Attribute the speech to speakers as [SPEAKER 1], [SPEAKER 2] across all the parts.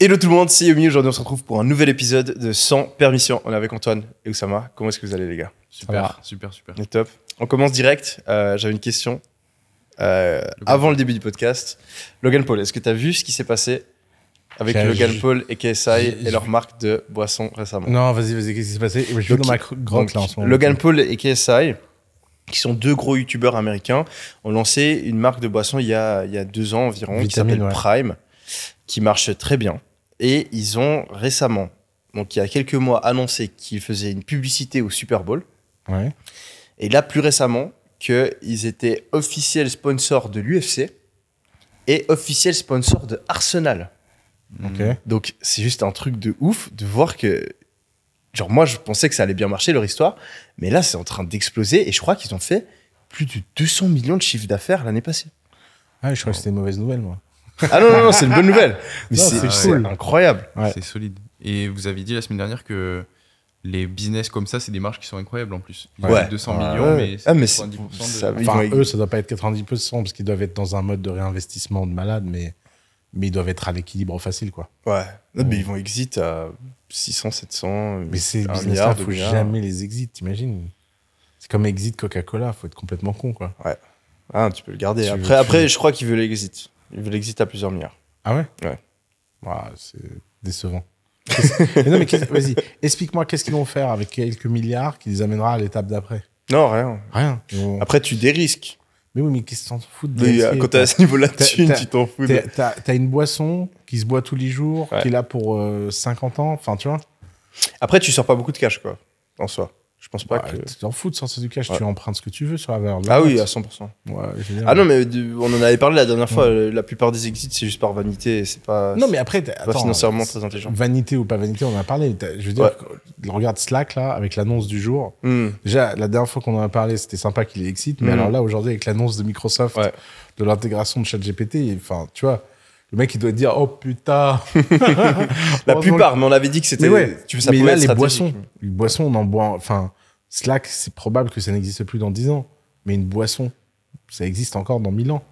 [SPEAKER 1] Hello tout le monde, c'est Yomi. Aujourd'hui, on se retrouve pour un nouvel épisode de Sans Permission. On est avec Antoine et Oussama. Comment est-ce que vous allez, les gars?
[SPEAKER 2] Super, super, super.
[SPEAKER 1] On est top. On commence direct. Euh, J'avais une question. Euh, avant le début du podcast, Logan Paul, est-ce que tu as vu ce qui s'est passé avec Logan Paul et KSI et leur marque de boisson récemment?
[SPEAKER 3] Non, vas-y, vas-y, qu'est-ce qui s'est passé? Je
[SPEAKER 1] Donc,
[SPEAKER 3] dans ma grotte là en ce moment.
[SPEAKER 1] Logan Paul et KSI, qui sont deux gros youtubeurs américains, ont lancé une marque de boisson il y a, il y a deux ans environ, qui s'appelle
[SPEAKER 3] ouais.
[SPEAKER 1] Prime, qui marche très bien. Et ils ont récemment, donc il y a quelques mois, annoncé qu'ils faisaient une publicité au Super Bowl.
[SPEAKER 3] Ouais.
[SPEAKER 1] Et là, plus récemment, qu'ils étaient officiels sponsors de l'UFC et officiels sponsors de Arsenal.
[SPEAKER 3] Ok.
[SPEAKER 1] Donc, c'est juste un truc de ouf de voir que. Genre, moi, je pensais que ça allait bien marcher, leur histoire. Mais là, c'est en train d'exploser. Et je crois qu'ils ont fait plus de 200 millions de chiffre d'affaires l'année passée.
[SPEAKER 3] Ah, je crois que c'était une mauvaise nouvelle, moi.
[SPEAKER 1] Ah non, non, non, c'est une bonne nouvelle. Mais c'est
[SPEAKER 3] cool.
[SPEAKER 1] incroyable.
[SPEAKER 3] Ouais.
[SPEAKER 2] C'est solide. Et vous avez dit la semaine dernière que les business comme ça, c'est des marges qui sont incroyables en plus. Ils
[SPEAKER 1] Ouais.
[SPEAKER 2] fait 200
[SPEAKER 3] Ouais.
[SPEAKER 2] millions, mais
[SPEAKER 1] Ah, mais c'est-
[SPEAKER 2] 90% de-
[SPEAKER 1] ça- Ils
[SPEAKER 3] Enfin, eux, ça doit pas être 90% parce qu'ils doivent être dans un mode de réinvestissement de malade, mais, mais ils doivent être à l'équilibre facile, quoi.
[SPEAKER 1] Ouais. Non, mais ils vont exit à 600, 700.
[SPEAKER 3] Mais ces business-là,
[SPEAKER 1] deux
[SPEAKER 3] faut
[SPEAKER 1] milliards.
[SPEAKER 3] jamais les exit, t'imagines? C'est comme exit Coca-Cola, faut être complètement con, quoi.
[SPEAKER 1] Ah, tu peux le garder.
[SPEAKER 3] Tu-
[SPEAKER 1] après, après, je crois qu'ils veulent exit. Veulent exit à plusieurs milliards.
[SPEAKER 3] Ah ouais?
[SPEAKER 1] Ouais.
[SPEAKER 3] Ouah, c'est décevant. Mais non, mais vas-y, explique-moi qu'est-ce qu'ils vont faire avec quelques milliards qui les amènera à l'étape d'après.
[SPEAKER 1] Non, rien.
[SPEAKER 3] Rien.
[SPEAKER 1] Après, tu dérisques.
[SPEAKER 3] Mais oui, mais qu'est-ce que t'en fous de
[SPEAKER 1] quand t'es à ce niveau-là tu t'en fous.
[SPEAKER 3] T'as une boisson qui se boit tous les jours,
[SPEAKER 1] Ouais.
[SPEAKER 3] qui est là pour euh, 50 ans, enfin tu vois?
[SPEAKER 1] Après, tu sors pas beaucoup de cash, quoi, en soi. Je pense pas
[SPEAKER 3] Bah,
[SPEAKER 1] que.
[SPEAKER 3] Tu t'en fous de sortir du cash,
[SPEAKER 1] Ouais.
[SPEAKER 3] tu empruntes ce que tu veux sur la valeur de la
[SPEAKER 1] Ah oui, à 100%.
[SPEAKER 3] Ouais, je veux dire.
[SPEAKER 1] Ah non, mais on en avait parlé la dernière fois. La plupart des exits, c'est juste par vanité. C'est pas.
[SPEAKER 3] Non, mais après,
[SPEAKER 1] pas
[SPEAKER 3] attends,
[SPEAKER 1] financièrement très intelligent.
[SPEAKER 3] Vanité ou pas vanité, on en a parlé. Je veux dire, regarde Slack là, avec l'annonce du jour.
[SPEAKER 1] Hmm.
[SPEAKER 3] Déjà, la dernière fois qu'on en a parlé, c'était sympa qu'il ait exit, mais
[SPEAKER 1] Mhm.
[SPEAKER 3] alors là, aujourd'hui, avec l'annonce de Microsoft de l'intégration de ChatGPT, enfin, tu vois, le mec, il doit dire, oh putain.
[SPEAKER 1] La plupart, mais on avait dit que c'était.
[SPEAKER 3] Mais ouais,
[SPEAKER 1] tu, ça
[SPEAKER 3] mais là, les boissons, les boissons, on en boit. Enfin, Slack, c'est probable que ça n'existe plus dans 10 ans. Mais une boisson, ça existe encore dans 1000 ans.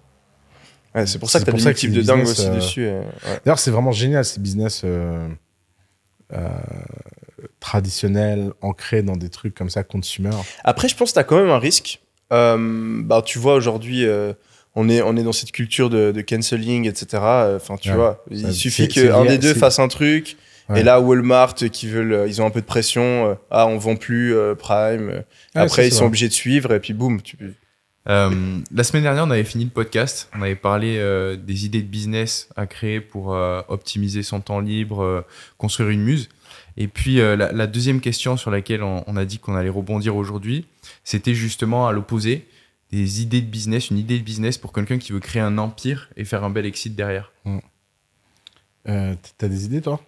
[SPEAKER 1] Ouais, c'est pour ça que t'as
[SPEAKER 3] pour
[SPEAKER 1] des
[SPEAKER 3] c'est
[SPEAKER 1] de dingue
[SPEAKER 3] business,
[SPEAKER 1] aussi
[SPEAKER 3] euh,
[SPEAKER 1] dessus. ouais.
[SPEAKER 3] D'ailleurs, c'est vraiment génial, ces business euh, euh, traditionnels, ancrés dans des trucs comme ça, consumer.
[SPEAKER 1] Après, je pense que t'as quand même un risque. Euh, bah, tu vois, aujourd'hui, euh, on, est, on est dans cette culture de, de canceling, etc. Enfin, tu
[SPEAKER 3] Ouais.
[SPEAKER 1] vois, il suffit qu'un des deux fasse un truc.
[SPEAKER 3] Ouais.
[SPEAKER 1] Et là, Walmart, qui veulent, euh, ils ont un peu de pression. euh, ah, on vend plus euh, Prime. euh,
[SPEAKER 3] Ouais,
[SPEAKER 1] Après, ils
[SPEAKER 3] ça.
[SPEAKER 1] sont obligés de suivre. Et puis, boum. Tu...
[SPEAKER 2] Euh, la semaine dernière, on avait fini le podcast. On avait parlé euh, des idées de business à créer pour euh, optimiser son temps libre, euh, construire une muse. Et puis, euh, la, la deuxième question sur laquelle on, on a dit qu'on allait rebondir aujourd'hui, c'était justement à l'opposé des idées de business, une idée de business pour quelqu'un qui veut créer un empire et faire un bel exit derrière.
[SPEAKER 3] Euh, T'as des idées, toi?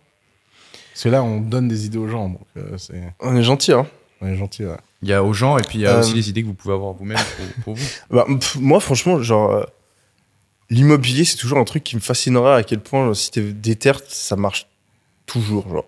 [SPEAKER 3] Parce que là, on donne des idées aux gens, donc euh, c'est
[SPEAKER 1] On est gentil, hein.
[SPEAKER 3] on est gentil. ouais.
[SPEAKER 2] Il y a aux gens et puis il y a
[SPEAKER 1] Euh,
[SPEAKER 2] aussi les idées que vous pouvez avoir vous-même pour, pour vous.
[SPEAKER 1] Bah, pff, moi, franchement, genre, euh, l'immobilier, c'est toujours un truc qui me fascinera à quel point, genre, si t'es déter, ça marche toujours, genre.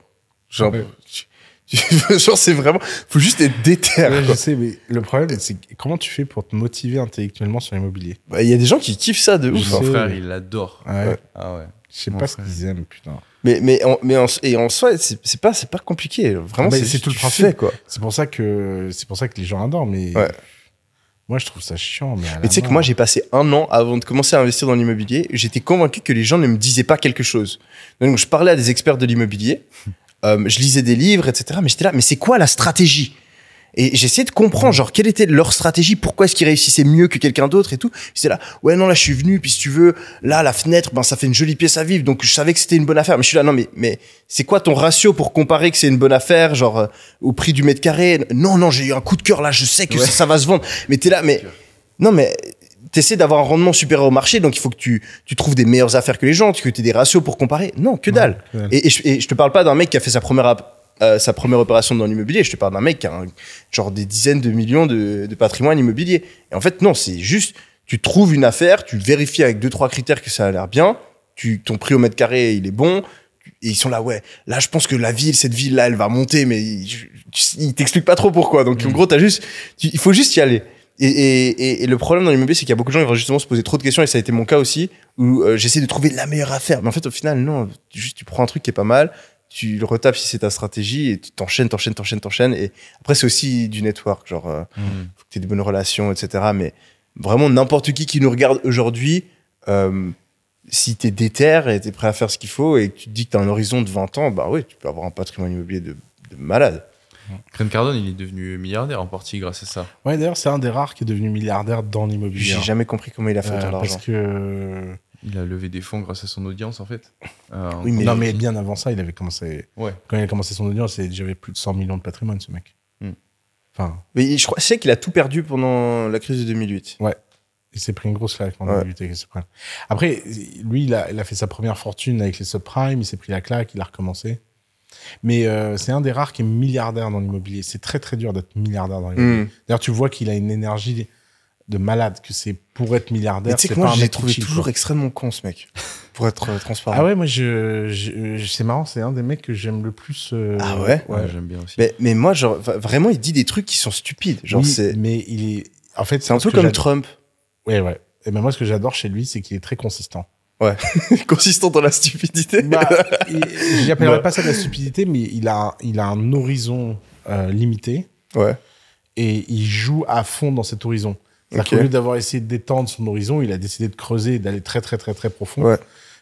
[SPEAKER 1] Genre,
[SPEAKER 3] Ouais.
[SPEAKER 1] tu- genre, c'est vraiment, faut juste être déter.
[SPEAKER 3] Ouais, je sais, mais le problème, c'est comment tu fais pour te motiver intellectuellement sur l'immobilier?
[SPEAKER 1] Bah, Il y a des gens qui kiffent ça de ouf.
[SPEAKER 2] Mon
[SPEAKER 1] hein.
[SPEAKER 2] frère, il l'adore.
[SPEAKER 3] Ouais?
[SPEAKER 1] Ouais.
[SPEAKER 2] Ah ouais.
[SPEAKER 3] Je sais pas ce qu'ils aiment, putain.
[SPEAKER 1] Mais, mais, en, mais en, et en soi, c'est pas, c'est pas compliqué. Vraiment,
[SPEAKER 3] Ah,
[SPEAKER 1] c'est
[SPEAKER 3] tout le principe.
[SPEAKER 1] fais, quoi.
[SPEAKER 3] C'est pour ça que c'est pour ça que les gens adorent, mais
[SPEAKER 1] Ouais.
[SPEAKER 3] moi je trouve ça chiant. Mais,
[SPEAKER 1] tu sais que moi, j'ai passé un an avant de commencer à investir dans l'immobilier. J'étais convaincu que les gens ne me disaient pas quelque chose. Donc, je parlais à des experts de l'immobilier. Euh, je lisais des livres, etc. Mais j'étais là, mais c'est quoi la stratégie? Et j'essayais de comprendre, genre, quelle était leur stratégie, pourquoi est-ce qu'ils réussissaient mieux que quelqu'un d'autre et tout. J'étais là, ouais, non, là, je suis venu, puis si tu veux, là, la fenêtre, ben, ça fait une jolie pièce à vivre, donc je savais que c'était une bonne affaire. Mais je suis là, non, mais, mais c'est quoi ton ratio pour comparer que c'est une bonne affaire, genre, euh, au prix du mètre carré? Non, non, j'ai eu un coup de cœur, là, je sais que
[SPEAKER 2] Ouais.
[SPEAKER 1] ça, ça va se vendre. Mais t'es là, mais, non, mais t'essaies d'avoir un rendement supérieur au marché, donc il faut que tu, tu trouves des meilleures affaires que les gens, que tu aies des ratios pour comparer. Non, que dalle. Et, et je, et je te parle pas d'un mec qui a fait sa première, euh, sa première opération dans l'immobilier, je te parle d'un mec qui a un- genre des dizaines de millions de, de patrimoine immobilier. Et en fait, non, c'est juste, tu trouves une affaire, tu vérifies avec deux, trois critères que ça a l'air bien, tu, ton prix au mètre carré, il est bon, et ils sont là, ouais, là, je pense que la ville, cette ville-là, elle va monter, mais ils, ils t'expliquent pas trop pourquoi. Donc, en gros, t'as juste, tu- il faut juste y aller. Et, et, et- et le problème dans l'immobilier, c'est qu'il y a beaucoup de gens qui vont justement se poser trop de questions, et ça a été mon cas aussi, où euh, j'essaie de trouver la meilleure affaire. Mais en fait, au final, non, tu- juste tu prends un truc qui est pas mal, tu le retapes si c'est ta stratégie, et tu t'enchaînes, t'enchaînes, t'enchaînes, t'enchaînes. Et après, c'est aussi du network, genre, euh,
[SPEAKER 2] Mm.
[SPEAKER 1] faut que tu aies des bonnes relations, etc. Mais vraiment, n'importe qui qui nous regarde aujourd'hui, euh, si t'es déter et t'es prêt à faire ce qu'il faut, et que tu te dis que t'as un horizon de 20 ans, bah oui, tu peux avoir un patrimoine immobilier de, de malade.
[SPEAKER 2] Grant Cardone, il est devenu milliardaire en partie grâce à ça.
[SPEAKER 3] Ouais, d'ailleurs, c'est un des rares qui est devenu milliardaire dans l'immobilier.
[SPEAKER 1] J'ai jamais compris comment il a fait
[SPEAKER 3] Euh,
[SPEAKER 1] autant
[SPEAKER 3] parce
[SPEAKER 1] d'argent.
[SPEAKER 3] que.
[SPEAKER 2] Il a levé des fonds grâce à son audience, en fait. Euh,
[SPEAKER 1] Oui, mais-
[SPEAKER 3] non, mais bien avant ça, il avait commencé.
[SPEAKER 2] Ouais.
[SPEAKER 3] Quand il a commencé son audience, il avait plus de 100 millions de patrimoine, ce mec.
[SPEAKER 2] Hmm.
[SPEAKER 3] Enfin,
[SPEAKER 1] Mais je crois, je sais qu'il a tout perdu pendant la crise de 2008.
[SPEAKER 3] il s'est pris une grosse claque en
[SPEAKER 1] Ouais.
[SPEAKER 3] 2008 avec les subprimes. Après, lui, il a, il a fait sa première fortune avec les subprimes, il s'est pris la claque, il a recommencé. Mais euh, c'est un des rares qui est milliardaire dans l'immobilier. C'est très très dur d'être milliardaire dans l'immobilier.
[SPEAKER 1] Hmm.
[SPEAKER 3] D'ailleurs, tu vois qu'il a une énergie de malade, que c'est pour être
[SPEAKER 1] Mais
[SPEAKER 3] milliardaire.
[SPEAKER 1] tu sais
[SPEAKER 3] c'est
[SPEAKER 1] que moi,
[SPEAKER 3] qui
[SPEAKER 1] trouvé
[SPEAKER 3] chill,
[SPEAKER 1] toujours
[SPEAKER 3] quoi.
[SPEAKER 1] extrêmement con, ce mec. Pour être euh, transparent.
[SPEAKER 3] Ah ouais, moi, je, je- je- c'est marrant, c'est un des mecs que j'aime le plus. euh,
[SPEAKER 1] Ah ouais?
[SPEAKER 2] Ouais, j'aime bien aussi.
[SPEAKER 1] mais, mais moi, genre, vraiment, il dit des trucs qui sont stupides. Genre,
[SPEAKER 3] Oui,
[SPEAKER 1] c'est,
[SPEAKER 3] mais il est. En fait,
[SPEAKER 1] c'est un peu comme Trump.
[SPEAKER 3] Ouais, ouais. Et ben moi, ce que j'adore chez lui, c'est qu'il est très consistant.
[SPEAKER 1] Consistant dans la stupidité.
[SPEAKER 3] Bah, il- j'y appellerais
[SPEAKER 1] Ouais.
[SPEAKER 3] pas ça de la stupidité, mais il a, il a un horizon euh, limité
[SPEAKER 1] ouais.
[SPEAKER 3] et il joue à fond dans cet horizon. C'est-à-dire
[SPEAKER 1] Ok.
[SPEAKER 3] qu'au lieu d'avoir essayé d'étendre son horizon, il a décidé de creuser et d'aller très, très, très, très profond.
[SPEAKER 1] Ouais.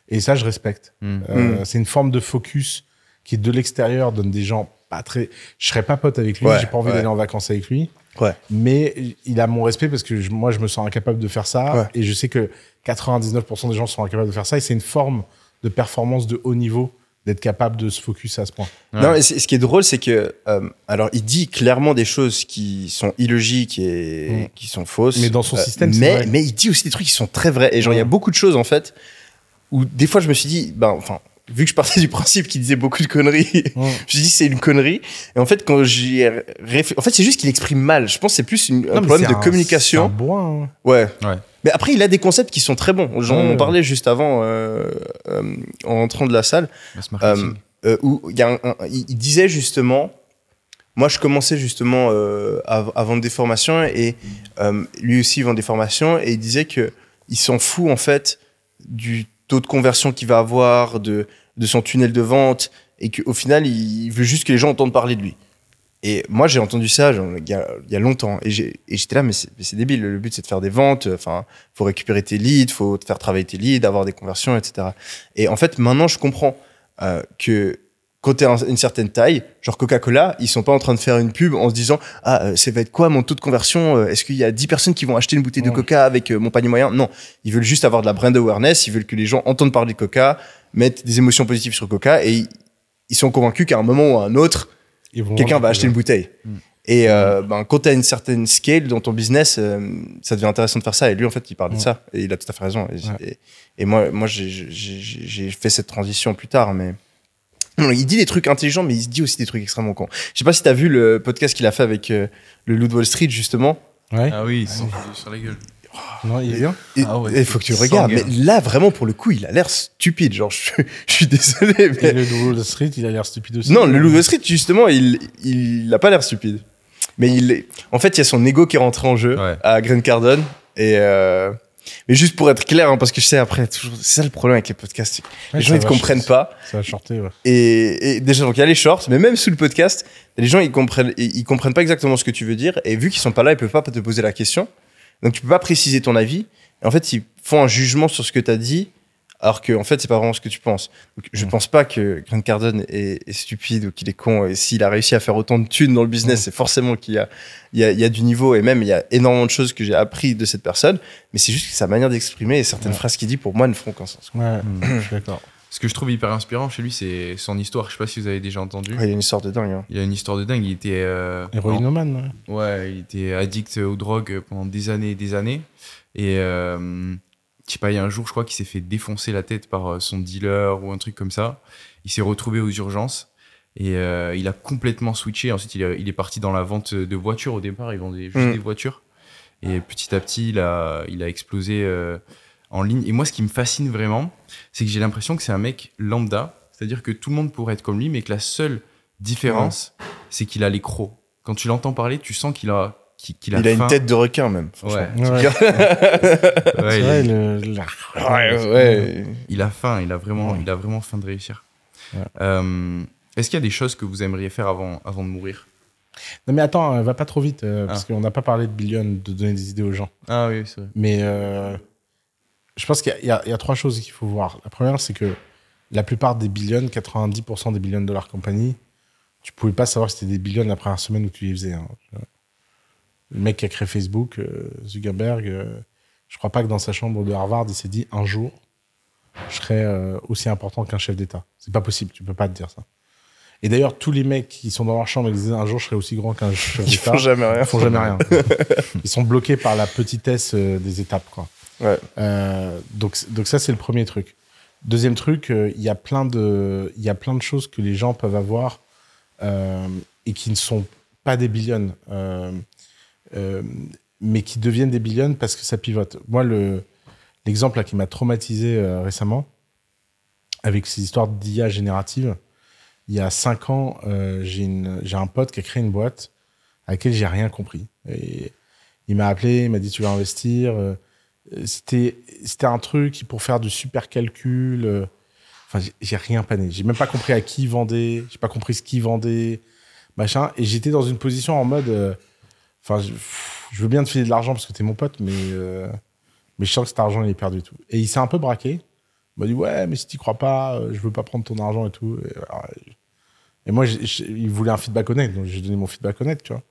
[SPEAKER 3] Et ça, je respecte.
[SPEAKER 2] Mm.
[SPEAKER 3] Euh, C'est une forme de focus qui, de l'extérieur, donne des gens pas très. Je serais pas pote avec lui,
[SPEAKER 1] Ouais,
[SPEAKER 3] j'ai pas envie
[SPEAKER 1] ouais.
[SPEAKER 3] d'aller en vacances avec lui.
[SPEAKER 1] Ouais.
[SPEAKER 3] Mais il a mon respect parce que je- moi, je me sens incapable de faire ça.
[SPEAKER 1] Ouais.
[SPEAKER 3] Et je sais que 99% des gens sont incapables de faire ça. Et c'est une forme de performance de haut niveau d'être capable de se focus à ce point.
[SPEAKER 2] Ouais.
[SPEAKER 1] Non, mais ce qui est drôle, c'est que, euh, alors, il dit clairement des choses qui sont illogiques et
[SPEAKER 3] Mm.
[SPEAKER 1] qui sont fausses. Euh,
[SPEAKER 3] Mais dans son système, c'est
[SPEAKER 1] mais,
[SPEAKER 3] vrai.
[SPEAKER 1] mais il dit aussi des trucs qui sont très vrais. Et genre, il y a
[SPEAKER 3] Ouais.
[SPEAKER 1] beaucoup de choses, en fait, où des fois, je me suis dit, ben, enfin, vu que je partais du principe qu'il disait beaucoup de conneries, je me suis dit, c'est une connerie. Et en fait, quand j'y ai réfléchi, en fait, c'est juste qu'il exprime mal. Je pense que c'est plus une- un
[SPEAKER 3] Non,
[SPEAKER 1] problème de
[SPEAKER 3] un-
[SPEAKER 1] communication.
[SPEAKER 3] C'est un bois. hein.
[SPEAKER 1] Ouais.
[SPEAKER 2] Ouais.
[SPEAKER 1] Mais après, il a des concepts qui sont très bons. J'en
[SPEAKER 3] Ouais.
[SPEAKER 1] parlais juste avant, euh, euh, en rentrant de la salle euh, où il, y a un- un- il il disait justement, moi je commençais justement euh, à, à vendre des formations et euh, lui aussi vend des formations et il disait que il s'en fout en fait du taux de conversion qu'il va avoir, de, de son tunnel de vente et qu'au final il, veut juste que les gens entendent parler de lui. Et moi j'ai entendu ça il y, a, longtemps et j'étais là mais c'est débile, le but c'est de faire des ventes, enfin faut récupérer tes leads, faut faire travailler tes leads, avoir des conversions, etc. Et en fait maintenant je comprends euh, que quand t'es à une certaine taille, genre Coca-Cola, ils sont pas en train de faire une pub en se disant ah euh, ça va être quoi mon taux de conversion Euh, Est-ce qu'il y a 10 personnes qui vont acheter une bouteille de. Coca avec euh, mon panier moyen? Non, ils veulent juste avoir de la brand awareness, ils veulent que les gens entendent parler de Coca, mettent des émotions positives sur Coca et ils, sont convaincus qu'à un moment ou à un autre, quelqu'un va acheter une bouteille.
[SPEAKER 2] Mm.
[SPEAKER 1] Et euh, ben, quand tu as une certaine scale dans ton business, euh, ça devient intéressant de faire ça. Et lui, en fait, il parle de ça. Et il a tout à fait raison. Et,
[SPEAKER 3] Ouais.
[SPEAKER 1] et- et moi, moi j'ai fait cette transition plus tard. Mais Non, il dit des trucs intelligents, mais il se dit aussi des trucs extrêmement cons. Je sais pas si tu as vu le podcast qu'il a fait avec euh, le loup de Wall Street, justement.
[SPEAKER 3] Ouais.
[SPEAKER 2] Ah oui, ils se sont foutus sur la gueule.
[SPEAKER 3] Non, il est bien.
[SPEAKER 2] Ah ouais,
[SPEAKER 1] il faut que tu regardes. Mais là, vraiment, pour le coup, il a l'air stupide. Genre, je, je suis désolé.
[SPEAKER 3] Et le Wall Street, il a l'air stupide aussi.
[SPEAKER 1] Non, le loup de Wall Street, justement, il, il a pas l'air stupide. Mais il, est- en fait, il y a son ego qui est rentré en jeu
[SPEAKER 2] Ouais.
[SPEAKER 1] à Grant Cardone. Et euh, mais juste pour être clair, hein, parce que je sais après, toujours- c'est ça le problème avec les podcasts.
[SPEAKER 3] Ouais,
[SPEAKER 1] les gens ils te
[SPEAKER 3] va
[SPEAKER 1] comprennent pas.
[SPEAKER 3] Ça va shorter, ouais.
[SPEAKER 1] Et, et déjà, donc il y a les shorts, mais même sous le podcast, les gens ils comprennent, ils ils comprennent pas exactement ce que tu veux dire. Et vu qu'ils sont pas là, ils peuvent pas te poser la question. Donc tu peux pas préciser ton avis. Et en fait, ils font un jugement sur ce que tu as dit, alors que en fait, c'est pas vraiment ce que tu penses. Donc, je
[SPEAKER 3] Mm.
[SPEAKER 1] pense pas que Grant Cardone est, est stupide ou qu'il est con. Et s'il a réussi à faire autant de thunes dans le business,
[SPEAKER 3] Mm.
[SPEAKER 1] c'est forcément qu'il y a, il y, a, il y a du niveau. Et même, il y a énormément de choses que j'ai appris de cette personne. Mais c'est juste que sa manière d'exprimer et certaines
[SPEAKER 3] Ouais.
[SPEAKER 1] phrases qu'il dit, pour moi, ne font qu'un sens.
[SPEAKER 3] Ouais,
[SPEAKER 2] Hmm.
[SPEAKER 3] je suis d'accord.
[SPEAKER 2] Ce que je trouve hyper inspirant chez lui, c'est son histoire. Je sais pas si vous avez déjà entendu.
[SPEAKER 1] Ouais, il y a une histoire de dingue. hein.
[SPEAKER 2] Il a une histoire de dingue. Il était. euh,
[SPEAKER 3] Héroïnomane, ouais.
[SPEAKER 2] Ouais, il était addict aux drogues pendant des années et des années. Et euh, je sais pas, il y a un jour, je crois qu'il s'est fait défoncer la tête par euh, son dealer ou un truc comme ça. Il s'est retrouvé aux urgences et euh, il a complètement switché. Ensuite, il, est- il est parti dans la vente de voitures au départ. Il vendait juste
[SPEAKER 1] Mm.
[SPEAKER 2] des voitures. Et petit à petit, il a, il a explosé euh, en ligne. Et moi, ce qui me fascine vraiment, c'est que j'ai l'impression que c'est un mec lambda. C'est-à-dire que tout le monde pourrait être comme lui, mais que la seule différence, c'est qu'il a les crocs. Quand tu l'entends parler, tu sens qu'il a
[SPEAKER 1] Il a une tête de requin, même.
[SPEAKER 2] Ouais.
[SPEAKER 3] Ouais,
[SPEAKER 2] Ouais,
[SPEAKER 3] c'est
[SPEAKER 2] il, a-
[SPEAKER 3] le- la-
[SPEAKER 1] Ouais, ouais.
[SPEAKER 2] il a faim, il a vraiment,
[SPEAKER 3] Ouais.
[SPEAKER 2] il a vraiment faim de réussir.
[SPEAKER 3] Ouais.
[SPEAKER 2] Euh, Est-ce qu'il y a des choses que vous aimeriez faire avant, avant de mourir?
[SPEAKER 3] Non mais attends, euh, va pas trop vite, euh, parce
[SPEAKER 2] Ah.
[SPEAKER 3] qu'on n'a pas parlé de billion, de donner des idées aux gens.
[SPEAKER 2] Ah oui, c'est vrai.
[SPEAKER 3] Mais euh, je pense qu'il y, a- y y trois choses qu'il faut voir. La première, c'est que la plupart des billions, 90% des billions de dollars compagnie, tu pouvais pas savoir si c'était des billions la première semaine où tu les faisais. hein. Le mec qui a créé Facebook, euh, Zuckerberg, euh, je crois pas que dans sa chambre de Harvard, il s'est dit un jour, je serai euh, aussi important qu'un chef d'État. C'est pas possible, tu peux pas te dire ça. Et d'ailleurs, tous les mecs qui sont dans leur chambre et qui disent un jour je serai aussi grand qu'un chef
[SPEAKER 1] Ils
[SPEAKER 3] d'État,
[SPEAKER 1] font jamais rien.
[SPEAKER 3] ils font jamais rien. Ils sont bloqués par la petitesse euh, des étapes, quoi.
[SPEAKER 1] Ouais.
[SPEAKER 3] Donc, donc ça, c'est le premier truc. Deuxième truc, il y a plein de, il y a plein de choses que les gens peuvent avoir et qui ne sont pas des billions, euh, euh, mais qui deviennent des billions parce que ça pivote. Moi, le l'exemple qui m'a traumatisé euh, récemment avec ces histoires d'IA générative. Il y a cinq ans, euh, j'ai un pote qui a créé une boîte à laquelle j'ai rien compris. Il m'a appelé, il m'a dit tu vas investir. C'était un truc pour faire du super calcul. Enfin, j'ai- rien pané. J'ai même pas compris à qui vendait. J'ai pas compris ce qu'il vendait, machin. Et j'étais dans une position en mode, enfin, je, veux bien te filer de l'argent parce que t'es mon pote, mais euh, mais je sens que cet argent il est perdu et tout. Et il s'est un peu braqué. Il m'a dit ouais, mais si t'y crois pas, euh, je veux pas prendre ton argent et tout. Et, et moi, il voulait un feedback honnête, donc j'ai donné mon feedback honnête, tu vois.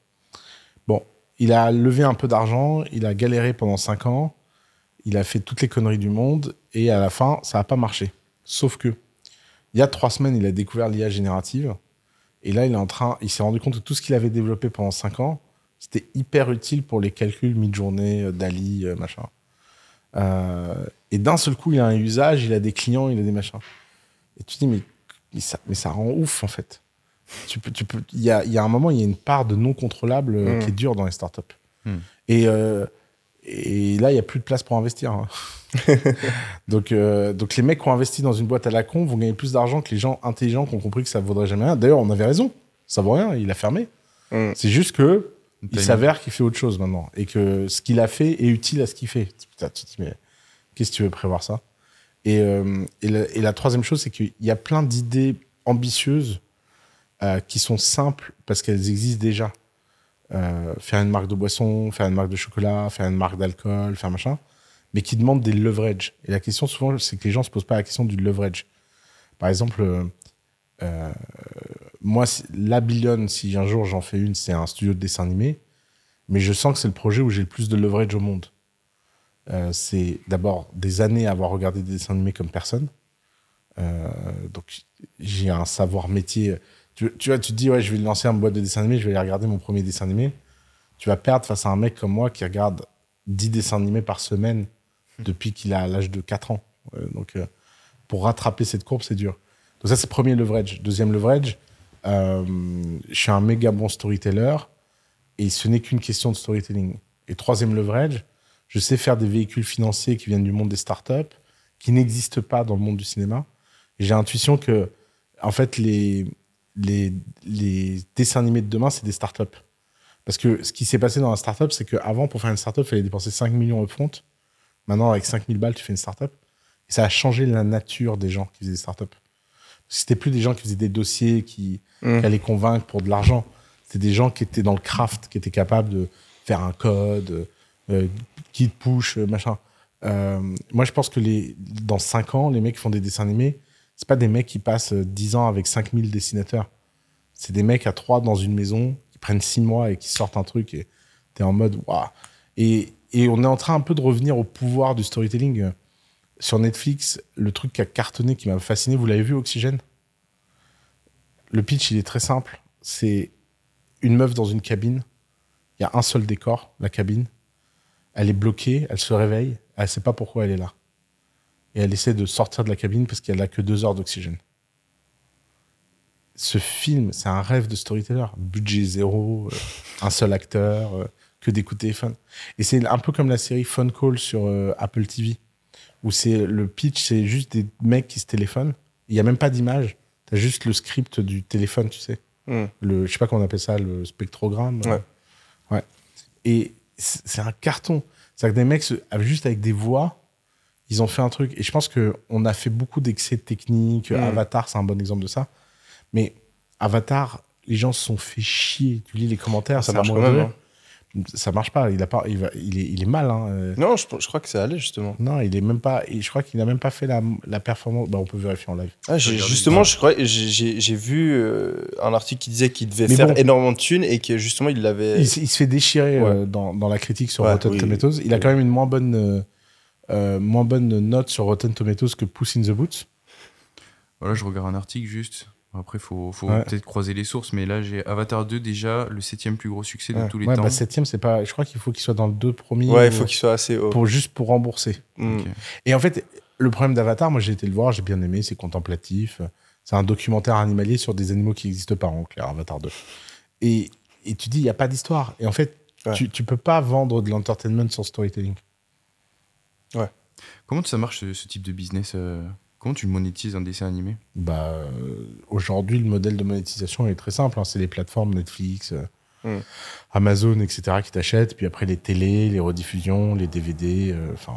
[SPEAKER 3] Bon, il a levé un peu d'argent, il a galéré pendant 5 ans, il a fait toutes les conneries du monde, et à la fin, ça n'a pas marché. Sauf que, il y a trois semaines, il a découvert l'IA générative, et là, il est en train, il s'est rendu compte que tout ce qu'il avait développé pendant 5 ans, c'était hyper utile pour les calculs mi-journée, euh, Dali, euh, machin. Euh, et d'un seul coup, il a un usage, il a des clients, il a des machins. Et tu te dis, mais, mais, ça, mais ça rend ouf, en fait. Tu peux, tu peux, il y a, y a un moment, il y a une part de non contrôlable
[SPEAKER 1] Mm.
[SPEAKER 3] qui est dure dans les startups.
[SPEAKER 2] Mm.
[SPEAKER 3] Et, euh, et là, il n'y a plus de place pour investir. hein. donc, euh, donc, les mecs qui ont investi dans une boîte à la con vont gagner plus d'argent que les gens intelligents qui ont compris que ça ne vaudrait jamais rien. D'ailleurs, on avait raison. Ça vaut rien, il a fermé.
[SPEAKER 1] Mm.
[SPEAKER 3] C'est juste que il s'avère qu'il fait autre chose maintenant et que ce qu'il a fait est utile à ce qu'il fait. Putain, tu te dis, mais qu'est-ce que tu veux prévoir ça? Et, euh, et, la, et la troisième chose, c'est qu'il y a plein d'idées ambitieuses euh, qui sont simples parce qu'elles existent déjà. Euh, faire une marque de boisson, faire une marque de chocolat, faire une marque d'alcool, faire machin, mais qui demandent des leverage. Et la question souvent, c'est que les gens se posent pas la question du leverage. Par exemple, moi, la Billion, si un jour j'en fais une, c'est un studio de dessin animé, mais je sens que c'est le projet où j'ai le plus de leverage au monde. Euh, c'est d'abord des années à avoir regardé des dessins animés comme personne. Euh, donc j'ai un savoir métier. Tu, vois, tu te dis, ouais, je vais lancer une boîte de dessins animés, je vais aller regarder mon premier dessin animé. Tu vas perdre face à un mec comme moi qui regarde 10 dessins animés par semaine depuis qu'il a l'âge de 4 ans. Euh, donc pour rattraper cette courbe, c'est dur. Donc ça, c'est premier leverage. Deuxième leverage, euh, je suis un méga bon storyteller et ce n'est qu'une question de storytelling. Et troisième leverage, je sais faire des véhicules financiers qui viennent du monde des startups, qui n'existent pas dans le monde du cinéma. J'ai l'intuition que, en fait, les, les, les dessins animés de demain, c'est des startups. Parce que ce qui s'est passé dans la startup, c'est qu'avant, pour faire une startup, il fallait dépenser 5 millions upfront. Maintenant, avec 5000 balles, tu fais une startup. Et ça a changé la nature des gens qui faisaient des startups. C'était plus des gens qui faisaient des dossiers, qui,
[SPEAKER 1] Mm.
[SPEAKER 3] qui allaient convaincre pour de l'argent. C'était des gens qui étaient dans le craft, qui étaient capables de faire un code, euh, qui te push, euh, machin. Euh, moi, je pense que les, dans 5 ans, les mecs qui font des dessins animés, c'est pas des mecs qui passent euh, 10 ans avec 5000 dessinateurs. C'est des mecs à 3 dans une maison, qui prennent 6 mois et qui sortent un truc et t'es en mode waouh. Et, et on est en train un peu de revenir au pouvoir du storytelling. Sur Netflix, le truc qui a cartonné, qui m'a fasciné, vous l'avez vu, Oxygène? Le pitch, il est très simple. C'est une meuf dans une cabine. Il y a un seul décor, la cabine. Elle est bloquée, elle se réveille, elle sait pas pourquoi elle est là. Et elle essaie de sortir de la cabine parce qu'elle a que deux heures d'oxygène. Ce film, c'est un rêve de storyteller. Budget zéro, euh, un seul acteur, euh, que de téléphone. Et c'est un peu comme la série Phone Call sur euh, Apple TV, où c'est le pitch, c'est juste des mecs qui se téléphonent. Il y a même pas d'image. T'as juste le script du téléphone, tu sais.
[SPEAKER 1] Mm.
[SPEAKER 3] Le, je sais pas comment on appelle ça, le spectrogramme.
[SPEAKER 1] Ouais.
[SPEAKER 3] Ouais. Et c'est un carton. C'est-à-dire que des mecs, juste avec des voix, ils ont fait un truc. Et je pense qu'on a fait beaucoup d'excès techniques.
[SPEAKER 1] Mm.
[SPEAKER 3] Avatar, c'est un bon exemple de ça. Mais Avatar, les gens se sont fait chier. Tu lis les commentaires,
[SPEAKER 1] Ça marche quand
[SPEAKER 3] de
[SPEAKER 1] même.
[SPEAKER 3] Ça marche pas. Il, a pas il, va, il, est, il est mal. hein. Euh,
[SPEAKER 1] Non, je, je crois que ça allait justement.
[SPEAKER 3] Non, il est même pas. Je crois qu'il n'a même pas fait la, la performance. Bah, on peut vérifier en live.
[SPEAKER 1] Ah, justement, je crois, j'ai- vu euh, un article qui disait qu'il devait
[SPEAKER 3] Mais
[SPEAKER 1] faire
[SPEAKER 3] bon.
[SPEAKER 1] énormément de thunes et que justement il l'avait.
[SPEAKER 3] Il, se fait déchirer
[SPEAKER 1] Ouais.
[SPEAKER 3] euh, dans, dans la critique sur
[SPEAKER 1] Ouais,
[SPEAKER 3] Rotten
[SPEAKER 1] oui.
[SPEAKER 3] Tomatoes. Il a quand même une moins bonne, euh, moins bonne note sur Rotten Tomatoes que Puss in the Boots.
[SPEAKER 2] Voilà, je regarde un article juste. Après, faut, faut
[SPEAKER 3] Ouais.
[SPEAKER 2] peut-être croiser les sources, mais là, j'ai Avatar 2 déjà, le septième plus gros succès de
[SPEAKER 1] Ouais.
[SPEAKER 2] tous les
[SPEAKER 3] Ouais,
[SPEAKER 2] temps.
[SPEAKER 3] bah, septième, c'est pas. Je crois qu'il faut qu'il soit dans le deux premiers.
[SPEAKER 1] Ouais, il
[SPEAKER 3] ou-
[SPEAKER 1] faut qu'il soit assez haut.
[SPEAKER 3] pour juste pour rembourser.
[SPEAKER 1] Mm.
[SPEAKER 3] Et en fait, le problème d'Avatar, moi j'ai été le voir, j'ai bien aimé, c'est contemplatif. C'est un documentaire animalier sur des animaux qui n'existent pas en clair, Avatar 2. Et, et tu dis, il n'y a pas d'histoire. Et en fait,
[SPEAKER 1] Ouais.
[SPEAKER 3] tu, tu peux pas vendre de l'entertainment sans storytelling.
[SPEAKER 2] Comment ça marche ce, ce type de business euh, Comment tu monétises un dessin animé?
[SPEAKER 3] Bah, euh, aujourd'hui, le modèle de monétisation est très simple. hein. C'est les plateformes Netflix, euh,
[SPEAKER 1] Mm.
[SPEAKER 3] Amazon, etc. qui t'achètent. Puis après, les télés, les rediffusions, les DVD, euh, enfin,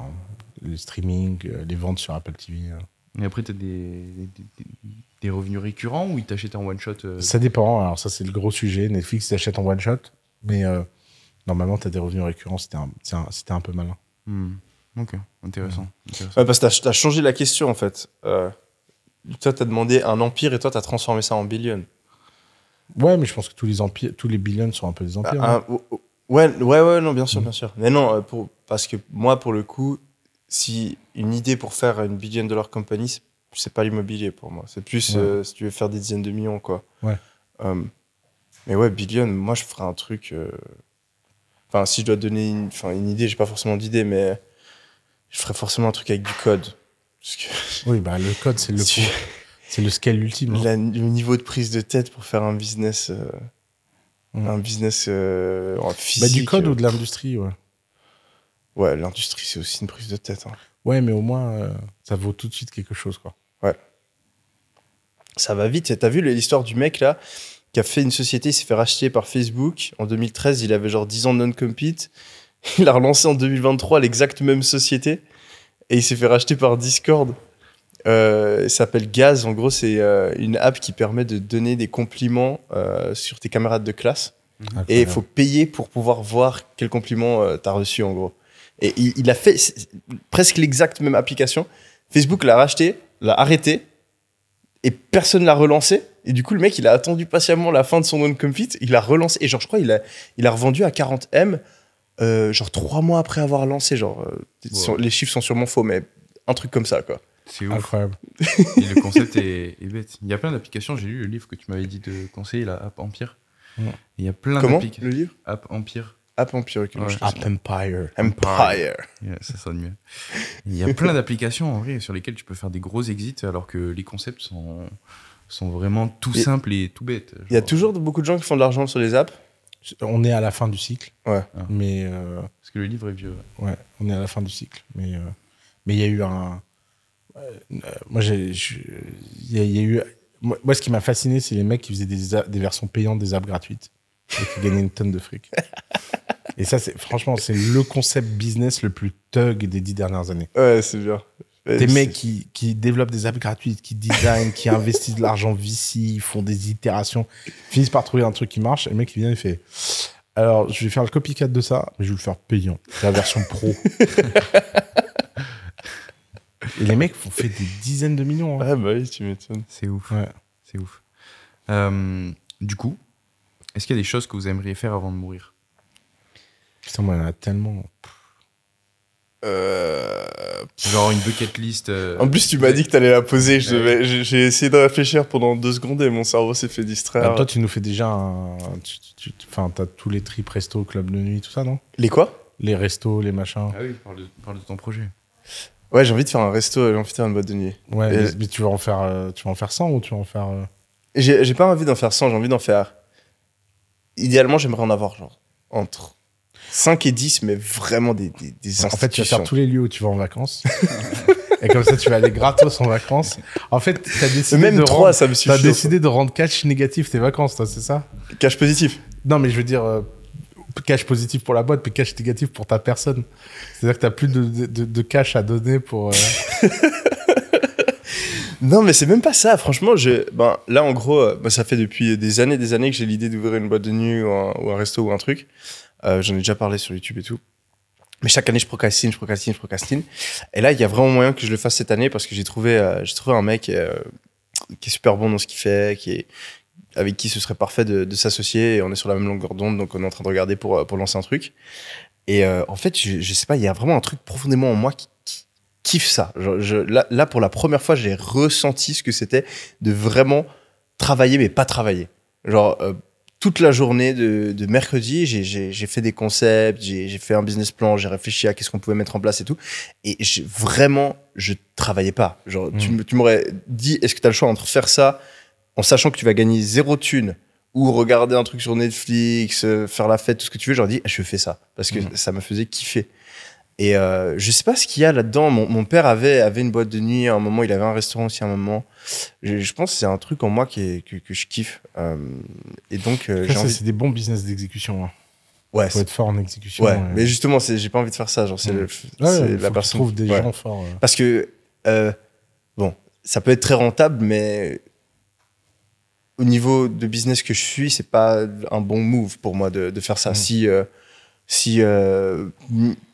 [SPEAKER 3] le streaming, euh, les ventes sur Apple TV. euh.
[SPEAKER 2] Et après, tu as des, des, des- des revenus récurrents ou ils t'achètent en one shot euh,
[SPEAKER 3] Ça dépend. Alors, ça, c'est le gros sujet. Netflix t'achète en one shot. Mais euh, normalement, tu as des revenus récurrents. C'était un, un- un peu malin.
[SPEAKER 2] hmm. Ok, intéressant. intéressant.
[SPEAKER 1] Ouais, parce que t'as as changé la question en fait. Euh, toi, t'as demandé un empire et toi, t'as transformé ça en billion.
[SPEAKER 3] Ouais, mais je pense que tous les empires, tous les billions sont un peu des empires. hein.
[SPEAKER 1] Ah, oh, oh, ouais, ouais, ouais, non, bien sûr, bien sûr. Mais non, euh, pour, parce que moi, pour le coup, si une idée pour faire une billion dollar company, c'est- c'est pas l'immobilier pour moi. C'est plus
[SPEAKER 3] Ouais.
[SPEAKER 1] euh, si tu veux faire des dizaines de millions, quoi.
[SPEAKER 3] Ouais.
[SPEAKER 1] Euh, mais ouais, billion, moi, je ferais un truc. euh, Enfin, si je dois donner une, une idée, j'ai pas forcément d'idée, mais je ferais forcément un truc avec du code. Parce que
[SPEAKER 3] Oui, bah, le code, c'est le,
[SPEAKER 1] Si-
[SPEAKER 3] c'est le scale ultime. hein.
[SPEAKER 1] la- le niveau de prise de tête pour faire un business, euh,
[SPEAKER 3] Mm.
[SPEAKER 1] un business euh, en
[SPEAKER 3] Bah,
[SPEAKER 1] physique.
[SPEAKER 3] du code
[SPEAKER 1] euh,
[SPEAKER 3] ou de l'industrie, ouais.
[SPEAKER 1] Ouais, l'industrie, c'est aussi une prise de tête. hein.
[SPEAKER 3] Ouais, mais au moins, euh, ça vaut tout de suite quelque chose, quoi.
[SPEAKER 1] Ça va vite. T'as vu l'histoire du mec là qui a fait une société, il s'est fait racheter par Facebook. En 2013, il avait genre 10 ans de non-compete. Il a relancé en 2023 l'exacte même société et il s'est fait racheter par Discord. Euh, s'appelle Gaz. En gros, c'est euh, une app qui permet de donner des compliments euh, sur tes camarades de classe. Et il faut payer pour pouvoir voir quel compliment euh, t'as reçu en gros. Et il, a fait presque l'exacte même application. Facebook l'a racheté, l'a arrêté, et personne l'a relancé. Et du coup, le mec, il a attendu patiemment la fin de son non-compete, il a relancé, et genre, je crois, il a, il a revendu à 40 M, euh, genre trois mois après avoir lancé. Genre, euh,
[SPEAKER 2] Wow.
[SPEAKER 1] sur- les chiffres sont sûrement faux, mais un truc comme ça, quoi.
[SPEAKER 2] C'est ouf.
[SPEAKER 3] Incroyable.
[SPEAKER 2] Et le concept est, est bête. Il y a plein d'applications. J'ai lu le livre que tu m'avais dit de conseiller, la App Empire. Il y a plein
[SPEAKER 1] Comment
[SPEAKER 2] d'applications.
[SPEAKER 1] le livre?
[SPEAKER 2] App Empire.
[SPEAKER 1] App Empire. ok,
[SPEAKER 2] Ouais.
[SPEAKER 3] App. Empire.
[SPEAKER 1] Empire.
[SPEAKER 2] Yeah, ça sonne mieux. Il y a plein d'applications en vrai sur lesquelles tu peux faire des gros exits alors que les concepts sont, sont vraiment tout
[SPEAKER 1] Et-
[SPEAKER 2] simples et tout bêtes.
[SPEAKER 1] Il y a toujours beaucoup de gens qui font de l'argent sur les apps.
[SPEAKER 3] On est à la fin du cycle.
[SPEAKER 1] Ouais.
[SPEAKER 3] Mais euh,
[SPEAKER 2] Parce que le livre est vieux.
[SPEAKER 3] ouais, on est à la fin du cycle. Mais euh, mais il y a eu un. euh, moi, j'ai. Il y, a- il y a eu. Moi, moi, ce qui m'a fasciné, c'est les mecs qui faisaient des, des versions payantes des apps gratuites et qui gagnaient une tonne de fric. Et ça, c'est franchement, c'est le concept business le plus thug des dix dernières années.
[SPEAKER 1] Ouais, c'est bien.
[SPEAKER 3] Des mecs qui, qui développent des apps gratuites, qui designent, qui investissent de l'argent VC, font des itérations, finissent par trouver un truc qui marche. Et le mec, il vient, il fait Alors, je vais faire le copycat de ça, mais je vais le faire payant. C'est la version pro. et les mecs font fait des dizaines de millions. hein.
[SPEAKER 1] Ouais, bah oui, tu m'étonnes.
[SPEAKER 2] C'est ouf.
[SPEAKER 3] Ouais.
[SPEAKER 2] C'est ouf. Euh, du coup, est-ce qu'il y a des choses que vous aimeriez faire avant de mourir?
[SPEAKER 3] Putain, moi, il y en a tellement.
[SPEAKER 1] Euh...
[SPEAKER 2] Genre une bucket list. euh,
[SPEAKER 1] En plus, tu m'as dit que t'allais la poser. je
[SPEAKER 2] Ouais.
[SPEAKER 1] devais- J'ai essayé de réfléchir pendant deux secondes et mon cerveau s'est fait distraire.
[SPEAKER 3] Bah, toi, tu nous fais déjà un. tu- tu- tu- Enfin, t'as tous les tripes resto, club de nuit, tout ça, non?
[SPEAKER 1] Les quoi?
[SPEAKER 3] Les restos, les machins.
[SPEAKER 2] Ah oui, parle de, parle de ton projet.
[SPEAKER 1] Ouais, j'ai envie de faire un resto, j'ai envie de faire une boîte de nuit.
[SPEAKER 3] Ouais,
[SPEAKER 1] Et-
[SPEAKER 3] mais, mais tu vas en faire, euh, tu vas en faire 100 ou tu vas en faire. euh,
[SPEAKER 1] j'ai pas envie d'en faire 100, j'ai envie d'en faire. Idéalement, j'aimerais en avoir genre entre 5 et 10, mais vraiment des, des, des
[SPEAKER 3] En fait, tu vas faire tous les lieux où tu vas en vacances. et comme ça, tu vas aller gratos en vacances. En fait, t'as décidé,
[SPEAKER 1] Même
[SPEAKER 3] de
[SPEAKER 1] 3,
[SPEAKER 3] rendre,
[SPEAKER 1] ça me suffit.
[SPEAKER 3] t'as décidé de rendre cash négatif tes vacances, toi, c'est ça?
[SPEAKER 1] Cash positif.
[SPEAKER 3] Non, mais je veux dire, euh, cash positif pour la boîte, mais cash négatif pour ta personne. C'est-à-dire que t'as plus de, de, de cash à donner pour. euh,
[SPEAKER 1] Non, mais c'est même pas ça. Franchement, je, ben, là, en gros, euh, ben, ça fait depuis des années des années que j'ai l'idée d'ouvrir une boîte de nuit ou un, ou un resto ou un truc. Euh, J'en ai déjà parlé sur YouTube et tout. Mais chaque année, je procrastine, je procrastine, je procrastine. Et là, il y a vraiment moyen que je le fasse cette année parce que j'ai trouvé, euh, j'ai trouvé un mec euh, qui est super bon dans ce qu'il fait, qui est, avec qui ce serait parfait de, s'associer. Et on est sur la même longueur d'onde, donc on est en train de regarder pour, pour lancer un truc. Et euh, en fait, je, je sais pas, il y a vraiment un truc profondément en moi qui, kiffe ça. Je, je- là, là, pour la première fois, j'ai ressenti ce que c'était de vraiment travailler, mais pas travailler. Genre, toute la journée de, de mercredi, j'ai- fait des concepts, j'ai fait un business plan, j'ai réfléchi à qu'est-ce qu'on pouvait mettre en place et tout. Et j'ai- vraiment, je travaillais pas. Genre, tu,
[SPEAKER 3] Mm.
[SPEAKER 1] tu m'aurais dit, est-ce que tu as le choix entre faire ça en sachant que tu vas gagner zéro thune ou regarder un truc sur Netflix, euh, faire la fête, tout ce que tu veux, j'aurais dit, je fais ça. Parce que
[SPEAKER 3] Mhm.
[SPEAKER 1] ça me faisait kiffer. Et euh, je sais pas ce qu'il y a là-dedans. Mon, mon père avait, avait une boîte de nuit à un moment, il avait un restaurant aussi à un moment. Je, je pense que c'est un truc en moi qui est- que, que je kiffe. Euh, et donc, euh, j'ai envie.
[SPEAKER 3] c'est des bons business d'exécution. Hein.
[SPEAKER 1] Ouais,
[SPEAKER 3] Faut être fort en exécution.
[SPEAKER 1] ouais. mais justement, j'ai pas envie de faire ça. Genre, c'est
[SPEAKER 3] Ouais, faut
[SPEAKER 1] la personne.
[SPEAKER 3] trouves des gens forts.
[SPEAKER 1] Parce que, euh, bon, ça peut être très rentable, mais au niveau de business que je suis, c'est pas un bon move pour moi de, de faire ça
[SPEAKER 3] Mhm.
[SPEAKER 1] si, euh, si euh,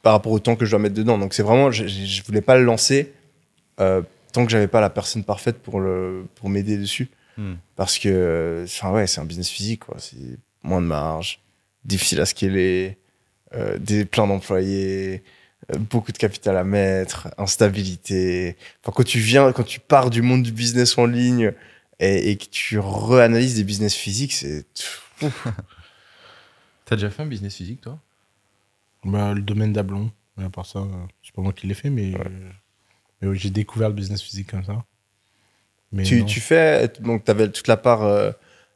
[SPEAKER 1] par rapport au temps que je dois mettre dedans. Donc c'est vraiment, je, je voulais pas le lancer euh, tant que j'avais pas la personne parfaite pour le pour m'aider dessus.
[SPEAKER 2] Hmm.
[SPEAKER 1] Parce que, enfin ouais, c'est un business physique, quoi. C'est moins de marge, difficile à scaler, euh, des plein d'employés, euh, beaucoup de capital à mettre, instabilité. Enfin, quand tu viens, quand tu pars du monde du business en ligne et, et que tu réanalyses des business physiques, c'est
[SPEAKER 2] T'as déjà fait un business physique, toi?
[SPEAKER 3] Bah, le domaine d'Ablon. À part ça, euh, c'est pas moi qui l'ai fait, mais, mais j'ai découvert le business physique comme ça. Mais
[SPEAKER 1] tu, tu fais, donc tu avais toute la part euh,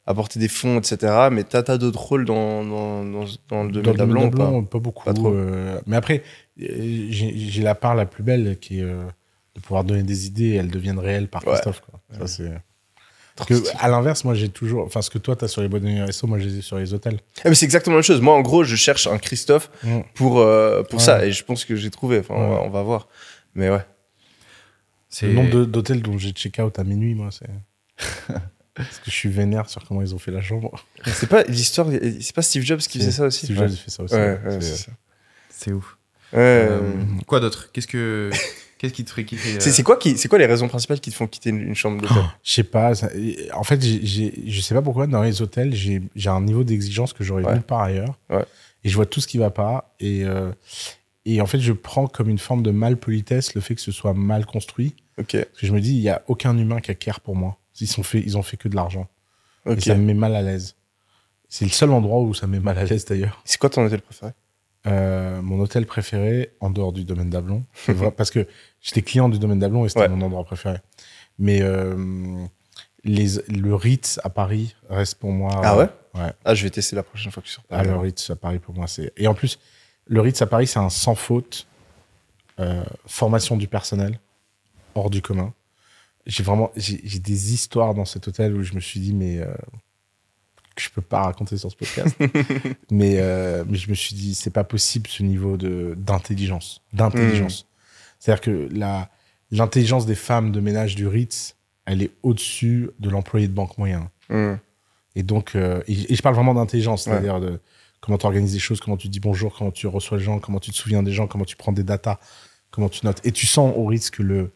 [SPEAKER 1] apporter des fonds, etc. Mais tu as, d'autres rôles dans, dans, dans, dans le domaine d'Ablon ou pas
[SPEAKER 3] pas beaucoup.
[SPEAKER 1] Pas trop.
[SPEAKER 3] euh, mais après, j'ai j'ai la part la plus belle qui est euh, de pouvoir donner des idées et elles deviennent réelles par
[SPEAKER 1] Ouais.
[SPEAKER 3] Christophe. Quoi. Ça,
[SPEAKER 1] Ouais.
[SPEAKER 3] c'est... Que, à l'inverse, moi, j'ai toujours. Enfin, ce que toi, tu as sur les boîtes de nuit resto, moi, je les ai sur les hôtels.
[SPEAKER 1] Eh, mais c'est exactement la même chose. Moi, en gros, je cherche un Christophe
[SPEAKER 3] Mm.
[SPEAKER 1] pour, euh, pour
[SPEAKER 3] Ouais.
[SPEAKER 1] ça. Et je pense que j'ai trouvé. Enfin, on, va,
[SPEAKER 3] Ouais.
[SPEAKER 1] on va voir. Mais ouais.
[SPEAKER 2] C'est
[SPEAKER 3] Le nombre d'hôtels dont j'ai check-out à minuit, moi, c'est. Parce que je suis vénère sur comment ils ont fait la chambre.
[SPEAKER 1] C'est pas l'histoire. C'est pas Steve Jobs qui faisait ça aussi
[SPEAKER 3] Steve
[SPEAKER 1] Ouais.
[SPEAKER 3] Jobs, il fait ça aussi.
[SPEAKER 1] Ouais, ouais,
[SPEAKER 3] C'est-
[SPEAKER 2] ouf.
[SPEAKER 1] Ouais,
[SPEAKER 2] euh, quoi d'autre? Qu'est-ce que qu'est-ce qui te ferait
[SPEAKER 1] C'est
[SPEAKER 2] euh,
[SPEAKER 1] c'est quoi, qui- c'est quoi les raisons principales qui te font quitter une, une chambre d'hôtel?
[SPEAKER 3] Je sais pas. ça- en fait, j'ai- j'ai- je sais pas pourquoi dans les hôtels, j'ai un niveau d'exigence que j'aurais
[SPEAKER 1] Ouais.
[SPEAKER 3] nulle part ailleurs.
[SPEAKER 1] Ouais.
[SPEAKER 3] Et je vois tout ce qui va pas. Et, euh, et en fait, je prends comme une forme de malpolitesse le fait que ce soit mal construit. Parce que je me dis, il y a aucun humain qui acquiert pour moi. Ils, sont fait, ils ont fait que de l'argent. Et ça me met mal à l'aise. C'est le seul endroit où ça me met mal à l'aise d'ailleurs.
[SPEAKER 1] C'est quoi ton hôtel préféré?
[SPEAKER 3] Euh, mon hôtel préféré, en dehors du domaine d'Ablon, parce que j'étais client du domaine d'Ablon et c'était
[SPEAKER 1] Ouais.
[SPEAKER 3] mon endroit préféré. Mais euh, les, le Ritz à Paris reste pour moi.
[SPEAKER 1] Ah ouais?
[SPEAKER 3] Ouais.
[SPEAKER 1] Ah, je vais tester la prochaine fois que je suis sur
[SPEAKER 3] Ah,
[SPEAKER 1] Paris.
[SPEAKER 3] le Ritz à Paris pour moi, c'est. Et en plus, le Ritz à Paris, c'est un sans faute, euh, formation du personnel, hors du commun. J'ai vraiment, j'ai des histoires dans cet hôtel où je me suis dit, mais euh, que je peux pas raconter sur ce podcast. mais, euh, mais je me suis dit, c'est pas possible ce niveau de d'intelligence, d'intelligence. C'est-à-dire que la l'intelligence des femmes de ménage du Ritz, elle est au-dessus de l'employé de banque moyen.
[SPEAKER 1] Hmm.
[SPEAKER 3] Et donc, euh, et, et je parle vraiment d'intelligence,
[SPEAKER 1] Ouais.
[SPEAKER 3] c'est-à-dire de comment tu organises des choses, comment tu dis bonjour, comment tu reçois les gens, comment tu te souviens des gens, comment tu prends des datas, comment tu notes. Et tu sens au risque que le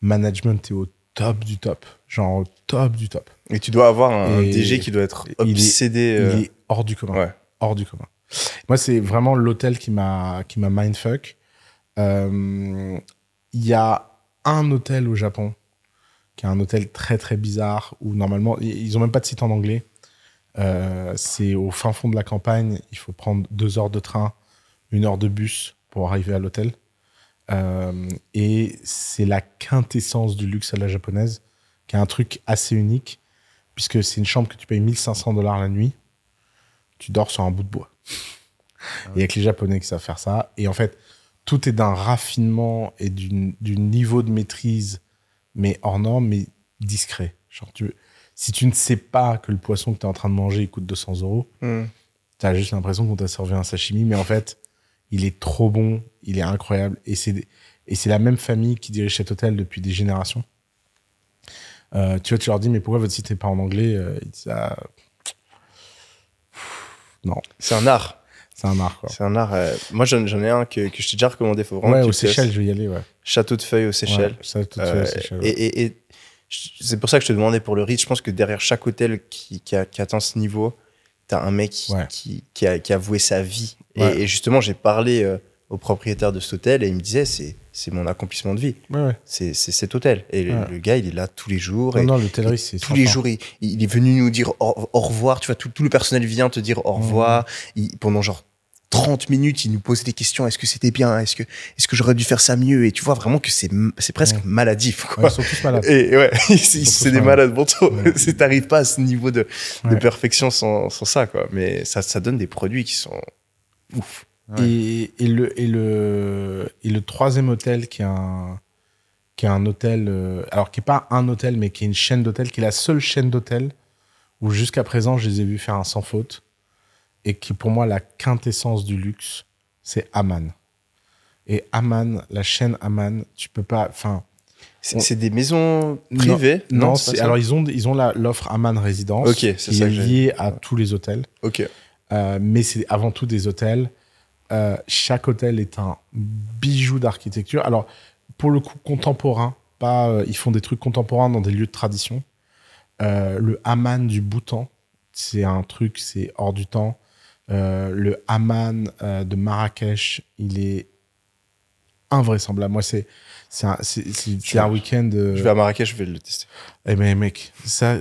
[SPEAKER 3] management est au top du top, genre top du top.
[SPEAKER 1] Et tu dois avoir un
[SPEAKER 3] Et
[SPEAKER 1] DG qui doit être
[SPEAKER 3] il est-
[SPEAKER 1] obsédé. euh,
[SPEAKER 3] Il est hors du commun.
[SPEAKER 1] Ouais.
[SPEAKER 3] Hors du commun. Moi, c'est vraiment l'hôtel qui m'a qui m'a mindfuck. Euh, Il y a un hôtel au Japon qui est un hôtel très très bizarre où normalement ils ont même pas de site en anglais. Euh, c'est au fin fond de la campagne. Il faut prendre deux heures de train, une heure de bus pour arriver à l'hôtel. Euh, et c'est la quintessence du luxe à la japonaise, qui est un truc assez unique, puisque c'est une chambre que tu payes 1500 dollars la nuit. Tu dors sur un bout de bois. Et avec les Japonais qui savent faire ça. Et en fait, tout est d'un raffinement et d'une du niveau de maîtrise, mais hors norme, mais discret. Genre, tu, si tu ne sais pas que le poisson que tu es en train de manger il coûte 200 euros,
[SPEAKER 1] hmm.
[SPEAKER 3] T'as juste l'impression qu'on t'a servi un sashimi, mais en fait, il est trop bon, il est incroyable. Et c'est, et c'est la même famille qui dirige cet hôtel depuis des générations. Euh, tu vois, tu leur dis, mais pourquoi votre site n'est pas en anglais Euh, Ils disent, ah, non,
[SPEAKER 1] C'est un art.
[SPEAKER 3] c'est un art, quoi.
[SPEAKER 1] C'est un art. euh, Moi, j'en j'en ai un que, que je t'ai déjà recommandé. Faut vraiment
[SPEAKER 3] Ouais, aux. Seychelles, je vais y aller, ouais.
[SPEAKER 1] Château de feuilles aux Seychelles.
[SPEAKER 3] Ouais,
[SPEAKER 1] Euh,
[SPEAKER 3] Seychelles, ouais.
[SPEAKER 1] et et- c'est pour ça que je te demandais pour le rythme. Je pense que derrière chaque hôtel qui, qui, a- qui atteint ce niveau, t'as un mec qui,
[SPEAKER 3] Ouais.
[SPEAKER 1] qui, qui a, qui a voué sa vie. Et-
[SPEAKER 3] Ouais.
[SPEAKER 1] Et, justement, j'ai parlé euh, au propriétaire de cet hôtel et il me disait c'est c'est mon accomplissement de vie.
[SPEAKER 3] Ouais, ouais.
[SPEAKER 1] C'est cet hôtel. Et le,
[SPEAKER 3] Ouais.
[SPEAKER 1] le gars, il est là tous les jours.
[SPEAKER 3] Non,
[SPEAKER 1] et
[SPEAKER 3] non, l'hôtellerie, c'est
[SPEAKER 1] tous les jours, il, il est venu nous dire au, au revoir. Tu vois, tout, tout le personnel vient te dire au revoir. Il- pendant genre 30 minutes, il nous pose des questions. Est-ce que c'était bien? Est-ce que, est-ce que j'aurais dû faire ça mieux? Et tu vois vraiment que c'est, c'est presque
[SPEAKER 3] Ouais.
[SPEAKER 1] maladif.
[SPEAKER 3] Ouais, ils sont tous malades.
[SPEAKER 1] Et ouais, c'est des
[SPEAKER 3] malades.
[SPEAKER 1] malades mentaux.
[SPEAKER 3] Ouais.
[SPEAKER 1] C'est- T'arrives pas à ce niveau de, de perfection sans, sans ça, quoi. Mais ça, ça donne des produits qui sont ouf.
[SPEAKER 2] Ouais.
[SPEAKER 3] Et, et le, et, le, et le troisième hôtel, qui est un, qui est un hôtel, euh, alors qui n'est pas un hôtel, mais qui est une chaîne d'hôtels, qui est la seule chaîne d'hôtels où jusqu'à présent je les ai vus faire un sans faute, et qui pour moi la quintessence du luxe, c'est Aman. Et Aman, la chaîne Aman, tu peux pas. Enfin,
[SPEAKER 1] C'est
[SPEAKER 3] On-
[SPEAKER 1] des maisons privées
[SPEAKER 3] non, alors ils ont, ils ont l'offre Aman Résidence,
[SPEAKER 1] Ok, c'est
[SPEAKER 3] qui
[SPEAKER 1] ça
[SPEAKER 3] est liée à tous les hôtels.
[SPEAKER 1] Ok.
[SPEAKER 3] Euh, mais c'est avant tout des hôtels. Euh, chaque hôtel est un bijou d'architecture. Alors, pour le coup, contemporain, pas, euh, ils font des trucs contemporains dans des lieux de tradition. Le hammam du Bhoutan, c'est un truc, c'est hors du temps. Euh, le hammam euh, de Marrakech, il est invraisemblable. Moi, c'est c'est un, week-end. euh,
[SPEAKER 1] Je vais à Marrakech, je vais le tester.
[SPEAKER 3] eh ben mec, ça,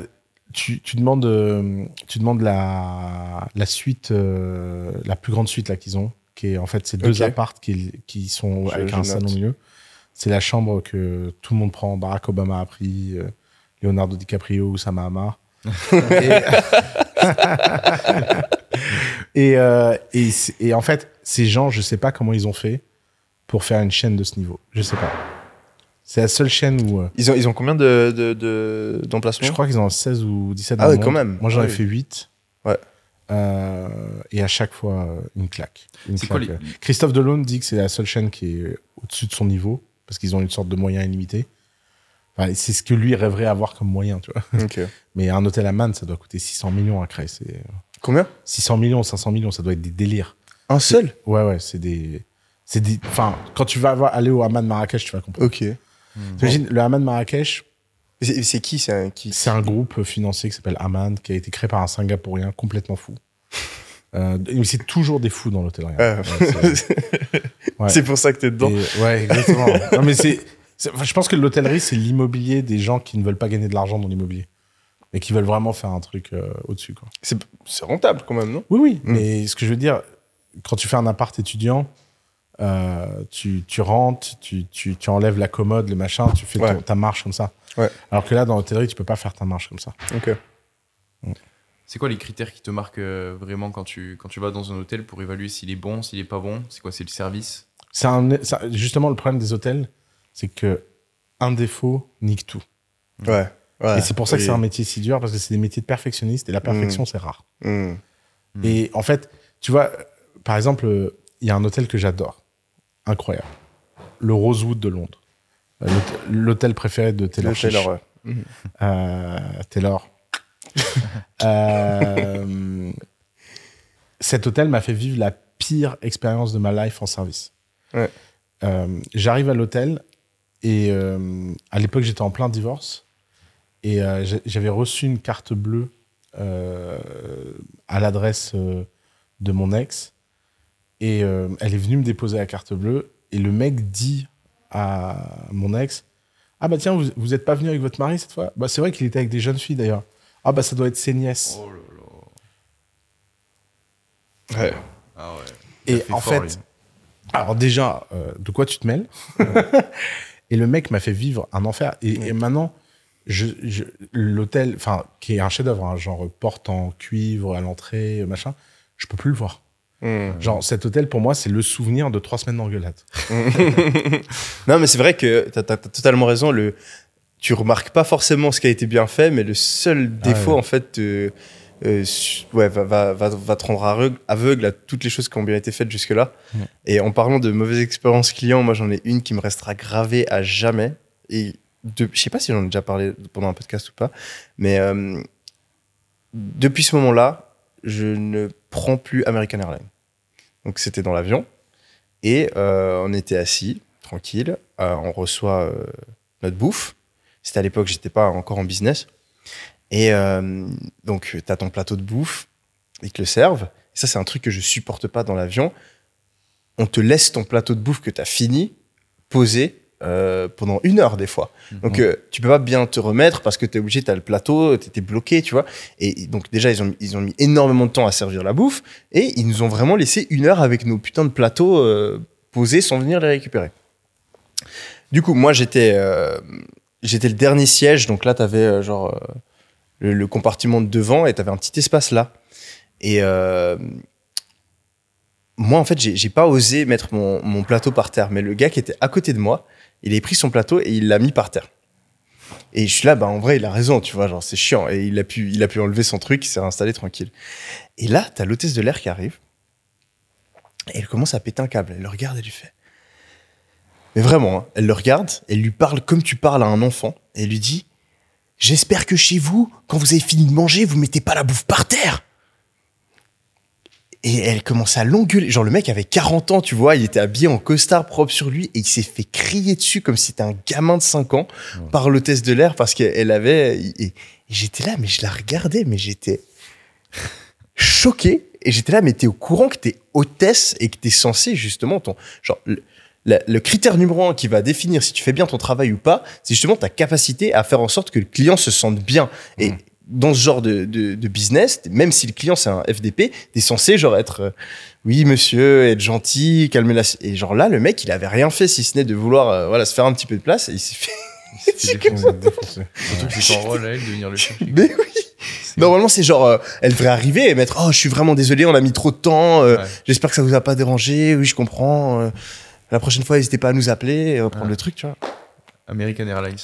[SPEAKER 3] tu, tu demandes, tu demandes la, la suite, la plus grande suite là qu'ils ont, qui est en fait ces deux appartes qui, qui sont
[SPEAKER 1] Je-
[SPEAKER 3] avec
[SPEAKER 1] je
[SPEAKER 3] un
[SPEAKER 1] note.
[SPEAKER 3] salon au milieu. C'est la chambre que tout le monde prend. Barack Obama a pris, Leonardo DiCaprio, Oussama Hamar. et, euh, et, c'est- et en fait, ces gens, je sais pas comment ils ont fait pour faire une chaîne de ce niveau. Je sais pas. C'est la seule chaîne où. euh,
[SPEAKER 1] Ils ont, ils ont combien de, de, de- d'emplacements
[SPEAKER 3] je crois qu'ils ont 16 ou 17
[SPEAKER 1] Ah
[SPEAKER 3] dans le
[SPEAKER 1] ouais, quand même.
[SPEAKER 3] Moi, j'en
[SPEAKER 1] Ah
[SPEAKER 3] ai
[SPEAKER 1] oui.
[SPEAKER 3] fait 8.
[SPEAKER 1] Ouais.
[SPEAKER 3] Euh, et à chaque fois, euh, une claque. Une
[SPEAKER 2] quoi
[SPEAKER 3] claque.
[SPEAKER 2] les-
[SPEAKER 3] Christophe Delone dit que c'est la seule chaîne qui est au-dessus de son niveau, parce qu'ils ont une sorte de moyens illimités. Enfin, c'est ce que lui rêverait avoir comme moyen, tu vois. Mais un hôtel à Man, ça doit coûter 600 millions à créer. C'est
[SPEAKER 1] Combien
[SPEAKER 3] 600 millions, 500 millions, ça doit être des délires.
[SPEAKER 1] Un seul
[SPEAKER 3] Ouais, ouais, c'est des. C'est des. Enfin, quand tu vas aller au Hammam de Marrakech, tu vas comprendre.
[SPEAKER 1] Ok.
[SPEAKER 3] T'imagines, le Hammam de Marrakech,
[SPEAKER 1] C'est, c'est qui? C'est un, qui?
[SPEAKER 3] C'est un groupe financier qui s'appelle Aman, qui a été créé par un Singapourien complètement fou. Euh, mais c'est toujours des fous dans l'hôtellerie.
[SPEAKER 1] Ah.
[SPEAKER 3] Ouais, c'est- Ouais.
[SPEAKER 1] Pour ça que t'es dedans.
[SPEAKER 3] et- ouais, exactement. non, mais c'est, je pense que l'hôtellerie, c'est l'immobilier des gens qui ne veulent pas gagner de l'argent dans l'immobilier. Mais qui veulent vraiment faire un truc euh, au-dessus. Quoi.
[SPEAKER 1] C'est, c'est rentable quand même, non?
[SPEAKER 3] Oui, oui.
[SPEAKER 1] Mm.
[SPEAKER 3] Mais ce que je veux dire, quand tu fais un appart étudiant, euh, tu, tu rentres, tu, tu, tu enlèves la commode, le machin, tu fais
[SPEAKER 1] Ouais.
[SPEAKER 3] ton- ta marche comme ça.
[SPEAKER 1] Ouais.
[SPEAKER 3] Alors que là, dans l'hôtellerie, tu peux pas faire ta marche comme ça.
[SPEAKER 1] Ok.
[SPEAKER 2] C'est quoi les critères qui te marquent euh, vraiment quand tu, quand tu vas dans un hôtel pour évaluer s'il est bon, s'il est pas bon? C'est quoi C'est le service?
[SPEAKER 3] C'est un, ça- justement le problème des hôtels, c'est que un défaut nique tout.
[SPEAKER 1] Ouais. Ouais.
[SPEAKER 3] et c'est pour ça que c'est un métier si dur parce que c'est des métiers de perfectionnistes et la perfection c'est rare.
[SPEAKER 1] Hmm.
[SPEAKER 2] Mm.
[SPEAKER 3] Et en fait, tu vois, par exemple, il y a un hôtel que j'adore, incroyable, le Rosewood de Londres, Euh, l'hôtel- préféré de Taylor.
[SPEAKER 1] Taylor, ouais.
[SPEAKER 3] Euh, Taylor. Euh, cet hôtel m'a fait vivre la pire expérience de ma life en service.
[SPEAKER 1] Ouais.
[SPEAKER 3] Euh, J'arrive à l'hôtel et euh, à l'époque j'étais en plein divorce et euh, j'avais reçu une carte bleue euh, à l'adresse euh, de mon ex et euh, elle est venue me déposer la carte bleue et le mec dit à mon ex ah bah tiens, vous, vous êtes pas venu avec votre mari cette fois? Bah c'est vrai qu'il était avec des jeunes filles d'ailleurs. Ah bah ça doit être ses nièces.
[SPEAKER 2] Oh là là.
[SPEAKER 1] Ouais.
[SPEAKER 2] Ah ouais.
[SPEAKER 3] Et en
[SPEAKER 2] fort,
[SPEAKER 3] fait,
[SPEAKER 2] lui.
[SPEAKER 3] alors déjà, euh, de quoi tu te mêles? Et le mec m'a fait vivre un enfer. Et, et maintenant, je, je- l'hôtel, enfin, qui est un chef-d'œuvre, hein, genre porte en cuivre à l'entrée, machin, je peux plus le voir.
[SPEAKER 1] Hmm.
[SPEAKER 3] Genre, cet hôtel, pour moi, c'est le souvenir de trois semaines d'engueulade.
[SPEAKER 1] non, mais c'est vrai que t'as, t'as- t'as totalement raison. Le, tu remarques pas forcément ce qui a été bien fait, mais le seul défaut,
[SPEAKER 3] ouais.
[SPEAKER 1] en fait, euh, ouais, va, va, va, va te rendre aveugle, à toutes les choses qui ont bien été faites jusque-là. Et en parlant de mauvaises expériences clients, moi j'en ai une qui me restera gravée à jamais. Et de, je sais pas si j'en ai déjà parlé pendant un podcast ou pas, mais euh, depuis ce moment-là, je ne prends plus American Airlines. Donc c'était dans l'avion et euh, on était assis, tranquille, euh, on reçoit notre bouffe. C'était à l'époque, j'étais pas encore en business. Et donc, tu as ton plateau de bouffe, ils te le servent. Et ça, c'est un truc que je supporte pas dans l'avion. On te laisse ton plateau de bouffe que tu as fini posé euh, pendant une heure des fois. Donc, euh, tu peux pas bien te remettre parce que tu es obligé, tu as le plateau, tu étais bloqué, tu vois. Et donc, déjà, ils ont, ils ont mis énormément de temps à servir la bouffe et ils nous ont vraiment laissé une heure avec nos putains de plateaux euh, posés sans venir les récupérer. Du coup, moi, j'étais euh, j'étais le dernier siège. Donc là, tu avais genre le, le compartiment de devant et tu avais un petit espace là. Et moi, en fait, j'ai j'ai pas osé mettre mon, mon plateau par terre. Mais le gars qui était à côté de moi, il a pris son plateau et il l'a mis par terre. Et je suis là, bah en vrai, il a raison, tu vois, genre c'est chiant. Et il a pu, il a pu enlever son truc, il s'est installé tranquille. Et là, t'as l'hôtesse de l'air qui arrive. Et elle commence à péter un câble. Elle le regarde et lui fait. Mais vraiment, hein, elle le regarde, elle lui parle comme tu parles à un enfant. Et elle lui dit J'espère que chez vous, quand vous avez fini de manger, vous mettez pas la bouffe par terre. Et elle commence à l'engueuler. Genre, le mec avait 40 ans, tu vois, il était habillé en costard propre sur lui et il s'est fait crier dessus comme si c'était un gamin de 5 ans par l'hôtesse de l'air parce qu'elle avait. Et, et j'étais là, mais je la regardais, mais j'étais choqué. Et j'étais là, mais t'es au courant que t'es hôtesse et que t'es censé justement ton. Genre, le, critère numéro un qui va définir si tu fais bien ton travail ou pas, c'est justement ta capacité à faire en sorte que le client se sente bien. Et dans ce genre de, de, de business, même si le client c'est un FDP, t'es censé genre être euh, oui monsieur, être gentil, calmer la et genre là le mec il avait rien fait si ce n'est de vouloir euh, voilà se faire un petit peu de place et il s'est fait.
[SPEAKER 2] Surtout que c'est ton rôle à elle de venir le chercher.
[SPEAKER 1] mais oui normalement c'est genre euh, elle devrait arriver et mettre oh je suis vraiment désolé on a mis trop de temps euh,
[SPEAKER 2] Ouais.
[SPEAKER 1] j'espère que ça vous a pas dérangé oui je comprends euh, la prochaine fois n'hésitez pas à nous appeler et reprendre
[SPEAKER 2] Ouais.
[SPEAKER 1] le truc tu vois
[SPEAKER 2] American Airlines.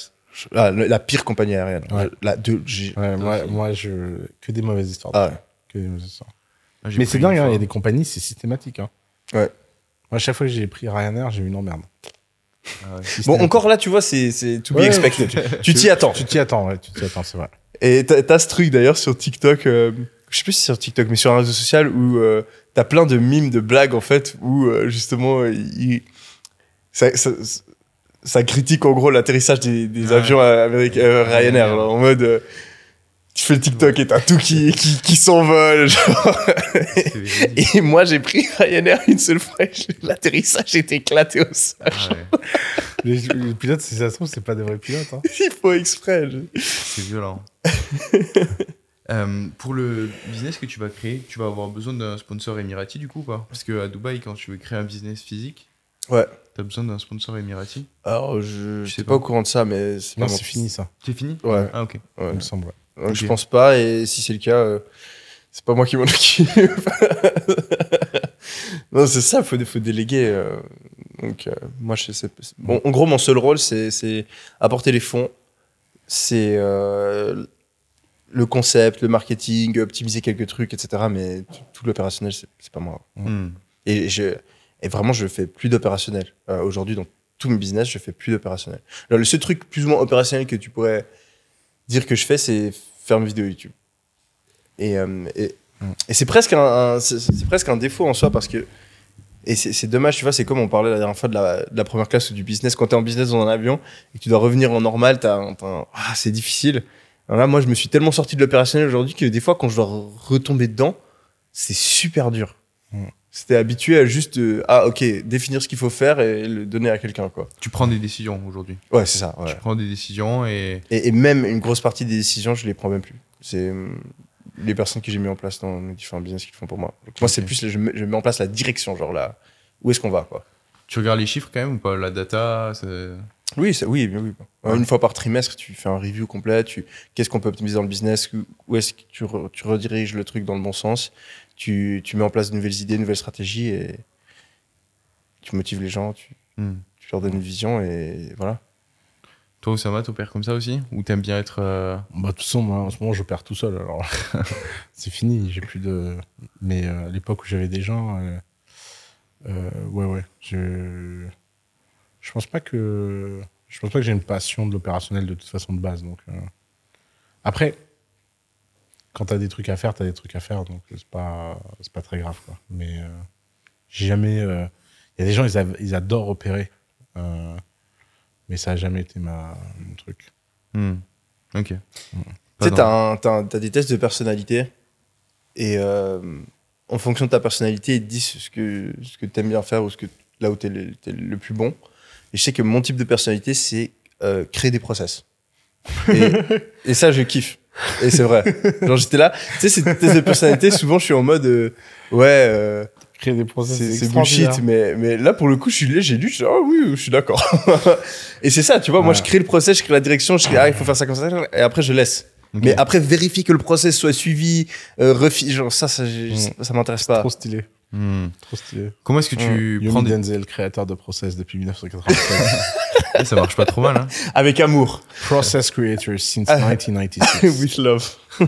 [SPEAKER 1] Ah, la pire compagnie aérienne
[SPEAKER 3] Ouais.
[SPEAKER 1] la deux j'ai
[SPEAKER 3] Ouais, moi, je... que des mauvaises histoires.
[SPEAKER 1] ah ouais.
[SPEAKER 3] Que des mauvaises histoires.
[SPEAKER 2] Ah, j'ai
[SPEAKER 3] Mais c'est dingue, hein, il y a des compagnies, c'est systématique. Hein.
[SPEAKER 1] Ouais.
[SPEAKER 3] Moi, à chaque fois que j'ai pris Ryanair, j'ai eu une emmerde.
[SPEAKER 2] Ah ouais.
[SPEAKER 1] bon encore là tu vois c'est to be expected
[SPEAKER 3] tu-
[SPEAKER 1] t'y attends
[SPEAKER 3] Tu t'y attends, ouais, tu t'y attends, c'est vrai.
[SPEAKER 1] Et t'as ce truc d'ailleurs sur TikTok, euh, je sais plus si c'est sur TikTok, mais sur un réseau social où euh, t'as plein de mimes, de blagues en fait, où euh, justement il- ça, ça, ça critique en gros l'atterrissage des, avions américains, euh, Ryanair, genre, en mode euh, tu fais le TikTok et t'as tout qui, qui, qui s'envole. Et moi j'ai pris Ryanair une seule fois, l'atterrissage est éclaté au sol.
[SPEAKER 2] Ah ouais.
[SPEAKER 3] Les, les pilotes, si ça se trouve, c'est pas des vrais pilotes. Hein.
[SPEAKER 1] Il faut exprès. je-
[SPEAKER 2] C'est violent. Euh, pour le business que tu vas créer, tu vas avoir besoin d'un sponsor émirati du coup ou pas? Parce que à Dubaï, quand tu veux créer un business physique,
[SPEAKER 1] Ouais.
[SPEAKER 2] t'as besoin d'un sponsor émirati.
[SPEAKER 1] Alors je, je
[SPEAKER 2] sais
[SPEAKER 1] suis
[SPEAKER 2] pas.
[SPEAKER 1] pas au courant de ça, mais c'est
[SPEAKER 3] Non, c'est fini, ça,
[SPEAKER 2] C'est fini?
[SPEAKER 1] Ouais.
[SPEAKER 2] Ah ok.
[SPEAKER 1] ouais.
[SPEAKER 3] il me semble. ouais.
[SPEAKER 1] Ouais, Je
[SPEAKER 2] Ok.
[SPEAKER 1] pense pas, et si c'est le cas, euh, c'est pas moi qui m'en occupe. non, c'est ça, faut, faut déléguer. euh, donc, euh, moi, je sais. Bon, en gros, mon seul rôle, c'est c'est apporter les fonds, c'est euh, le concept, le marketing, optimiser quelques trucs, etc. Mais tout, l'opérationnel, c'est c'est pas moi.
[SPEAKER 2] Hmm.
[SPEAKER 1] Et, je, et vraiment, je fais plus d'opérationnel. Euh, Aujourd'hui, dans tout mes business, je fais plus d'opérationnel. Alors, Le seul truc plus ou moins opérationnel que tu pourrais dire que je fais, c'est faire mes vidéos YouTube. Et, euh, et,
[SPEAKER 3] Mm.
[SPEAKER 1] et c'est presque un, un- c'est c'est presque un défaut en soi parce que et c'est dommage, tu vois, c'est comme on parlait la dernière fois de la, de la première classe ou du business. Quand tu es en business dans un avion et que tu dois revenir en normal, ah, c'est difficile. Alors là, moi, je me suis tellement sorti de l'opérationnel aujourd'hui que des fois, quand je dois retomber dedans, c'est super dur.
[SPEAKER 3] Mm.
[SPEAKER 1] C'était habitué à juste, euh, ah, ok, définir ce qu'il faut faire et le donner à quelqu'un, quoi.
[SPEAKER 2] Tu prends des décisions aujourd'hui.
[SPEAKER 1] Ouais, c'est ça. ouais.
[SPEAKER 2] Tu prends des décisions et
[SPEAKER 1] Et, et même une grosse partie des décisions, je les prends même plus. C'est hum, les personnes que j'ai mis en place dans les différents business qui le font pour moi. Donc, moi, c'est plus, je mets, je mets en place la direction, genre là, où est-ce qu'on va, quoi.
[SPEAKER 2] tu regardes les chiffres quand même ou pas? La data,
[SPEAKER 1] Oui, oui, oui. oui. Euh. Une fois par trimestre, tu fais un review complet. Tu, qu'est-ce qu'on peut optimiser dans le business Où où est-ce que tu, re- tu rediriges le truc dans le bon sens tu, tu mets en place de nouvelles idées, de nouvelles stratégies et tu motives les gens. Tu,
[SPEAKER 2] Hmm.
[SPEAKER 1] tu leur donnes une vision et voilà.
[SPEAKER 2] Toi, Oussama, t'opères comme ça aussi Ou t'aimes bien être. euh,
[SPEAKER 3] Bah, de toute façon, moi, en ce moment, je perds tout seul. Alors, c'est fini. J'ai plus de. Mais euh, à l'époque où j'avais des gens, euh, euh, ouais, ouais. Je, je pense pas que, je pense pas que j'ai une passion de l'opérationnel de toute façon de base. Donc, euh. après, quand t'as des trucs à faire, t'as des trucs à faire. Donc, c'est pas, c'est pas très grave, quoi. Mais euh, j'ai jamais. euh, Il y a des gens, ils, adorent opérer. euh, mais ça a jamais été ma, mon truc.
[SPEAKER 2] hmm. Ok.
[SPEAKER 1] Tu sais, t'as t'as des tests de personnalité et euh, en fonction de ta personnalité, ils te disent ce que, ce que t'aimes bien faire ou ce que, là où t'es le, t'es le plus bon. Et je sais que mon type de personnalité, c'est euh, créer des process. Et, et ça, je kiffe. Et c'est vrai. Genre, j'étais là. Tu sais, ces tests de personnalité, souvent, je suis en mode euh, ouais, euh,
[SPEAKER 3] Créer des process,
[SPEAKER 1] c'est c'est bullshit. Mais, mais là, pour le coup, je suis là, j'ai lu, je suis ah oui, je suis d'accord. et c'est ça, tu vois. Moi, je crée le process, je crée la direction, je crée, ah, il faut faire ça comme ça, et après, je laisse. Mais après, vérifier que le process soit suivi, euh, refi- genre ça, ça,
[SPEAKER 3] Mm.
[SPEAKER 1] ça m'intéresse pas.
[SPEAKER 3] Trop stylé.
[SPEAKER 2] Hmm.
[SPEAKER 3] Trop stylé.
[SPEAKER 2] Comment est-ce que tu prends des.
[SPEAKER 3] Denzel, créateur de Process depuis 1996.
[SPEAKER 2] Eh, ça marche pas trop mal, hein
[SPEAKER 1] Avec amour.
[SPEAKER 3] process creator since
[SPEAKER 1] Ah.
[SPEAKER 3] 1996.
[SPEAKER 1] With love.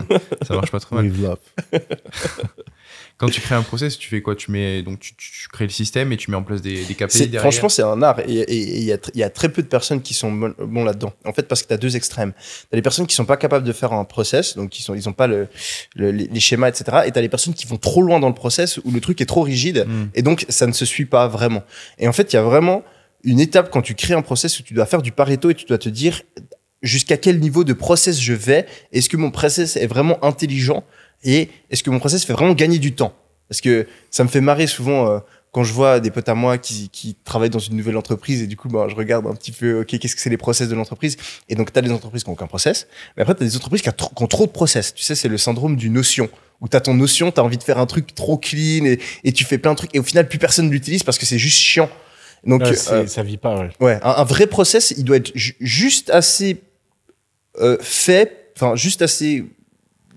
[SPEAKER 2] Ça marche pas trop mal.
[SPEAKER 3] With love.
[SPEAKER 2] Quand tu crées un process, tu fais quoi? Tu mets donc tu, tu crées le système et tu mets en place des, des KPI derrière.
[SPEAKER 1] Franchement, c'est un art. Et il y, y a très peu de personnes qui sont bon, bons là-dedans. En fait, parce que tu as deux extrêmes. Tu as les personnes qui sont pas capables de faire un process, donc qui sont, ils ont pas le, le- les, les schémas, etc. Et tu as les personnes qui vont trop loin dans le process où le truc est trop rigide.
[SPEAKER 2] Hmm.
[SPEAKER 1] Et donc, ça ne se suit pas vraiment. Et en fait, il y a vraiment une étape quand tu crées un process où tu dois faire du Pareto et tu dois te dire jusqu'à quel niveau de process je vais. Est-ce que mon process est vraiment intelligent? Et est-ce que mon process fait vraiment gagner du temps? Parce que ça me fait marrer souvent euh, quand je vois des potes à moi qui, qui travaillent dans une nouvelle entreprise et du coup, ben, je regarde un petit peu, ok, qu'est-ce que c'est les process de l'entreprise? Et donc, tu as des entreprises qui n'ont aucun process, mais après, tu as des entreprises qui, ont trop de process. Tu sais, c'est le syndrome du notion où tu as ton notion, tu as envie de faire un truc trop clean et, et tu fais plein de trucs et au final, plus personne ne l'utilise parce que c'est juste chiant. Donc, euh,
[SPEAKER 3] ça vit pas, ouais.
[SPEAKER 1] Ouais, un, un vrai process, il doit être ju- juste assez euh, fait, enfin juste assez.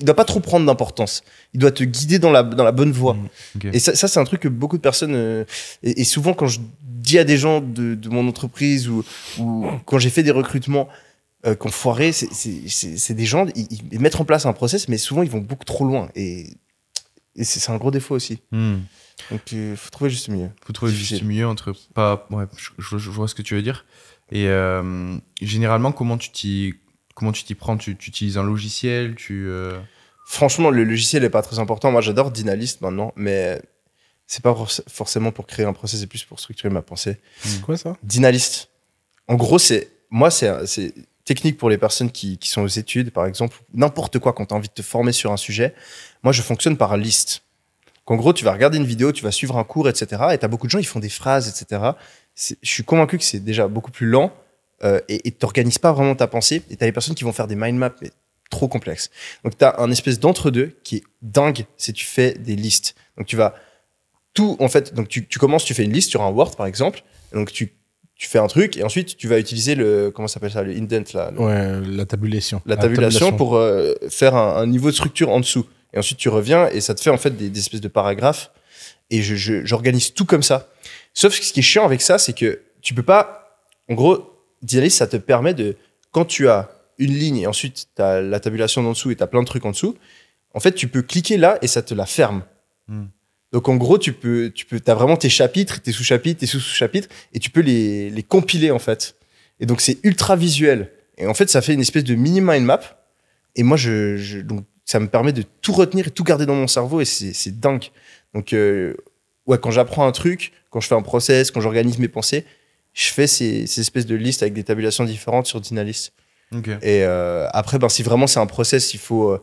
[SPEAKER 1] Il doit pas trop prendre d'importance. Il doit te guider dans la dans la bonne voie.
[SPEAKER 2] Ok.
[SPEAKER 1] Et ça, ça c'est un truc que beaucoup de personnes euh, et, et souvent quand je dis à des gens de, de mon entreprise ou, ou quand j'ai fait des recrutements euh, qui ont foiré, c'est- des gens ils, ils mettent en place un process, mais souvent ils vont beaucoup trop loin et, et c'est un gros défaut aussi.
[SPEAKER 2] Hmm.
[SPEAKER 1] Donc il faut trouver juste le milieu.
[SPEAKER 2] faut trouver le
[SPEAKER 1] Difficile.
[SPEAKER 2] juste milieu entre pas ouais je, je- je vois ce que tu veux dire et euh, généralement comment tu t'y comment tu t'y prends tu, tu utilises un logiciel tu euh,
[SPEAKER 1] Franchement, le logiciel est pas très important. Moi, j'adore Dynalist maintenant, mais c'est pas forc- forcément pour créer un process, c'est plus pour structurer ma pensée.
[SPEAKER 3] C'est quoi ça?
[SPEAKER 1] Dynalist. En gros, c'est moi, c'est c'est technique pour les personnes qui, qui sont aux études, par exemple, n'importe quoi quand tu as envie de te former sur un sujet. Moi, je fonctionne par liste. En gros, tu vas regarder une vidéo, tu vas suivre un cours, etc. Et tu as beaucoup de gens, ils font des phrases, etc. Je suis convaincu que c'est déjà beaucoup plus lent euh, et tu n'organises pas vraiment ta pensée. Et tu as les personnes qui vont faire des mind maps, mais trop complexes. Donc, tu as un espèce d'entre-deux qui est dingue si tu fais des listes. Donc, tu vas tout, en fait, donc tu, tu commences, tu fais une liste sur un Word, par exemple. Donc, tu, tu fais un truc et ensuite, tu vas utiliser le, comment ça s'appelle ça, le indent, là, le-
[SPEAKER 3] Ouais, la tabulation.
[SPEAKER 1] la tabulation pour euh, faire un, un niveau de structure en dessous. Et ensuite, tu reviens et ça te fait en fait des, des espèces de paragraphes. Et je- je- j'organise tout comme ça. Sauf que ce qui est chiant avec ça, c'est que tu peux pas. En gros, Dialis, ça te permet de. Quand tu as une ligne et ensuite tu as la tabulation en dessous et tu as plein de trucs en dessous, en fait, tu peux cliquer là et ça te la ferme.
[SPEAKER 2] Hmm.
[SPEAKER 1] Donc en gros, tu peux, tu peux, as vraiment tes chapitres, tes sous-chapitres, tes sous-sous-chapitres, et tu peux les, les compiler en fait. Et donc c'est ultra visuel. Et en fait, ça fait une espèce de mini mind map. Et moi, je, je- donc ça me permet de tout retenir et tout garder dans mon cerveau, et c'est c'est dingue. Donc euh, ouais, quand j'apprends un truc, quand je fais un process, quand j'organise mes pensées, je fais ces, ces espèces de listes avec des tabulations différentes sur Dynalist. Et euh, après, ben, si vraiment c'est un process, il faut, euh,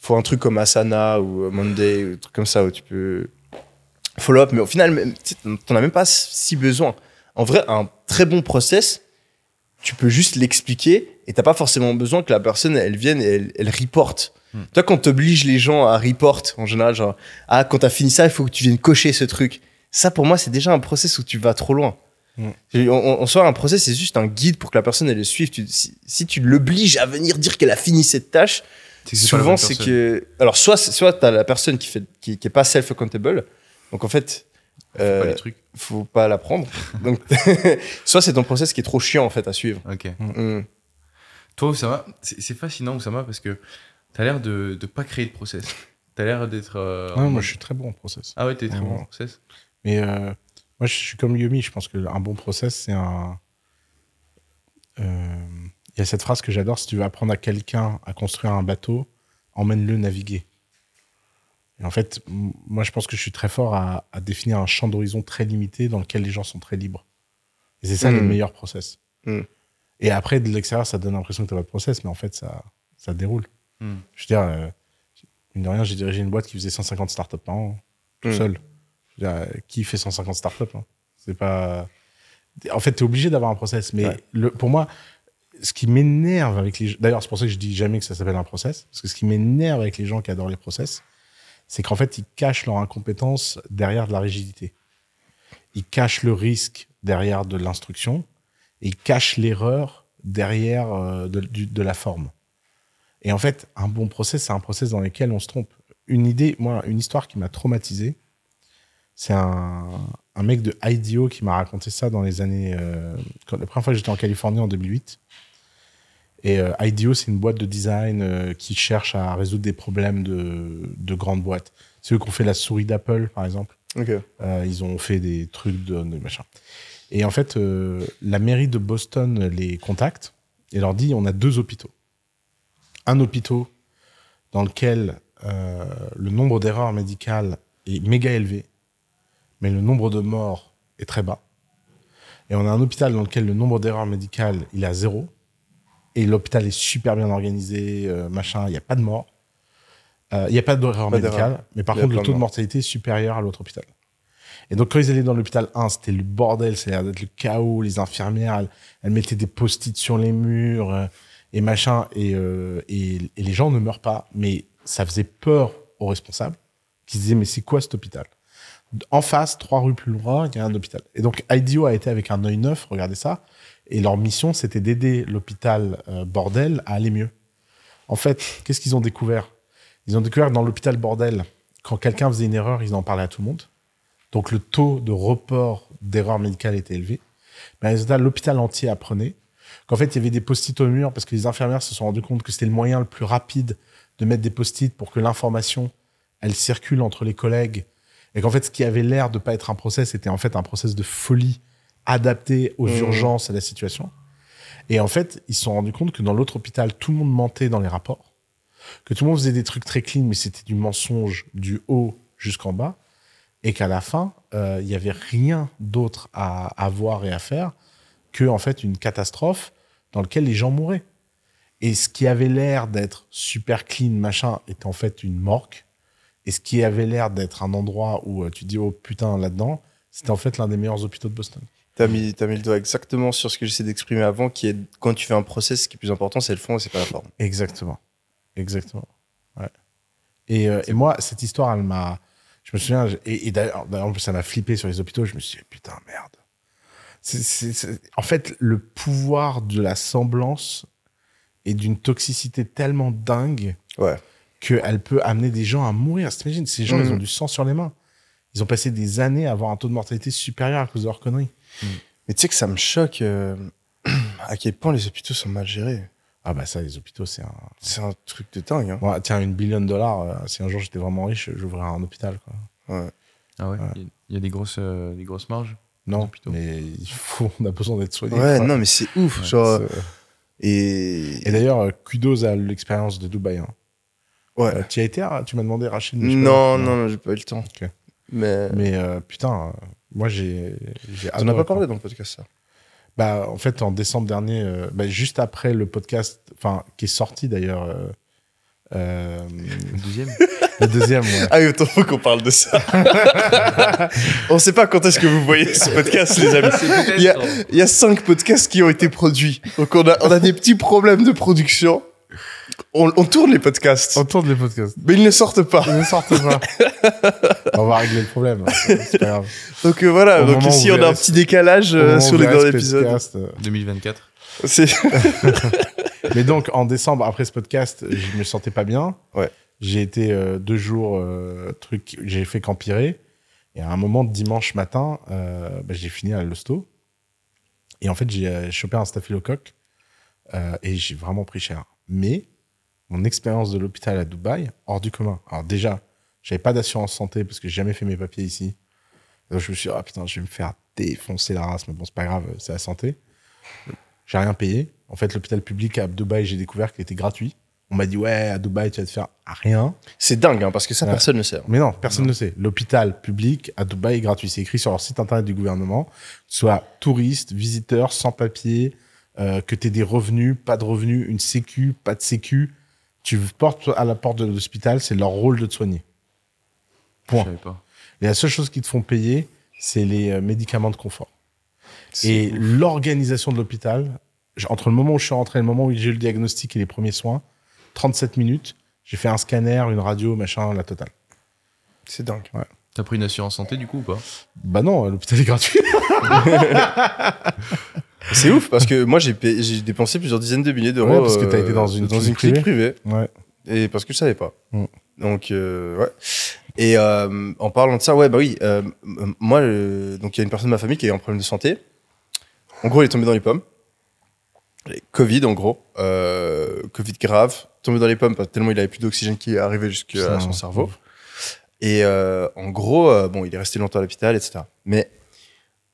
[SPEAKER 1] faut un truc comme Asana ou euh, Monday, ou un truc comme ça où tu peux follow up. Mais au final, t'en as même pas si besoin. En vrai, un très bon process, tu peux juste l'expliquer et t'as pas forcément besoin que la personne, elle vienne et elle, elle reporte.
[SPEAKER 2] Hmm.
[SPEAKER 1] Toi, quand t'obliges les gens à report, en général, genre, ah, quand t'as fini ça, il faut que tu viennes cocher ce truc. Ça, pour moi, c'est déjà un process où tu vas trop loin. En soi, un process, c'est juste un guide pour que la personne, elle le suive. Tu- si, si tu l'obliges à venir dire qu'elle a fini cette tâche,
[SPEAKER 2] la
[SPEAKER 1] souvent, c'est que. Alors, soit, soit t'as la personne qui, fait, qui, qui est pas self-accountable. Donc, en fait,
[SPEAKER 2] Faut
[SPEAKER 1] euh,
[SPEAKER 2] pas les trucs
[SPEAKER 1] faut pas l'apprendre. Donc, soit c'est ton process qui est trop chiant, en fait, à suivre.
[SPEAKER 2] ok
[SPEAKER 1] Mm.
[SPEAKER 2] Toi, Oussama, c'est c'est fascinant, Oussama, parce que tu as l'air de ne pas créer de process. Tu as l'air d'être. euh,
[SPEAKER 3] Non, moi,
[SPEAKER 2] mode-
[SPEAKER 3] je suis très bon en process.
[SPEAKER 2] Ah ouais, t'es très
[SPEAKER 3] Ouais,
[SPEAKER 2] bon en
[SPEAKER 3] ouais.
[SPEAKER 2] process?
[SPEAKER 3] Mais euh, moi, je suis comme Yumi. Je pense qu'un bon process, c'est un. Euh, Il y a cette phrase que j'adore si tu veux apprendre à quelqu'un à construire un bateau, emmène-le naviguer. Et en fait, moi, je pense que je suis très fort à, à définir un champ d'horizon très limité dans lequel les gens sont très libres. Et c'est ça le
[SPEAKER 1] Mm.
[SPEAKER 3] meilleur process.
[SPEAKER 1] Mm.
[SPEAKER 3] Et après, de l'extérieur, ça donne l'impression que tu n'as pas de process, mais en fait, ça, ça déroule.
[SPEAKER 2] Hmm.
[SPEAKER 3] Je veux dire, euh, mine de rien, j'ai dirigé une boîte qui faisait 150 startups par an, tout seul. Qui fait 150 startups hein C'est pas. En fait, tu es obligé d'avoir un process. Mais
[SPEAKER 1] Ouais.
[SPEAKER 3] le, pour moi, ce qui m'énerve avec les. D'ailleurs, c'est pour ça que je dis jamais que ça s'appelle un process. Parce que ce qui m'énerve avec les gens qui adorent les process, c'est qu'en fait, ils cachent leur incompétence derrière de la rigidité. Ils cachent le risque derrière de l'instruction. Et ils cachent l'erreur derrière euh, de, de la forme. Et en fait, un bon process, c'est un process dans lequel on se trompe. Une idée, moi, une histoire qui m'a traumatisé, c'est un, un mec de IDEO qui m'a raconté ça dans les années. euh, quand, la première fois que j'étais en Californie en 2008. Et euh, IDEO, c'est une boîte de design euh, qui cherche à résoudre des problèmes de, de grandes boîtes. C'est eux qui ont fait la souris d'Apple, par exemple.
[SPEAKER 1] Ok.
[SPEAKER 3] Euh, ils ont fait des trucs de, de machin. Et en fait, la mairie de Boston les contacte et leur dit on a deux hôpitaux. Un hôpital dans lequel le nombre d'erreurs médicales est méga élevé, mais le nombre de morts est très bas. Et on a un hôpital dans lequel le nombre d'erreurs médicales il est à zéro. Et l'hôpital est super bien organisé, euh, machin, il n'y a pas de morts. Euh, Il n'y a pas d'erreur médicale, mais par
[SPEAKER 1] a
[SPEAKER 3] contre, le taux de mortalité est supérieur à l'autre hôpital. Et donc, quand ils allaient dans l'hôpital 1, c'était le bordel, c'est l'air d'être le chaos. Les infirmières, elles, elles mettaient des post-it sur les murs euh, et machin. Et, euh, et, et les gens ne meurent pas. Mais ça faisait peur aux responsables qui se disaient, mais c'est quoi cet hôpital? En face, trois rues plus loin, il y a un hôpital. Et donc, IDEO a été avec un œil neuf, regardez ça. Et leur mission, c'était d'aider l'hôpital euh, bordel à aller mieux. En fait, qu'est-ce qu'ils ont découvert? Ils ont découvert que dans l'hôpital bordel, quand quelqu'un faisait une erreur, ils en parlaient à tout le monde. Donc le taux de report d'erreurs médicales était élevé. Mais résultat, l'hôpital entier apprenait qu'en fait, il y avait des post-it au mur parce que les infirmières se sont rendues compte que c'était le moyen le plus rapide de mettre des post-it pour que l'information, elle circule entre les collègues. Et qu'en fait, ce qui avait l'air de pas être un process était en fait un process de folie adapté aux
[SPEAKER 1] Mmh.
[SPEAKER 3] urgences et à la situation. Et en fait, ils se sont rendus compte que dans l'autre hôpital, tout le monde mentait dans les rapports, que tout le monde faisait des trucs très clean, mais c'était du mensonge du haut jusqu'en bas, et qu'à la fin, euh, il y avait rien d'autre à, à voir et à faire que en fait une catastrophe dans laquelle les gens mouraient. Et ce qui avait l'air d'être super clean, machin, était en fait une morgue. Et ce qui avait l'air d'être un endroit où euh, tu dis oh putain là-dedans, c'était en fait l'un des meilleurs hôpitaux de Boston.
[SPEAKER 1] T'as mis, t'as mis le doigt exactement sur ce que j'essaie d'exprimer avant, qui est quand tu fais un process, ce qui est plus important, c'est le fond et c'est pas la forme.
[SPEAKER 3] Exactement. Exactement. Ouais. Et, euh, et moi, cette histoire, elle m'a. Je me souviens, et, et d'ailleurs, d'ailleurs, en plus, ça m'a flippé sur les hôpitaux. Je me suis dit, putain, merde. En fait, le pouvoir de la semblance est d'une toxicité tellement dingue
[SPEAKER 1] Ouais.
[SPEAKER 3] Qu'elle peut amener des gens à mourir. T'imagines, ces gens, ils ont du sang sur les mains. Ils ont passé des années à avoir un taux de mortalité supérieur à cause de leurs conneries.
[SPEAKER 1] Mais tu sais que ça me choque euh, à quel point les hôpitaux sont mal gérés.
[SPEAKER 3] Ah bah ça, les hôpitaux, c'est un...
[SPEAKER 1] C'est un truc de dingue. Hein.
[SPEAKER 3] Tiens, une billion de dollars, euh, si un jour j'étais vraiment riche, j'ouvrirais un hôpital. Quoi.
[SPEAKER 1] Ouais.
[SPEAKER 2] Ah ouais,
[SPEAKER 3] Ouais.
[SPEAKER 2] il y a- il y, a des grosses, euh, des grosses marges.
[SPEAKER 3] Non, mais il faut, on a besoin d'être soigné.
[SPEAKER 1] Ouais,
[SPEAKER 3] quoi.
[SPEAKER 1] non, mais c'est ouf.
[SPEAKER 3] Ouais,
[SPEAKER 1] genre,
[SPEAKER 3] c'est-
[SPEAKER 1] et.
[SPEAKER 3] Et d'ailleurs, kudos à l'expérience de Dubaï. Hein.
[SPEAKER 1] Ouais.
[SPEAKER 3] Euh, tu y as été, tu m'as demandé Rachid mais
[SPEAKER 1] non,
[SPEAKER 3] pas.
[SPEAKER 1] non, non, j'ai pas eu le temps. Mais.
[SPEAKER 3] Mais euh, putain, euh, moi j'ai. j'ai
[SPEAKER 1] On n'a
[SPEAKER 3] adoré,
[SPEAKER 1] pas
[SPEAKER 3] quoi.
[SPEAKER 1] parlé dans le podcast, ça?
[SPEAKER 3] Bah, en fait, en décembre dernier, euh, bah, juste après le podcast, enfin, qui est sorti d'ailleurs, euh, euh,
[SPEAKER 2] Le deuxième
[SPEAKER 3] le deuxième, ouais.
[SPEAKER 1] Ah oui, autant faut qu'on parle de ça. On sait pas quand est-ce que vous voyez ce podcast, les amis. Il y a, il y a cinq podcasts qui ont été produits. Donc on a, on a des petits problèmes de production. On, on tourne les podcasts,
[SPEAKER 3] On tourne les podcasts.
[SPEAKER 1] mais ils ne sortent pas.
[SPEAKER 3] Ils ne sortent pas. on va régler le problème. hein. C'est pas grave.
[SPEAKER 1] Donc euh, voilà,
[SPEAKER 3] Au
[SPEAKER 1] donc ici on a un petit décalage euh, sur les derniers épisodes.
[SPEAKER 3] podcast, euh,
[SPEAKER 2] 2024.
[SPEAKER 1] C'est-
[SPEAKER 3] Mais donc, en décembre, après ce podcast, je me sentais pas bien.
[SPEAKER 1] Ouais.
[SPEAKER 3] J'ai été euh, deux jours, euh, truc, j'ai fait qu'empirer. Et à un moment, dimanche matin, euh, bah, j'ai fini à l'hosto. Et en fait, j'ai euh, chopé un staphylocoque Euh, et j'ai vraiment pris cher. Mais mon expérience de l'hôpital à Dubaï, hors du commun. Alors déjà, j'avais pas d'assurance santé parce que j'ai jamais fait mes papiers ici. Donc je me suis dit, ah putain, je vais me faire défoncer la race, mais bon, c'est pas grave, c'est la santé. J'ai rien payé. En fait, l'hôpital public à Dubaï, j'ai découvert qu'il était gratuit. On m'a dit, ouais, à Dubaï, tu vas te faire rien.
[SPEAKER 1] C'est dingue, hein, parce que ça,
[SPEAKER 3] Ouais.
[SPEAKER 1] personne ne sait.
[SPEAKER 3] Mais non, personne ne le sait. L'hôpital public à Dubaï est gratuit. C'est écrit sur leur site internet du gouvernement. Soit touriste, visiteur, sans papier, euh, que tu aies des revenus, pas de revenus, une sécu, pas de sécu. Tu portes à la porte de l'hôpital, c'est leur rôle de te soigner.
[SPEAKER 2] Je
[SPEAKER 3] Point.
[SPEAKER 2] savais pas.
[SPEAKER 3] Et la seule chose qu'ils te font payer, c'est les euh, médicaments de confort. Et l'organisation de l'hôpital, entre le moment où je suis rentré et le moment où j'ai eu le diagnostic et les premiers soins, 37 minutes, j'ai fait un scanner, une radio, machin, la totale.
[SPEAKER 1] C'est dingue.
[SPEAKER 2] T'as pris une assurance santé du coup ou pas?
[SPEAKER 3] Bah non, l'hôpital est gratuit.
[SPEAKER 1] C'est ouf, parce que moi, j'ai dépensé plusieurs dizaines de milliers d'euros.
[SPEAKER 3] Ouais, parce que t'as
[SPEAKER 1] euh,
[SPEAKER 3] été dans une
[SPEAKER 1] dans
[SPEAKER 3] clinique
[SPEAKER 1] une clinique privée.
[SPEAKER 3] ouais.
[SPEAKER 1] Et parce que je savais pas.
[SPEAKER 3] Mm.
[SPEAKER 1] Donc, euh, ouais. Et euh, en parlant de ça, ouais, bah oui, euh, moi, euh, donc il y a une personne de ma famille qui a eu un problème de santé. En gros, il est tombé dans les pommes. Covid, en gros. Euh, Covid grave. Tombé dans les pommes parce que tellement il avait plus d'oxygène qui est arrivé jusqu'à son cerveau. Et euh, en gros, euh, bon, il est resté longtemps à l'hôpital, etc. Mais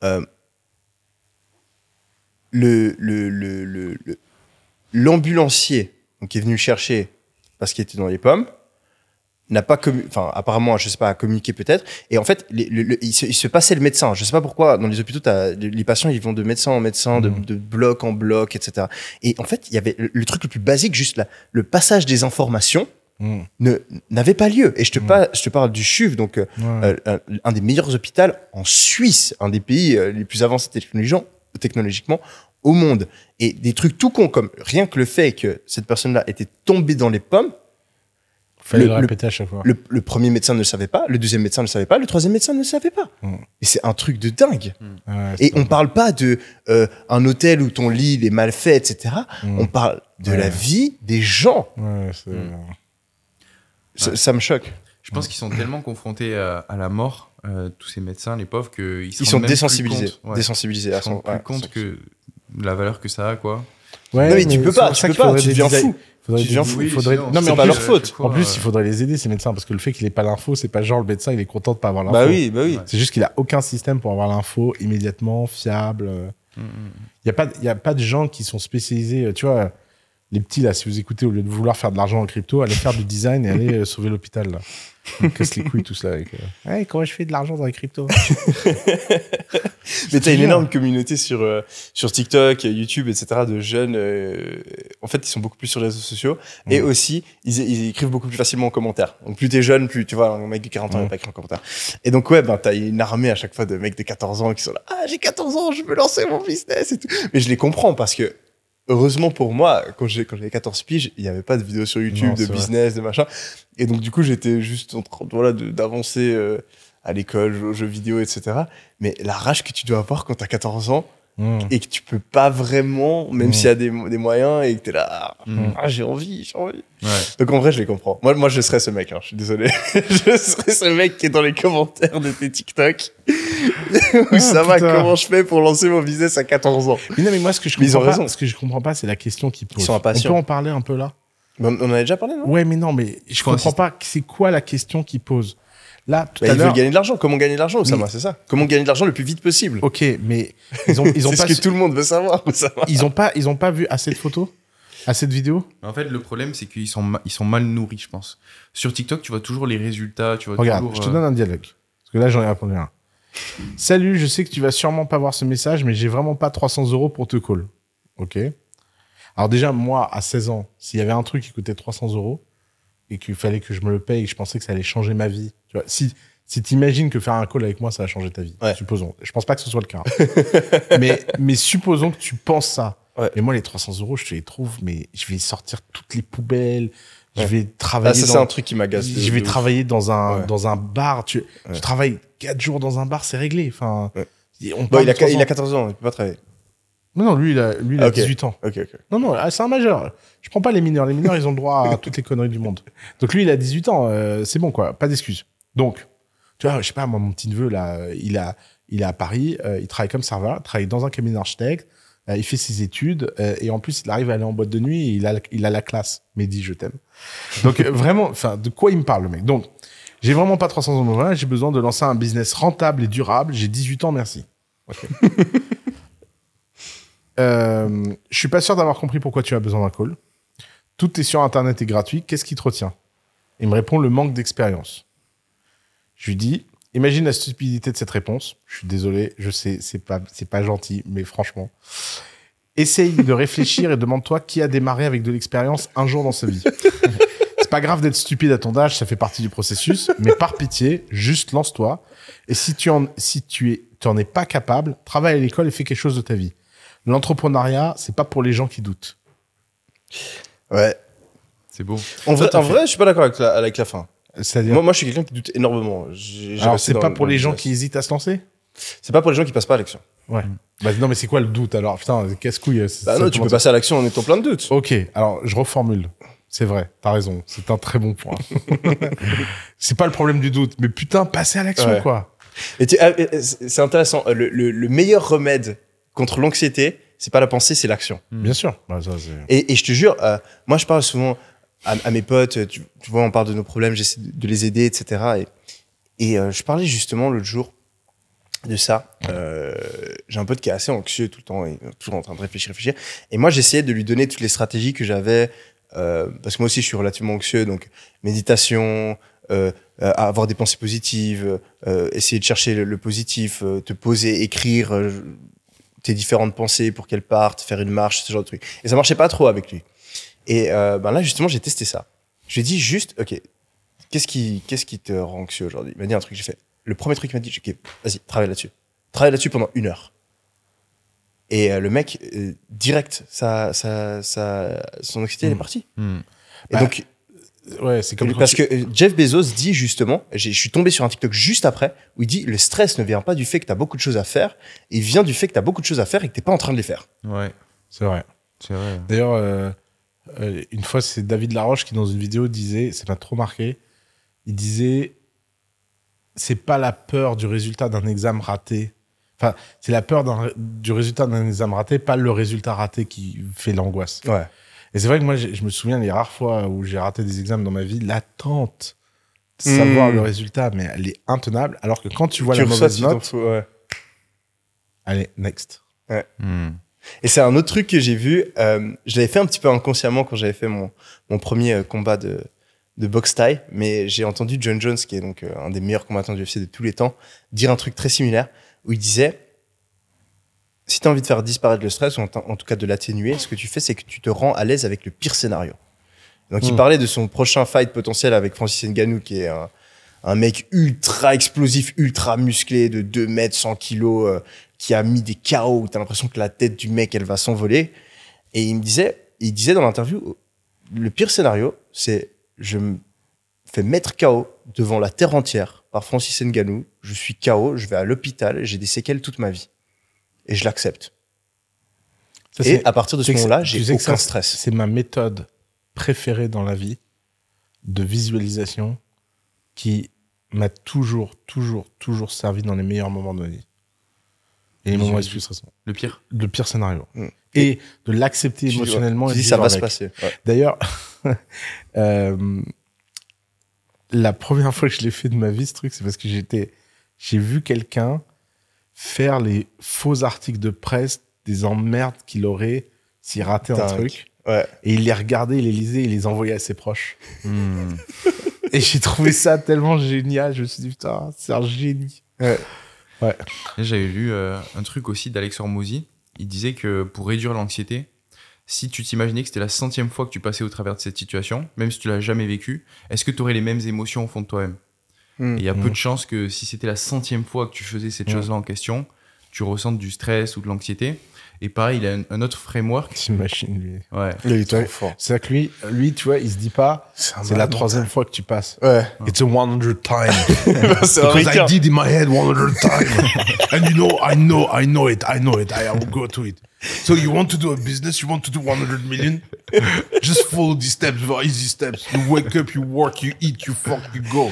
[SPEAKER 1] euh, le le- le- le- le- l'ambulancier donc, qui est venu le chercher parce qu'il était dans les pommes n'a pas commu- enfin apparemment je sais pas a communiqué peut-être. Et en fait les- le- le- il, se, il se passait le médecin. Je sais pas pourquoi dans les hôpitaux t'as- les, patients ils vont de médecin en médecin de, de bloc en bloc etc et en fait il y avait le, le truc le plus basique juste là le passage des informations
[SPEAKER 3] Mm.
[SPEAKER 1] ne n'avait pas lieu. Et je te, je te parle du CHUV donc euh,
[SPEAKER 3] Ouais.
[SPEAKER 1] euh, un, un des meilleurs hôpitaux en Suisse, un des pays euh, les plus avancés technologiquement, technologiquement au monde. Et des trucs tout cons comme rien que le fait que cette personne-là était tombée dans les pommes,
[SPEAKER 3] Fallait
[SPEAKER 1] le-
[SPEAKER 3] le,
[SPEAKER 1] le-
[SPEAKER 3] répéter à chaque fois.
[SPEAKER 1] le, le premier médecin ne le savait pas, le deuxième médecin ne le savait pas, le troisième médecin ne le savait pas.
[SPEAKER 3] Mm.
[SPEAKER 1] Et c'est un truc de dingue.
[SPEAKER 3] Ouais,
[SPEAKER 1] Et on parle pas de euh, un hôtel où ton lit il est mal fait, etc.
[SPEAKER 3] Mm.
[SPEAKER 1] On parle de
[SPEAKER 3] Ouais.
[SPEAKER 1] la vie des gens.
[SPEAKER 3] Ouais,
[SPEAKER 2] Mm.
[SPEAKER 1] Ça, ça me choque.
[SPEAKER 2] Je pense qu'ils sont tellement confrontés à, à la mort, euh, tous ces médecins, les pauvres, qu'ils
[SPEAKER 1] Ils sont désensibilisés.
[SPEAKER 2] Compte, ouais.
[SPEAKER 1] Désensibilisés
[SPEAKER 2] Ils
[SPEAKER 1] à
[SPEAKER 2] se rendent
[SPEAKER 1] son-
[SPEAKER 2] plus
[SPEAKER 1] ouais,
[SPEAKER 2] compte
[SPEAKER 1] son-
[SPEAKER 2] que la valeur que ça a, quoi.
[SPEAKER 3] Ouais,
[SPEAKER 1] Non, mais tu peux pas, tu
[SPEAKER 3] ça
[SPEAKER 1] peux pas, tu deviens fou.
[SPEAKER 3] faudrait des-
[SPEAKER 1] fou.
[SPEAKER 3] il faudrait-
[SPEAKER 2] sinon,
[SPEAKER 3] Non, mais
[SPEAKER 1] c'est pas leur faute.
[SPEAKER 3] En plus, il faudrait les aider, ces médecins, parce que le fait qu'il ait pas l'info, c'est pas genre le médecin, il est content de pas avoir l'info.
[SPEAKER 1] Bah oui, bah oui.
[SPEAKER 3] C'est juste qu'il a aucun système pour avoir l'info immédiatement, fiable.
[SPEAKER 2] Mm, mm.
[SPEAKER 3] Il n'y a, pas de- y a pas de gens qui sont spécialisés. Tu vois, les petits, là, si vous écoutez, au lieu de vouloir faire de l'argent en crypto, allez faire du design et allez euh, sauver l'hôpital, là. Ils cassent les couilles, tout cela. Avec, euh, Ouais, comment je fais de l'argent dans les cryptos
[SPEAKER 1] Mais t'as une énorme communauté sur, euh, sur TikTok, YouTube, etc. de jeunes. euh, en fait, ils sont beaucoup plus sur les réseaux sociaux. Et aussi, ils, ils écrivent beaucoup plus facilement en commentaire. Donc, plus t'es jeune, plus tu vois, un mec de 40 ans, il
[SPEAKER 3] Mm.
[SPEAKER 1] va pas écrire en commentaire. Et donc, ouais, ben, t'as une armée à chaque fois de mecs de 14 ans qui sont là. Ah, j'ai 14 ans, je veux lancer mon business et tout. Mais je les comprends parce que, heureusement pour moi, quand j'ai- quand j'avais 14 piges, il n'y avait pas de vidéos sur YouTube,
[SPEAKER 3] Non,
[SPEAKER 1] de
[SPEAKER 3] vrai.
[SPEAKER 1] business, de machin. Et donc, du coup, j'étais juste en train voilà, d'avancer euh, à l'école, aux jeux vidéo, etc. Mais la rage que tu dois avoir quand t'as 14 ans
[SPEAKER 3] Mm.
[SPEAKER 1] et que tu peux pas vraiment, même
[SPEAKER 3] Mm.
[SPEAKER 1] s'il y a des, des moyens et que t'es là, ah,
[SPEAKER 2] Mm.
[SPEAKER 1] ah, j'ai envie, j'ai envie.
[SPEAKER 2] Ouais.
[SPEAKER 1] Donc en vrai, je les comprends. Moi, moi je serais ce mec, hein, je suis désolé. je serais ce mec qui est dans les commentaires de tes TikTok. Où ça va, comment je fais pour lancer mon business à 14 ans?
[SPEAKER 3] Mais non, mais moi, ce que je
[SPEAKER 1] ils
[SPEAKER 3] comprends pas, ce que je comprends pas, c'est la question qu'ils posent.
[SPEAKER 1] sont impatients.
[SPEAKER 3] On peut en parler un peu là?
[SPEAKER 1] On on en a déjà parlé, non?
[SPEAKER 3] Ouais, mais non, mais je
[SPEAKER 2] Faut
[SPEAKER 3] comprends pas. C'est quoi la question qu'ils posent? Là, tout
[SPEAKER 1] bah,
[SPEAKER 3] à
[SPEAKER 1] Ils veulent gagner de l'argent. Comment gagner de l'argent, Oussama
[SPEAKER 3] Mais-
[SPEAKER 1] C'est ça. Comment gagner de l'argent le plus vite possible
[SPEAKER 3] Ok, mais ils ont, ils ont
[SPEAKER 1] C'est
[SPEAKER 3] pas,
[SPEAKER 1] ce que tout le monde veut savoir, Oussama.
[SPEAKER 3] ils ont pas, ils ont pas vu assez de photos, assez de vidéos?
[SPEAKER 2] En fait, le problème, c'est qu'ils sont, ils sont mal nourris, je pense. Sur TikTok, tu vois toujours les résultats, tu vois
[SPEAKER 3] Regarde,
[SPEAKER 2] toujours.
[SPEAKER 3] je te
[SPEAKER 2] euh,
[SPEAKER 3] donne un dialogue. Parce que là, j'en ai répondu un. Salut, je sais que tu vas sûrement pas voir ce message, mais j'ai vraiment pas 300 euros pour te call. Ok. Alors déjà, moi, à 16 ans, s'il y avait un truc qui coûtait 300 euros et qu'il fallait que je me le paye et que je pensais que ça allait changer ma vie, tu vois, si, si t'imagines que faire un call avec moi, ça va changer ta vie,
[SPEAKER 1] Ouais.
[SPEAKER 3] supposons. Je pense pas que ce soit le cas. mais, mais supposons que tu penses ça.
[SPEAKER 1] Ouais.
[SPEAKER 3] Et moi, les 300 euros, je te les trouve, mais je vais sortir toutes les poubelles. Je vais
[SPEAKER 1] Ah,
[SPEAKER 3] travailler
[SPEAKER 1] ça, c'est
[SPEAKER 3] dans-
[SPEAKER 1] un truc qui m'agace.
[SPEAKER 3] je vais
[SPEAKER 1] ouf.
[SPEAKER 3] travailler dans un, dans un bar. Tu, tu travailles 4 jours dans un bar, c'est réglé. Enfin, on
[SPEAKER 1] Bon, il, a,
[SPEAKER 3] de 300.
[SPEAKER 1] il a 14 ans, il peut pas travailler.
[SPEAKER 3] Non, non, lui, il a, lui, il a
[SPEAKER 1] Ah, ok.
[SPEAKER 3] 18 ans. Non, non, ah, c'est un majeur. Je prends pas les mineurs. Les mineurs, ils ont le droit à toutes les conneries du monde. Donc lui, il a 18 ans. euh, c'est bon, quoi. Pas d'excuses. Donc, tu vois, je sais pas, moi, mon petit neveu, là, euh, il, a, il est à Paris. euh, il travaille comme serveur. Il travaille dans un cabinet d'architecte. euh, il fait ses études euh, et en plus il arrive à aller en boîte de nuit et il a, il a la classe. Mehdi, je t'aime. Donc vraiment, enfin, de quoi il me parle le mec? Donc, j'ai vraiment pas 300 ans de j'ai besoin de lancer un business rentable et durable. J'ai 18 ans, merci. Ok. euh, je suis pas sûr d'avoir compris pourquoi tu as besoin d'un call. Tout est sur Internet et gratuit. Qu'est-ce qui te retient? Il me répond le manque d'expérience. Je lui dis, imagine la stupidité de cette réponse. Je suis désolé, je sais, c'est pas, c'est pas gentil, mais franchement. Essaye de réfléchir et demande-toi qui a démarré avec de l'expérience un jour dans sa vie. c'est pas grave d'être stupide à ton âge, ça fait partie du processus, mais par pitié, juste lance-toi. Et si tu en, si tu es, tu en es pas capable, travaille à l'école et fais quelque chose de ta vie. L'entrepreneuriat, c'est pas pour les gens qui doutent.
[SPEAKER 1] Ouais.
[SPEAKER 2] C'est beau.
[SPEAKER 1] En vrai, en vrai, je suis pas d'accord avec la, avec la fin.
[SPEAKER 3] C'est-à-dire,
[SPEAKER 1] Moi, moi, je suis quelqu'un qui doute énormément.
[SPEAKER 3] Alors c'est pas pour les
[SPEAKER 1] le
[SPEAKER 3] gens qui hésitent à se lancer?
[SPEAKER 1] C'est pas pour les gens qui passent pas à l'action.
[SPEAKER 3] Ouais. Bah, non, mais c'est quoi le doute alors? Putain, casse-couille. c'est-
[SPEAKER 1] Bah non, tu peux passer à l'action en étant plein de doutes.
[SPEAKER 3] Ok, alors je reformule. C'est vrai, t'as raison. C'est un très bon point. c'est pas le problème du doute, mais putain, passer à l'action,
[SPEAKER 1] Ouais.
[SPEAKER 3] quoi.
[SPEAKER 1] Et tu- ah, et c'est intéressant. Le, le- le meilleur remède contre l'anxiété, c'est pas la pensée, c'est l'action.
[SPEAKER 3] Bien sûr. Bah, ça, c'est-
[SPEAKER 1] Et, et je te jure, euh, moi, je parle souvent à, à mes potes. Tu, tu vois, on parle de nos problèmes, j'essaie de, les aider, etc. Et, et euh, je parlais justement l'autre jour de ça. Euh, J'ai un pote qui est assez anxieux tout le temps, et toujours en train de réfléchir, réfléchir. Et moi, j'essayais de lui donner toutes les stratégies que j'avais, euh, parce que moi aussi, je suis relativement anxieux, donc méditation, euh, euh, avoir des pensées positives, euh, essayer de chercher le, le positif, te poser, écrire tes différentes pensées pour qu'elles partent, faire une marche, ce genre de truc. Et ça marchait pas trop avec lui. Et euh, ben là, justement, j'ai testé ça. Je lui ai dit juste, ok, qu'est-ce qui, qu'est-ce qui te rend anxieux aujourd'hui? Il m'a dit un truc, j'ai fait. Le premier truc qu'il m'a dit, j'ai dit, ok, vas-y, travaille là-dessus. Travaille là-dessus pendant une heure. Et euh, le mec, euh, direct, ça, ça, ça, son anxiété, elle est
[SPEAKER 3] Mm.
[SPEAKER 1] partie.
[SPEAKER 2] Hmm.
[SPEAKER 1] Et
[SPEAKER 3] Bah,
[SPEAKER 1] donc,
[SPEAKER 3] Ouais, c'est comme
[SPEAKER 1] parce
[SPEAKER 3] tu-
[SPEAKER 1] que Jeff Bezos dit justement, je suis tombé sur un TikTok juste après, où il dit le stress ne vient pas du fait que tu as beaucoup de choses à faire, il vient du fait que tu as beaucoup de choses à faire et que tu pas en train de les faire.
[SPEAKER 2] Ouais,
[SPEAKER 3] C'est vrai.
[SPEAKER 2] c'est vrai.
[SPEAKER 3] D'ailleurs, euh, euh, une fois, c'est David Laroche qui, dans une vidéo, disait, ça m'a trop marqué, il disait, c'est pas la peur du résultat d'un examen raté. Enfin, c'est la peur du résultat d'un examen raté, pas le résultat raté qui fait l'angoisse.
[SPEAKER 1] Ouais.
[SPEAKER 3] Et c'est vrai que moi, je me souviens les rares fois où j'ai raté des examens dans ma vie, l'attente de savoir
[SPEAKER 1] Mm.
[SPEAKER 3] le résultat, mais elle est intenable. Alors que quand tu vois
[SPEAKER 1] tu
[SPEAKER 3] la mauvaise note,
[SPEAKER 1] fous, ouais.
[SPEAKER 3] allez, next.
[SPEAKER 2] Hmm.
[SPEAKER 1] Et c'est un autre truc que j'ai vu. Euh, je l'avais fait un petit peu inconsciemment quand j'avais fait mon, mon premier euh, combat de, de boxe thaï, mais j'ai entendu John Jones, qui est donc euh, un des meilleurs combattants du UFC de tous les temps, dire un truc très similaire où il disait si tu as envie de faire disparaître le stress, ou en, en tout cas de l'atténuer, ce que tu fais, c'est que tu te rends à l'aise avec le pire scénario. Donc, il
[SPEAKER 3] Mm.
[SPEAKER 1] parlait de son prochain fight potentiel avec Francis Ngannou, qui est un, un mec ultra explosif, ultra musclé, de 2 mètres, 100 kilos, euh, qui a mis des KO où t'as l'impression que la tête du mec, elle va s'envoler. Et il me disait, il disait dans l'interview, le pire scénario, c'est je me fais mettre KO devant la terre entière par Francis Ngannou. Je suis KO, je vais à l'hôpital, j'ai des séquelles toute ma vie. Et je l'accepte.
[SPEAKER 3] Ça,
[SPEAKER 1] Et à partir de ce moment-là, j'ai aucun
[SPEAKER 3] ça,
[SPEAKER 1] stress.
[SPEAKER 3] C'est ma méthode préférée dans la vie de visualisation qui m'a toujours, toujours, toujours servi dans les meilleurs moments de ma vie. Et les moments les plus stressants.
[SPEAKER 2] Le pire.
[SPEAKER 3] Le pire scénario.
[SPEAKER 1] Mm.
[SPEAKER 3] Et de l'accepter émotionnellement
[SPEAKER 1] tu
[SPEAKER 3] et de
[SPEAKER 1] dis, ça va se passer. Ouais.
[SPEAKER 3] D'ailleurs, euh, la première fois que je l'ai fait de ma vie, ce truc, c'est parce que j'étais, j'ai vu quelqu'un faire les faux articles de presse des emmerdes qu'il aurait s'il ratait un truc.
[SPEAKER 1] Ouais.
[SPEAKER 3] Et il les regardait, il les lisait, il les envoyait à ses proches.
[SPEAKER 2] Hmm.
[SPEAKER 3] Et j'ai trouvé ça tellement génial. Je me suis dit, putain, c'est un génie.
[SPEAKER 2] Et J'avais lu euh, un truc aussi d'Alex Hormozy. Il disait que pour réduire l'anxiété, si tu t'imaginais que c'était la centième fois que tu passais au travers de cette situation, même si tu l'as jamais vécu, est-ce que tu aurais les mêmes émotions au fond de toi-même?
[SPEAKER 1] Mm.
[SPEAKER 2] Et il y a peu de chances que si c'était la centième fois que tu faisais cette chose-là en question, tu ressentes du stress ou de l'anxiété. Et pareil, il a un, un autre framework.
[SPEAKER 3] T'imagines, lui.
[SPEAKER 2] Ouais.
[SPEAKER 1] Il est trop fort.
[SPEAKER 3] C'est que lui, lui, tu vois, il se dit pas, c'est la troisième fois que tu passes.
[SPEAKER 1] Ouais.
[SPEAKER 3] It's a 100 time.
[SPEAKER 1] c'est
[SPEAKER 3] Because I did in my head 100 times. And you know, I know, I know it, I know it, I will go to it. So you want to do a business, you want to do 100 million? Just follow these steps, very easy steps. You wake up, you work, you eat, you fuck, you go.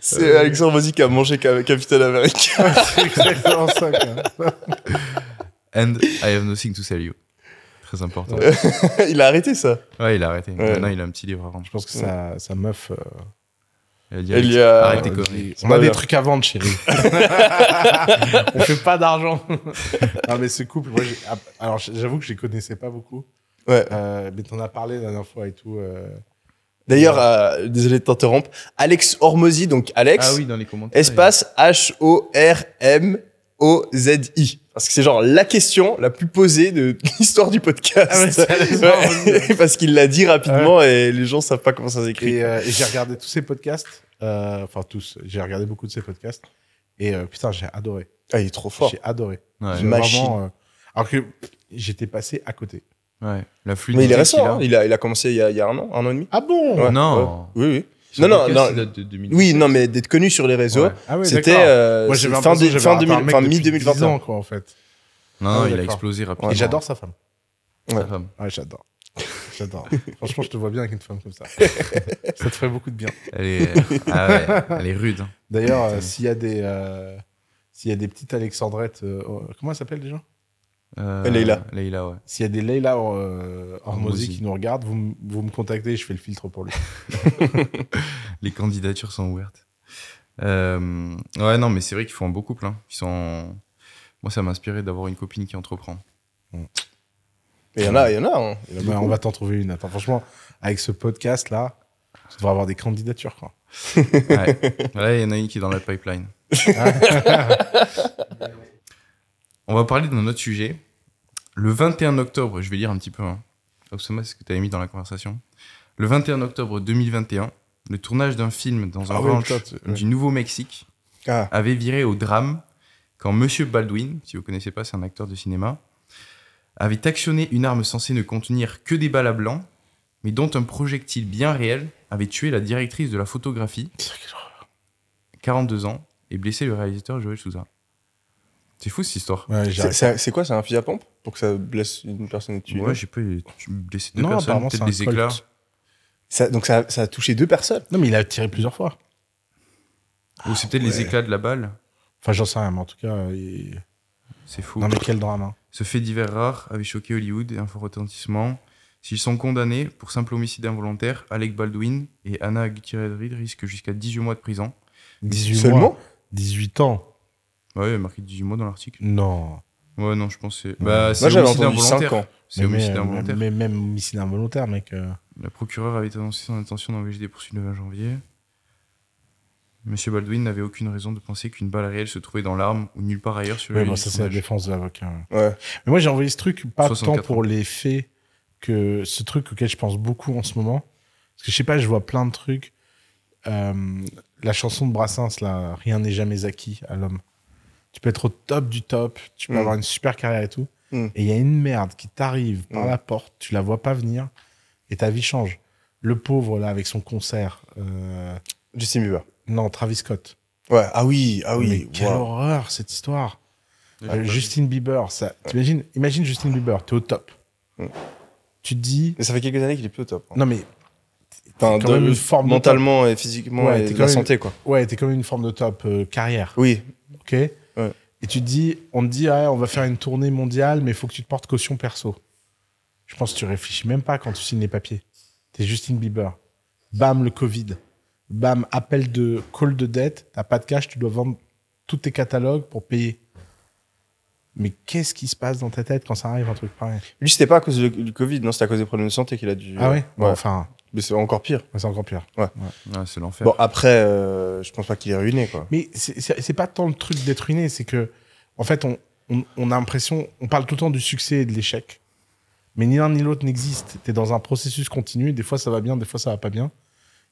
[SPEAKER 1] C'est Alexandre Mozy qui a mangé Ca- Capitaine America.
[SPEAKER 3] C'est exactement ça, quoi.
[SPEAKER 2] And I have nothing to sell you. Très important.
[SPEAKER 1] il a arrêté ça.
[SPEAKER 2] Ouais, il a arrêté.
[SPEAKER 1] Ouais.
[SPEAKER 2] Maintenant, il a un petit livre à vendre.
[SPEAKER 3] Je pense que sa, sa meuf. euh,
[SPEAKER 2] Il a dit
[SPEAKER 1] Il y a-
[SPEAKER 2] arrête tes conneries.
[SPEAKER 3] On a des trucs à vendre, chérie. On fait pas d'argent. non, mais ce couple, moi, ah, alors j'avoue que je les connaissais pas beaucoup.
[SPEAKER 1] Ouais.
[SPEAKER 3] Euh, mais t'en as parlé la dernière fois et tout. euh.
[SPEAKER 1] D'ailleurs, euh, désolé de t'interrompre. Alex Hormozy, donc Alex,
[SPEAKER 2] Ah oui, dans les commentaires.
[SPEAKER 1] espace H-O-R-M-O-Z-I. Parce que c'est genre la question la plus posée de l'histoire du podcast.
[SPEAKER 3] Ah ouais,
[SPEAKER 1] Ouais. Parce qu'il l'a dit rapidement et les gens savent pas comment ça s'écrit.
[SPEAKER 3] Et, euh, et j'ai regardé tous ses podcasts. euh, Enfin, tous. J'ai regardé beaucoup de ses podcasts. Et euh, putain, j'ai adoré.
[SPEAKER 1] Ah, il est trop fort.
[SPEAKER 3] J'ai adoré.
[SPEAKER 2] Ouais.
[SPEAKER 3] J'ai
[SPEAKER 1] Machine.
[SPEAKER 3] vraiment, euh, Alors que j'étais passé à côté.
[SPEAKER 2] Ouais. La
[SPEAKER 1] Mais
[SPEAKER 2] fluidité.
[SPEAKER 1] il est récent, hein. il, a, il a commencé il y a, il y a un an, un an et demi.
[SPEAKER 3] Ah bon
[SPEAKER 1] Ouais,
[SPEAKER 2] Non.
[SPEAKER 1] ouais. Oui, oui. Non, non, non.
[SPEAKER 2] de 2000.
[SPEAKER 1] Oui, non, mais d'être connu sur les réseaux,
[SPEAKER 2] Ouais.
[SPEAKER 3] Ah ouais,
[SPEAKER 1] c'était euh, fin, de, fin,
[SPEAKER 3] j'avais
[SPEAKER 1] 2000
[SPEAKER 3] un mec
[SPEAKER 1] fin
[SPEAKER 3] depuis
[SPEAKER 1] mi-2021.
[SPEAKER 3] 10 ans, quoi, en fait.
[SPEAKER 2] Non,
[SPEAKER 3] Ah
[SPEAKER 2] non, il a explosé rapidement.
[SPEAKER 3] Et j'adore sa femme.
[SPEAKER 2] sa
[SPEAKER 1] Ouais.
[SPEAKER 2] femme.
[SPEAKER 3] Ouais, j'adore. J'adore. Franchement, je te vois bien avec une femme comme ça. ça te ferait beaucoup de bien.
[SPEAKER 2] Elle est, ah ouais, elle est rude. hein.
[SPEAKER 3] D'ailleurs, euh, s'il y a des, euh, s'il y a des petites Alexandrettes, euh, comment elle s'appelle déjà?
[SPEAKER 2] Euh,
[SPEAKER 1] Leïla.
[SPEAKER 2] Leïla, ouais.
[SPEAKER 3] S'il y a des Leila euh, Hormozy qui nous regardent, vous, vous me contactez, je fais le filtre pour lui.
[SPEAKER 2] Les candidatures sont ouvertes. Euh, ouais, non, mais c'est vrai qu'ils font un beau couple. hein. Ils sont... Moi, ça m'a inspiré d'avoir une copine qui entreprend.
[SPEAKER 1] Il y en a, il y en a. hein. Il y en a
[SPEAKER 3] Bah,
[SPEAKER 1] beaucoup.
[SPEAKER 3] on va t'en trouver une. Attends, franchement, avec ce podcast là, tu devrais avoir des candidatures. Quoi.
[SPEAKER 2] Ouais. Là, il y en a une qui est dans la pipeline. On va parler d'un autre sujet. Le 21 octobre, je vais lire un petit peu, hein. Osama, c'est ce que tu avais mis dans la conversation. Le 21 octobre 2021, le tournage d'un film dans un
[SPEAKER 3] Ah
[SPEAKER 2] ranch
[SPEAKER 3] ouais.
[SPEAKER 2] du Nouveau-Mexique
[SPEAKER 1] Ah,
[SPEAKER 2] avait viré au drame quand Monsieur Baldwin, si vous connaissez pas, c'est un acteur de cinéma, avait actionné une arme censée ne contenir que des balles à blanc, mais dont un projectile bien réel avait tué la directrice de la photographie, 42 ans, et blessé le réalisateur Joël Souza. C'est fou cette histoire.
[SPEAKER 3] Ouais,
[SPEAKER 1] c'est- quoi C'est un fusil à pompe Pour que ça blesse une personne et tue
[SPEAKER 2] Ouais, j'ai pas tu- blessé deux
[SPEAKER 3] Non,
[SPEAKER 2] personnes,
[SPEAKER 3] apparemment,
[SPEAKER 2] peut-être des éclats.
[SPEAKER 1] Ça- Donc ça, ça a touché deux personnes.
[SPEAKER 3] Non, mais il a tiré plusieurs fois.
[SPEAKER 2] Ou c'est peut-être les
[SPEAKER 1] ouais.
[SPEAKER 2] éclats de la balle.
[SPEAKER 3] Enfin, j'en sais rien, mais en tout cas, il-
[SPEAKER 2] C'est fou.
[SPEAKER 3] non, mais quel drame. hein.
[SPEAKER 2] Ce fait divers rare avait choqué Hollywood et un fort retentissement. S'ils sont condamnés pour simple homicide involontaire, Alec Baldwin et Anna Gutierrez risquent jusqu'à 18 mois de prison.
[SPEAKER 3] 18
[SPEAKER 1] Seulement
[SPEAKER 3] mois. 18 ans.
[SPEAKER 2] Ouais, il y a marqué 18 mois dans l'article.
[SPEAKER 3] Non.
[SPEAKER 2] Ouais, non, je pense que c'est. Bah, c'est
[SPEAKER 1] Moi j'avais
[SPEAKER 2] homicide
[SPEAKER 1] entendu 5
[SPEAKER 2] involontaire.
[SPEAKER 1] ans.
[SPEAKER 2] C'est
[SPEAKER 3] Mais-
[SPEAKER 2] homicide
[SPEAKER 3] mais,
[SPEAKER 2] involontaire.
[SPEAKER 3] Mais même homicide involontaire, mec. euh.
[SPEAKER 2] La procureure avait annoncé son intention d'engager des poursuites le 20 janvier. Monsieur Baldwin n'avait aucune raison de penser qu'une balle réelle se trouvait dans l'arme ou nulle part ailleurs sur le
[SPEAKER 3] Ouais,
[SPEAKER 2] lieu
[SPEAKER 3] bon,
[SPEAKER 2] du
[SPEAKER 3] ça, c'est la défense de l'avocat.
[SPEAKER 1] Ouais.
[SPEAKER 3] Mais moi, j'ai envoyé ce truc, pas
[SPEAKER 2] 64
[SPEAKER 3] tant pour les faits que ce truc auquel je pense beaucoup en ce moment. Parce que je sais pas, je vois plein de trucs. Euh, la chanson de Brassens, là, Rien n'est jamais acquis à l'homme. Tu peux être au top du top, tu peux
[SPEAKER 1] Mm.
[SPEAKER 3] avoir une super carrière et tout.
[SPEAKER 1] Mm.
[SPEAKER 3] Et il y a une merde qui t'arrive par
[SPEAKER 1] Mm.
[SPEAKER 3] la porte, tu la vois pas venir, et ta vie change. Le pauvre, là, avec son concert. euh,
[SPEAKER 1] Justin Bieber.
[SPEAKER 3] non, Travis Scott.
[SPEAKER 1] Ouais, ah oui, ah
[SPEAKER 3] Mais
[SPEAKER 1] oui.
[SPEAKER 3] quelle
[SPEAKER 1] wow.
[SPEAKER 3] horreur, cette histoire. Euh. Justin Bieber, ça. T'imagines, imagine Justin Bieber, t'es au top.
[SPEAKER 1] Mm.
[SPEAKER 3] Tu te dis,
[SPEAKER 1] Mais ça fait quelques années qu'il est plus au top. hein.
[SPEAKER 3] non mais
[SPEAKER 1] Enfin,
[SPEAKER 3] quand même une forme de
[SPEAKER 1] mentalement et physiquement
[SPEAKER 3] Ouais,
[SPEAKER 1] et
[SPEAKER 3] t'es
[SPEAKER 1] de
[SPEAKER 3] quand
[SPEAKER 1] la
[SPEAKER 3] même-
[SPEAKER 1] santé quoi.
[SPEAKER 3] ouais, t'es comme une forme de top euh, carrière,
[SPEAKER 1] Oui,
[SPEAKER 3] ok Et tu te dis, on te dit, ouais, on va faire une tournée mondiale, mais il faut que tu te portes caution perso. Je pense que tu réfléchis même pas quand tu signes les papiers. T'es Justin Bieber. Bam, le Covid. Bam, appel de call de dette. T'as pas de cash, tu dois vendre tous tes catalogues pour payer. Mais qu'est-ce qui se passe dans ta tête quand ça arrive un truc pareil?
[SPEAKER 1] Lui c'était pas à cause du Covid, non, c'était à cause des problèmes de santé qu'il a dû.
[SPEAKER 3] Ah ouais, Bon,
[SPEAKER 1] Ouais.
[SPEAKER 3] Enfin,
[SPEAKER 1] Mais c'est encore pire.
[SPEAKER 3] c'est encore pire.
[SPEAKER 2] Ouais, c'est l'enfer.
[SPEAKER 1] Bon après, euh, je pense pas qu'il est ruiné quoi.
[SPEAKER 3] Mais c'est- pas tant le truc d'être ruiné, c'est que, en fait, on, on, on a l'impression, on parle tout le temps du succès et de l'échec. Mais ni l'un ni l'autre n'existe. Tu es dans un processus continu. Des fois, ça va bien, des fois, ça va pas bien.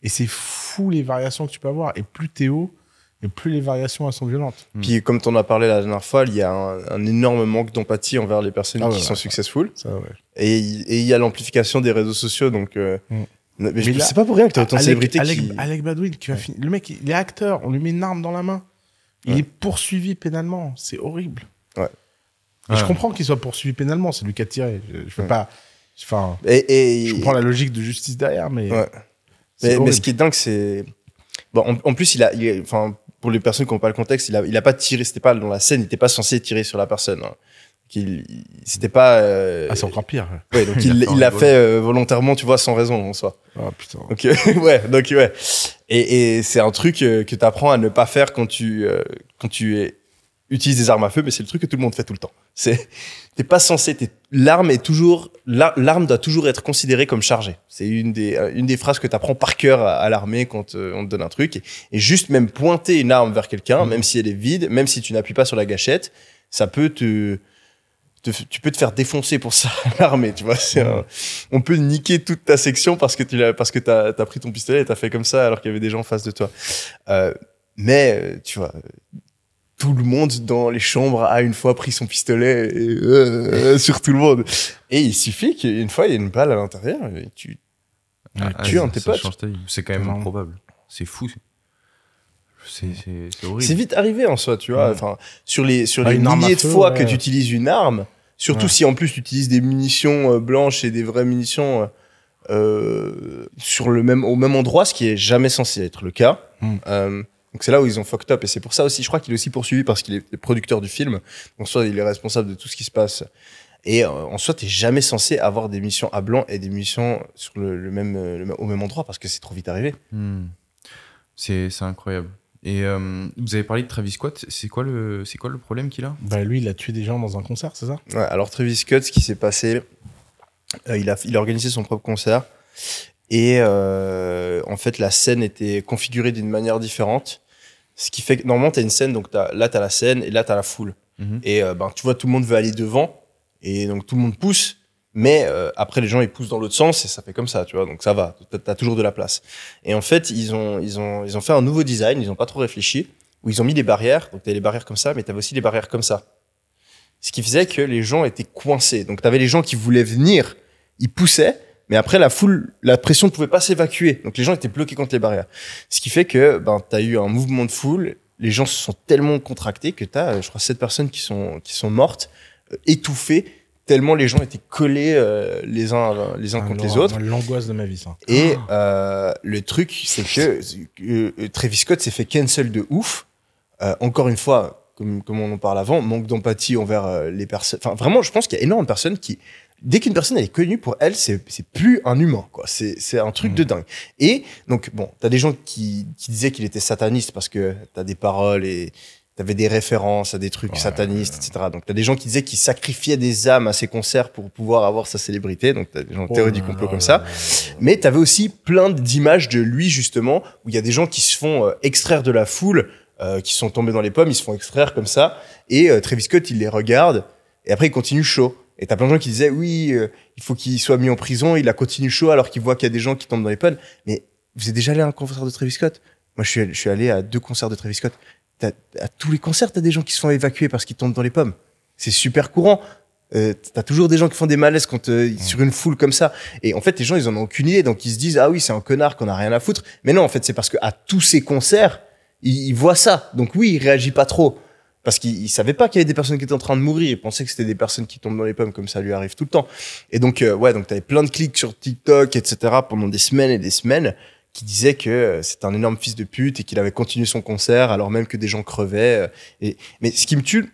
[SPEAKER 3] Et c'est fou les variations que tu peux avoir. Et plus t'es haut, et plus les variations elles sont violentes.
[SPEAKER 2] Mm.
[SPEAKER 1] Puis comme t'en as parlé la dernière fois, il y a un, un énorme manque d'empathie envers les personnes
[SPEAKER 3] Ah
[SPEAKER 1] qui
[SPEAKER 3] ouais,
[SPEAKER 1] sont
[SPEAKER 3] ouais.
[SPEAKER 1] successful.
[SPEAKER 3] Ça, ouais.
[SPEAKER 1] Et il et il y a l'amplification des réseaux sociaux, donc. euh,
[SPEAKER 3] Mm.
[SPEAKER 1] Mais, je
[SPEAKER 3] Mais
[SPEAKER 1] sais pas pour rien que t'as autant de célébrités
[SPEAKER 3] Alec,
[SPEAKER 1] qui.
[SPEAKER 3] Alec Baldwin, qui va
[SPEAKER 1] Ouais.
[SPEAKER 3] finir- Le mec, il est acteur. On lui met une arme dans la main. Il
[SPEAKER 1] Ouais.
[SPEAKER 3] est poursuivi pénalement. C'est horrible.
[SPEAKER 1] Ouais.
[SPEAKER 3] Je comprends qu'il soit poursuivi pénalement. C'est lui qui a tiré. Je, je veux
[SPEAKER 1] Ouais.
[SPEAKER 3] pas. Enfin,
[SPEAKER 1] Et, et-
[SPEAKER 3] je comprends la logique de justice derrière, mais.
[SPEAKER 1] Mais, mais ce qui est dingue, c'est. Bon, en, en plus, il a, il enfin, pour les personnes qui n'ont pas le contexte, il a, il a pas tiré, c'était pas dans la scène, il n'était pas censé tirer sur la personne. Hein. C'était pas. euh,
[SPEAKER 3] Ah, c'est encore pire.
[SPEAKER 1] ouais, donc
[SPEAKER 2] Il
[SPEAKER 1] il, l'a fait euh, volontairement, tu vois, sans raison en soi.
[SPEAKER 3] Ah, putain.
[SPEAKER 1] Donc, euh, ouais, donc, ouais. Et, et c'est un truc euh, que tu apprends à ne pas faire quand tu, euh, quand tu es- utilises des armes à feu, mais c'est le truc que tout le monde fait tout le temps. C'est, t'es pas censé, t'es- l'arme est toujours, la- l'arme doit toujours être considérée comme chargée. C'est une des, une des phrases que tu apprends par cœur à, à l'armée quand on te donne un truc. Et, et juste même pointer une arme vers quelqu'un,
[SPEAKER 3] Mhm.
[SPEAKER 1] même si elle est vide, même si tu n'appuies pas sur la gâchette, ça peut te, te- tu peux te faire défoncer pour ça à l'armée, tu vois. Un- on peut niquer toute ta section parce que tu l'as, parce que t'as, as pris ton pistolet et t'as fait comme ça alors qu'il y avait des gens en face de toi. Euh, mais, euh, tu vois, euh, tout le monde dans les chambres a une fois pris son pistolet et, euh, sur tout le monde. Et il suffit qu'une fois il y ait une balle à l'intérieur et tu,
[SPEAKER 2] Ah,
[SPEAKER 1] tue
[SPEAKER 2] ça-
[SPEAKER 1] un de tes potes.
[SPEAKER 2] C'est quand même improbable. C'est fou. C'est horrible.
[SPEAKER 1] c'est vite arrivé en soi, tu vois.
[SPEAKER 3] Ouais.
[SPEAKER 1] Sur les, sur
[SPEAKER 3] Bah,
[SPEAKER 1] les milliers de
[SPEAKER 3] feu,
[SPEAKER 1] fois
[SPEAKER 3] ouais.
[SPEAKER 1] que tu utilises une arme, surtout
[SPEAKER 3] Ouais.
[SPEAKER 1] si en plus tu utilises des munitions euh, blanches et des vraies munitions euh, euh, sur le même, au même endroit, ce qui est jamais censé être le cas.
[SPEAKER 3] Mm.
[SPEAKER 1] Euh, donc c'est là où ils ont fucked up et c'est pour ça aussi, je crois qu'il est aussi poursuivi parce qu'il est le producteur du film. Donc soit il est responsable de tout ce qui se passe. Et euh, en soi, t'es jamais censé avoir des missions à blanc et des missions sur le, le même, le au même endroit parce que c'est trop vite arrivé.
[SPEAKER 2] Hmm. C'est incroyable. Et euh, vous avez parlé de Travis Scott. C'est quoi le c'est quoi le problème qu'il a?
[SPEAKER 3] Bah, lui, il a tué des gens dans un concert, c'est ça?
[SPEAKER 1] Ouais, alors Travis Scott, ce qui s'est passé, euh, il, a, il a organisé son propre concert et euh, en fait la scène était configurée d'une manière différente. Ce qui fait que normalement tu as une scène, donc t'as- là tu as la scène et là tu as la foule.
[SPEAKER 2] Mhm.
[SPEAKER 1] Et euh, ben, tu vois, tout le monde veut aller devant et donc tout le monde pousse. Mais euh, après, les gens, ils poussent dans l'autre sens et ça fait comme ça, tu vois. Donc ça va, t'as as toujours de la place. Et en fait, ils ont, ils ont, ils ont fait un nouveau design, ils ont pas trop réfléchi, où ils ont mis des barrières. Donc t'avais les barrières comme ça, mais t'avais aussi les barrières comme ça. Ce qui faisait que les gens étaient coincés. Donc t'avais les gens qui voulaient venir, ils poussaient, mais après la foule, la pression ne pouvait pas s'évacuer. Donc les gens étaient bloqués contre les barrières. Ce qui fait que ben t'as eu un mouvement de foule. Les gens se sont tellement contractés que t'as, euh, je crois, sept personnes qui sont qui sont mortes, euh, étouffées, tellement les gens étaient collés euh, les uns les uns
[SPEAKER 3] Ah,
[SPEAKER 1] contre les autres.
[SPEAKER 3] L'angoisse de ma vie, ça.
[SPEAKER 1] Et euh, le truc, c'est que euh, Travis Scott s'est fait cancel de ouf. Euh, encore une fois, comme, comme on en parle avant, manque d'empathie envers euh, les personnes. Enfin, vraiment, je pense qu'il y a énormément de personnes qui, dès qu'une personne elle est connue pour elle, c'est c'est plus un humain, quoi. C'est c'est un truc de dingue. Et donc, bon, t'as des gens qui, qui disaient qu'il était sataniste parce que t'as des paroles et t'avais des références à des trucs
[SPEAKER 3] Ouais.
[SPEAKER 1] satanistes, etc. Donc, t'as des gens qui disaient qu'il sacrifiait des âmes à ses concerts pour pouvoir avoir sa célébrité. Donc, t'as des gens théorie du complot comme ça. Mais tu avais aussi plein d'images de lui, justement, où il y a des gens qui se font euh, extraire de la foule, euh, qui sont tombés dans les pommes, ils se font extraire comme ça. Et euh, Travis Scott, il les regarde, et après, il continue chaud. Et t'as plein de gens qui disaient, oui, euh, il faut qu'il soit mis en prison, il a continué chaud alors qu'il voit qu'il y a des gens qui tombent dans les pommes. Mais vous êtes déjà allé à un concert de Travis Scott? Moi, je suis, allé- je suis allé à deux concerts de Travis Scott. À tous les concerts, t'as des gens qui se font évacuer parce qu'ils tombent dans les pommes. C'est super courant. Euh, t'as toujours des gens qui font des malaises quand, euh, sur une foule comme ça. Et en fait, les gens, ils en ont aucune idée. Donc, ils se disent, ah oui, c'est un connard qu'on a rien à foutre. Mais non, en fait, c'est parce que à tous ces concerts, il, il voit ça. Donc oui, il réagit pas trop. Parce qu'il il savait pas qu'il y avait des personnes qui étaient en train de mourir. Il pensait que c'était des personnes qui tombent dans les pommes comme ça lui arrive tout le temps. Et donc, euh, ouais, donc t'avais plein de clics sur TikTok, etc. pendant des semaines et des semaines qui disaient que euh, c'était un énorme fils de pute et qu'il avait continué son concert alors même que des gens crevaient. euh, et, mais ce qui me tue,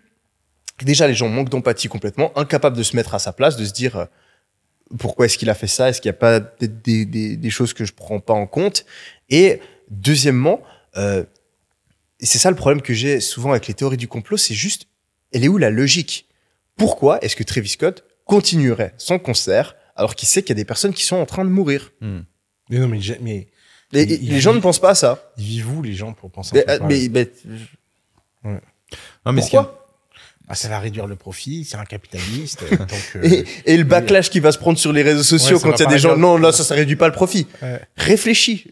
[SPEAKER 1] déjà les gens manquent d'empathie complètement, incapables de se mettre à sa place, de se dire euh, pourquoi est-ce qu'il a fait ça? Est-ce qu'il n'y a pas des, des, choses que je prends pas en compte? Et deuxièmement, euh, c'est ça le problème que j'ai souvent avec les théories du complot, c'est juste, elle est où la logique? Pourquoi est-ce que Travis Scott continuerait son concert alors qu'il sait qu'il y a des personnes qui sont en train de mourir?
[SPEAKER 2] Hmm.
[SPEAKER 3] Mais non, mais, mais
[SPEAKER 1] Et- et les gens ne pensent pas à ça.
[SPEAKER 3] ils vivent où, les gens, pour penser
[SPEAKER 1] Mais,
[SPEAKER 3] un peu
[SPEAKER 1] euh, mais-
[SPEAKER 2] Non, mais
[SPEAKER 1] pourquoi?
[SPEAKER 3] Ah, ça va réduire le profit, c'est un capitaliste. donc, euh,
[SPEAKER 1] et, et le backlash qui va se prendre sur les réseaux sociaux
[SPEAKER 3] Ouais, ça
[SPEAKER 1] quand il y a des gens, non, là, ça, ça réduit pas le profit.
[SPEAKER 3] ouais.
[SPEAKER 1] Réfléchis.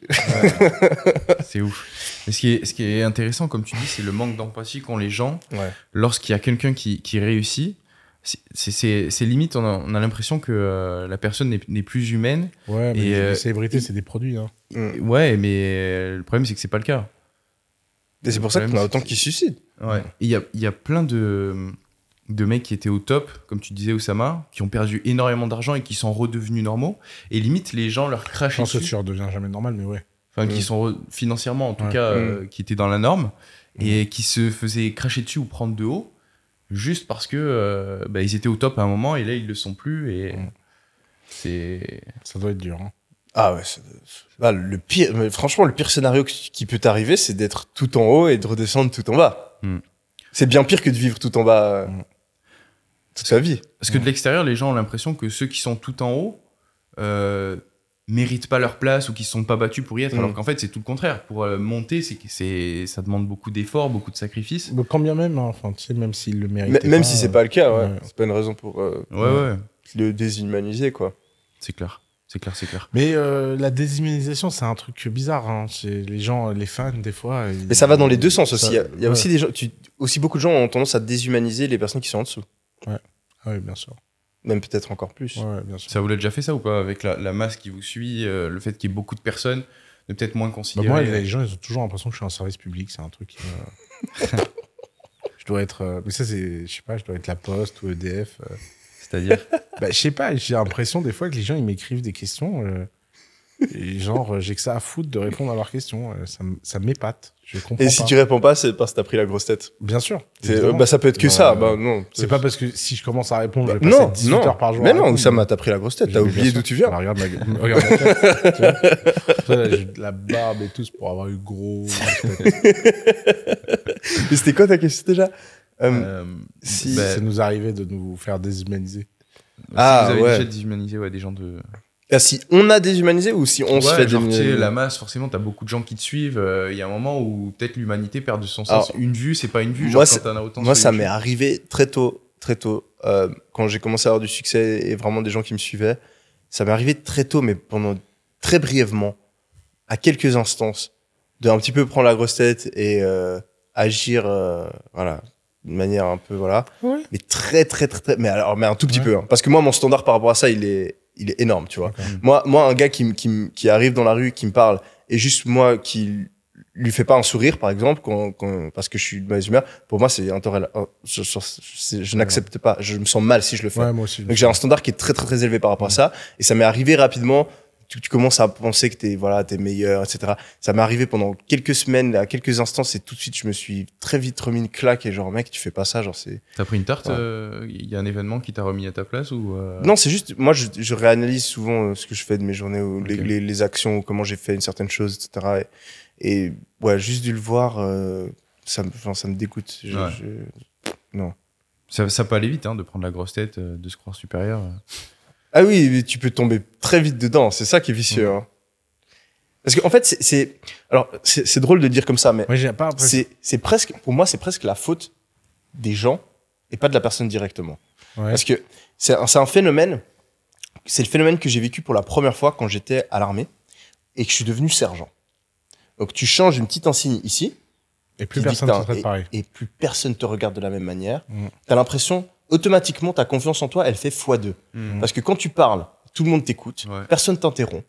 [SPEAKER 2] c'est ouf. Mais ce qui est, ce qui est intéressant, comme tu dis, c'est le manque d'empathie qu'ont les gens
[SPEAKER 1] Ouais.
[SPEAKER 2] lorsqu'il y a quelqu'un qui, qui réussit. C'est- limite, on a, on a l'impression que euh, la personne n'est- plus humaine.
[SPEAKER 3] Ouais, mais
[SPEAKER 2] Et,
[SPEAKER 3] les
[SPEAKER 2] euh,
[SPEAKER 3] célébrités, c'est des produits. Hein.
[SPEAKER 2] Ouais, mais euh, le problème, c'est que c'est pas le cas.
[SPEAKER 1] Et c'est pour ça qu'on a autant qui se suicident.
[SPEAKER 2] Ouais. Et Il y a, il y a plein de, de mecs qui étaient au top, comme tu disais, Oussama, qui ont perdu énormément d'argent et qui sont redevenus normaux. Et limite, les gens leur
[SPEAKER 3] Je
[SPEAKER 2] crachent
[SPEAKER 3] pense que
[SPEAKER 2] dessus.
[SPEAKER 3] tu redeviens jamais normal, mais ouais.
[SPEAKER 2] enfin qui
[SPEAKER 1] Mm.
[SPEAKER 2] sont re- financièrement en tout
[SPEAKER 3] Ouais.
[SPEAKER 2] cas euh, qui étaient dans la norme
[SPEAKER 3] Mm.
[SPEAKER 2] et qui se faisaient cracher dessus ou prendre de haut juste parce que euh, bah, ils étaient au top à un moment et là ils le sont plus et
[SPEAKER 3] Mm.
[SPEAKER 2] c'est
[SPEAKER 3] Ça doit être dur. hein.
[SPEAKER 1] Ah ouais, c'est- ah, le pire, mais franchement, le pire scénario qui peut t'arriver, c'est d'être tout en haut et de redescendre tout en bas.
[SPEAKER 2] Hmm.
[SPEAKER 1] C'est bien pire que de vivre tout en bas euh,
[SPEAKER 3] Hmm.
[SPEAKER 1] toute sa vie.
[SPEAKER 2] parce que de l'extérieur les gens ont l'impression que ceux qui sont tout en haut euh, méritent pas leur place ou qui se sont pas battus pour y être
[SPEAKER 1] Mm.
[SPEAKER 2] alors qu'en fait c'est tout le contraire pour euh, monter c'est que c'est ça demande beaucoup d'efforts beaucoup de sacrifices
[SPEAKER 3] Mais quand bien même, hein, enfin, tu sais, même s'il le mérite.
[SPEAKER 1] M- même si c'est pas le cas, ouais.
[SPEAKER 3] ouais.
[SPEAKER 1] C'est pas une raison pour euh,
[SPEAKER 2] ouais ouais,
[SPEAKER 1] le déshumaniser, quoi.
[SPEAKER 2] c'est clair c'est clair c'est clair
[SPEAKER 3] Mais euh, la déshumanisation, c'est un truc bizarre. Hein. C'est les gens, les fans, des fois. ils-
[SPEAKER 1] Mais ça va dans les deux sens aussi.
[SPEAKER 3] ça-
[SPEAKER 1] Il y a, il y a
[SPEAKER 3] ouais.
[SPEAKER 1] aussi des gens, tu- aussi beaucoup de gens ont tendance à déshumaniser les personnes qui sont en dessous.
[SPEAKER 3] Ah oui, bien sûr.
[SPEAKER 1] Même peut-être encore plus.
[SPEAKER 3] Ouais, ouais, bien sûr.
[SPEAKER 2] Ça vous l'a déjà fait ça ou pas avec la, la masse qui vous suit, euh, le fait qu'il y ait beaucoup de personnes, de peut-être moins
[SPEAKER 3] Bah,
[SPEAKER 2] considérer.
[SPEAKER 3] moi, les gens, ils ont toujours l'impression que je suis un service public. C'est un truc qui me- je dois être. euh, Mais ça, c'est. Je sais pas, je dois être la Poste ou EDF. euh.
[SPEAKER 2] C'est-à-dire?
[SPEAKER 3] Bah, je sais pas, j'ai l'impression des fois que les gens, ils m'écrivent des questions. euh, et genre, j'ai que ça à foutre de répondre à leurs questions. euh, ça m'épate. Je comprends
[SPEAKER 1] Et
[SPEAKER 3] pas.
[SPEAKER 1] si tu réponds pas, c'est parce que t'as pris la grosse tête.
[SPEAKER 3] Bien sûr.
[SPEAKER 1] C'est-
[SPEAKER 3] évidemment.
[SPEAKER 1] bah, ça peut être que
[SPEAKER 3] Bah,
[SPEAKER 1] ça. Bah, non.
[SPEAKER 3] C'est pas parce que si je commence à répondre,
[SPEAKER 1] Bah,
[SPEAKER 3] je vais passer
[SPEAKER 1] non,
[SPEAKER 3] 18
[SPEAKER 1] non.
[SPEAKER 3] heures par jour.
[SPEAKER 1] Mais
[SPEAKER 3] à
[SPEAKER 1] non,
[SPEAKER 3] répondre.
[SPEAKER 1] Oussama, t'as pris la grosse tête. T'as oublié d'où tu viens.
[SPEAKER 3] Bah, regarde, ma... regarde ma tête. tu vois. Tu vois, là, j'ai de la barbe et tout, c'est pour avoir eu gros.
[SPEAKER 1] Mais c'était quoi ta question déjà? Euh,
[SPEAKER 2] euh,
[SPEAKER 1] si-
[SPEAKER 2] bah,
[SPEAKER 3] Ça nous arrivait de nous faire déshumaniser.
[SPEAKER 1] Ah,
[SPEAKER 2] si vous avez
[SPEAKER 1] ouais.
[SPEAKER 2] déjà déshumanisé ouais, des gens de.
[SPEAKER 1] Ah, Si on a déshumanisé ou si on se fait
[SPEAKER 2] genre,
[SPEAKER 1] déshumaniser
[SPEAKER 2] la masse, forcément, t'as beaucoup de gens qui te suivent. euh, Il y a un moment où peut-être l'humanité perd de son sens.
[SPEAKER 1] Alors,
[SPEAKER 2] une vue, c'est pas une vue.
[SPEAKER 1] moi,
[SPEAKER 2] Genre,
[SPEAKER 1] c'est-
[SPEAKER 2] quand t'en as autant
[SPEAKER 1] Moi,
[SPEAKER 2] sur
[SPEAKER 1] ça m'est arrivé très tôt, très tôt, euh, quand j'ai commencé à avoir du succès et vraiment des gens qui me suivaient. Ça m'est arrivé très tôt, mais pendant très brièvement, à quelques instances, de un petit peu prendre la grosse tête et euh, agir, euh, voilà, de manière un peu, voilà.
[SPEAKER 3] Ouais.
[SPEAKER 1] Mais très, très, très, très, mais alors, mais un tout petit
[SPEAKER 3] Ouais.
[SPEAKER 1] peu, hein. parce que moi, mon standard par rapport à ça, il est, il est énorme, tu vois. Moi, moi, un gars qui, qui, qui arrive dans la rue, qui me parle, et juste moi qui lui fais pas un sourire, par exemple, quand, quand- parce que je suis de mauvaise humeur, pour moi, c'est intoléra- euh, Je, je, je- je n'accepte pas. Je me sens mal si je le fais.
[SPEAKER 3] Ouais, moi aussi.
[SPEAKER 1] Donc j'ai un standard qui est très très très élevé par rapport à ça, et ça m'est arrivé rapidement. Tu, tu commences à penser que t'es voilà, t'es meilleur, etc. Ça m'est arrivé pendant quelques semaines, à quelques instants, et tout de suite je me suis très vite remis une claque et genre mec, tu fais pas ça, genre c'est.
[SPEAKER 2] T'as pris une tarte
[SPEAKER 1] Ouais.
[SPEAKER 2] euh, Il y a un événement qui t'a remis à ta place ou euh,
[SPEAKER 1] Non, c'est juste, moi, je, je réanalyse souvent euh, ce que je fais de mes journées, ou les,
[SPEAKER 2] Ok.
[SPEAKER 1] les, les actions, ou comment j'ai fait une certaine chose, etc. Et, et, ouais, juste dû le voir, euh, ça, me, ça me dégoûte. Je-
[SPEAKER 2] Ouais.
[SPEAKER 1] je-
[SPEAKER 2] ça, ça peut aller vite hein, de prendre la grosse tête, de se croire supérieur.
[SPEAKER 1] Ah oui, tu peux tomber très vite dedans. C'est ça qui est vicieux. hein. Parce qu'en fait, c'est- alors, c'est drôle de dire comme ça, mais c'est presque, pour moi, c'est presque la faute des gens et pas de la personne directement.
[SPEAKER 3] Ouais.
[SPEAKER 1] Parce que c'est un, un phénomène, c'est le phénomène que j'ai vécu pour la première fois quand j'étais à l'armée et que je suis devenu sergent. Donc tu changes une petite insigne ici
[SPEAKER 3] Et plus personne traite pareil.
[SPEAKER 1] et plus personne te regarde de la même manière.
[SPEAKER 3] Mm.
[SPEAKER 1] Tu as l'impression, automatiquement, ta confiance en toi, elle fait x2. Parce que quand tu parles, tout le monde t'écoute,
[SPEAKER 2] Ouais.
[SPEAKER 1] personne t'interrompt.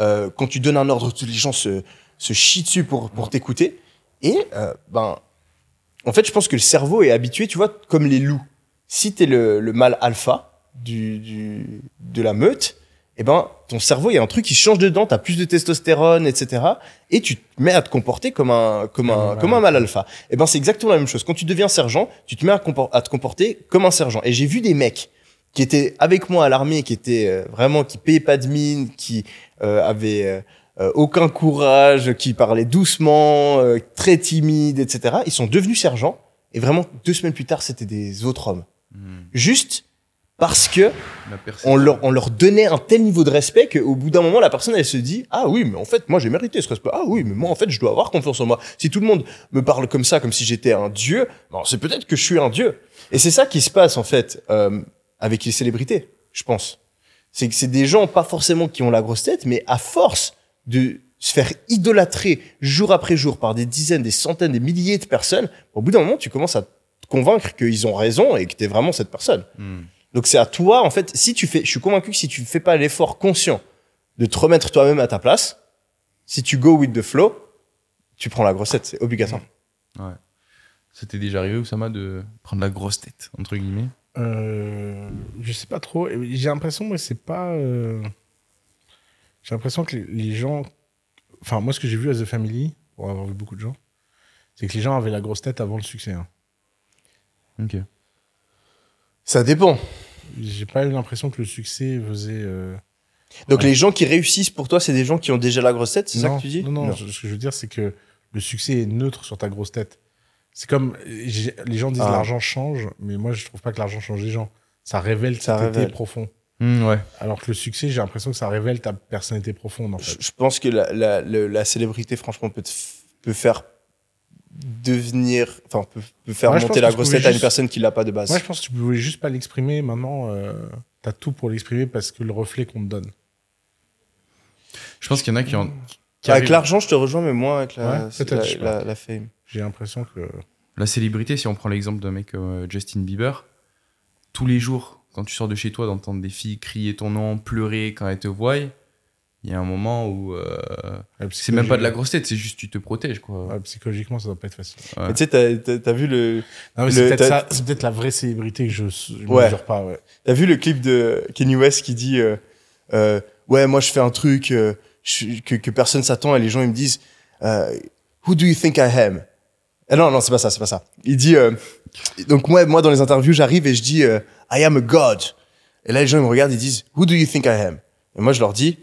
[SPEAKER 1] Euh, quand tu donnes un ordre, tous les gens se, se chient dessus pour, pour t'écouter. Et euh, ben, en fait, je pense que le cerveau est habitué, tu vois, comme les loups. Si tu es le, le mâle alpha du, du, de la meute, eh ben, ton cerveau, il y a un truc qui change dedans, tu as plus de testostérone, etc. Et tu te mets à te comporter comme un, comme un,
[SPEAKER 3] Ouais.
[SPEAKER 1] comme un mâle alpha. Eh ben, c'est exactement la même chose. Quand tu deviens sergent, tu te mets à, te comporter comme un sergent. Et j'ai vu des mecs qui étaient avec moi à l'armée, qui étaient euh, vraiment, qui payaient pas de mine, qui euh, avaient euh, euh, aucun courage, qui parlaient doucement, euh, très timides, etc. Ils sont devenus sergents. Et vraiment, deux semaines plus tard, c'était des autres hommes.
[SPEAKER 2] Hmm.
[SPEAKER 1] Juste parce que on leur, on leur donnait un tel niveau de respect qu'au bout d'un moment, la personne, elle se dit Ah oui, mais en fait, moi, j'ai mérité ce respect. Ah oui, mais moi, en fait, je dois avoir confiance en moi. Si tout le monde me parle comme ça, comme si j'étais un dieu, bon, c'est peut-être que je suis un dieu. Et c'est ça qui se passe, en fait, euh, avec les célébrités, je pense. C'est que c'est des gens, pas forcément qui ont la grosse tête, mais à force de se faire idolâtrer jour après jour par des dizaines, des centaines, des milliers de personnes, au bout d'un moment, tu commences à te convaincre qu'ils ont raison et que tu es vraiment cette personne.
[SPEAKER 2] Hmm.
[SPEAKER 1] Donc c'est à toi, en fait, si tu fais, je suis convaincu que si tu fais pas l'effort conscient de te remettre toi-même à ta place, si tu go with the flow, tu prends la grossette, c'est obligatoire.
[SPEAKER 2] Ouais. C'était déjà arrivé, Oussama, de prendre la grosse tête, entre guillemets?
[SPEAKER 3] Euh, je sais pas trop. J'ai l'impression, moi, c'est pas. euh, J'ai l'impression que les- les gens Enfin, moi, ce que j'ai vu à The Family, pour avoir vu beaucoup de gens, c'est que les gens avaient la grosse tête avant le succès. hein.
[SPEAKER 2] Ok.
[SPEAKER 1] Ça dépend.
[SPEAKER 3] J'ai pas eu l'impression que le succès faisait. euh,
[SPEAKER 1] Donc
[SPEAKER 3] Ouais.
[SPEAKER 1] les gens qui réussissent pour toi, c'est des gens qui ont déjà la grosse tête, c'est ça
[SPEAKER 3] non,
[SPEAKER 1] que tu dis
[SPEAKER 3] Non, non, ce que je veux dire, c'est que le succès est neutre sur ta grosse tête. C'est comme. j'ai- Les gens disent
[SPEAKER 1] Ah.
[SPEAKER 3] l'argent change, mais moi, je trouve pas que l'argent change les gens. Ça révèle
[SPEAKER 1] Ça
[SPEAKER 3] ta
[SPEAKER 1] révèle.
[SPEAKER 3] profond.
[SPEAKER 2] Hmm, ouais.
[SPEAKER 3] Alors que le succès, j'ai l'impression que ça révèle ta personnalité profonde, en
[SPEAKER 1] je,
[SPEAKER 3] fait.
[SPEAKER 1] je pense que la, la, le- la célébrité, franchement, peut, te f- peut faire devenir, enfin, peut, peut faire monter la
[SPEAKER 3] tu
[SPEAKER 1] grosse
[SPEAKER 3] pouvais
[SPEAKER 1] tête à une
[SPEAKER 3] juste-
[SPEAKER 1] personne qui l'a pas de base.
[SPEAKER 3] Moi, je pense que tu pouvais juste pas l'exprimer. Maintenant, euh, t'as tout pour l'exprimer parce que le reflet qu'on te donne.
[SPEAKER 2] Je pense qu'il y en a qui ont. qui
[SPEAKER 1] avec l'argent, je te rejoins, mais moins avec
[SPEAKER 3] Ouais,
[SPEAKER 1] la, la fame.
[SPEAKER 3] J'ai l'impression que.
[SPEAKER 2] La célébrité, si on prend l'exemple d'un mec comme euh, Justin Bieber, tous les jours, quand tu sors de chez toi, d'entendre des filles crier ton nom, pleurer quand elles te voient, il y a un moment où euh,
[SPEAKER 3] ouais,
[SPEAKER 2] c'est même pas de la
[SPEAKER 3] psychologi-
[SPEAKER 2] grosse tête, c'est juste tu te protèges, quoi.
[SPEAKER 3] Ouais, psychologiquement, ça doit pas être facile.
[SPEAKER 2] Ouais.
[SPEAKER 1] Mais tu sais, t'as- vu le,
[SPEAKER 3] Non, mais
[SPEAKER 1] Le-
[SPEAKER 3] c'est peut-être
[SPEAKER 1] t'as-
[SPEAKER 3] ça- c'est peut-être la vraie célébrité que je, je
[SPEAKER 1] Ouais.
[SPEAKER 3] mesure pas. Ouais.
[SPEAKER 1] T'as vu le clip de Kanye West qui dit euh, euh, ouais moi je fais un truc euh, je- que, que personne s'attend et les gens ils me disent euh, who do you think I am? Ah non non c'est pas ça c'est pas ça il dit euh, donc moi moi dans les interviews j'arrive et je dis euh, I am a god et là les gens ils me regardent ils disent who do you think I am? Et moi je leur dis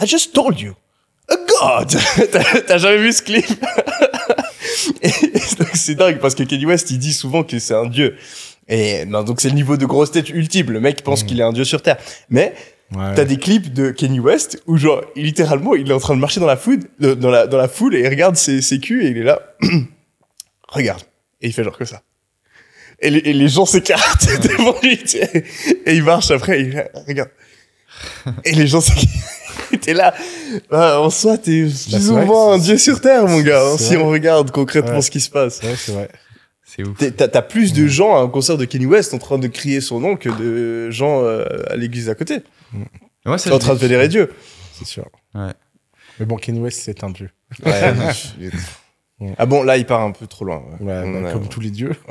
[SPEAKER 1] I just told you a god T'as- jamais vu ce clip? C'est dingue parce que Kanye West il dit souvent que c'est un dieu et non, donc c'est le niveau de grosse tête ultime. Le mec pense
[SPEAKER 3] Mm.
[SPEAKER 1] qu'il est un dieu sur terre. Mais
[SPEAKER 3] Ouais.
[SPEAKER 1] t'as des clips de Kanye West où genre littéralement il est en train de marcher dans la foule, dans la dans la foule et il regarde ses, ses culs et il est là. regarde et il fait genre que ça. Et les, et les gens s'écartent devant lui et il marche après. Et il regarde. Et les gens s'écartent. T'es là. Bah, en soi, t'es plus
[SPEAKER 3] Bah,
[SPEAKER 1] souvent un dieu sur terre, mon gars. hein, si
[SPEAKER 3] vrai.
[SPEAKER 1] on regarde concrètement
[SPEAKER 3] Ouais.
[SPEAKER 1] ce qui se passe.
[SPEAKER 3] Ouais, c'est vrai.
[SPEAKER 2] C'est ouf.
[SPEAKER 1] T'es- T'as t'as plus de gens à un concert de Kanye West en train de crier son nom que de gens euh, à l'église à côté.
[SPEAKER 2] Ouais,
[SPEAKER 1] sont en train de vénérer Dieu.
[SPEAKER 3] C'est sûr.
[SPEAKER 2] Ouais.
[SPEAKER 3] Mais bon, Kanye West, c'est un dieu.
[SPEAKER 1] ah bon, là, il part un peu trop loin. ouais.
[SPEAKER 3] Ouais,
[SPEAKER 1] On
[SPEAKER 3] bah,
[SPEAKER 1] a-
[SPEAKER 3] comme tous les dieux.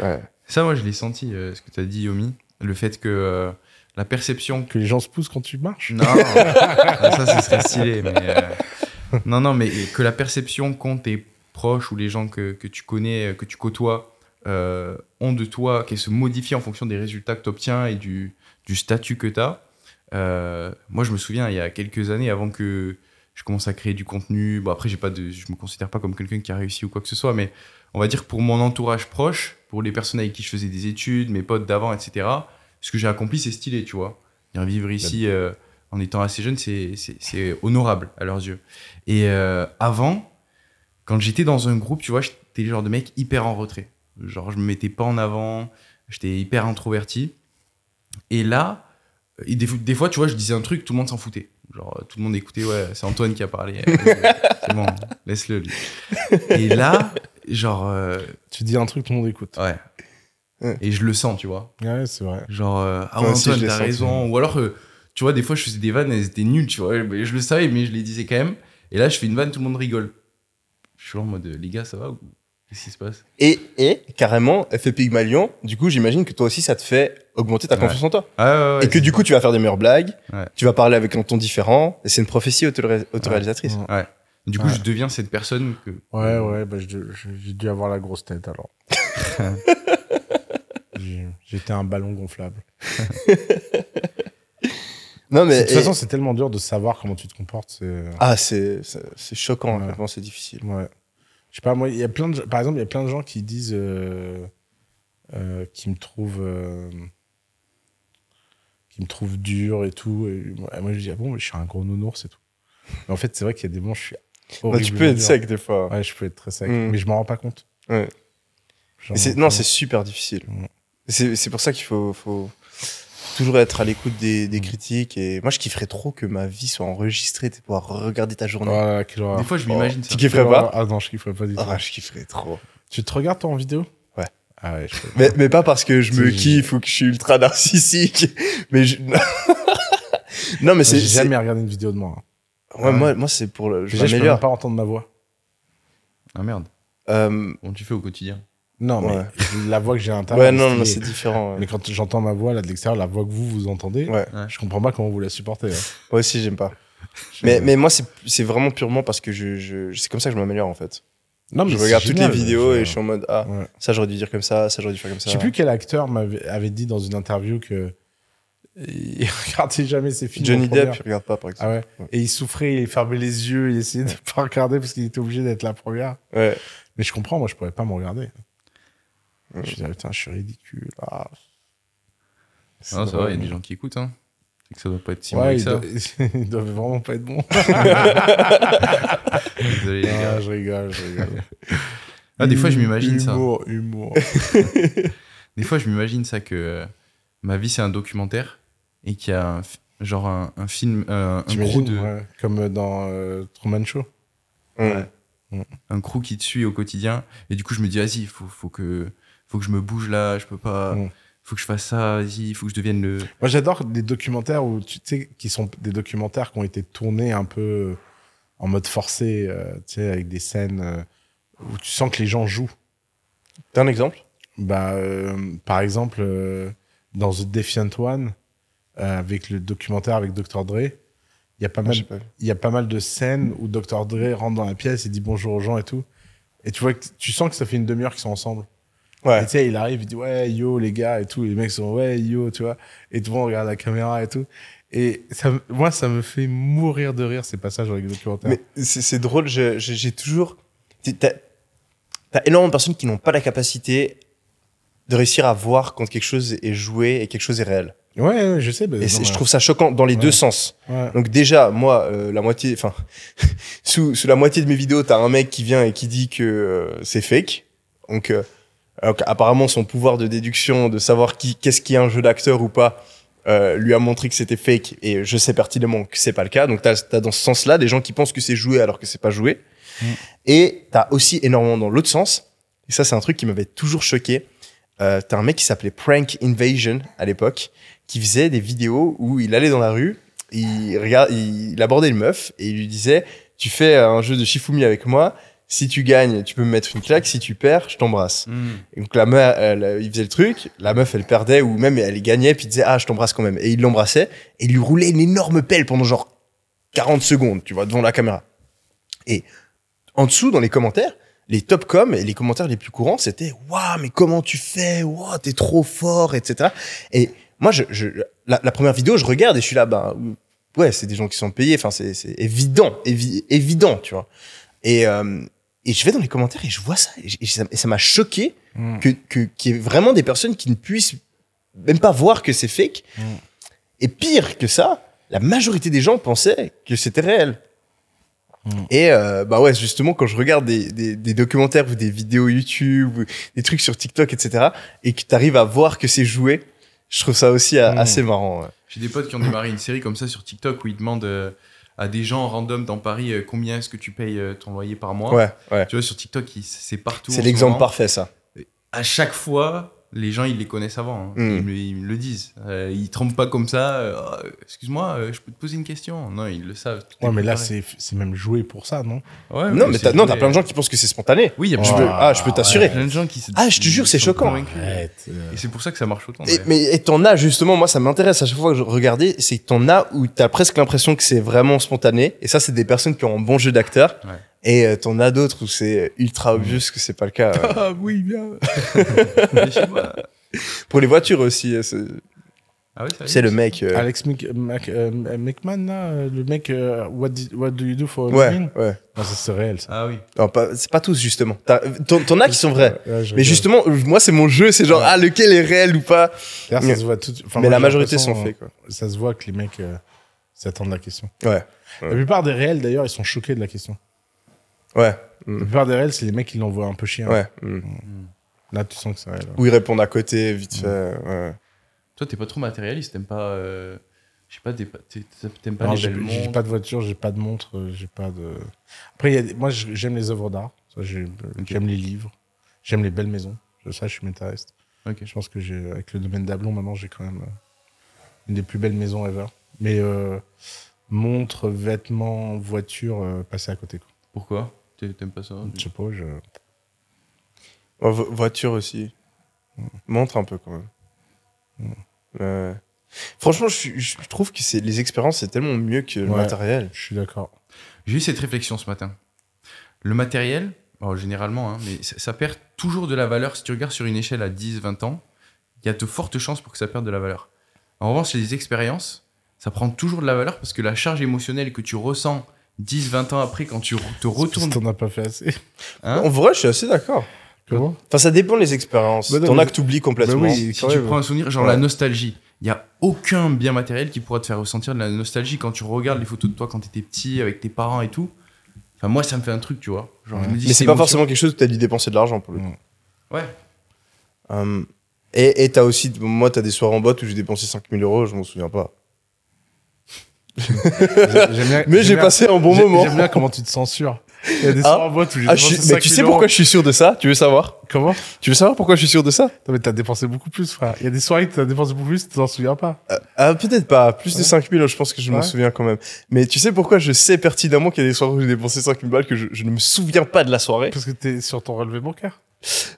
[SPEAKER 1] ouais.
[SPEAKER 2] Ça, moi, je l'ai senti, euh, ce que tu as dit, Yomi. Le fait que euh, la perception
[SPEAKER 3] Que les gens se poussent quand tu marches.
[SPEAKER 2] Non, Ah, ça, ce serait stylé. Mais euh, Non, non, mais que la perception qu'ont tes proches ou les gens que, que tu connais, que tu côtoies, euh, ont de toi, qu'elle se modifie en fonction des résultats que tu obtiens et du, du statut que tu as. moi, je me souviens, il y a quelques années, avant que je commence à créer du contenu, bon, après, j'ai pas de, je me considère pas comme quelqu'un qui a réussi ou quoi que ce soit, mais on va dire pour mon entourage proche, pour les personnes avec qui je faisais des études, mes potes d'avant, etc., ce que j'ai accompli, c'est stylé, tu vois. Vivre ici euh, en étant assez jeune, c'est- honorable à leurs yeux. Et euh, avant, quand j'étais dans un groupe, tu vois, j'étais le genre de mec hyper en retrait. Genre, je me mettais pas en avant, j'étais hyper introverti. Et là, et des, des fois, tu vois, je disais un truc, tout le monde s'en foutait. Genre, tout le monde écoutait, ouais, c'est Antoine qui a parlé. c'est bon, laisse-le, lui. Et là, genre, euh,
[SPEAKER 3] Tu dis un truc, tout le monde écoute.
[SPEAKER 2] Ouais.
[SPEAKER 1] Ouais.
[SPEAKER 2] Et je le sens, tu vois.
[SPEAKER 3] Ouais, c'est vrai.
[SPEAKER 2] Genre, euh, ah
[SPEAKER 1] Ouais, si,
[SPEAKER 2] Antoine,
[SPEAKER 1] l'ai
[SPEAKER 2] t'as raison. Ou alors, euh, tu vois, des fois, je faisais des vannes, elles étaient nulles, tu vois. Mais je le savais, mais je les disais quand même. Et là, je fais une vanne, tout le monde rigole. Je suis en mode, les gars, ça va ou Qu'est-ce qui se passe?
[SPEAKER 1] Et, et carrément, effet Pygmalion, du coup, j'imagine que toi aussi, ça te fait augmenter ta
[SPEAKER 2] Ouais.
[SPEAKER 1] confiance en toi.
[SPEAKER 2] ah, ouais, ouais,
[SPEAKER 1] et que du coup, tu vas faire des meilleures blagues,
[SPEAKER 2] Ouais.
[SPEAKER 1] tu vas parler avec un ton différent, et c'est une prophétie autoré- autoréalisatrice.
[SPEAKER 3] Ouais.
[SPEAKER 2] Du coup,
[SPEAKER 3] Ouais.
[SPEAKER 2] je deviens cette personne que.
[SPEAKER 3] Ouais, ouais, bah, j'ai dû avoir la grosse tête alors. J'étais un ballon gonflable.
[SPEAKER 1] Non, mais.
[SPEAKER 3] de toute
[SPEAKER 1] et-
[SPEAKER 3] façon, c'est tellement dur de savoir comment tu te comportes. C'est...
[SPEAKER 1] ah, c'est choquant,
[SPEAKER 3] Ouais.
[SPEAKER 1] vraiment, c'est difficile.
[SPEAKER 3] Ouais. Je sais pas, moi, il y a plein de... par exemple, il y a plein de gens qui disent. euh, euh, qui me trouvent. euh, qui me trouvent dur et tout. Et moi, je dis, ah bon, mais je suis un gros nounours et tout. Mais en fait, c'est vrai qu'il y a des moments, je suis.
[SPEAKER 1] Non, tu peux être sec des fois.
[SPEAKER 3] Ouais, je peux être très sec.
[SPEAKER 1] Mm.
[SPEAKER 3] Mais je m'en rends pas compte.
[SPEAKER 1] Ouais. Non, c'est super difficile.
[SPEAKER 3] Mm.
[SPEAKER 1] C'est c'est pour ça qu'il faut, faut toujours être à l'écoute des, des critiques. Et moi, je kifferais trop que ma vie soit enregistrée, de pouvoir regarder ta
[SPEAKER 3] Oh
[SPEAKER 1] journée.
[SPEAKER 3] horreur.
[SPEAKER 2] Des fois, je
[SPEAKER 1] Oh,
[SPEAKER 2] m'imagine
[SPEAKER 1] tu
[SPEAKER 2] ça.
[SPEAKER 1] kifferais pas?
[SPEAKER 3] Ah non, je kifferais pas du tout.
[SPEAKER 1] Ah, je kifferais trop.
[SPEAKER 3] Tu te regardes toi en vidéo?
[SPEAKER 1] Ouais.
[SPEAKER 3] Ah ouais, je.
[SPEAKER 1] Mais, mais pas parce que je me kiffe ou que je suis ultra narcissique. Mais je... non, mais c'est.
[SPEAKER 3] J'ai jamais regardé une vidéo de moi. hein.
[SPEAKER 1] Ouais, moi, moi c'est pour le. Je
[SPEAKER 3] Déjà, je peux même pas entendre ma voix.
[SPEAKER 2] Ah merde.
[SPEAKER 1] Euh,
[SPEAKER 2] Comment tu fais au quotidien?
[SPEAKER 3] Non, mais
[SPEAKER 1] Ouais.
[SPEAKER 3] la voix que j'ai à l'intérieur.
[SPEAKER 1] ouais, non, non, c'est différent. ouais.
[SPEAKER 3] Mais quand j'entends ma voix là de l'extérieur, la voix que vous vous entendez,
[SPEAKER 1] Ouais.
[SPEAKER 3] je comprends pas comment vous la supportez. hein.
[SPEAKER 1] Moi aussi, j'aime pas. Mais, mais moi, c'est c'est vraiment purement parce que je, je, c'est comme ça que je m'améliore en fait.
[SPEAKER 3] non,
[SPEAKER 1] je
[SPEAKER 3] c'est
[SPEAKER 1] regarde toutes les vidéos
[SPEAKER 3] je-
[SPEAKER 1] et je suis en mode Ah,
[SPEAKER 3] Ouais.
[SPEAKER 1] ça j'aurais dû dire comme ça, ça j'aurais dû faire comme ça.
[SPEAKER 3] Je sais plus quel acteur m'avait avait dit dans une interview que il regardait jamais ses films.
[SPEAKER 1] Johnny. Depp, il regarde pas par exemple.
[SPEAKER 3] Ah ouais.
[SPEAKER 1] Ouais.
[SPEAKER 3] Et il souffrait, il fermait les yeux, il essayait de pas regarder parce qu'il était obligé d'être la première.
[SPEAKER 1] Ouais.
[SPEAKER 3] Mais je comprends, moi je pourrais pas me regarder. Je me disais, putain, je suis ridicule. Ah.
[SPEAKER 2] Non, ça va, il y a des gens qui écoutent. Hein. C'est que ça doit pas être si
[SPEAKER 3] Ouais, ils,
[SPEAKER 2] que ça.
[SPEAKER 3] doivent, ils doivent vraiment pas être bons.
[SPEAKER 2] Désolé, les gars.
[SPEAKER 3] Ah, je rigole, je rigole.
[SPEAKER 2] Ah, des fois, je m'imagine ça.
[SPEAKER 3] Humour, humour.
[SPEAKER 2] Des fois, je m'imagine ça que euh, ma vie, c'est un documentaire et qu'il y a un, genre un, un film, euh, un, crew
[SPEAKER 3] T'imagines
[SPEAKER 2] de,
[SPEAKER 3] ouais, Comme dans euh, Truman Show.
[SPEAKER 1] Ouais.
[SPEAKER 2] un crew qui te suit au quotidien. Et du coup, je me dis, vas-y, faut, faut, que, faut que je me bouge là, je peux pas.
[SPEAKER 3] Mm.
[SPEAKER 2] Faut que je fasse ça, vas-y, faut que je devienne le.
[SPEAKER 3] Moi, j'adore des documentaires où tu sais, qui sont des documentaires qui ont été tournés un peu en mode forcé, euh, tu sais, avec des scènes euh, où tu sens que les gens jouent.
[SPEAKER 1] T'as un exemple?
[SPEAKER 3] Bah, euh, par exemple, euh, dans The Defiant One, euh, avec le documentaire avec Dr. Dre, il y a pas mal, il y a pas mal de scènes où Dr. Dre rentre dans la pièce et dit bonjour aux gens et tout. Et tu vois, que tu sens que ça fait une demi-heure qu'ils sont ensemble.
[SPEAKER 1] Ouais.
[SPEAKER 3] Et tu sais, il arrive, il dit ouais, yo, les gars, et tout. Les mecs sont ouais, yo, tu vois. Et tout le monde regarde la caméra et tout. Et ça, moi, ça me fait mourir de rire ces passages avec le documentaire.
[SPEAKER 1] Mais c'est drôle, j'ai toujours. T'as énormément de personnes qui n'ont pas la capacité de réussir à voir quand quelque chose est joué et quelque chose est réel.
[SPEAKER 3] Ouais, ouais, je sais. bah,
[SPEAKER 1] Et
[SPEAKER 3] non,
[SPEAKER 1] je trouve ça choquant dans les
[SPEAKER 3] Ouais.
[SPEAKER 1] deux sens.
[SPEAKER 3] ouais.
[SPEAKER 1] Donc déjà, moi, euh, la moitié, enfin, sous, sous la moitié de mes vidéos, t'as un mec qui vient et qui dit que euh, c'est fake. Donc, euh, alors qu'apparemment, son pouvoir de déduction, de savoir qui, qu'est-ce qui est un jeu d'acteur ou pas, euh, lui a montré que c'était fake. Et je sais pertinemment que c'est pas le cas. Donc, t'as as dans ce sens-là des gens qui pensent que c'est joué alors que c'est pas joué.
[SPEAKER 3] Mm.
[SPEAKER 1] Et t'as aussi énormément dans l'autre sens. Et ça, c'est un truc qui m'avait toujours choqué. Euh, t'as un mec qui s'appelait Prank Invasion à l'époque, qui faisait des vidéos où il allait dans la rue, il, il abordait une meuf et il lui disait Tu fais un jeu de Shifumi avec moi, si tu gagnes, tu peux me mettre une claque, si tu perds, je t'embrasse. Et donc la meuf, elle, il faisait le truc, la meuf, elle perdait ou même elle gagnait, puis il disait Ah, je t'embrasse quand même. Et il l'embrassait et il lui roulait une énorme pelle pendant genre 40 secondes, tu vois, devant la caméra. Et en dessous, dans les commentaires, les top com et les commentaires les plus courants, c'était Waouh, mais comment tu fais? Waouh, t'es trop fort, etc. Et moi, je, je, la, la première vidéo, je regarde et je suis là, bah, ouais, c'est des gens qui sont payés, enfin, c'est c'est évident, évi- évident, tu vois. Et, euh, et je vais dans les commentaires et je vois ça, et, ça m'a choqué
[SPEAKER 3] Mm.
[SPEAKER 1] que que- qu'il y ait vraiment des personnes qui ne puissent même pas voir que c'est fake.
[SPEAKER 3] Mm.
[SPEAKER 1] Et pire que ça, la majorité des gens pensaient que c'était réel.
[SPEAKER 3] Mm.
[SPEAKER 1] Et euh, bah ouais, justement, quand je regarde des, des, des documentaires ou des vidéos YouTube ou des trucs sur TikTok, etc., et que tu arrives à voir que c'est joué, je trouve ça aussi assez marrant. ouais.
[SPEAKER 2] J'ai des potes qui ont démarré une série comme ça sur TikTok où ils demandent euh, à des gens random dans Paris euh, combien est-ce que tu payes euh, ton loyer par mois.
[SPEAKER 1] Ouais, ouais.
[SPEAKER 2] Tu vois, sur TikTok, c'est partout.
[SPEAKER 1] C'est
[SPEAKER 2] ce
[SPEAKER 1] l'exemple parfait, ça.
[SPEAKER 2] À chaque fois, les gens, ils les connaissent avant. hein.
[SPEAKER 1] Mm.
[SPEAKER 2] Ils, me, ils me le disent. Euh, ils trompent pas comme ça. euh, Ah, Excuse-moi, euh, je peux te poser une question Non, ils le savent.
[SPEAKER 3] Ouais, mais là, c'est même joué pour ça, non?
[SPEAKER 2] Ouais,
[SPEAKER 1] non, mais t'as, plein de gens qui pensent que c'est spontané.
[SPEAKER 2] Oui, il y a plein
[SPEAKER 1] peux- ah, je peux t'assurer.
[SPEAKER 2] plein de gens qui
[SPEAKER 1] Ah, je te jure, c'est choquant.
[SPEAKER 2] Et c'est pour ça que ça marche autant.
[SPEAKER 1] Et, mais et t'en as justement, moi ça m'intéresse à chaque fois que je regardais, c'est que t'en as où t'as presque l'impression que c'est vraiment spontané. Et ça, c'est des personnes qui ont un bon jeu d'acteur. Et euh, t'en as d'autres où c'est ultra obvious que c'est pas le cas. euh.
[SPEAKER 3] Ah oui, bien.
[SPEAKER 1] Pour les voitures aussi, euh, c'est,
[SPEAKER 2] Ah oui, ça
[SPEAKER 1] c'est le mec. euh,
[SPEAKER 3] Alex Mc, Mac- euh, McMahon, là, euh, le mec, euh, what, did- what do you do for a
[SPEAKER 1] Ouais,
[SPEAKER 3] living?
[SPEAKER 1] ouais.
[SPEAKER 3] Non, ça, c'est réel, ça.
[SPEAKER 2] Ah oui.
[SPEAKER 1] Non, pas- c'est pas tous justement. T'as- T'en, t'en as qui sont vrais.
[SPEAKER 3] Ouais, je
[SPEAKER 1] Mais
[SPEAKER 3] rigole.
[SPEAKER 1] justement, moi c'est mon jeu, c'est genre
[SPEAKER 3] Ouais.
[SPEAKER 1] ah lequel est réel ou pas?
[SPEAKER 3] D'ailleurs, ça se voit tout. enfin,
[SPEAKER 1] mais
[SPEAKER 3] moi,
[SPEAKER 1] la
[SPEAKER 3] j'ai
[SPEAKER 1] majorité
[SPEAKER 3] l'impression,
[SPEAKER 1] sont
[SPEAKER 3] euh,
[SPEAKER 1] faits quoi.
[SPEAKER 3] Ça se voit que les mecs euh, s'attendent la question.
[SPEAKER 1] Ouais,
[SPEAKER 3] La plupart des réels, d'ailleurs, ils sont choqués de la question.
[SPEAKER 1] Ouais,
[SPEAKER 3] La
[SPEAKER 1] mm.
[SPEAKER 3] plupart des réels, c'est les mecs qui l'envoient un peu chier.
[SPEAKER 1] ouais. mm.
[SPEAKER 3] Là, tu sens que c'est réel.
[SPEAKER 1] Où ils répondent à côté vite fait. Ouais.
[SPEAKER 2] Toi, t'es pas trop matérialiste, t'aimes pas. euh, Je sais pas, t'aimes pas
[SPEAKER 3] Non,
[SPEAKER 2] les
[SPEAKER 3] j'ai
[SPEAKER 2] belles
[SPEAKER 3] j'ai pas de voiture, j'ai pas de montre, euh, j'ai pas de. Après, il y a des- moi, j'aime les œuvres d'art. J'aime les livres. J'aime les belles maisons. Je- Ça, je suis métariste.
[SPEAKER 2] Ok.
[SPEAKER 3] Je pense que j'ai, avec le domaine d'Ablon, maintenant, j'ai quand même euh, une des plus belles maisons ever. Mais euh, montre, vêtements, voiture, euh, passer à côté. Quoi.
[SPEAKER 2] Pourquoi? T'aimes pas ça
[SPEAKER 3] Je sais pas, je...
[SPEAKER 1] Vo- voiture aussi. Montre un peu quand même. Ouais. Franchement, je, trouve que c'est les expériences, c'est tellement mieux que le
[SPEAKER 3] Ouais.
[SPEAKER 1] matériel.
[SPEAKER 3] Je suis d'accord.
[SPEAKER 2] J'ai eu cette réflexion ce matin. Le matériel, bon, généralement, hein, mais ça, ça perd toujours de la valeur. Si tu regardes sur une échelle à 10, 20 ans, il y a de fortes chances pour que ça perde de la valeur. En revanche, les expériences, ça prend toujours de la valeur parce que la charge émotionnelle que tu ressens 10, 20 ans après quand tu te retournes.
[SPEAKER 3] T'en as pas fait assez.
[SPEAKER 2] Hein,
[SPEAKER 1] En vrai, je suis assez d'accord.
[SPEAKER 3] Comment
[SPEAKER 1] Enfin, ça dépend des expériences.
[SPEAKER 3] Bah non,
[SPEAKER 1] T'en
[SPEAKER 3] mais-
[SPEAKER 1] as que t'oublies complètement.
[SPEAKER 3] Bah oui,
[SPEAKER 2] si
[SPEAKER 3] quand
[SPEAKER 2] tu prends un souvenir, genre
[SPEAKER 1] Ouais.
[SPEAKER 2] la nostalgie, il n'y a aucun bien matériel qui pourra te faire ressentir de la nostalgie quand tu regardes les photos de toi quand tu étais petit avec tes parents et tout. Enfin, moi, ça me fait un truc, tu vois. Genre, je me dis,
[SPEAKER 1] Mais c'est pas forcément quelque chose où t'as dû dépenser de l'argent pour le coup.
[SPEAKER 2] Ouais.
[SPEAKER 1] Hum, et et t'as aussi, moi, t'as des soirées en boîte où j'ai dépensé 5000 euros, je m'en souviens pas.
[SPEAKER 3] J'aime bien-
[SPEAKER 1] Mais j'ai passé un bon moment.
[SPEAKER 3] J'aime bien comment tu te censures. Il y a des
[SPEAKER 1] Ah.
[SPEAKER 3] en boîte où j'ai
[SPEAKER 1] Ah, je suis- mais tu
[SPEAKER 3] 5000
[SPEAKER 1] sais pourquoi je suis sûr de ça? Tu veux savoir?
[SPEAKER 3] Comment?
[SPEAKER 1] Tu veux savoir pourquoi je suis sûr de ça?
[SPEAKER 3] Non, mais t'as dépensé beaucoup plus, frère. Il y a des soirées que t'as dépensé beaucoup plus, tu t'en souviens pas?
[SPEAKER 1] Euh, ah, Peut-être pas. Plus de
[SPEAKER 3] Ouais.
[SPEAKER 1] 5000, je pense que je m'en
[SPEAKER 3] Ouais.
[SPEAKER 1] souviens quand même. Mais tu sais pourquoi je sais pertinemment qu'il y a des soirées où j'ai dépensé 5000 balles que je, je ne me souviens pas de la soirée?
[SPEAKER 3] Parce que t'es sur ton relevé bancaire.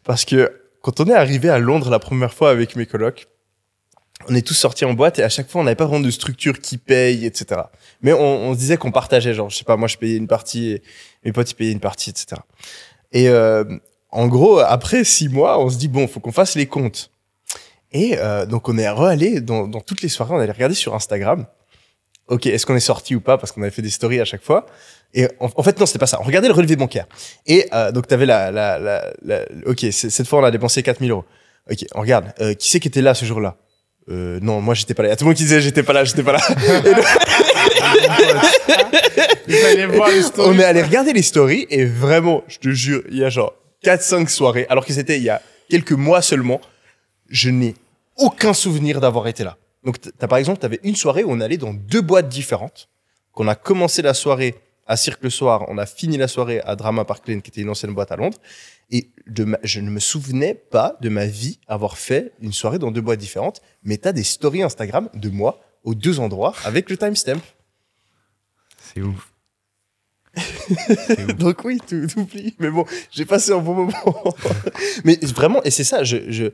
[SPEAKER 1] Parce que quand on est arrivé à Londres la première fois avec mes colocs, on est tous sortis en boîte et à chaque fois on n'avait pas vraiment de structure qui paye, etc. Mais on, se disait qu'on partageait, genre je sais pas, moi je payais une partie et mes potes ils payaient une partie, etc. Et euh, en gros, après six mois, on se dit bon, faut qu'on fasse les comptes. Et euh, donc on est re-allé dans, dans toutes les soirées, on allait regarder sur Instagram. Ok, est-ce qu'on est sorti ou pas Parce qu'on avait fait des stories à chaque fois. Et en, fait, non, c'était pas ça. On regardait le relevé bancaire. Et euh, donc, tu avais la, la, Ok, cette fois, on a dépensé 4000 euros. Ok, on regarde. Qui c'est qui était là ce jour-là? Euh, Non, moi, j'étais pas là. Il y a tout le monde qui disait j'étais pas là, j'étais pas là. On est allé regarder les stories et vraiment, je te jure, il y a genre 4-5 soirées, alors que c'était il y a quelques mois seulement. Je n'ai aucun souvenir d'avoir été là. Donc, t'as, par exemple, tu avais une soirée où on allait dans deux boîtes différentes, qu'on a commencé la soirée à Cirque le Soir, on a fini la soirée à Drama Park Lane, qui était une ancienne boîte à Londres, et de ma- je ne me souvenais pas de ma vie avoir fait une soirée dans deux boîtes différentes, mais tu as des stories Instagram de moi aux deux endroits avec le timestamp.
[SPEAKER 2] C'est ouf.
[SPEAKER 1] Donc oui, tout oublie. Mais bon, j'ai passé un bon moment. mais vraiment, et c'est ça, je, je,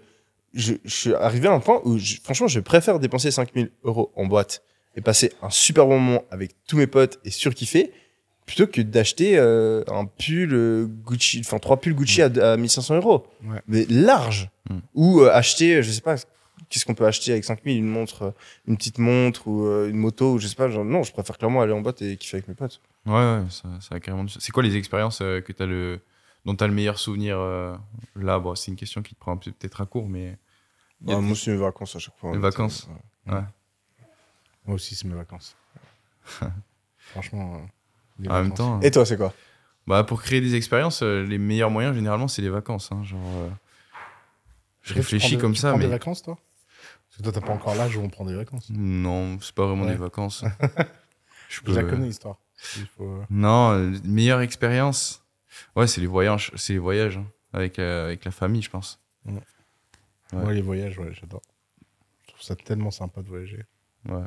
[SPEAKER 1] je, je suis arrivé à un point où, je- franchement, je préfère dépenser 5000 euros en boîte et passer un super bon moment avec tous mes potes et surkiffer plutôt que d'acheter euh, un pull euh, Gucci, enfin trois pulls Gucci à, à 1500 euros.
[SPEAKER 3] Ouais.
[SPEAKER 1] Mais large.
[SPEAKER 2] Mm.
[SPEAKER 1] Ou euh, acheter, je sais pas, qu'est-ce qu'on peut acheter avec 5000 Une montre, une petite montre ou euh, une moto, ou je sais pas. Genre, non, je préfère clairement aller en boîte et kiffer avec mes potes.
[SPEAKER 2] Ouais, ouais, ça, ça a carrément du sens. C'est quoi les expériences euh, que t'as le, dont tu as le meilleur souvenir euh, là? Bon, C'est une question qui te prend peut-être à court, mais.
[SPEAKER 1] Bah,
[SPEAKER 2] des-
[SPEAKER 1] moi, c'est mes vacances à chaque fois.
[SPEAKER 2] Les vacances.
[SPEAKER 3] Moi aussi, c'est mes vacances. Franchement.
[SPEAKER 2] En même temps,
[SPEAKER 1] Et toi, c'est quoi
[SPEAKER 2] bah, pour créer des expériences, euh, les meilleurs moyens, généralement, c'est les vacances. hein, genre, euh, je réfléchis
[SPEAKER 3] des-
[SPEAKER 2] comme
[SPEAKER 3] tu
[SPEAKER 2] ça,
[SPEAKER 3] prends
[SPEAKER 2] mais.
[SPEAKER 3] des vacances, toi Parce que toi, t'as pas encore l'âge où on prend des vacances.
[SPEAKER 2] Non, c'est pas vraiment
[SPEAKER 3] Ouais.
[SPEAKER 2] des vacances. je peux-
[SPEAKER 3] connais, l'histoire. Faut, euh,
[SPEAKER 2] Non, euh, meilleure expérience. Ouais, c'est les voyages, c'est les voyages hein, avec, euh, avec la famille, je pense. Ouais.
[SPEAKER 3] Moi, les voyages, ouais, j'adore. Je trouve ça tellement sympa de voyager.
[SPEAKER 2] Ouais.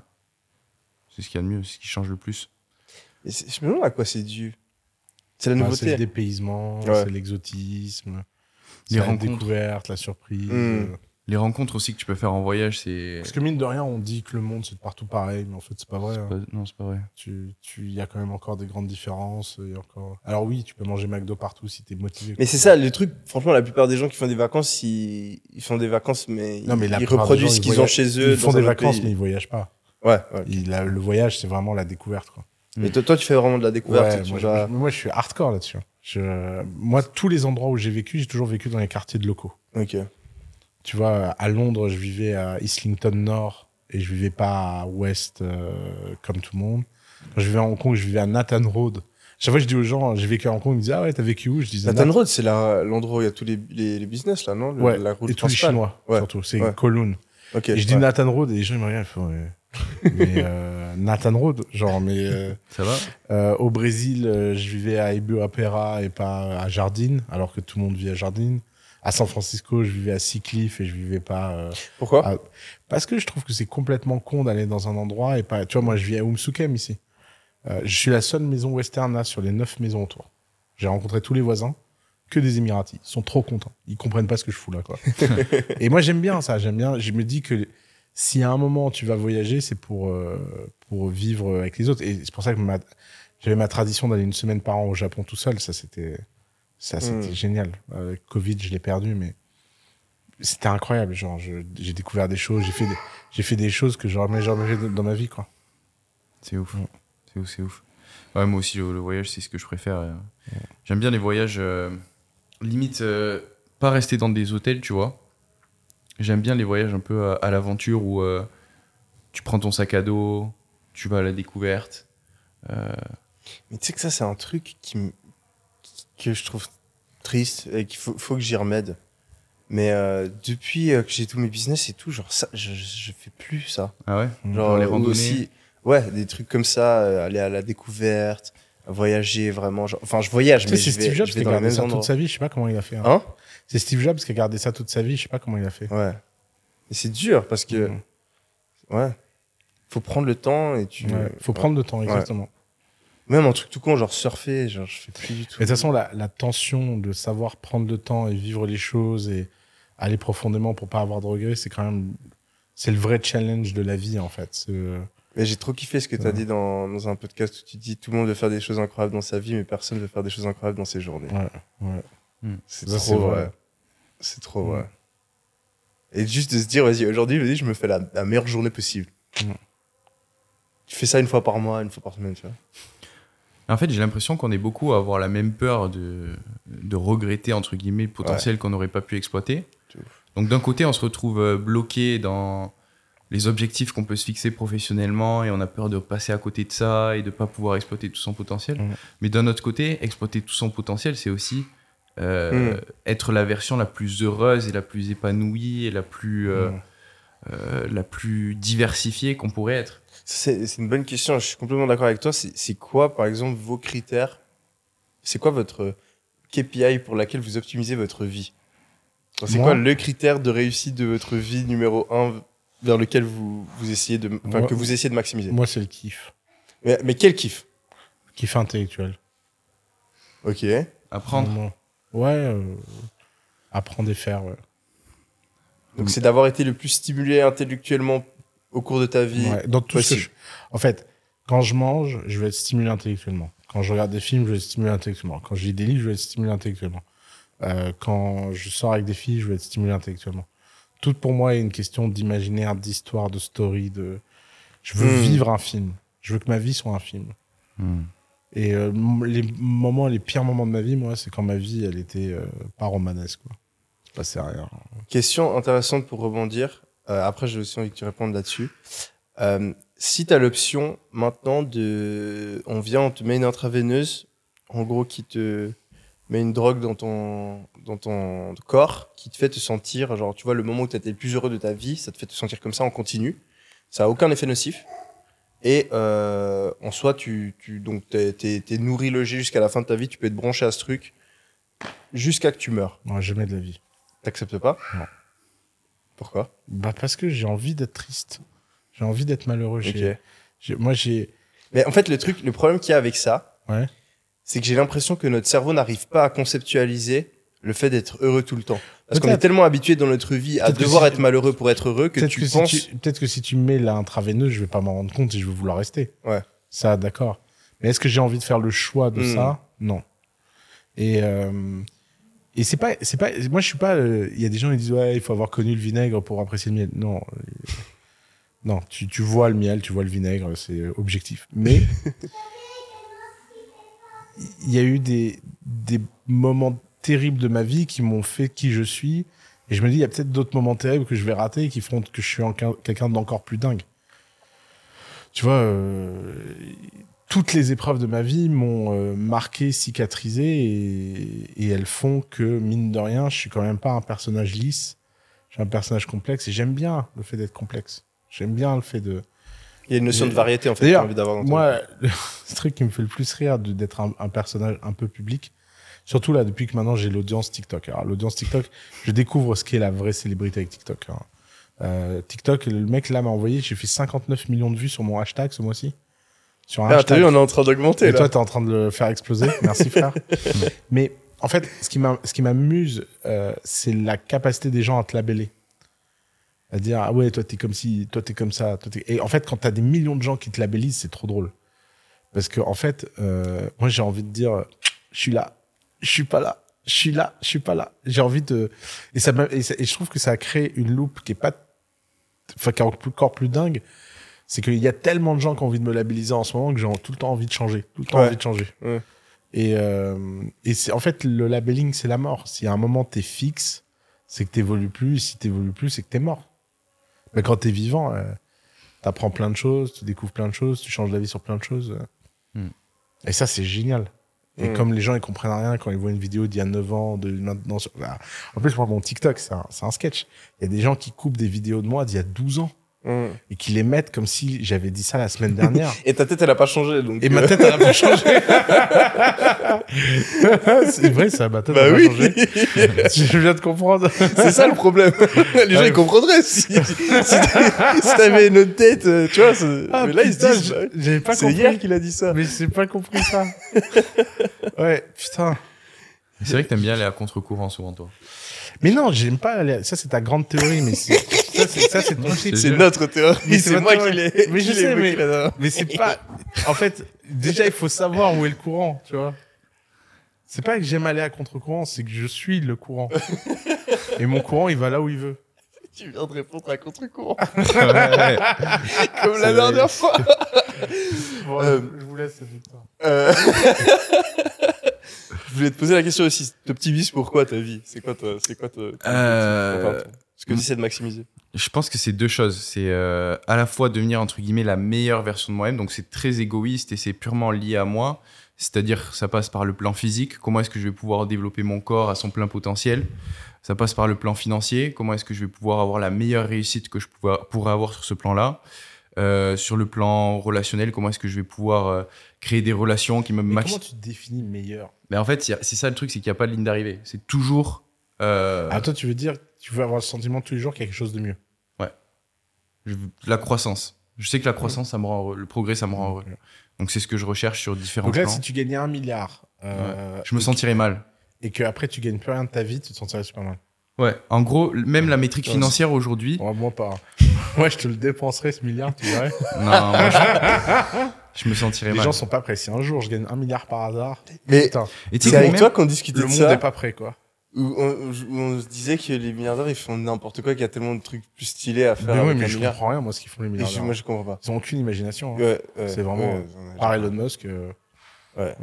[SPEAKER 2] C'est ce qu'il y a de mieux, c'est ce qui change le plus.
[SPEAKER 1] Et Je me demande à quoi c'est dû. C'est la
[SPEAKER 3] Bah,
[SPEAKER 1] nouveauté.
[SPEAKER 3] c'est le dépaysement,
[SPEAKER 1] Ouais.
[SPEAKER 3] c'est l'exotisme,
[SPEAKER 2] Les
[SPEAKER 3] la
[SPEAKER 2] rencontres.
[SPEAKER 3] découverte, la surprise.
[SPEAKER 1] Mm.
[SPEAKER 3] euh.
[SPEAKER 2] Les rencontres aussi que tu peux faire en voyage, c'est.
[SPEAKER 3] Parce que mine de rien, on dit que le monde c'est de partout pareil, mais en fait c'est pas vrai. hein.
[SPEAKER 2] pas- Non, c'est pas vrai.
[SPEAKER 3] Tu, tu, il y a quand même encore des grandes différences. il y a encore. Alors oui, tu peux manger McDo partout si t'es motivé.
[SPEAKER 1] Mais c'est ça, le truc, franchement, la plupart des gens qui font des vacances, ils, ils font des vacances, mais,
[SPEAKER 3] Non, mais la
[SPEAKER 1] ils
[SPEAKER 3] plupart des
[SPEAKER 1] reproduisent
[SPEAKER 3] gens,
[SPEAKER 1] ce
[SPEAKER 3] ils
[SPEAKER 1] qu'ils ont chez eux.
[SPEAKER 3] Ils font des vacances,
[SPEAKER 1] pays.
[SPEAKER 3] mais ils voyagent pas.
[SPEAKER 1] Ouais, ouais.
[SPEAKER 3] Il- la- le voyage, c'est vraiment la découverte. Quoi.
[SPEAKER 1] Et toi, toi, tu fais vraiment de la découverte.
[SPEAKER 3] Ouais, moi,
[SPEAKER 1] vas-
[SPEAKER 3] je, moi, je suis hardcore là-dessus. Je, moi, tous les endroits où j'ai vécu, j'ai toujours vécu dans les quartiers de locaux.
[SPEAKER 1] Ok.
[SPEAKER 3] Tu vois, à Londres, je vivais à Islington Nord et je vivais pas à West euh, comme tout le monde. Quand je vivais à Hong Kong, je vivais à Nathan Road. Chaque fois, je dis aux gens, j'ai vécu à Hong Kong, ils me disent, ah ouais, t'as vécu où? Je disais,
[SPEAKER 1] Nathan
[SPEAKER 3] Nat-
[SPEAKER 1] Road, c'est l'endroit où il y a tous les, les, les business, là, non? Le-
[SPEAKER 3] Ouais,
[SPEAKER 1] La route
[SPEAKER 3] et tous les. Chinois,
[SPEAKER 1] Ouais.
[SPEAKER 3] surtout. C'est
[SPEAKER 1] Ouais.
[SPEAKER 3] Kowloon.
[SPEAKER 1] Ok.
[SPEAKER 3] Et je dis. Nathan Road et les gens, ils me regardent, ils font, mais euh, Nathan Road, genre, mais euh,
[SPEAKER 2] Ça va
[SPEAKER 3] euh, au Brésil, euh, je vivais à Ibirapuera et pas à Jardine, alors que tout le monde vit à Jardine. À San Francisco, je vivais à Seacliff et je vivais pas. euh,
[SPEAKER 1] Pourquoi
[SPEAKER 3] Parce que je trouve que c'est complètement con d'aller dans un endroit et pas. Tu vois, moi, je vis à Umsukem ici. Euh, je suis la seule maison western là sur les neuf maisons autour. J'ai rencontré tous les voisins, que des Émiratis. Ils sont trop contents. Ils comprennent pas ce que je fous là, quoi. et moi, j'aime bien ça. J'aime bien. Je me dis que si à un moment tu vas voyager, c'est pour, euh, pour vivre avec les autres. Et c'est pour ça que ma- j'avais ma tradition d'aller une semaine par an au Japon tout seul. Ça, c'était ça c'était
[SPEAKER 1] Mm.
[SPEAKER 3] génial. Avec Covid, je l'ai perdu, mais c'était incroyable. Genre, je- j'ai découvert des choses, j'ai fait des, j'ai fait des choses que j'aurais jamais fait dans ma vie, quoi.
[SPEAKER 2] C'est ouf. C'est ouf, c'est ouf. Ouais, moi aussi, le, voyage, c'est ce que je préfère. euh. J'aime bien les voyages, euh, limite, euh, pas rester dans des hôtels, tu vois. J'aime bien les voyages un peu à, à l'aventure où euh, tu prends ton sac à dos, tu vas à la découverte. Euh,
[SPEAKER 1] Mais tu sais que ça, c'est un truc qui que je trouve triste et qu'il faut, faut que j'y remède. Mais euh, depuis que j'ai tous mes business et tout, genre ça, je, je, fais plus ça.
[SPEAKER 2] Ah ouais?
[SPEAKER 1] Genre
[SPEAKER 2] les randonnées?
[SPEAKER 1] aussi, ouais, des trucs comme ça, aller à la découverte, voyager vraiment. Genre, enfin, je voyage,
[SPEAKER 3] Tu
[SPEAKER 1] mais je vais,
[SPEAKER 3] Steve Jobs
[SPEAKER 1] je
[SPEAKER 3] qui
[SPEAKER 1] vais
[SPEAKER 3] a
[SPEAKER 1] dans les mêmes endroits.
[SPEAKER 3] toute sa vie. Je sais pas comment il a fait. hein.
[SPEAKER 1] Hein?
[SPEAKER 3] C'est Steve Jobs qui a gardé ça toute sa vie. Je sais pas comment il a fait.
[SPEAKER 1] Ouais. Et c'est dur parce que,
[SPEAKER 3] Mhm.
[SPEAKER 1] ouais, faut prendre le temps et tu.
[SPEAKER 3] Ouais, faut
[SPEAKER 1] ouais.
[SPEAKER 3] prendre le temps, exactement.
[SPEAKER 1] Même un truc tout con, genre surfer, genre je fais plus du tout.
[SPEAKER 3] Mais de toute façon, la, la tension de savoir prendre le temps et vivre les choses et aller profondément pour pas avoir de regrets, c'est quand même. C'est le vrai challenge de la vie, en fait. Euh,
[SPEAKER 1] Mais j'ai trop kiffé ce que tu as dit dans, dans un podcast où tu dis tout le monde veut faire des choses incroyables dans sa vie, mais personne veut faire des choses incroyables dans ses journées.
[SPEAKER 3] Ouais, ouais.
[SPEAKER 1] C'est trop vrai. C'est trop vrai. Et juste de se dire, vas-y, aujourd'hui, vas-y, je me fais la, la meilleure journée possible. Tu fais ça une fois par mois, une fois par semaine, tu vois.
[SPEAKER 2] En fait, j'ai l'impression qu'on est beaucoup à avoir la même peur de, de regretter, entre guillemets, le potentiel qu'on n'aurait pas pu exploiter. Donc d'un côté, on se retrouve euh, bloqué dans les objectifs qu'on peut se fixer professionnellement et on a peur de passer à côté de ça et de pas pouvoir exploiter tout son potentiel. Mais d'un autre côté, exploiter tout son potentiel, c'est aussi euh, être la version la plus heureuse et la plus épanouie et la plus, euh,
[SPEAKER 3] Mm.
[SPEAKER 2] euh, la plus diversifiée qu'on pourrait être.
[SPEAKER 1] C'est c'est une bonne question, je suis complètement d'accord avec toi. C'est c'est quoi, par exemple, vos critères? C'est quoi votre KPI pour laquelle vous optimisez votre vie? C'est
[SPEAKER 3] Moi
[SPEAKER 1] quoi le critère de réussite de votre vie numéro un vers lequel vous, vous essayez de,
[SPEAKER 3] Moi-
[SPEAKER 1] que vous essayez de maximiser?
[SPEAKER 3] Moi, c'est le kiff.
[SPEAKER 1] mais, mais quel kiff?
[SPEAKER 3] Kiff intellectuel.
[SPEAKER 1] Ok.
[SPEAKER 2] Apprendre.
[SPEAKER 3] Ouais. euh, apprendre et faire, ouais.
[SPEAKER 1] Donc c'est d'avoir été le plus stimulé intellectuellement au cours de ta vie.
[SPEAKER 3] Ouais, dans tout ce que
[SPEAKER 1] possible.
[SPEAKER 3] je- En fait, quand je mange, je vais être stimulé intellectuellement. Quand je regarde des films, je vais être stimulé intellectuellement. Quand je lis des livres, je vais être stimulé intellectuellement. Euh, quand je sors avec des filles, je vais être stimulé intellectuellement. Tout pour moi est une question d'imaginaire, d'histoire, de story. De... Je veux
[SPEAKER 1] Hmm.
[SPEAKER 3] vivre un film. Je veux que ma vie soit un film.
[SPEAKER 2] Mhm.
[SPEAKER 3] Et euh, les moments, les pires moments de ma vie, moi, c'est quand ma vie, elle était euh, pas romanesque. Quoi. Il se passait rien.
[SPEAKER 1] Question intéressante pour rebondir. Euh, après, j'ai aussi envie que tu répondes là-dessus. Si tu as l'option maintenant de. On vient, on te met une intraveineuse, en gros, qui te met une drogue dans ton, dans ton corps, qui te fait te sentir, genre, tu vois, le moment où tu étais le plus heureux de ta vie, ça te fait te sentir comme ça en continu. Ça a aucun effet nocif. Et euh, en soi, tu, tu donc t'es, t'es- t'es nourri, logé jusqu'à la fin de ta vie, tu peux être branché à ce truc jusqu'à que tu meurs.
[SPEAKER 3] Moi, jamais de la vie.
[SPEAKER 1] T'acceptes pas?
[SPEAKER 3] Non.
[SPEAKER 1] Pourquoi?
[SPEAKER 3] Bah, parce que j'ai envie d'être triste. J'ai envie d'être malheureux. J'ai-
[SPEAKER 1] Ok.
[SPEAKER 3] j'ai- moi, j'ai.
[SPEAKER 1] Mais en fait, le truc, le problème qu'il y a avec ça,
[SPEAKER 3] Ouais.
[SPEAKER 1] c'est que j'ai l'impression que notre cerveau n'arrive pas à conceptualiser le fait d'être heureux tout le temps. Parce qu'on est tellement habitué dans notre vie à devoir
[SPEAKER 3] si-
[SPEAKER 1] être malheureux pour être heureux que
[SPEAKER 3] Peut-être
[SPEAKER 1] tu
[SPEAKER 3] que,
[SPEAKER 1] penses.
[SPEAKER 3] si tu, peut-être que si tu me mets la intraveineuse, je vais pas m'en rendre compte et je vais vouloir rester.
[SPEAKER 1] Ouais.
[SPEAKER 3] Ça, d'accord. Mais est-ce que j'ai envie de faire le choix de
[SPEAKER 1] Hmm.
[SPEAKER 3] ça? Non. Et euh, et c'est pas c'est pas moi je suis pas euh, il y a des gens qui disent ouais il faut avoir connu le vinaigre pour apprécier le miel. Non. euh, Non, tu, tu vois le miel, tu vois le vinaigre, c'est objectif. Mais il y a eu des, des moments terribles de ma vie qui m'ont fait qui je suis. Et je me dis, il y a peut-être d'autres moments terribles que je vais rater et qui feront que je suis quelqu'un d'encore plus dingue. Tu vois, euh, toutes les épreuves de ma vie m'ont euh, marqué, cicatrisé et, et elles font que, mine de rien, je suis quand même pas un personnage lisse. Suis un personnage complexe et j'aime bien le fait d'être complexe. J'aime bien le fait de,
[SPEAKER 1] Il y a une notion de variété en fait. envie d'avoir
[SPEAKER 3] moi, le truc qui me fait le plus rire d'être un, un personnage un peu public, surtout là, depuis que maintenant j'ai l'audience TikTok. Alors, l'audience TikTok, je découvre ce qu'est la vraie célébrité avec TikTok. hein. Euh, TikTok, le mec là m'a envoyé, j'ai fait 59 millions de vues sur mon hashtag ce mois-ci. Sur un
[SPEAKER 1] Ah, t'as
[SPEAKER 3] hashtag.
[SPEAKER 1] vu, on est en train d'augmenter
[SPEAKER 3] Et
[SPEAKER 1] là.
[SPEAKER 3] toi, t'es en train de le faire exploser. Merci, frère. Mais en fait, ce qui m'a- ce qui m'amuse, euh, c'est la capacité des gens à te labeller. À dire, ah ouais, toi, t'es comme si, toi, t'es comme ça. toi, t'es- Et en fait, quand t'as des millions de gens qui te labellisent, c'est trop drôle. Parce que, en fait, euh, moi, j'ai envie de dire, je suis là, je suis pas là, je suis là, je suis pas là. J'ai envie de. Et, ça, m'a- et, ça- et je trouve que ça a créé une loupe qui est pas. Enfin, qui est encore plus dingue. C'est qu'il y a tellement de gens qui ont envie de me labelliser en ce moment que j'ai tout le temps envie de changer. Tout le temps
[SPEAKER 1] Ouais.
[SPEAKER 3] envie de changer.
[SPEAKER 1] Ouais.
[SPEAKER 3] Et, euh, et c'est, en fait, le labelling, c'est la mort. Si à un moment t'es fixe, c'est que t'évolues plus. Si t'évolues plus, c'est que t'es mort. Mais quand t'es vivant, euh, t'apprends plein de choses, tu découvres plein de choses, tu changes la vie sur plein de choses.
[SPEAKER 2] Hmm.
[SPEAKER 3] Et ça, c'est génial. Et
[SPEAKER 1] Hmm.
[SPEAKER 3] comme les gens, ils comprennent rien quand ils voient une vidéo d'il y a 9 ans, de maintenant. sur- Ah. En plus, moi, mon TikTok, c'est un, c'est un sketch. Il y a des gens qui coupent des vidéos de moi d'il y a 12 ans
[SPEAKER 1] Mm.
[SPEAKER 3] et qui les mettent comme si j'avais dit ça la semaine dernière.
[SPEAKER 1] Et ta tête, elle a pas changé. Donc,
[SPEAKER 3] Et ma
[SPEAKER 1] euh,
[SPEAKER 3] tête, elle a pas changé. c'est vrai, ça, ma tête,
[SPEAKER 1] Bah
[SPEAKER 3] elle a
[SPEAKER 1] oui,
[SPEAKER 3] pas changé. Je viens de comprendre.
[SPEAKER 1] c'est ça le problème. Les gens,
[SPEAKER 3] Ah,
[SPEAKER 1] ils comprendraient si, si, si t'avais une autre tête, euh, tu vois. c'est-
[SPEAKER 3] Ah,
[SPEAKER 1] mais là, ils se
[SPEAKER 3] putain,
[SPEAKER 1] disent, bah,
[SPEAKER 3] j'avais pas
[SPEAKER 1] c'est
[SPEAKER 3] compris.
[SPEAKER 1] hier qu'il a dit ça.
[SPEAKER 3] Mais j'ai pas compris ça. ouais, putain.
[SPEAKER 2] C'est vrai que t'aimes bien aller à contre-courant souvent, toi.
[SPEAKER 3] Mais non, j'aime pas aller- Ça, c'est ta grande théorie, mais c'est- ça, c'est ça, c'est ton.
[SPEAKER 1] C'est notre théorie.
[SPEAKER 3] Mais c'est
[SPEAKER 1] moi qui l'ai.
[SPEAKER 3] Mais je sais, mais-. Mais c'est pas. En fait, déjà, il faut savoir où est le courant, tu vois. C'est pas que j'aime aller à contre-courant, c'est que je suis le courant. Et mon courant, il va là où il veut.
[SPEAKER 1] Tu viens de répondre à contre-courant.
[SPEAKER 2] Ouais.
[SPEAKER 1] Comme la dernière fois.
[SPEAKER 3] Bon,
[SPEAKER 1] Euh,
[SPEAKER 3] je vous laisse.
[SPEAKER 1] Euh, Je voulais te poser la question aussi. T'optimises pourquoi ta vie? C'est quoi toi C'est quoi toi
[SPEAKER 2] Euh,
[SPEAKER 1] Enfin, Ce que tu essaies de maximiser.
[SPEAKER 2] Je pense que c'est deux choses. C'est euh, à la fois devenir entre guillemets la meilleure version de moi-même, donc c'est très égoïste et c'est purement lié à moi. C'est-à-dire, ça passe par le plan physique. Comment est-ce que je vais pouvoir développer mon corps à son plein potentiel? Ça passe par le plan financier. Comment est-ce que je vais pouvoir avoir la meilleure réussite que je pourrais avoir sur ce plan-là? Euh, Sur le plan relationnel, comment est-ce que je vais pouvoir euh, créer des relations qui me
[SPEAKER 3] Mais
[SPEAKER 2] max...
[SPEAKER 3] comment tu définis meilleur?
[SPEAKER 2] Mais en fait, c'est ça le truc, c'est qu'il n'y a pas de ligne d'arrivée. C'est toujours. Euh,
[SPEAKER 3] Ah, toi, tu veux dire, tu veux avoir le sentiment tous les jours qu'il y a quelque chose de mieux?
[SPEAKER 2] je- la croissance. Je sais que la croissance, ça me rend heureux. Le progrès, ça me rend heureux. Donc c'est ce que je recherche sur différents
[SPEAKER 3] Donc là,
[SPEAKER 2] plans.
[SPEAKER 3] si tu gagnais un milliard euh,
[SPEAKER 2] Je me sentirais mal.
[SPEAKER 3] et que après tu gagnes plus rien de ta vie, tu te sentirais super mal.
[SPEAKER 2] Ouais. En gros, même la métrique
[SPEAKER 3] Ouais,
[SPEAKER 2] financière aujourd'hui.
[SPEAKER 3] Bon, moi pas. moi, je te le dépenserais ce milliard, tu verrais.
[SPEAKER 2] Non, moi, je, je me sentirais
[SPEAKER 3] Les
[SPEAKER 2] mal.
[SPEAKER 3] gens sont pas prêts. Si un jour je gagne un milliard par hasard,
[SPEAKER 1] Mais c'est avec
[SPEAKER 2] même-
[SPEAKER 1] toi qu'on discutait
[SPEAKER 3] le
[SPEAKER 1] de
[SPEAKER 3] monde
[SPEAKER 1] ça.
[SPEAKER 3] n'est pas prêt, quoi.
[SPEAKER 1] Où on, où on se disait que les milliardaires ils font n'importe quoi, qu'il y a tellement de trucs plus stylés à faire
[SPEAKER 3] Mais oui, mais je
[SPEAKER 1] milliard.
[SPEAKER 3] comprends rien, moi, ce qu'ils font les
[SPEAKER 1] je-
[SPEAKER 3] milliardaires.
[SPEAKER 1] moi je comprends pas.
[SPEAKER 3] Ils ont aucune imagination. hein.
[SPEAKER 1] Ouais, ouais,
[SPEAKER 3] C'est vraiment-
[SPEAKER 1] ouais,
[SPEAKER 3] Par Elon Musk. euh,
[SPEAKER 1] Ouais,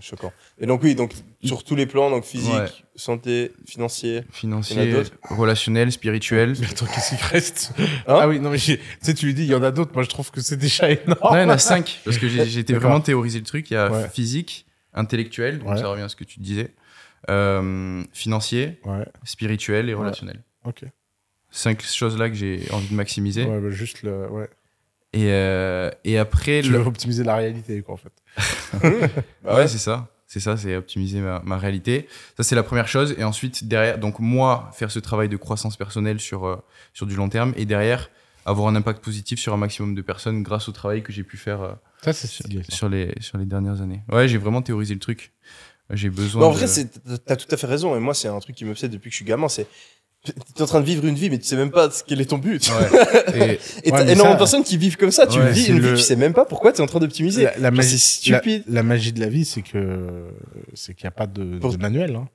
[SPEAKER 1] choquant. Et donc oui, donc sur tous les plans, donc physique,
[SPEAKER 2] Ouais.
[SPEAKER 1] santé, financier.
[SPEAKER 2] Financier, relationnel, spirituel.
[SPEAKER 3] Mais attends, qu'est-ce qu'il reste
[SPEAKER 1] Hein
[SPEAKER 3] Ah oui, non, mais tu sais, tu lui dis, il y en a d'autres. Moi, je trouve que c'est déjà énorme.
[SPEAKER 2] Non, il y en a cinq. Parce que j'ai été vraiment théorisé le truc. Il y a
[SPEAKER 3] Ouais.
[SPEAKER 2] physique, intellectuel, donc
[SPEAKER 3] Ouais.
[SPEAKER 2] ça revient à ce que tu disais. Euh, financier,
[SPEAKER 3] Ouais,
[SPEAKER 2] spirituel et
[SPEAKER 3] Ouais.
[SPEAKER 2] relationnel.
[SPEAKER 3] ok.
[SPEAKER 2] Cinq choses-là que j'ai envie de maximiser.
[SPEAKER 3] Ouais, bah, juste le. Ouais.
[SPEAKER 2] Et, euh, et après,
[SPEAKER 3] Tu
[SPEAKER 2] le-
[SPEAKER 3] veux optimiser la réalité, quoi, en fait.
[SPEAKER 1] Bah
[SPEAKER 2] ouais,
[SPEAKER 1] ouais.
[SPEAKER 2] c'est ça. C'est ça, c'est optimiser ma, ma réalité. Ça, c'est la première chose. Et ensuite, derrière, donc moi, faire ce travail de croissance personnelle sur, euh, sur du long terme. Et derrière, avoir un impact positif sur un maximum de personnes grâce au travail que j'ai pu faire euh,
[SPEAKER 3] Ça,
[SPEAKER 2] sur,
[SPEAKER 3] stylé. ça.
[SPEAKER 2] sur les, sur les dernières années. Ouais, j'ai vraiment théorisé le truc. J'ai besoin
[SPEAKER 1] Mais en
[SPEAKER 2] de-
[SPEAKER 1] vrai, t'as tout à fait raison. Et moi, c'est un truc qui m'obsède depuis que je suis gamin. C'est t'es en train de vivre une vie, mais tu sais même pas quel est ton but.
[SPEAKER 2] Ouais. Et,
[SPEAKER 1] Et t'as
[SPEAKER 3] Ouais,
[SPEAKER 1] énormément de personnes qui vivent comme ça. Tu
[SPEAKER 2] Ouais,
[SPEAKER 1] vis une
[SPEAKER 3] le-
[SPEAKER 1] vie, tu sais même pas pourquoi t'es en train d'optimiser.
[SPEAKER 3] La, magie,
[SPEAKER 1] C'est stupide.
[SPEAKER 3] La, la magie de la vie, c'est que c'est qu'il n'y a pas de,
[SPEAKER 1] Pour-
[SPEAKER 3] de manuel. Hein.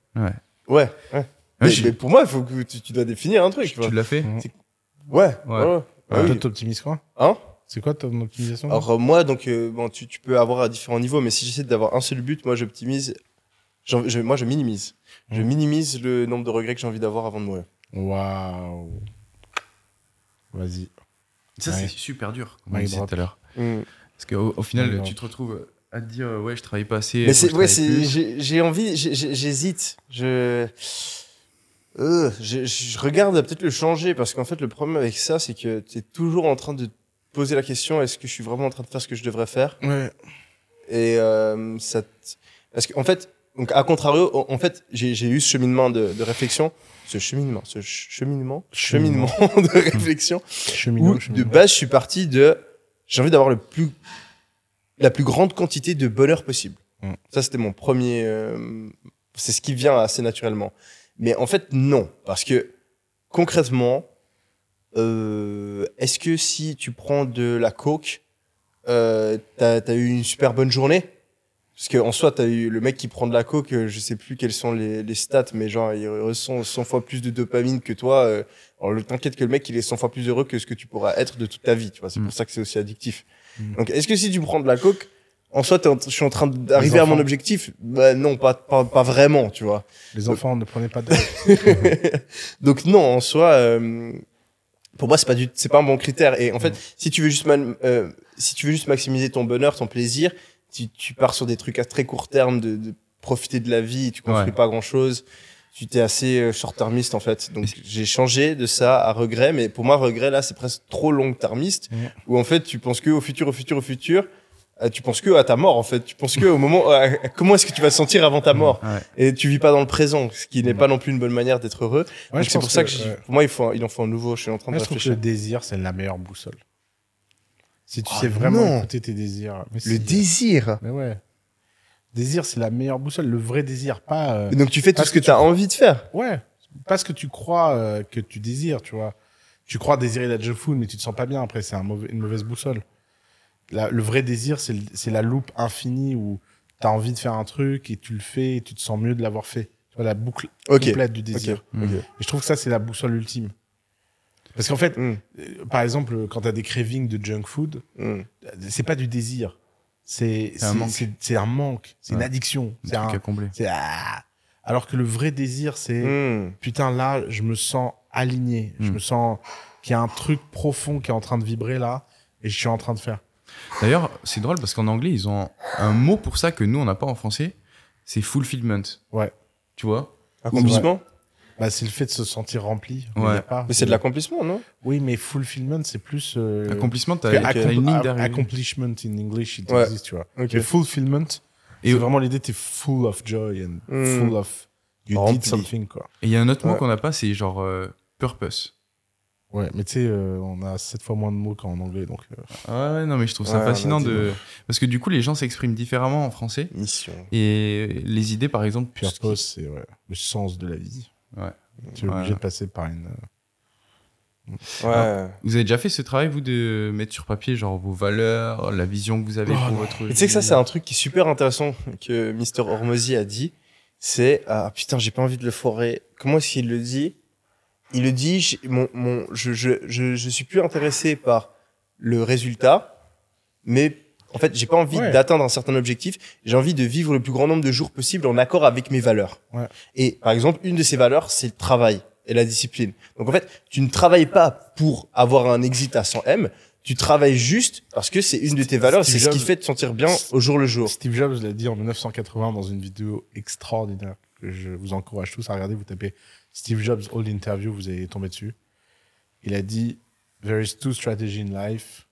[SPEAKER 2] ouais.
[SPEAKER 1] Ouais, mais, pour moi, il faut que tu, tu dois définir un truc. tu
[SPEAKER 2] l'as fait.
[SPEAKER 1] Ouais,
[SPEAKER 2] Ouais.
[SPEAKER 1] ouais. Ah
[SPEAKER 3] Toi,
[SPEAKER 1] oui.
[SPEAKER 3] t'optimises quoi
[SPEAKER 1] Hein
[SPEAKER 3] C'est quoi ton optimisation
[SPEAKER 1] Alors moi, donc, euh, bon, tu, tu peux avoir à différents niveaux, mais si j'essaie d'avoir un seul but, moi, j'optimise. Je- moi, je minimise. Je
[SPEAKER 3] Mhm.
[SPEAKER 1] minimise le nombre de regrets que j'ai envie d'avoir avant de mourir.
[SPEAKER 3] Waouh. Vas-y.
[SPEAKER 2] Ça,
[SPEAKER 3] Ouais.
[SPEAKER 2] c'est super dur, comme on disait tout à l'heure.
[SPEAKER 1] Mm.
[SPEAKER 2] Parce qu'au au final, tu te retrouves à te dire, ouais, je travaille pas assez.
[SPEAKER 1] Mais ouais, j'ai, envie, j'hésite. Je, euh, je, je regarde à peut-être le changer parce qu'en fait, le problème avec ça, c'est que tu es toujours en train de te poser la question est-ce que je suis vraiment en train de faire ce que je devrais faire?
[SPEAKER 3] Ouais.
[SPEAKER 1] Et euh, ça, t- parce qu'en fait, donc à contrario, en, en fait, j'ai, eu ce cheminement de, de réflexion, ce cheminement, ce ch- cheminement,
[SPEAKER 3] Cheminement.
[SPEAKER 1] cheminement de réflexion où
[SPEAKER 3] cheminot.
[SPEAKER 1] de base je suis parti de j'ai envie d'avoir le plus la plus grande quantité de bonheur possible.
[SPEAKER 3] Mm.
[SPEAKER 1] Ça c'était mon premier euh, c'est ce qui vient assez naturellement. Mais en fait non parce que concrètement euh, est-ce que si tu prends de la coke, euh, t'as as eu une super bonne journée? Parce qu'en soi, t'as eu le mec qui prend de la coke, euh, je sais plus quelles sont les, les stats, mais genre, il ressent 100 fois plus de dopamine que toi. euh, alors, t'inquiète que le mec, il est 100 fois plus heureux que ce que tu pourras être de toute ta vie, tu vois. C'est
[SPEAKER 2] Mm.
[SPEAKER 1] pour ça que c'est aussi addictif.
[SPEAKER 3] Mm.
[SPEAKER 1] Donc, est-ce que si tu prends de la coke, en soi, en- je suis en train d'arriver à mon objectif? Bah non, pas, pas, pas vraiment, tu vois.
[SPEAKER 3] Les enfants, ne prenez pas de.
[SPEAKER 1] Donc non, en soi, euh, pour moi, c'est pas du, c'est pas un bon critère. Et en fait, si tu veux juste, euh, si tu veux juste maximiser ton bonheur, ton plaisir, tu, tu pars sur des trucs à très court terme, de, de profiter de la vie, tu construis
[SPEAKER 2] Ouais.
[SPEAKER 1] pas grand chose. Tu t'es assez euh, short-termiste en fait. Donc j'ai changé de ça à regret, mais pour moi, regret là, c'est presque trop long-termiste, où en fait, tu penses que au futur, au futur, au futur. Euh, tu penses que à ta mort en fait. Tu penses que au moment, comment est-ce que tu vas te sentir avant ta mort?
[SPEAKER 2] Ouais.
[SPEAKER 1] Et tu vis pas dans le présent, ce qui n'est pas non plus une bonne manière d'être heureux.
[SPEAKER 3] Ouais,
[SPEAKER 1] c'est pour ça que, pour moi, il, faut, il en faut un nouveau. Je suis en train de
[SPEAKER 3] je trouve que le
[SPEAKER 1] réfléchir.
[SPEAKER 3] désir, c'est la meilleure boussole. Si tu
[SPEAKER 1] Ah
[SPEAKER 3] sais vraiment
[SPEAKER 1] non.
[SPEAKER 3] écouter tes désirs. Mais
[SPEAKER 1] Le
[SPEAKER 3] si.
[SPEAKER 1] désir.
[SPEAKER 3] Mais ouais. Désir, c'est la meilleure boussole. Le vrai désir, pas. euh,
[SPEAKER 1] Donc tu fais tout ce que,
[SPEAKER 3] que
[SPEAKER 1] tu as envie de faire.
[SPEAKER 3] Ouais. Pas ce que tu crois euh, que tu désires, tu vois. Tu crois désirer la junk food, mais tu te sens pas bien après. C'est un mauvais- une mauvaise boussole. La- le vrai désir, c'est la loupe infinie où tu as envie de faire un truc et tu le fais et tu te sens mieux de l'avoir fait. Tu vois, la boucle complète du désir.
[SPEAKER 2] Mm.
[SPEAKER 1] ok.
[SPEAKER 3] Et je trouve que ça, c'est la boussole ultime. Parce qu'en fait,
[SPEAKER 1] Mm,
[SPEAKER 3] euh, par exemple, quand tu as des cravings de junk food,
[SPEAKER 1] mm.
[SPEAKER 3] c'est pas du désir. C'est
[SPEAKER 2] C'est un
[SPEAKER 3] c'est-
[SPEAKER 2] manque.
[SPEAKER 3] c'est- un manque. C'est une addiction.
[SPEAKER 2] Un
[SPEAKER 3] C'est
[SPEAKER 2] truc
[SPEAKER 3] un.
[SPEAKER 2] à combler.
[SPEAKER 3] c'est- ah. Alors que le vrai désir, c'est
[SPEAKER 1] Mm.
[SPEAKER 3] putain, là, je me sens aligné. Je me sens qu'il y a un truc profond qui est en train de vibrer là et je suis en train de faire.
[SPEAKER 2] D'ailleurs, c'est drôle parce qu'en anglais, ils ont un mot pour ça que nous, on n'a pas en français. C'est fulfillment.
[SPEAKER 3] Ouais.
[SPEAKER 2] Tu vois?
[SPEAKER 1] Accomplissement?
[SPEAKER 3] Bah, c'est le fait de se sentir rempli.
[SPEAKER 2] Ouais.
[SPEAKER 1] Mais c'est de l'accomplissement, non?
[SPEAKER 3] Oui, mais fulfillment, c'est plus. euh,
[SPEAKER 2] Accomplissement, t'as
[SPEAKER 3] accom-
[SPEAKER 2] une ligne d'arrivée.
[SPEAKER 3] Accomplishment in English, it
[SPEAKER 1] Ouais.
[SPEAKER 3] existe, tu vois.
[SPEAKER 1] Ok.
[SPEAKER 3] Mais fulfillment,
[SPEAKER 2] Et-
[SPEAKER 3] c'est vraiment l'idée, t'es full of joy and
[SPEAKER 1] Mm.
[SPEAKER 3] full of. You
[SPEAKER 1] Rempli.
[SPEAKER 3] did something, quoi.
[SPEAKER 2] Et il y a un autre mot qu'on n'a pas, c'est genre euh, purpose.
[SPEAKER 3] Ouais, mais tu sais, euh, on a sept fois moins de mots qu'en anglais, donc. euh,
[SPEAKER 2] Ah ouais, non, mais je trouve ça
[SPEAKER 1] Ouais,
[SPEAKER 2] fascinant de. Parce que du coup, les gens s'expriment différemment en français.
[SPEAKER 1] Mission.
[SPEAKER 2] Et les idées, par exemple,
[SPEAKER 3] Purpose, c'est ouais, le sens de la vie.
[SPEAKER 2] Ouais.
[SPEAKER 3] Tu es
[SPEAKER 2] Ouais.
[SPEAKER 3] obligé de passer par une. euh,
[SPEAKER 1] Ouais.
[SPEAKER 2] Ah. Vous avez déjà fait ce travail, vous, de mettre sur papier, genre, vos valeurs, la vision que vous avez
[SPEAKER 3] Oh,
[SPEAKER 2] pour votre
[SPEAKER 1] Et tu sais que ça, c'est un truc qui est super intéressant que Mr. Hormozy a dit. C'est, ah putain, j'ai pas envie de le forer. Comment est-ce qu'il le dit? Il le dit, mon, mon, je, je, je, je suis plus intéressé par le résultat, mais en fait, j'ai pas envie
[SPEAKER 3] Ouais.
[SPEAKER 1] d'atteindre un certain objectif. J'ai envie de vivre le plus grand nombre de jours possible en accord avec mes valeurs.
[SPEAKER 3] Ouais.
[SPEAKER 1] Et par exemple, une de ces valeurs, c'est le travail et la discipline. Donc en fait, tu ne travailles pas pour avoir un exit à 100 M, tu travailles juste parce que c'est une de tes valeurs, c'est ce qui fait te sentir bien au jour le jour.
[SPEAKER 3] Steve Jobs l'a dit en 1980 dans une vidéo extraordinaire que je vous encourage tous à regarder. Vous tapez Steve Jobs Old Interview, vous allez tomber dessus. Il a dit There is two strategies in life.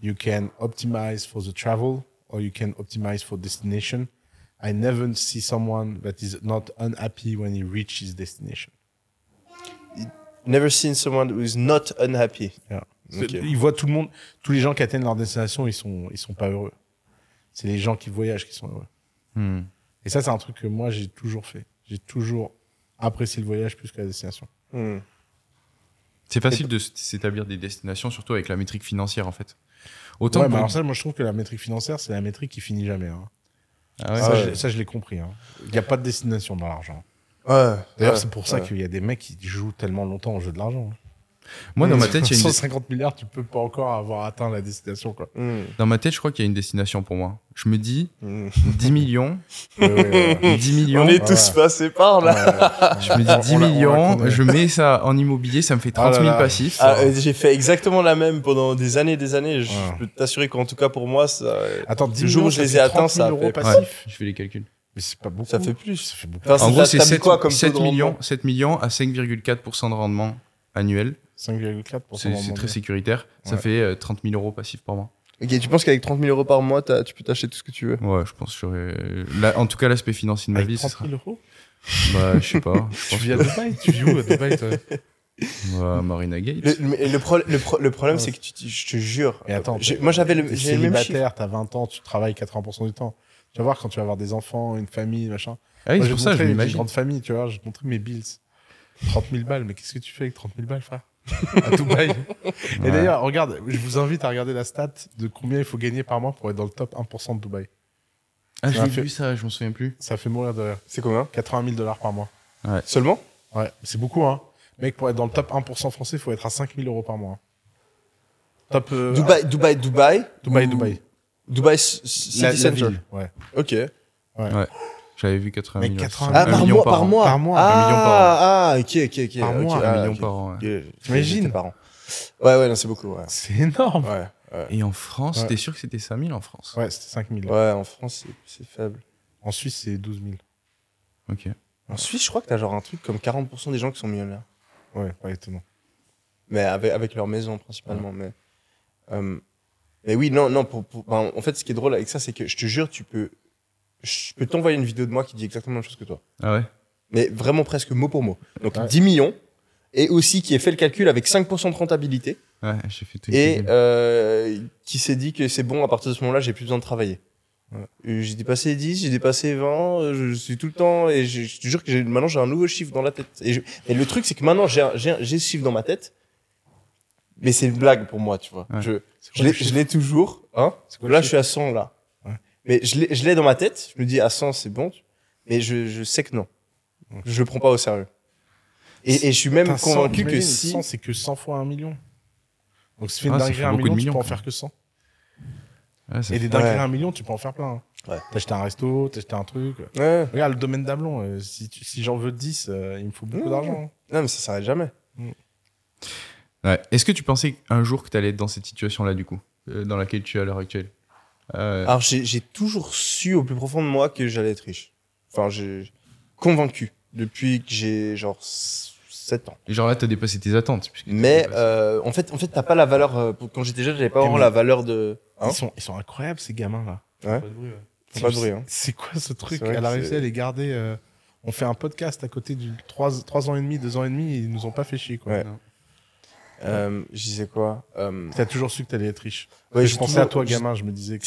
[SPEAKER 3] You can optimize for the travel or you can optimize for destination. I never see someone that is not unhappy when he reaches his destination.
[SPEAKER 1] Never seen someone who is not unhappy.
[SPEAKER 3] Yeah.
[SPEAKER 1] Ok.
[SPEAKER 3] Il voit tout le monde, tous les gens qui atteignent leur destination, ils sont, ils sont pas heureux. C'est les gens qui voyagent qui sont heureux.
[SPEAKER 2] Hmm.
[SPEAKER 3] Et ça, c'est un truc que moi, j'ai toujours fait. J'ai toujours apprécié le voyage plus que la destination.
[SPEAKER 1] Hmm.
[SPEAKER 2] C'est facile de s'établir des destinations, surtout avec la métrique financière, en fait. Autant
[SPEAKER 3] ouais,
[SPEAKER 2] que
[SPEAKER 3] mais
[SPEAKER 2] vous-
[SPEAKER 3] alors ça, moi, je trouve que la métrique financière, c'est la métrique qui finit jamais. hein.
[SPEAKER 2] Ah ouais,
[SPEAKER 3] ça,
[SPEAKER 1] ouais.
[SPEAKER 3] je, ça, je l'ai compris. hein. Il n'y a pas de destination dans l'argent.
[SPEAKER 1] Ouais.
[SPEAKER 3] D'ailleurs,
[SPEAKER 1] ouais,
[SPEAKER 3] c'est pour ça
[SPEAKER 1] ouais.
[SPEAKER 3] qu'il y a des mecs qui jouent tellement longtemps au jeu de l'argent. hein.
[SPEAKER 2] Moi, dans ma tête, il y a une des-
[SPEAKER 3] 150 milliards, tu peux pas encore avoir atteint la destination, quoi.
[SPEAKER 1] Hmm.
[SPEAKER 2] dans ma tête, je crois qu'il y a une destination pour moi. Je me dis,
[SPEAKER 1] Hmm.
[SPEAKER 2] 10 millions,
[SPEAKER 3] Ouais, ouais, ouais.
[SPEAKER 2] 10 millions.
[SPEAKER 1] On est
[SPEAKER 3] ouais.
[SPEAKER 1] tous passés par là.
[SPEAKER 2] Je me dis
[SPEAKER 3] On-
[SPEAKER 2] 10
[SPEAKER 3] on la- on la
[SPEAKER 2] millions, je mets ça en immobilier, ça me fait 30
[SPEAKER 3] Ah
[SPEAKER 2] 000
[SPEAKER 3] là là.
[SPEAKER 2] passifs.
[SPEAKER 1] Ah, euh, j'ai fait exactement la même pendant des années et des années. Je
[SPEAKER 3] Ouais.
[SPEAKER 1] peux t'assurer qu'en tout cas pour moi, ça,
[SPEAKER 3] Attends, 10
[SPEAKER 1] Le jour où
[SPEAKER 3] millions,
[SPEAKER 1] je les ai atteints,
[SPEAKER 3] 30 000
[SPEAKER 1] ça
[SPEAKER 3] euros
[SPEAKER 1] fait-
[SPEAKER 3] passifs.
[SPEAKER 2] Je fais les calculs.
[SPEAKER 3] Mais c'est pas beaucoup.
[SPEAKER 1] ça fait plus.
[SPEAKER 3] Ça fait beaucoup.
[SPEAKER 1] Enfin,
[SPEAKER 2] En gros, c'est
[SPEAKER 1] t'as mis
[SPEAKER 2] 7,
[SPEAKER 1] quoi comme taux
[SPEAKER 2] 7
[SPEAKER 1] de rendement
[SPEAKER 2] millions, 7 millions à 5,4% de rendement annuel.
[SPEAKER 3] 5,4
[SPEAKER 2] C'est c'est très sécuritaire. Ça
[SPEAKER 3] Ouais.
[SPEAKER 2] fait euh, 30 000 euros passifs par mois.
[SPEAKER 1] Ok, tu penses qu'avec 30 000 euros par mois, tu peux t'acheter tout ce que tu veux?
[SPEAKER 2] Ouais, je pense que j'aurais. là, En tout cas, l'aspect financier de ma
[SPEAKER 3] Avec
[SPEAKER 2] vie, ce
[SPEAKER 3] 30
[SPEAKER 2] sera.
[SPEAKER 3] 000 euros?
[SPEAKER 2] Bah, je sais pas. Je
[SPEAKER 3] Tu
[SPEAKER 2] pense
[SPEAKER 3] vis à Dubaï Tu vis où à Dubaï, toi?
[SPEAKER 2] Bah, Marina Gate.
[SPEAKER 1] Le, le, pro- le, pro- le problème, c'est que tu, je te jure.
[SPEAKER 3] Mais attends,
[SPEAKER 1] moi j'avais le, chiffre.
[SPEAKER 3] célibataire, t'as 20 ans, tu travailles 80% du temps. Tu vas voir quand tu vas avoir des enfants, une famille, machin.
[SPEAKER 2] Ah oui,
[SPEAKER 3] Moi,
[SPEAKER 2] c'est pour ça, je m'imagine.
[SPEAKER 3] grande famille, tu vois, j'ai montré mes bills. 30 000 balles, mais qu'est-ce que tu fais avec 30 000 balles, frère? À Dubaï. Et d'ailleurs, regarde, je vous invite à regarder la stat de combien il faut gagner par mois pour être dans le top 1% de Dubaï.
[SPEAKER 2] Ah, j'ai
[SPEAKER 3] fait-
[SPEAKER 2] vu ça, je m'en souviens plus.
[SPEAKER 3] Ça fait mourir de rire.
[SPEAKER 1] C'est combien?
[SPEAKER 3] 80 000 dollars par mois.
[SPEAKER 1] Seulement?
[SPEAKER 3] Ouais, c'est beaucoup, hein. Mec, pour être dans le top 1% français, il faut être à 5 000 euros par mois. Top. euh,
[SPEAKER 1] Dubaï, Dubaï, Dubaï.
[SPEAKER 3] Dubaï, Dubaï.
[SPEAKER 1] Dubaï City
[SPEAKER 3] La- la
[SPEAKER 1] Center.
[SPEAKER 3] ville, Ouais.
[SPEAKER 2] J'avais vu 80
[SPEAKER 3] Mais
[SPEAKER 2] 000.
[SPEAKER 3] 80
[SPEAKER 1] Ah,
[SPEAKER 2] Un
[SPEAKER 1] par
[SPEAKER 2] million
[SPEAKER 1] mois,
[SPEAKER 2] par
[SPEAKER 1] par
[SPEAKER 2] an.
[SPEAKER 1] mois.
[SPEAKER 3] Par mois.
[SPEAKER 1] Ah,
[SPEAKER 2] Un million par
[SPEAKER 1] ah, ok, ok, ok.
[SPEAKER 3] Par mois,
[SPEAKER 1] ah,
[SPEAKER 2] Un million
[SPEAKER 1] ok.
[SPEAKER 2] par an. ouais.
[SPEAKER 3] T'imagines
[SPEAKER 1] par an. Ouais, ouais, non, c'est beaucoup, ouais.
[SPEAKER 3] C'est énorme.
[SPEAKER 1] Ouais, ouais.
[SPEAKER 2] Et en France,
[SPEAKER 3] Ouais.
[SPEAKER 2] t'es sûr que c'était 5000 en France?
[SPEAKER 3] Ouais, c'était 5 000.
[SPEAKER 1] Ouais, en France, c'est- c'est faible.
[SPEAKER 3] En Suisse, c'est 12 000.
[SPEAKER 2] Ok.
[SPEAKER 1] En Suisse, je crois que t'as genre un truc comme 40% des gens qui sont millionnaires.
[SPEAKER 3] Ouais, pas étonnant.
[SPEAKER 1] Mais avec, avec leur maison, principalement. Mais, euh, mais oui, non, non, pour, pour- ben, en fait, ce qui est drôle avec ça, c'est que je te jure, tu peux, je peux t'envoyer une vidéo de moi qui dit exactement la même chose que toi.
[SPEAKER 2] Ah ouais?
[SPEAKER 1] Mais vraiment presque mot pour mot. Donc
[SPEAKER 3] Ouais.
[SPEAKER 1] 10 millions. Et aussi qui a fait le calcul avec 5% de rentabilité.
[SPEAKER 2] Ouais, j'ai fait tout.
[SPEAKER 1] et euh, qui s'est dit que c'est bon, à partir de ce moment-là, j'ai plus besoin de travailler.
[SPEAKER 3] Ouais.
[SPEAKER 1] J'ai dépassé 10, j'ai dépassé 20, euh, je suis tout le temps, et je, je te jure que maintenant j'ai un nouveau chiffre dans la tête. Et, je- et le truc, c'est que maintenant j'ai ce chiffre dans ma tête, mais c'est une blague pour moi, tu vois.
[SPEAKER 2] Ouais.
[SPEAKER 1] Je, je l'ai- toujours, hein?
[SPEAKER 3] Quoi
[SPEAKER 1] Là, je suis à 100, là. Mais je l'ai dans ma tête, je me dis à 100, c'est bon, mais je, je sais que non. Je le prends pas au sérieux. Et, et je suis même
[SPEAKER 3] Putain, 100,
[SPEAKER 1] convaincu que si.
[SPEAKER 3] 100, c'est que 100 fois un million. Donc si tu fais une
[SPEAKER 2] Ah, ça
[SPEAKER 3] dinguerie à un
[SPEAKER 2] beaucoup de
[SPEAKER 3] million, tu
[SPEAKER 2] millions,
[SPEAKER 3] peux en faire que 100.
[SPEAKER 2] Ouais, ça
[SPEAKER 3] Et
[SPEAKER 2] fait-
[SPEAKER 3] des dingueries
[SPEAKER 1] Ouais.
[SPEAKER 3] à un million, tu peux en faire plein. hein.
[SPEAKER 1] Ouais.
[SPEAKER 3] T'as acheté un resto, t'as acheté un truc.
[SPEAKER 1] Ouais.
[SPEAKER 3] Regarde, le domaine d'Ablon, euh, si, tu- si j'en veux 10, euh, il me faut beaucoup
[SPEAKER 1] Mmh.
[SPEAKER 3] d'argent. hein.
[SPEAKER 1] Non, mais ça s'arrête jamais.
[SPEAKER 2] Ouais. Est-ce que tu pensais un jour que t'allais être dans cette situation-là, du coup, euh, dans laquelle tu es à l'heure actuelle? Euh,
[SPEAKER 1] Alors, j'ai j'ai toujours su au plus profond de moi que j'allais être riche. Enfin, j'ai convaincu depuis que j'ai genre 7 ans.
[SPEAKER 2] et Genre là, t'as dépassé tes attentes.
[SPEAKER 1] Mais euh, en fait, en fait, t'as pas la valeur. euh, quand j'étais jeune, j'avais pas vraiment la valeur de. Hein?
[SPEAKER 3] Ils, sont, ils sont incroyables, ces gamins-là.
[SPEAKER 1] Ouais.
[SPEAKER 2] Pas de bruit, ouais.
[SPEAKER 1] Pas de bruit, hein.
[SPEAKER 3] C'est quoi ce truc? Elle a réussi à les garder. euh, On fait un podcast à côté du 3, ans et demi, 2 ans et demi, et ils nous ont pas fait chier. Quoi.
[SPEAKER 1] Ouais. Euh, je disais quoi euh,
[SPEAKER 3] T'as toujours su que t'allais être riche.
[SPEAKER 1] ouais,
[SPEAKER 3] je pensais
[SPEAKER 1] toujours-
[SPEAKER 3] à toi, gamin, je me disais que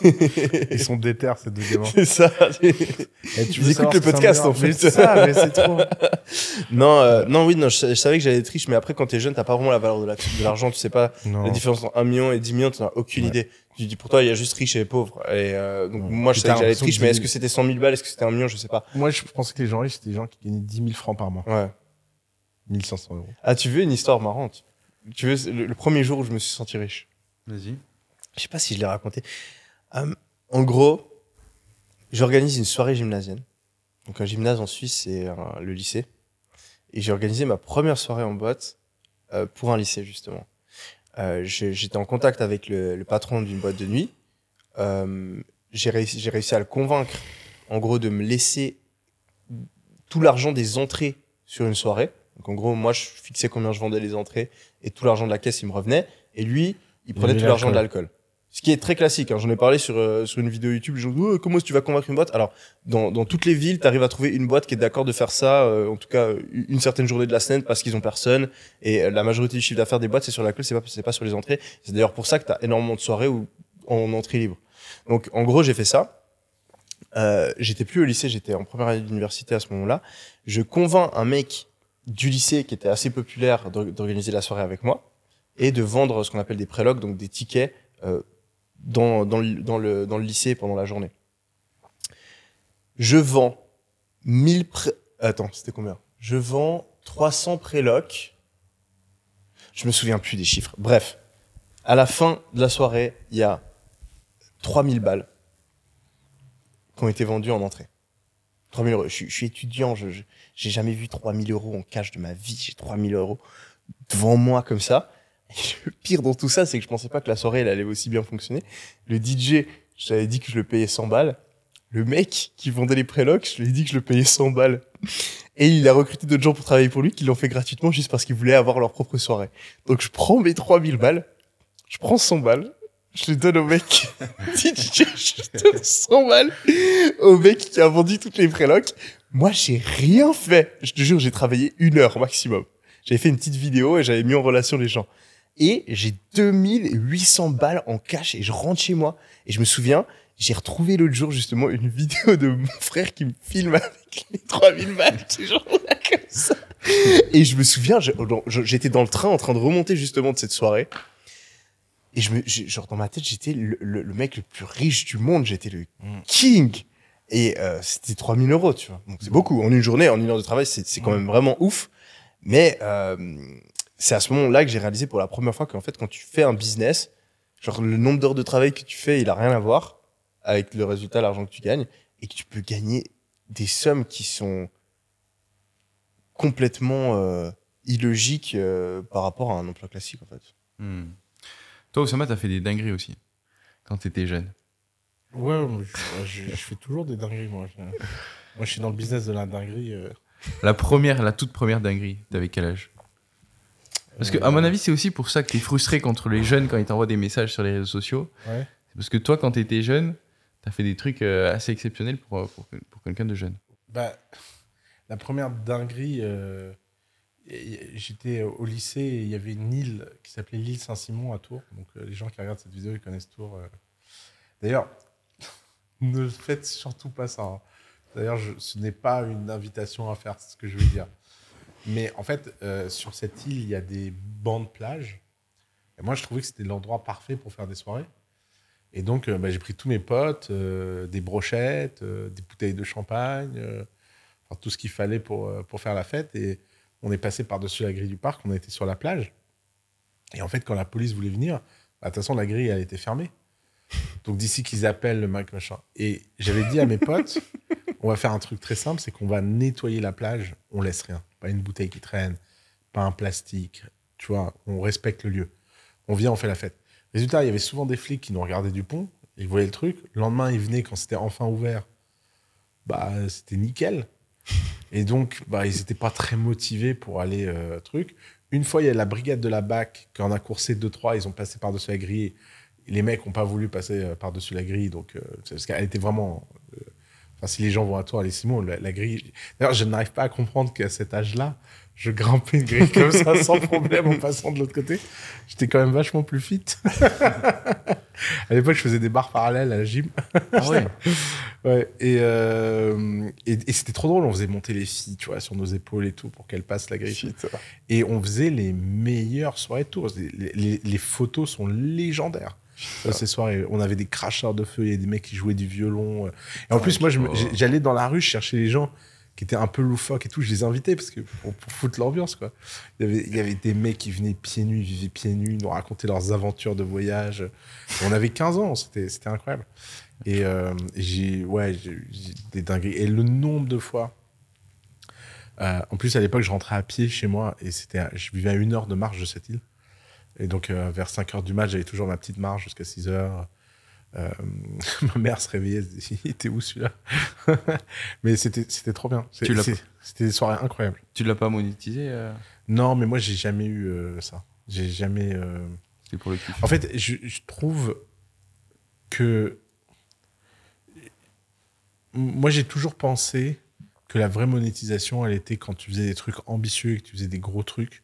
[SPEAKER 3] ils sont déter ces deux gamins.
[SPEAKER 1] C'est ça.
[SPEAKER 3] Et
[SPEAKER 1] Ils
[SPEAKER 3] veux savoir
[SPEAKER 1] écoutent le
[SPEAKER 3] un
[SPEAKER 1] podcast, en fait.
[SPEAKER 3] C'est ça, mais c'est trop.
[SPEAKER 1] non, euh, non, oui, non, je, je savais que j'allais être riche, mais après, quand t'es jeune, t'as pas vraiment la valeur de la- de l'argent. tu sais pas
[SPEAKER 3] Non.
[SPEAKER 1] la différence entre 1 million et 10 millions, tu n'as aucune
[SPEAKER 3] Ouais.
[SPEAKER 1] idée. Tu dis, pour toi, il y a juste riche et pauvre. Et euh, donc,
[SPEAKER 3] Ouais.
[SPEAKER 1] moi, je savais que j'allais être riche,
[SPEAKER 3] que
[SPEAKER 1] mais est-ce que c'était 100 000 balles, est-ce que c'était un million, je sais pas.
[SPEAKER 3] Moi, je pensais que les gens riches, c'était des gens qui gagnaient 10 000 francs par mois.
[SPEAKER 1] Ouais.
[SPEAKER 3] 1500 euros.
[SPEAKER 1] Ah, tu veux une histoire marrante? Tu veux le, le premier jour où je me suis senti riche
[SPEAKER 2] Vas-y.
[SPEAKER 1] Je sais pas si je l'ai raconté. Euh, en gros, j'organise une soirée gymnasienne. Donc, un gymnase en Suisse, c'est un- le lycée. Et j'ai organisé ma première soirée en boîte euh, pour un lycée, justement. Euh, J'étais en contact avec le, le patron d'une boîte de nuit. Euh, j'ai réussi, j'ai réussi à le convaincre, en gros, de me laisser tout l'argent des entrées sur une soirée. Donc, en gros, moi, je fixais combien je vendais les entrées et tout l'argent de la caisse, il me revenait. Et lui, il prenait tout l'argent de
[SPEAKER 3] l'alcool.
[SPEAKER 1] Ce qui est très classique. Hein. J'en ai parlé sur, euh, sur une vidéo YouTube. Gens disent, Oh, comment est-ce que tu vas convaincre une boîte? Alors, dans, dans toutes les villes, tu arrives à trouver une boîte qui est d'accord de faire ça, euh, en tout cas euh, une certaine journée de la semaine parce qu'ils ont personne. Et euh, la majorité du chiffre d'affaires des boîtes, c'est sur l'alcool, c'est pas, c'est pas sur les entrées. C'est d'ailleurs pour ça que tu as énormément de soirées où, en entrée libre. Donc, en gros, j'ai fait ça. Euh, j'étais plus au lycée, j'étais en première année d'université à ce moment-là. Je convainc un mec du lycée qui était assez populaire d'or- d'organiser la soirée avec moi et de vendre ce qu'on appelle des prélogs, donc des tickets euh, dans, dans, le, dans, le, lycée pendant la journée. Je vends 1000 pré... Attends, c'était combien? Je vends 300 prélocs. Je me souviens plus des chiffres. Bref, à la fin de la soirée, il y a 3000 balles qui ont été vendues en entrée. 3000 euros. Je, suis- étudiant, je- j'ai jamais vu 3000 euros en cash de ma vie. J'ai 3000 euros devant moi comme ça. Et le pire dans tout ça, c'est que je pensais pas que la soirée elle allait aussi bien fonctionner. Le DJ, j'avais dit que je le payais 100 balles. Le mec qui vendait les prélocs, je lui ai dit que je le payais 100 balles. Et il a recruté d'autres gens pour travailler pour lui qui l'ont fait gratuitement juste parce qu'ils voulaient avoir leur propre soirée. Donc je prends mes 3000 balles, je prends 100 balles, je les donne au mec. DJ, je donne 100 balles au mec qui a vendu toutes les prélocs. Moi, j'ai rien fait. Je te jure, j'ai travaillé une heure maximum. J'avais fait une petite vidéo et j'avais mis en relation les gens. Et j'ai 2800 balles en cash et je rentre chez moi. Et je me souviens, j'ai retrouvé l'autre jour justement une vidéo de mon frère qui me filme avec les 3000 balles. Comme ça. Et je me souviens, j'étais dans le train en train de remonter justement de cette soirée. Et je me, genre dans ma tête, j'étais le, le- le mec le plus riche du monde. J'étais le
[SPEAKER 3] Mm.
[SPEAKER 1] king. Et euh, c'était 3000 euros, tu vois. Donc c'est beaucoup. En une journée, en une heure de travail, c'est quand même vraiment ouf. Mais euh, c'est à ce moment-là que j'ai réalisé pour la première fois qu'en fait, quand tu fais un business, genre le nombre d'heures de travail que tu fais, il a rien à voir avec le résultat, l'argent que tu gagnes, et que tu peux gagner des sommes qui sont complètement euh, illogiques euh, par rapport à un emploi classique, en fait.
[SPEAKER 2] Hmm. Toi, Oussama, t'as fait des dingueries aussi quand t'étais jeune.
[SPEAKER 3] Ouais, je, je- je fais toujours des dingueries, moi. Moi, je suis dans le business de la dinguerie. euh.
[SPEAKER 2] La première, la toute première dinguerie, t'avais quel âge? Parce que, à mon avis, c'est aussi pour ça que t'es frustré contre les jeunes quand ils t'envoient des messages sur les réseaux sociaux.
[SPEAKER 3] Ouais.
[SPEAKER 2] Parce que toi, quand t'étais jeune, t'as fait des trucs euh, assez exceptionnels pour, euh, pour, pour quelqu'un de jeune.
[SPEAKER 3] Bah, la première dinguerie, euh, j'étais au lycée et il y avait une île qui s'appelait l'île Saint-Simon à Tours. Donc euh, les gens qui regardent cette vidéo, ils connaissent Tours. euh. D'ailleurs, ne faites surtout pas ça. hein. D'ailleurs, ce n'est pas une invitation à faire ce que je veux dire. Mais en fait, euh, sur cette île, il y a des bancs de plage. Et moi, je trouvais que c'était l'endroit parfait pour faire des soirées. Et donc, euh, bah, j'ai pris tous mes potes, euh, des brochettes, des bouteilles de champagne, tout ce qu'il fallait pour, pour faire la fête. Et on est passé par-dessus la grille du parc, on été sur la plage. Et en fait, quand la police voulait venir, bah, de toute façon, la grille, elle était fermée. Donc, d'ici qu'ils appellent le mec, machin. Et j'avais dit à mes potes, on va faire un truc très simple, c'est qu'on va nettoyer la plage, on laisse rien. Pas une bouteille qui traîne, pas un plastique. Tu vois, on respecte le lieu. On vient, on fait la fête. Résultat, il y avait souvent des flics qui nous regardaient du pont, ils voyaient le truc. Le lendemain, ils venaient quand c'était enfin ouvert. Bah, c'était nickel. Et donc, bah, ils n'étaient pas très motivés pour aller euh, truc. Une fois, il y a la brigade de la BAC, quand on a coursé 2-3, ils ont passé par-dessus la grille. Les mecs n'ont pas voulu passer euh, par-dessus la grille. Donc, euh, parce qu'elle était vraiment. euh, Enfin, si les gens vont à toi, allez, Simon, la, la grille. D'ailleurs, je n'arrive pas à comprendre qu'à cet âge-là, je grimpais une grille comme ça sans problème en passant de l'autre côté. J'étais quand même vachement plus fit. à l'époque, je faisais des barres parallèles à la gym.
[SPEAKER 2] Ah ouais
[SPEAKER 3] Ouais, et, euh, et, et c'était trop drôle. On faisait monter les filles, tu vois, sur nos épaules et tout pour qu'elles passent la grille.
[SPEAKER 1] Shit.
[SPEAKER 3] Et on faisait les meilleures soirées de tours. Les, les- les photos sont légendaires. Ces soirées, on avait des cracheurs de feu, il y a des mecs qui jouaient du violon. euh. Et en
[SPEAKER 2] Ouais,
[SPEAKER 3] plus, moi, j'allais dans la rue, je cherchais les gens qui étaient un peu loufoques et tout. Je les invitais parce que pour, pour foutre l'ambiance, quoi. Il y, avait, il y avait des mecs qui venaient pieds nus, vivaient pieds nus, nous racontaient leurs aventures de voyage. Et on avait 15 ans, c'était incroyable. Et euh, j'ai ouais, j'ai des dingueries. Et le nombre de fois. euh, en plus, à l'époque, je rentrais à pied chez moi et c'était, je vivais à une heure de marche de cette île. Et donc, euh, vers 5 heures du match, j'avais toujours ma petite marche jusqu'à 6 heures. Euh, ma mère se réveillait, elle il était où celui-là Mais c'était trop bien. C'était des soirées incroyables.
[SPEAKER 2] Tu l'as pas monétisé euh,
[SPEAKER 3] Non, mais moi, j'ai jamais eu euh, ça. J'ai jamais.
[SPEAKER 2] C'était pour le kiff.
[SPEAKER 3] en fait, je, je trouve que. Moi, j'ai toujours pensé que la vraie monétisation, elle était quand tu faisais des trucs ambitieux et que tu faisais des gros trucs.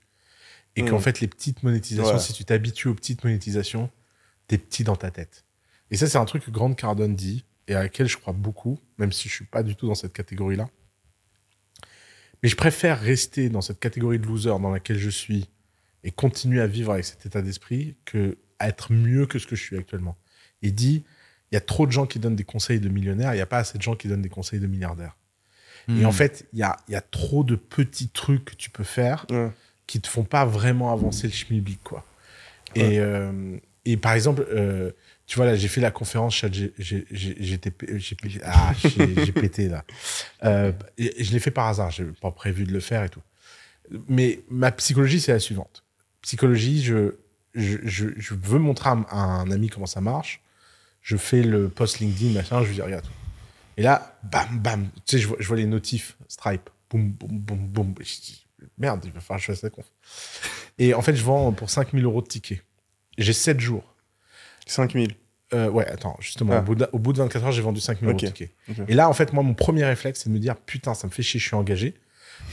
[SPEAKER 3] Et
[SPEAKER 1] Mm.
[SPEAKER 3] qu'en fait, les petites monétisations,
[SPEAKER 1] Ouais.
[SPEAKER 3] si tu t'habitues aux petites monétisations, t'es petit dans ta tête. Et ça, c'est un truc que Grande Cardone dit et à laquelle je crois beaucoup, même si je suis pas du tout dans cette catégorie-là. Mais je préfère rester dans cette catégorie de loser dans laquelle je suis et continuer à vivre avec cet état d'esprit que à être mieux que ce que je suis actuellement. Il dit, il y a trop de gens qui donnent des conseils de millionnaires, il n'y a pas assez de gens qui donnent des conseils de milliardaires. Et en fait, il y a, y a trop de petits trucs que tu peux faire. Qui te font pas vraiment avancer le schmilblick, quoi. Et, euh, et par exemple, euh, tu vois, là, j'ai fait la conférence chat GTP, j'ai pété- ah, j'ai pété, là. Euh, et je l'ai fait par hasard, j'ai pas prévu de le faire et tout. Mais ma psychologie, c'est la suivante. Psychologie, je, je, je, je veux montrer à un- à un ami comment ça marche. Je fais le post LinkedIn, machin, je lui dis, regarde. Et là, bam, bam, tu sais, je vois, je vois les notifs, Stripe, boum, boum, boum, boum. Et je dis, merde, il va falloir que je fasse la conf. Et en fait, je vends pour 5000 euros de tickets. J'ai 7 jours.
[SPEAKER 1] 5000.
[SPEAKER 3] Euh, ouais, attends, justement,
[SPEAKER 1] Ah.
[SPEAKER 3] au, bout de, au bout de 24 heures, j'ai vendu 5000 euros
[SPEAKER 1] Ok.
[SPEAKER 3] de tickets. Et là, en fait, moi, mon premier réflexe, c'est de me dire, putain, ça me fait chier, je suis engagé.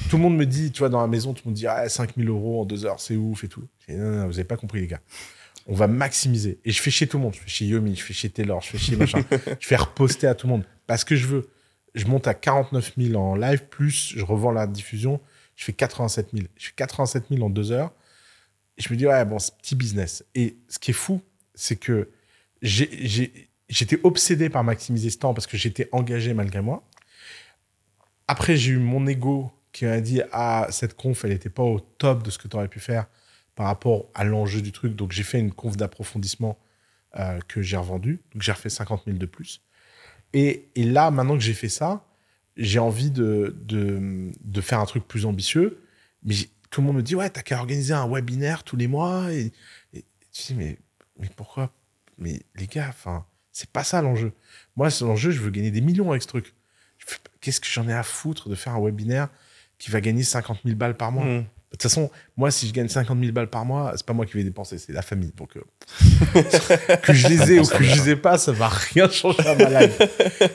[SPEAKER 3] Tout le monde me dit, tu vois, dans la maison, tout le monde dit, ah, 5000 euros en deux heures, c'est ouf et tout. Je dis, non, non, non, vous avez pas compris, les gars. On va maximiser. Et je fais chier tout le monde. Je fais chier Yomi, je fais chier Taylor, je fais chier machin. je fais reposter à tout le monde. Parce que je veux. Je monte à 49 000 en live, plus je revends la diffusion. Je fais 87 000. Je fais 87 000 en deux heures. Je me dis, ouais, bon, c'est petit business. Et ce qui est fou, c'est que j'étais obsédé par maximiser ce temps parce que j'étais engagé malgré moi. Après, j'ai eu mon ego qui m'a dit, ah, cette conf, elle n'était pas au top de ce que tu aurais pu faire par rapport à l'enjeu du truc. Donc, j'ai fait une conf d'approfondissement euh, que j'ai revendue. Donc, j'ai refait 50 000 de plus. Et, et là, maintenant que j'ai fait ça, j'ai envie de, faire un truc plus ambitieux. Mais tout le monde me dit, ouais, t'as qu'à organiser un webinaire tous les mois. Et, tu dis, mais, pourquoi? Mais les gars, c'est pas ça l'enjeu. Moi, c'est l'enjeu, je veux gagner des millions avec ce truc. Qu'est-ce que j'en ai à foutre de faire un webinaire qui va gagner 50 000 balles par mois?
[SPEAKER 1] Mm.
[SPEAKER 3] De toute façon, moi, si je gagne 50 000 balles par mois, c'est pas moi qui vais dépenser, c'est la famille. Donc, euh, que je les ai ou que je les ai pas, ça va rien changer à ma life.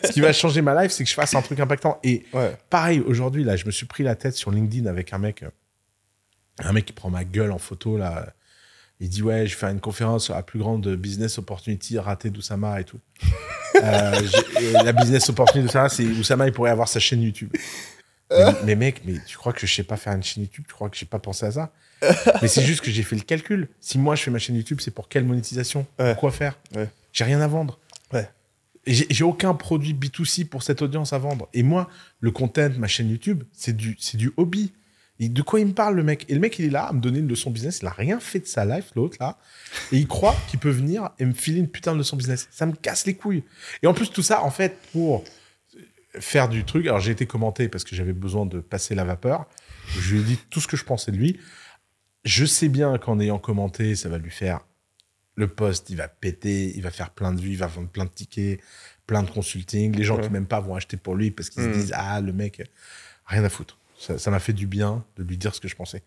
[SPEAKER 3] Ce qui va changer ma life, c'est que je fasse un truc impactant. Et
[SPEAKER 1] Ouais.
[SPEAKER 3] pareil, aujourd'hui, là, je me suis pris la tête sur LinkedIn avec un mec, euh, un mec qui prend ma gueule en photo, là. Il dit, ouais, je vais faire une conférence sur la plus grande business opportunity ratée d'Oussama et tout. Euh, et la business opportunity d'Oussama, c'est Oussama, il pourrait avoir sa chaîne YouTube. Mais, mais mec, mais tu crois que je sais pas faire une chaîne YouTube? Tu crois que j'ai pas pensé à ça? Mais c'est juste que j'ai fait le calcul. Si moi je fais ma chaîne YouTube, c'est pour quelle monétisation?
[SPEAKER 1] Ouais.
[SPEAKER 3] Quoi faire?
[SPEAKER 1] Ouais.
[SPEAKER 3] J'ai rien à vendre.
[SPEAKER 1] Ouais.
[SPEAKER 3] J'ai j'ai aucun produit B2C pour cette audience à vendre. Et moi, le content, ma chaîne YouTube, c'est du, c'est du hobby. Et de quoi il me parle, le mec? Et le mec, il est là à me donner une leçon business. Il a rien fait de sa life, l'autre, là. Et il croit qu'il peut venir et me filer une putain de leçon business. Ça me casse les couilles. Et en plus, tout ça, en fait, pour faire du truc. Alors, j'ai été commenté parce que j'avais besoin de passer la vapeur. Je lui ai dit tout ce que je pensais de lui. Je sais bien qu'en ayant commenté, ça va lui faire le poste, il va péter, il va faire plein de vues, il va vendre plein de tickets, plein de consulting. Les gens
[SPEAKER 1] Ouais.
[SPEAKER 3] qui m'aiment pas vont acheter pour lui parce qu'ils se disent Ah, le mec, rien à foutre. Ça m'a fait du bien de lui dire ce que je pensais.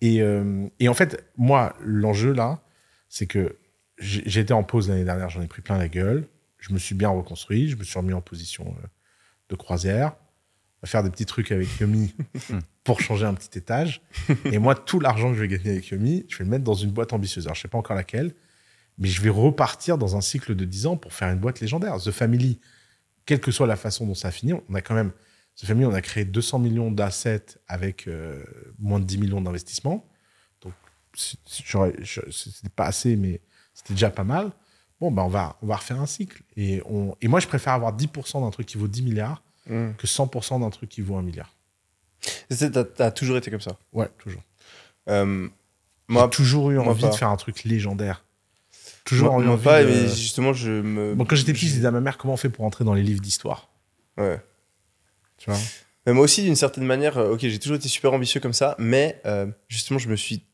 [SPEAKER 3] Et, euh, et en fait, moi, l'enjeu là, c'est que été en pause l'année dernière, j'en ai pris plein la gueule. Je me suis bien reconstruit, je me suis remis en position euh, de croisière. Faire des petits trucs avec Yomi pour changer un petit étage. Et moi, tout l'argent que je vais gagner avec Yomi, je vais le mettre dans une boîte ambitieuse. Alors, je sais pas encore laquelle, mais je vais repartir dans un cycle de 10 ans pour faire une boîte légendaire. The Family, quelle que soit la façon dont ça a fini, on a quand même, The Family, on a créé 200 millions d'assets avec euh, moins de 10 millions d'investissements. Donc, c'était pas assez, mais c'était déjà pas mal. Bon, ben, on va, on va refaire un cycle. Et, on, et moi, je préfère avoir 10% d'un truc qui vaut 10 milliards
[SPEAKER 1] Mm.
[SPEAKER 3] que 100% d'un truc qui vaut 1 milliard.
[SPEAKER 1] T'as toujours été comme ça?
[SPEAKER 3] Ouais, toujours.
[SPEAKER 1] Euh,
[SPEAKER 3] J'ai
[SPEAKER 1] moi,
[SPEAKER 3] toujours eu envie
[SPEAKER 1] pas.
[SPEAKER 3] de faire un truc légendaire. Toujours
[SPEAKER 1] moi,
[SPEAKER 3] eu
[SPEAKER 1] moi
[SPEAKER 3] envie
[SPEAKER 1] pas,
[SPEAKER 3] de-
[SPEAKER 1] mais justement, je me.
[SPEAKER 3] Bon, quand j'étais petit, je
[SPEAKER 1] j'ai-
[SPEAKER 3] disais à ma mère comment on fait pour entrer dans les livres d'histoire?
[SPEAKER 1] Ouais.
[SPEAKER 3] Tu vois?
[SPEAKER 1] Mais moi aussi, d'une certaine manière, euh, ok, j'ai toujours été super ambitieux comme ça, mais euh, justement, je me suis.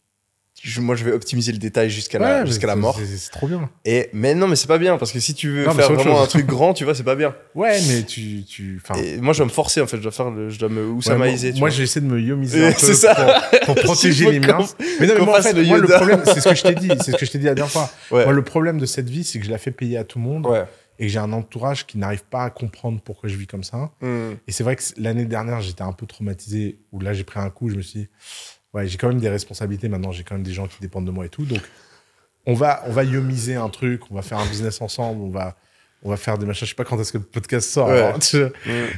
[SPEAKER 1] Je- moi, je vais optimiser le détail jusqu'à la,
[SPEAKER 3] Ouais,
[SPEAKER 1] jusqu'à la mort.
[SPEAKER 3] c'est- trop bien.
[SPEAKER 1] Et, mais non, mais c'est pas bien, parce que si tu veux
[SPEAKER 3] Non,
[SPEAKER 1] faire vraiment
[SPEAKER 3] chose.
[SPEAKER 1] un truc grand, tu vois, c'est pas bien.
[SPEAKER 3] Ouais, mais tu. tu enfin,
[SPEAKER 1] Et moi, je dois me forcer, en fait, je dois, faire le, je dois me
[SPEAKER 3] ouais,
[SPEAKER 1] oussamaïser.
[SPEAKER 3] moi, moi j'essaie de me yomiser
[SPEAKER 1] Ouais,
[SPEAKER 3] un peu
[SPEAKER 1] c'est ça.
[SPEAKER 3] pour, pour protéger les miens. Mais non, mais moi, en fait,
[SPEAKER 1] le
[SPEAKER 3] moi, le
[SPEAKER 1] Yoda.
[SPEAKER 3] problème, c'est ce que je t'ai dit. C'est ce que je t'ai dit la dernière fois.
[SPEAKER 1] Ouais.
[SPEAKER 3] Moi, le problème de cette vie, c'est que je la fais payer à tout le monde
[SPEAKER 1] Ouais.
[SPEAKER 3] et que j'ai un entourage qui n'arrive pas à comprendre pourquoi je vis comme ça.
[SPEAKER 1] Mm.
[SPEAKER 3] Et c'est vrai que l'année dernière, j'étais un peu traumatisé, où là, j'ai pris un coup, je me suis dit, ouais, j'ai quand même des responsabilités maintenant, j'ai quand même des gens qui dépendent de moi et tout. Donc, on va, on va yomiser un truc, on va faire un business ensemble, on va, on va faire des machins. Je sais pas quand est-ce que le podcast sort,
[SPEAKER 1] Ouais.
[SPEAKER 3] alors, tu-
[SPEAKER 1] Mm.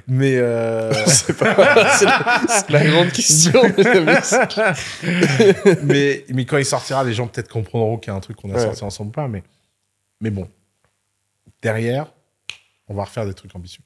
[SPEAKER 3] mais euh,
[SPEAKER 1] c'est la, la grande question.
[SPEAKER 3] mais, mais quand il sortira, les gens peut-être comprendront qu'il y a un truc qu'on a
[SPEAKER 1] Ouais.
[SPEAKER 3] sorti ensemble ou pas. Mais, mais bon, derrière, on va refaire des trucs ambitieux.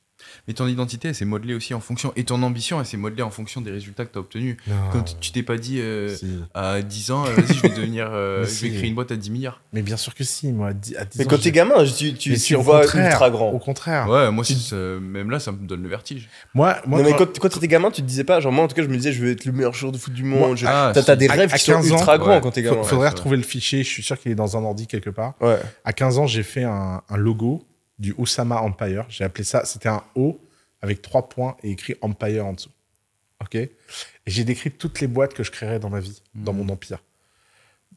[SPEAKER 2] Mais ton identité, elle s'est modelée aussi en fonction. Et ton ambition, elle s'est modelée en fonction des résultats que tu as obtenus. Quand tu- tu t'es pas dit euh,
[SPEAKER 3] Si.
[SPEAKER 2] à 10 ans, euh, vas-y, je vais devenir. euh, je vais
[SPEAKER 3] si.
[SPEAKER 2] créer une boîte à 10 milliards.
[SPEAKER 3] Mais bien sûr que si, moi, à 10 à 10
[SPEAKER 1] Mais
[SPEAKER 3] ans,
[SPEAKER 1] quand t'es gamin, tu, tu,
[SPEAKER 3] Mais
[SPEAKER 1] tu
[SPEAKER 3] au
[SPEAKER 1] vois
[SPEAKER 3] contraire,
[SPEAKER 1] ultra
[SPEAKER 3] Au
[SPEAKER 1] grand.
[SPEAKER 3] contraire.
[SPEAKER 2] Ouais, moi, aussi, ça- même là, ça me donne le vertige.
[SPEAKER 3] Moi, moi
[SPEAKER 1] non, mais
[SPEAKER 3] quand-
[SPEAKER 1] quand, quand t'étais gamin, tu te disais pas, genre moi en tout cas, je me disais, je veux être le meilleur joueur de foot du monde.
[SPEAKER 3] Moi,
[SPEAKER 1] je-
[SPEAKER 2] ah,
[SPEAKER 1] T'as t'as des rêves
[SPEAKER 3] à
[SPEAKER 1] qui sont
[SPEAKER 3] 15 ans,
[SPEAKER 1] ultra grands
[SPEAKER 2] ouais.
[SPEAKER 1] quand t'es gamin.
[SPEAKER 3] faudrait retrouver le fichier. Je suis sûr qu'il est dans un ordi quelque part.
[SPEAKER 1] Ouais.
[SPEAKER 3] À 15 ans, j'ai fait un logo du Osama Empire. J'ai appelé ça, c'était un O avec trois points et écrit Empire en dessous. Ok? Et j'ai décrit toutes les boîtes que je créerais dans ma vie, dans
[SPEAKER 2] Mhm.
[SPEAKER 3] mon empire.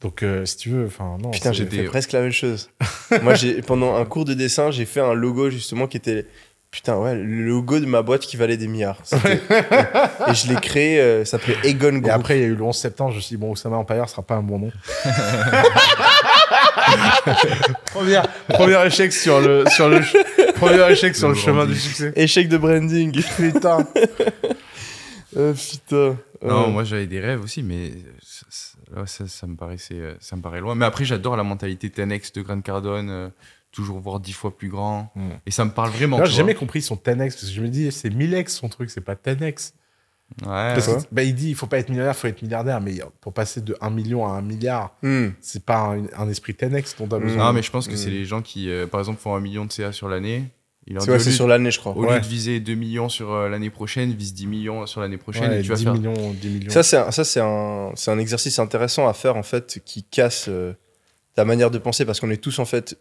[SPEAKER 3] Donc, euh, si tu veux, enfin, non.
[SPEAKER 1] Putain, j'ai fait presque la même chose. Moi, pendant un cours de dessin, j'ai fait un logo justement qui était putain ouais le logo de ma boîte qui valait des milliards. Et je l'ai créé, euh, ça s'appelait Egon
[SPEAKER 3] Et après, il y a eu le 11 septembre. Je me suis dit, bon, Osama Empire sera pas un bon nom. premier, premier échec sur le, sur le, premier échec sur le
[SPEAKER 2] Le
[SPEAKER 3] chemin du succès.
[SPEAKER 1] Échec de branding.
[SPEAKER 3] Putain.
[SPEAKER 1] Euh, putain.
[SPEAKER 2] Non,
[SPEAKER 1] Euh,
[SPEAKER 2] moi j'avais des rêves aussi, mais ça, ça- là, ça, ça me paraissait, euh, ça me paraît loin. Mais après, j'adore la mentalité 10x de Grant Cardone, euh, toujours voir 10 fois plus grand.
[SPEAKER 3] Mm.
[SPEAKER 2] Et ça me parle vraiment.
[SPEAKER 3] J'ai jamais compris son 10x parce que je me dis, c'est 1000x son truc, c'est pas 10x.
[SPEAKER 2] Ouais,
[SPEAKER 3] Parce
[SPEAKER 2] ouais.
[SPEAKER 3] que, bah, il dit, il faut pas être millionnaire, il faut être milliardaire. Mais pour passer de 1 million à 1 milliard,
[SPEAKER 1] hmm.
[SPEAKER 3] c'est pas un, un esprit 10x dont t'as
[SPEAKER 1] Mm.
[SPEAKER 3] besoin.
[SPEAKER 2] Non, mais je pense que
[SPEAKER 1] Mm.
[SPEAKER 2] c'est les gens qui, euh, par exemple, font un million de CA sur l'année.
[SPEAKER 1] C'est ouais,
[SPEAKER 2] au
[SPEAKER 1] c'est
[SPEAKER 2] lieu
[SPEAKER 1] sur
[SPEAKER 2] de-
[SPEAKER 1] l'année, je crois.
[SPEAKER 2] Au
[SPEAKER 3] Ouais.
[SPEAKER 2] lieu de viser 2 millions sur euh, l'année prochaine, vise 10 millions sur l'année prochaine
[SPEAKER 3] Ouais,
[SPEAKER 2] et tu vas
[SPEAKER 3] 10
[SPEAKER 2] faire.
[SPEAKER 3] millions, 10 millions.
[SPEAKER 1] Ça, c'est un, ça, c'est un, c'est un exercice intéressant à faire, en fait, qui casse euh, ta manière de penser, parce qu'on est tous, en fait,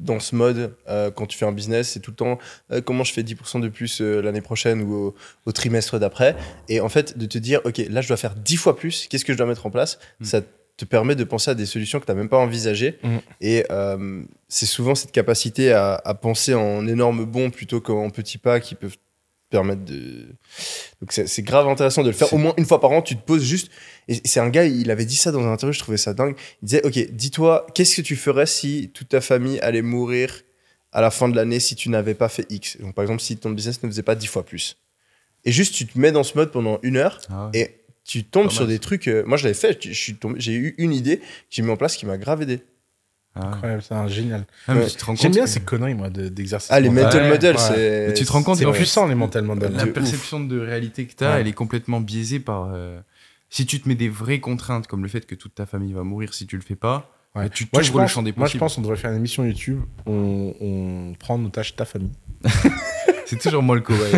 [SPEAKER 1] dans ce mode, euh, quand tu fais un business, c'est tout le temps euh, comment je fais 10% de plus euh, l'année prochaine ou au, au trimestre d'après. Et en fait, de te dire, OK, là, je dois faire 10 fois plus, qu'est-ce que je dois mettre en place?
[SPEAKER 2] Mm.
[SPEAKER 1] Ça te permet de penser à des solutions que tu n'as même pas envisagées.
[SPEAKER 3] Mm.
[SPEAKER 1] Et c'est souvent cette capacité à, à penser en énormes bons plutôt qu'en petits pas qui peuvent permettre de. Donc c'est grave intéressant de le faire au moins une fois par an. Tu te poses juste. Et c'est un gars, il avait dit ça dans un interview, je trouvais ça dingue. Il disait Ok, dis-toi, qu'est-ce que tu ferais si toute ta famille allait mourir à la fin de l'année si tu n'avais pas fait X? Donc par exemple, si ton business ne faisait pas 10 fois plus. Et juste, tu te mets dans ce mode pendant une heure
[SPEAKER 2] Ah ouais.
[SPEAKER 1] et tu tombes
[SPEAKER 2] Pas
[SPEAKER 1] sur
[SPEAKER 2] mal,
[SPEAKER 1] des trucs. euh, moi, je l'avais fait. je suis tombé- J'ai eu une idée que j'ai mis en place qui m'a grave aidé.
[SPEAKER 2] Ah.
[SPEAKER 3] Incroyable, c'est génial.
[SPEAKER 2] Ah,
[SPEAKER 1] Ouais.
[SPEAKER 2] tu te rends
[SPEAKER 3] J'aime
[SPEAKER 2] compte
[SPEAKER 3] bien
[SPEAKER 2] que
[SPEAKER 3] ces conneries, moi, de- d'exercices.
[SPEAKER 1] Ah, les mental
[SPEAKER 2] Ouais,
[SPEAKER 1] models,
[SPEAKER 3] ouais.
[SPEAKER 1] c'est.
[SPEAKER 2] Tu te rends compte
[SPEAKER 3] C'est puissant, les mental models.
[SPEAKER 2] La
[SPEAKER 1] de ouf.
[SPEAKER 2] perception de réalité que tu as,
[SPEAKER 3] Ouais.
[SPEAKER 2] elle est complètement biaisée par. euh, si tu te mets des vraies contraintes, comme le fait que toute ta famille va mourir si tu le fais pas,
[SPEAKER 3] Ouais.
[SPEAKER 2] tu t'ouvres le
[SPEAKER 3] pense,
[SPEAKER 2] champ des
[SPEAKER 3] moi, je
[SPEAKER 2] possibles.
[SPEAKER 3] pense qu'on devrait faire une émission YouTube. On, on prend en otage ta famille.
[SPEAKER 2] C'est toujours moi le cobaye.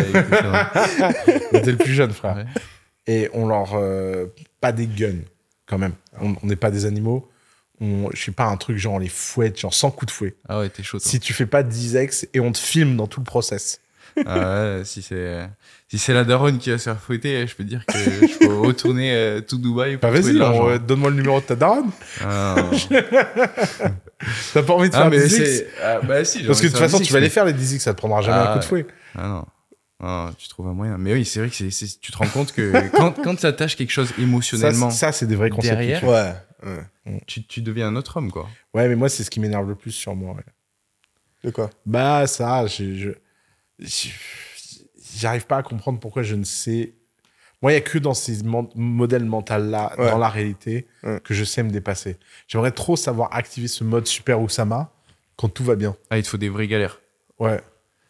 [SPEAKER 3] T'es le plus jeune, frère.
[SPEAKER 2] Ouais.
[SPEAKER 3] Et on leur. euh, pas des guns, quand même. On n'est pas des animaux. On, je sais pas, un truc genre on les fouette, genre sans coup de fouet.
[SPEAKER 2] Ah ouais, t'es chaud. toi.
[SPEAKER 3] Si tu fais pas 10 ex et on te filme dans tout le process.
[SPEAKER 2] Ah si c'est si c'est la daronne qui va se faire fouetter, je peux dire que je peux retourner euh, tout Dubaï pour
[SPEAKER 3] Bah vas-y, euh, donne-moi le numéro de ta daronne.
[SPEAKER 2] Ah.
[SPEAKER 3] T'as pas envie de
[SPEAKER 2] Ah,
[SPEAKER 3] faire
[SPEAKER 2] mais
[SPEAKER 3] 10 ex
[SPEAKER 2] c'est ah, bah si.
[SPEAKER 3] Parce que de toute façon,
[SPEAKER 2] 10
[SPEAKER 3] tu vas
[SPEAKER 2] mais-
[SPEAKER 3] les faire les 10 ex, ça te prendra jamais
[SPEAKER 2] Ah,
[SPEAKER 3] un coup de fouet.
[SPEAKER 2] Ah non. Ah, tu trouves un moyen. Mais oui, c'est vrai que c'est, tu te rends compte que quand, quand tu attaches quelque chose
[SPEAKER 3] Ça,
[SPEAKER 2] émotionnellement,
[SPEAKER 3] ça, c'est des vrais concepts.
[SPEAKER 2] derrière,
[SPEAKER 3] YouTube.
[SPEAKER 1] Ouais. ouais.
[SPEAKER 2] tu, tu deviens un autre homme, quoi.
[SPEAKER 3] Ouais, mais moi, c'est ce qui m'énerve le plus sur moi. ouais.
[SPEAKER 1] De quoi?
[SPEAKER 3] Bah, ça, je- je- J'arrive pas à comprendre pourquoi je ne sais. Moi, il y a que dans ces mon- modèles mentaux-là,
[SPEAKER 1] Ouais.
[SPEAKER 3] dans la réalité,
[SPEAKER 1] Ouais.
[SPEAKER 3] que je sais me dépasser. J'aimerais trop savoir activer ce mode super Oussama quand tout va bien.
[SPEAKER 2] Ah, il te faut des vraies galères.
[SPEAKER 3] Ouais.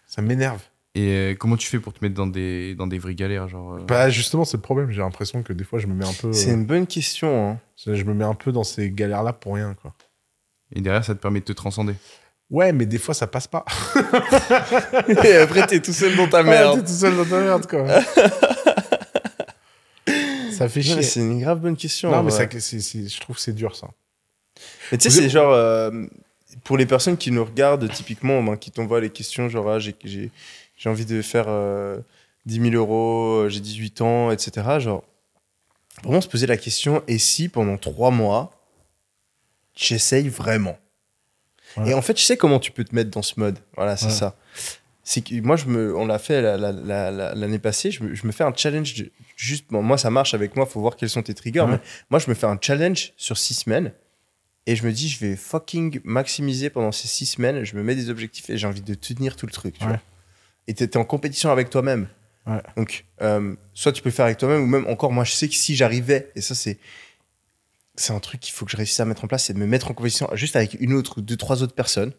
[SPEAKER 3] Ça m'énerve.
[SPEAKER 2] Et euh, comment tu fais pour te mettre dans des, dans des vraies galères genre, euh,
[SPEAKER 3] Bah, justement, c'est le problème. J'ai l'impression que des fois, je me mets un peu.
[SPEAKER 1] C'est
[SPEAKER 3] euh,
[SPEAKER 1] une bonne question. Hein.
[SPEAKER 3] Je me mets un peu dans ces galères-là pour rien, quoi.
[SPEAKER 2] Et derrière, ça te permet de te transcender.
[SPEAKER 3] Ouais, mais des fois, ça passe pas.
[SPEAKER 1] Et après, t'es tout seul dans ta
[SPEAKER 3] Ouais,
[SPEAKER 1] merde.
[SPEAKER 3] t'es tout seul dans ta merde, quoi. ça fait
[SPEAKER 1] Ouais,
[SPEAKER 3] chier.
[SPEAKER 1] C'est une grave bonne question.
[SPEAKER 3] Non, mais je trouve que c'est dur, ça.
[SPEAKER 1] Mais tu sais, c'est genre. euh, pour les personnes qui nous regardent, typiquement, ben, qui t'envoient les questions, genre, ah, j'ai envie de faire euh, 10 000 euros, euh, j'ai 18 ans, etc. Genre, vraiment se poser la question et si pendant trois mois, j'essaye vraiment? Et en fait, je sais comment tu peux te mettre dans ce mode. Voilà, c'est
[SPEAKER 3] Ouais.
[SPEAKER 1] ça. C'est que moi, je me, on l'a fait la- la- la- la- l'année passée. Je me, je me fais un challenge. de- juste, bon, moi, ça marche avec moi. Faut voir quels sont tes triggers.
[SPEAKER 3] Ouais.
[SPEAKER 1] Mais moi, je me fais un challenge sur six semaines. Et je me dis, je vais fucking maximiser pendant ces six semaines. Je me mets des objectifs et j'ai envie de tenir tout le truc. Tu
[SPEAKER 3] Ouais.
[SPEAKER 1] vois. Et t'es en compétition avec toi-même.
[SPEAKER 3] Ouais.
[SPEAKER 1] Donc, euh, soit tu peux le faire avec toi-même, ou même encore, moi, je sais que si j'arrivais, et ça, c'est. C'est un truc qu'il faut que je réussisse à mettre en place, c'est de me mettre en compétition juste avec une autre ou deux, trois autres personnes.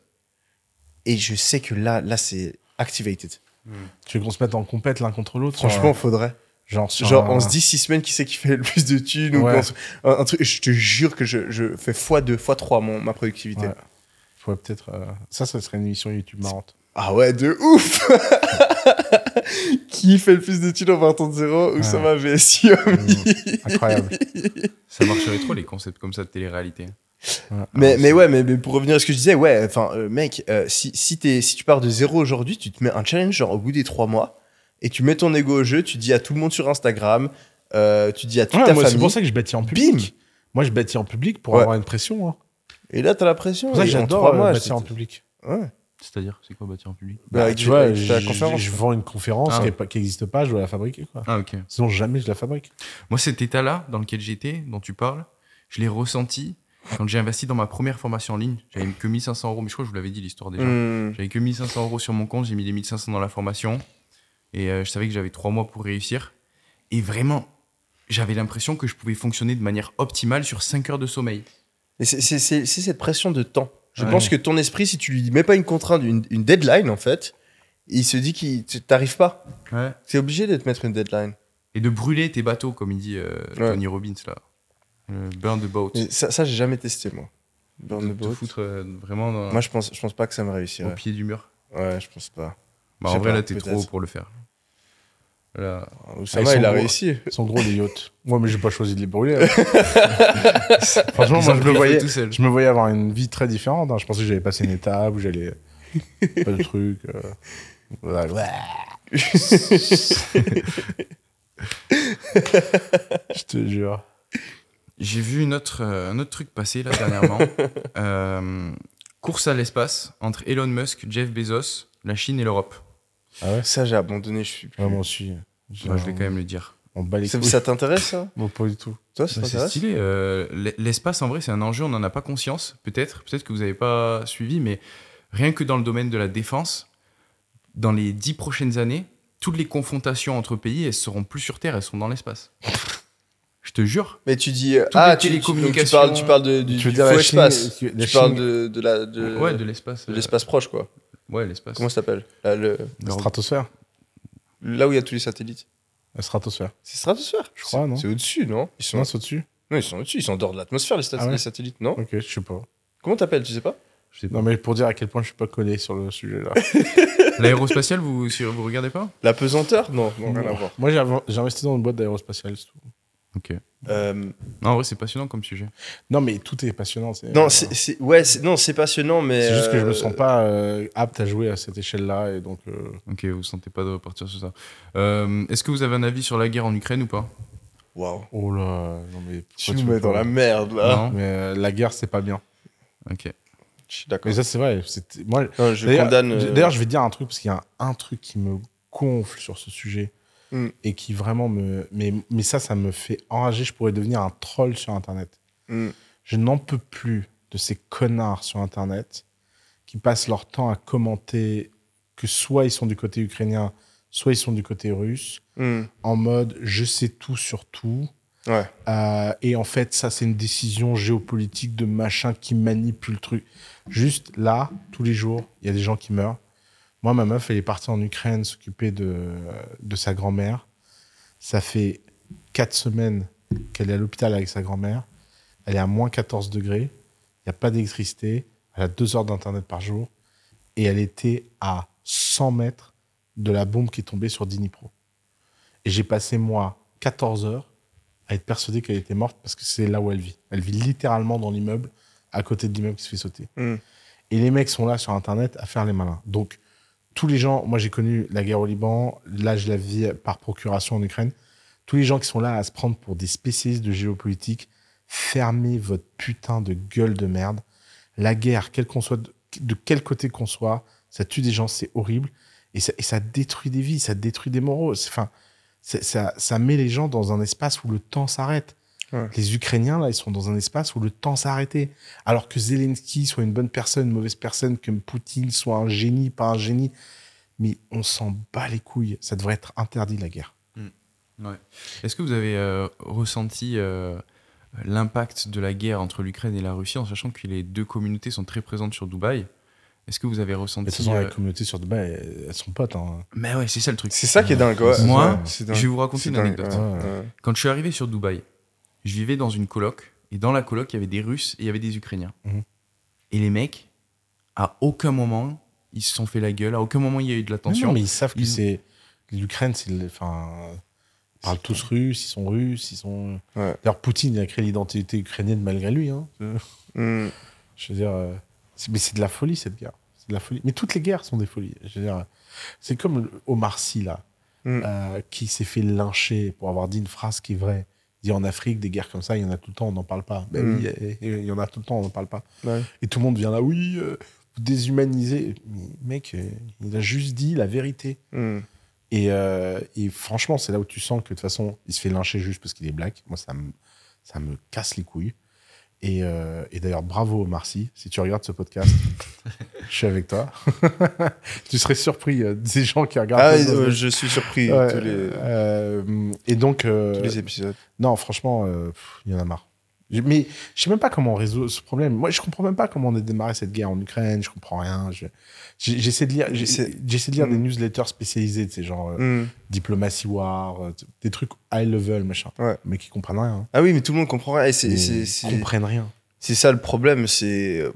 [SPEAKER 1] Et je sais que là, là, c'est activated.
[SPEAKER 3] Tu veux qu'on se mette en compète l'un contre l'autre
[SPEAKER 1] Franchement,
[SPEAKER 3] euh,
[SPEAKER 1] faudrait.
[SPEAKER 3] genre,
[SPEAKER 1] Genre,
[SPEAKER 3] un-
[SPEAKER 1] on se dit six semaines qui c'est qui fait le plus de thunes ou
[SPEAKER 3] Ouais.
[SPEAKER 1] qu'on se- un, un truc. Je te jure que je, je fais x2, x3 mon, ma productivité.
[SPEAKER 3] Ouais. Faudrait peut-être. euh, Ça, ça serait une émission YouTube marrante.
[SPEAKER 1] Ah ouais, de ouf Qui fait le plus de thunes en partant de zéro Ou ça va VSI
[SPEAKER 3] Incroyable.
[SPEAKER 2] Ça marcherait trop, les concepts comme ça de télé-réalité.
[SPEAKER 3] Ouais.
[SPEAKER 1] Mais,
[SPEAKER 2] Ah,
[SPEAKER 1] mais ouais, mais, mais pour revenir à ce que je disais, ouais, enfin, euh, mec, euh, si, si, t'es- si tu pars de zéro aujourd'hui, tu te mets un challenge, genre au bout des trois mois, et tu mets ton ego au jeu, tu dis à tout le monde sur Instagram, euh, tu dis à toute
[SPEAKER 3] Ouais,
[SPEAKER 1] ta
[SPEAKER 3] moi, c'est pour ça que je bâtis en public.
[SPEAKER 1] bim
[SPEAKER 3] Moi, je bâtis en public pour
[SPEAKER 1] Ouais.
[SPEAKER 3] avoir une pression. hein.
[SPEAKER 1] Et là, t'as la pression.
[SPEAKER 3] C'est pour ça que j'adore
[SPEAKER 1] trois mois,
[SPEAKER 3] bâtir en public.
[SPEAKER 1] Ouais.
[SPEAKER 2] C'est-à-dire, c'est quoi bâtir en public
[SPEAKER 1] Bah,
[SPEAKER 3] Bah, tu vois, je,
[SPEAKER 1] conférence,
[SPEAKER 3] je vends une conférence
[SPEAKER 2] Ah.
[SPEAKER 3] qui n'existe pas, je dois la fabriquer. Quoi.
[SPEAKER 2] Ah, ok.
[SPEAKER 3] Sinon, jamais je la fabrique.
[SPEAKER 2] Moi, cet état-là dans lequel j'étais, dont tu parles, je l'ai ressenti quand j'ai investi dans ma première formation en ligne. J'avais que 1500 euros, mais je crois que je vous l'avais dit l'histoire déjà.
[SPEAKER 1] Hmm.
[SPEAKER 2] J'avais que 1500 euros sur mon compte, j'ai mis les 1500 dans la formation. Et euh, je savais que j'avais trois mois pour réussir. Et vraiment, j'avais l'impression que je pouvais fonctionner de manière optimale sur 5 heures de sommeil.
[SPEAKER 1] C'est cette pression de temps. Je
[SPEAKER 2] Ouais.
[SPEAKER 1] pense que ton esprit, si tu lui mets pas une contrainte, une, une deadline, en fait, il se dit qu'il t'arrives pas. C'est obligé de te mettre une deadline.
[SPEAKER 2] Et de brûler tes bateaux, comme il dit euh,
[SPEAKER 1] Ouais.
[SPEAKER 2] Tony Robbins, là. Euh, burn the boat.
[SPEAKER 1] Et ça, ça j'ai jamais testé, moi. Burn
[SPEAKER 2] de
[SPEAKER 1] the
[SPEAKER 2] te
[SPEAKER 1] boat.
[SPEAKER 2] foutre euh, vraiment dans-
[SPEAKER 1] Moi, je pense, je pense pas que ça me
[SPEAKER 2] au
[SPEAKER 1] réussirait.
[SPEAKER 2] pied du mur.
[SPEAKER 1] Ouais, je pense pas.
[SPEAKER 2] Bah, en vrai,
[SPEAKER 1] pas,
[SPEAKER 2] là, t'es trop haut pour le faire. Là,
[SPEAKER 1] Oussama,
[SPEAKER 3] ils
[SPEAKER 1] il
[SPEAKER 3] sont
[SPEAKER 1] a
[SPEAKER 3] gros.
[SPEAKER 1] réussi.
[SPEAKER 3] Ils sont gros, les yachts. Moi, mais j'ai pas choisi de les brûler. hein. Franchement,
[SPEAKER 2] ils
[SPEAKER 3] moi, je me, voyais,
[SPEAKER 2] feu tout seul.
[SPEAKER 3] je me voyais avoir une vie très différente. hein. Je pensais que j'allais passer une étape où j'allais. pas de trucs. euh, je te jure.
[SPEAKER 2] J'ai vu une autre, euh, un autre truc passer là dernièrement. Euh, course à l'espace entre Elon Musk, Jeff Bezos, la Chine et l'Europe.
[SPEAKER 3] Ah ouais
[SPEAKER 1] Ça, j'ai abandonné. Je suis plus.
[SPEAKER 3] Ouais, Moi aussi.
[SPEAKER 2] Moi, je vais quand même le dire.
[SPEAKER 3] On bat les
[SPEAKER 1] Ça,
[SPEAKER 3] couilles.
[SPEAKER 1] ça t'intéresse, ça?
[SPEAKER 3] Bon, pas du tout.
[SPEAKER 1] Toi, ça
[SPEAKER 2] Bah, c'est stylé. euh, L'espace, en vrai, c'est un enjeu, on n'en a pas conscience, peut-être. Peut-être que vous n'avez pas suivi, mais rien que dans le domaine de la défense, dans les dix prochaines années, toutes les confrontations entre pays, elles seront plus sur Terre, elles sont dans l'espace. Je te jure.
[SPEAKER 1] Mais tu dis.
[SPEAKER 2] Toutes
[SPEAKER 1] ah, tu, tu, parles, tu parles de, du,
[SPEAKER 3] Tu veux
[SPEAKER 1] du
[SPEAKER 3] dire
[SPEAKER 1] faux
[SPEAKER 3] la Chine,
[SPEAKER 1] espace.
[SPEAKER 3] la
[SPEAKER 1] Tu parles de, de la, de,
[SPEAKER 2] ouais, de l'espace.
[SPEAKER 1] de
[SPEAKER 2] euh,
[SPEAKER 1] l'espace proche, quoi.
[SPEAKER 2] Ouais, l'espace.
[SPEAKER 1] Comment ça s'appelle Là, le-
[SPEAKER 3] La stratosphère.
[SPEAKER 1] là où il y a tous les satellites.
[SPEAKER 3] La stratosphère.
[SPEAKER 1] C'est stratosphère
[SPEAKER 3] Je crois, non
[SPEAKER 1] C'est au-dessus, non ils sont...
[SPEAKER 3] Au-dessus
[SPEAKER 1] non, ils sont au-dessus. Ils sont en dehors de l'atmosphère, les, stat-
[SPEAKER 3] Ah ouais
[SPEAKER 1] les satellites, non
[SPEAKER 3] Ok, je sais pas.
[SPEAKER 1] Comment t'appelles Tu sais pas
[SPEAKER 2] Je sais pas.
[SPEAKER 3] Non, mais pour dire à quel point je suis pas collé sur le sujet là.
[SPEAKER 2] L'aérospatiale, vous, vous regardez pas
[SPEAKER 1] La pesanteur Non, non, rien à voir.
[SPEAKER 3] Moi, j'ai investi dans une boîte d'aérospatiale, c'est tout.
[SPEAKER 2] Ok.
[SPEAKER 1] Euh,
[SPEAKER 2] Non, en vrai, c'est passionnant comme sujet.
[SPEAKER 3] Non, mais tout est passionnant.
[SPEAKER 1] Non, c'est, ouais, non, c'est passionnant, mais.
[SPEAKER 3] C'est juste que je me
[SPEAKER 1] euh,
[SPEAKER 3] sens pas euh, apte à jouer à cette échelle-là et donc. euh,
[SPEAKER 2] Ok, vous sentez pas de repartir sur ça. Euh, Est-ce que vous avez un avis sur la guerre en Ukraine ou pas?
[SPEAKER 1] Waouh.
[SPEAKER 3] Oh là, non mais.
[SPEAKER 1] Tu
[SPEAKER 3] me
[SPEAKER 1] mets dans la merde, là.
[SPEAKER 2] Non
[SPEAKER 3] Mais euh, la guerre, c'est pas bien.
[SPEAKER 2] Ok.
[SPEAKER 1] Je suis d'accord.
[SPEAKER 3] Mais ça, c'est vrai. Moi,
[SPEAKER 1] Non, je
[SPEAKER 3] d'ailleurs,
[SPEAKER 1] condamne.
[SPEAKER 3] D'ailleurs, je vais dire un truc parce qu'il y a un, un truc qui me gonfle sur ce sujet
[SPEAKER 1] Mm.
[SPEAKER 3] et qui vraiment me. Mais, mais ça, ça me fait enrager. Je pourrais devenir un troll sur Internet.
[SPEAKER 1] mm,
[SPEAKER 3] Je n'en peux plus de ces connards sur Internet qui passent leur temps à commenter que soit ils sont du côté ukrainien, soit ils sont du côté russe,
[SPEAKER 1] mm,
[SPEAKER 3] en mode je sais tout sur tout.
[SPEAKER 1] Ouais.
[SPEAKER 3] Euh, et en fait, ça, c'est une décision géopolitique de machin qui manipule le truc. Juste là, tous les jours, il y a des gens qui meurent. Moi, ma meuf, elle est partie en Ukraine s'occuper de, de sa grand-mère. Ça fait quatre semaines qu'elle est à l'hôpital avec sa grand-mère. Elle est à moins 14 degrés. Il n'y a pas d'électricité. Elle a deux heures d'internet par jour. Et elle était à 100 mètres de la bombe qui est tombée sur Dnipro. Et j'ai passé, moi, 14 heures à être persuadé qu'elle était morte parce que c'est là où elle vit. Elle vit littéralement dans l'immeuble, à côté de l'immeuble qui se fait sauter.
[SPEAKER 1] mm.
[SPEAKER 3] Et les mecs sont là sur Internet à faire les malins. Donc, tous les gens, moi j'ai connu la guerre au Liban, là je la vis par procuration en Ukraine. Tous les gens qui sont là à se prendre pour des spécialistes de géopolitique, fermez votre putain de gueule de merde. La guerre, quel qu'on soit, de, quel côté qu'on soit, ça tue des gens, c'est horrible. Et ça, et ça détruit des vies, ça détruit des moraux. Enfin, ça, ça met les gens dans un espace où le temps s'arrête.
[SPEAKER 1] Ouais.
[SPEAKER 3] Les Ukrainiens, là, ils sont dans un espace où le temps s'est arrêté. Alors que Zelensky soit une bonne personne, une mauvaise personne, que Poutine soit un génie, pas un génie. Mais on s'en bat les couilles. Ça devrait être interdit, la guerre.
[SPEAKER 2] Ouais. Est-ce que vous avez euh, ressenti euh, l'impact de la guerre entre l'Ukraine et la Russie en sachant que les deux communautés sont très présentes sur Dubaï? Est-ce que vous avez
[SPEAKER 3] Mais de
[SPEAKER 2] ressenti
[SPEAKER 3] toute façon,
[SPEAKER 2] euh,
[SPEAKER 3] la communauté sur Dubaï, elles, sont potes. Hein.
[SPEAKER 2] Mais ouais, c'est ça le truc.
[SPEAKER 1] C'est ça qui est dingue, ouais.
[SPEAKER 2] Moi, je vais vous raconter une
[SPEAKER 1] dingue,
[SPEAKER 2] anecdote.
[SPEAKER 1] ouais,
[SPEAKER 3] Ouais.
[SPEAKER 1] ouais.
[SPEAKER 2] Quand je suis arrivé sur Dubaï, je vivais dans une coloc et dans la coloc, il y avait des Russes et il y avait des Ukrainiens.
[SPEAKER 3] Mhm.
[SPEAKER 2] Et les mecs, à aucun moment, ils se sont fait la gueule, à aucun moment il y a eu de la tension.
[SPEAKER 3] non, mais ils savent que c'est. L'Ukraine, c'est. Enfin. Ils parlent tous russes, ils sont russes, ils sont.
[SPEAKER 1] Ouais.
[SPEAKER 3] D'ailleurs, Poutine il a créé l'identité ukrainienne malgré lui. Hein.
[SPEAKER 1] Mm.
[SPEAKER 3] Je veux dire, euh, mais c'est de la folie cette guerre. C'est de la folie. Mais toutes les guerres sont des folies. Je veux dire, c'est comme Omar Sy là,
[SPEAKER 1] Mm.
[SPEAKER 3] euh, qui s'est fait lyncher pour avoir dit une phrase qui est vraie. Dit en Afrique des guerres comme ça, il y en a tout le temps, on n'en parle pas. Ben
[SPEAKER 1] Mm.
[SPEAKER 3] oui, et- et il y en a tout le temps, on n'en parle pas.
[SPEAKER 1] Ouais.
[SPEAKER 3] Et tout le monde vient là, oui, euh, vous déshumanisez. Mais mec, euh, il a juste dit la vérité.
[SPEAKER 1] Mm.
[SPEAKER 3] Et, euh, et franchement, c'est là où tu sens que de toute façon, il se fait lyncher juste parce qu'il est black. Moi, ça me, ça me casse les couilles. Et, euh, et d'ailleurs, bravo Marcy, si tu regardes ce podcast, je suis avec toi. tu serais surpris euh, des gens qui regardent.
[SPEAKER 1] Ah, euh, je suis surpris
[SPEAKER 3] Ouais,
[SPEAKER 1] tous, les,
[SPEAKER 3] euh, et donc, euh,
[SPEAKER 1] tous les épisodes.
[SPEAKER 3] non, franchement, euh, il y en a marre. Mais je sais même pas comment on résout ce problème. Moi, je comprends même pas comment on a démarré cette guerre en Ukraine. Je comprends rien. Je- J'essaie de lire, j'essaie de lire
[SPEAKER 1] Mm.
[SPEAKER 3] des newsletters spécialisés, tu sais, genre euh,
[SPEAKER 1] Hmm.
[SPEAKER 3] Diplomacy War, euh, des trucs high level, machin.
[SPEAKER 1] Ouais.
[SPEAKER 3] Mais qui comprennent rien.
[SPEAKER 1] Ah oui, mais tout le monde comprend rien.
[SPEAKER 3] Ils comprennent rien.
[SPEAKER 1] C'est ça le problème, c'est. euh,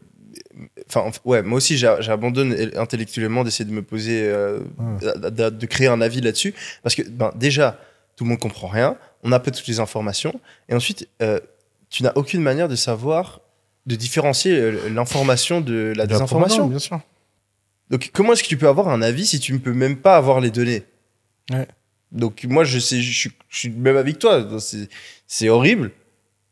[SPEAKER 1] Enfin, enf- ouais, moi aussi, j'abandonne intellectuellement d'essayer de me poser, euh,
[SPEAKER 3] Ouais.
[SPEAKER 1] de, créer un avis là-dessus. Parce que, ben, déjà, tout le monde comprend rien, on n'a pas toutes les informations, et ensuite, euh, tu n'as aucune manière de savoir, de différencier euh, l'information de la désinformation.
[SPEAKER 3] bien sûr.
[SPEAKER 1] Donc, comment est-ce que tu peux avoir un avis si tu ne peux même pas avoir les données?
[SPEAKER 3] Ouais.
[SPEAKER 1] Donc, moi, je sais, je suis, je suis même avec toi. C'est- horrible.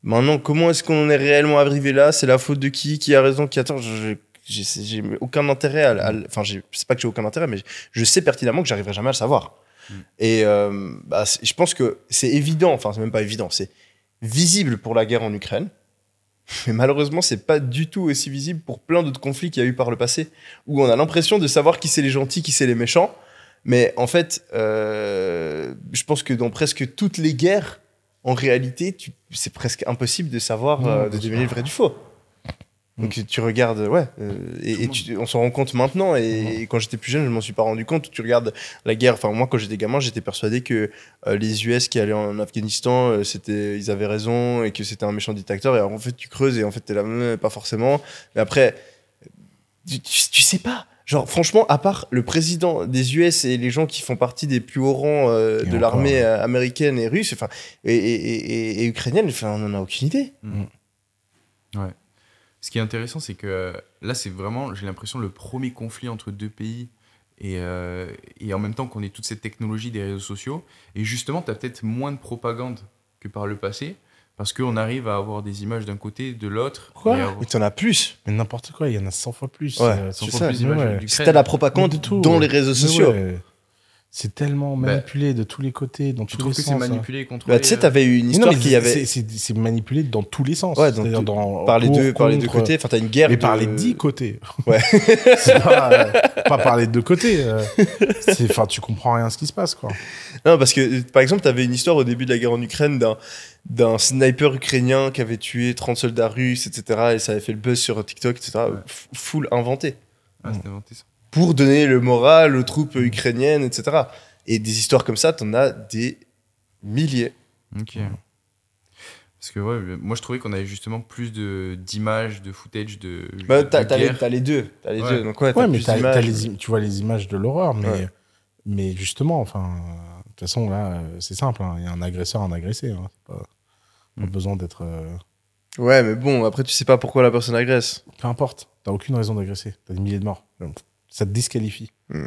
[SPEAKER 1] Maintenant, comment est-ce qu'on est réellement arrivé là? C'est la faute de qui? Qui a raison? Qui a tort? Je- je- J'ai aucun intérêt à. à- Enfin, j'ai- c'est pas que j'ai aucun intérêt, mais je sais pertinemment que j'arriverai jamais à le savoir.
[SPEAKER 2] Mm.
[SPEAKER 1] Et euh, bah, je pense que c'est évident. Enfin, c'est même pas évident. C'est visible pour la guerre en Ukraine. Mais malheureusement, c'est pas du tout aussi visible pour plein d'autres conflits qu'il y a eu par le passé, où on a l'impression de savoir qui c'est les gentils, qui c'est les méchants. Mais en fait, euh, je pense que dans presque toutes les guerres, en réalité, c'est presque impossible de savoir,
[SPEAKER 3] Non,
[SPEAKER 1] euh, de deviner le vrai du faux. Donc tu regardes, ouais, euh, et, et tu- on s'en rend compte maintenant. Et, quand j'étais plus jeune, je m'en suis pas rendu compte. Tu regardes la guerre. Enfin, moi, quand j'étais gamin, j'étais persuadé que euh, les US qui allaient en Afghanistan, euh, c'était, ils avaient raison et que c'était un méchant dictateur. Et en fait, tu creuses et en fait, t'es là, pas forcément. Mais après, tu, tu- tu sais pas. Genre, franchement, à part le président des US et les gens qui font partie des plus hauts rangs euh, de l'armée
[SPEAKER 3] ouais.
[SPEAKER 1] euh, américaine et russe, enfin, et, et, et- et ukrainienne, enfin, on en a aucune idée.
[SPEAKER 2] Ouais. Ce qui est intéressant, c'est que euh, là, c'est vraiment, j'ai l'impression, le premier conflit entre deux pays. Et, euh, et en même temps qu'on ait toute cette technologie des réseaux sociaux. Et justement, tu as peut-être moins de propagande que par le passé. Parce qu'on arrive à avoir des images d'un côté, de l'autre.
[SPEAKER 3] Quoi
[SPEAKER 2] avoir-
[SPEAKER 1] Mais t'en as plus.
[SPEAKER 3] Mais n'importe quoi, il y en a 100 fois plus.
[SPEAKER 1] Ouais,
[SPEAKER 3] euh,
[SPEAKER 2] sans
[SPEAKER 1] c'est
[SPEAKER 2] fois
[SPEAKER 1] ça,
[SPEAKER 2] plus d'images
[SPEAKER 3] ouais.
[SPEAKER 1] t'as la propagande dans les réseaux sociaux.
[SPEAKER 3] ouais, C'est tellement
[SPEAKER 2] Bah,
[SPEAKER 3] manipulé de tous les côtés, dans
[SPEAKER 2] Tu
[SPEAKER 3] tous
[SPEAKER 2] trouves
[SPEAKER 3] les
[SPEAKER 2] que c'est
[SPEAKER 3] sens. hein.
[SPEAKER 2] manipulé et contrôlé
[SPEAKER 1] Bah, tu sais, t'avais eu une histoire qui avait.
[SPEAKER 3] c'est- manipulé dans tous les sens.
[SPEAKER 1] Ouais, dans
[SPEAKER 3] dans,
[SPEAKER 1] par les deux, par les deux côtés. Enfin, t'as une guerre.
[SPEAKER 3] Mais par
[SPEAKER 1] de-
[SPEAKER 3] les dix côtés.
[SPEAKER 1] Ouais.
[SPEAKER 3] c'est pas, euh, pas par les deux côtés. euh. Enfin, tu comprends rien à ce qui se passe, quoi.
[SPEAKER 1] Non, parce que, par exemple, t'avais une histoire au début de la guerre en Ukraine d'un d'un sniper ukrainien qui avait tué 30 soldats russes, etc. Et ça avait fait le buzz sur TikTok, etc.
[SPEAKER 2] Ouais.
[SPEAKER 1] Full inventé.
[SPEAKER 2] Ah, c'était inventé ça.
[SPEAKER 1] Pour donner le moral aux troupes ukrainiennes, etc. Et des histoires comme ça, t'en as des milliers.
[SPEAKER 2] Ok. Parce que ouais, moi je trouvais qu'on avait justement plus de d'images, de footage, de.
[SPEAKER 1] Bah,
[SPEAKER 2] de
[SPEAKER 1] t'as les,
[SPEAKER 2] guerre.
[SPEAKER 1] t'as les deux. T'as les
[SPEAKER 2] Ouais.
[SPEAKER 1] deux. Donc, ouais, t'as
[SPEAKER 3] Ouais, mais
[SPEAKER 1] plus
[SPEAKER 3] t'as-
[SPEAKER 1] d'images.
[SPEAKER 3] t'as les tu vois les images de l'horreur, mais,
[SPEAKER 1] Ouais.
[SPEAKER 3] mais justement, enfin, de toute façon, là, c'est simple. hein. Il y a un agresseur, un agressé. Hein. C'est Pas, pas
[SPEAKER 2] Mm.
[SPEAKER 3] besoin d'être. euh,
[SPEAKER 1] Ouais, mais bon, après, tu sais pas pourquoi la personne agresse.
[SPEAKER 3] Peu importe. T'as aucune raison d'agresser. T'as des milliers de morts. Donc, Ça te disqualifie.
[SPEAKER 1] Mm.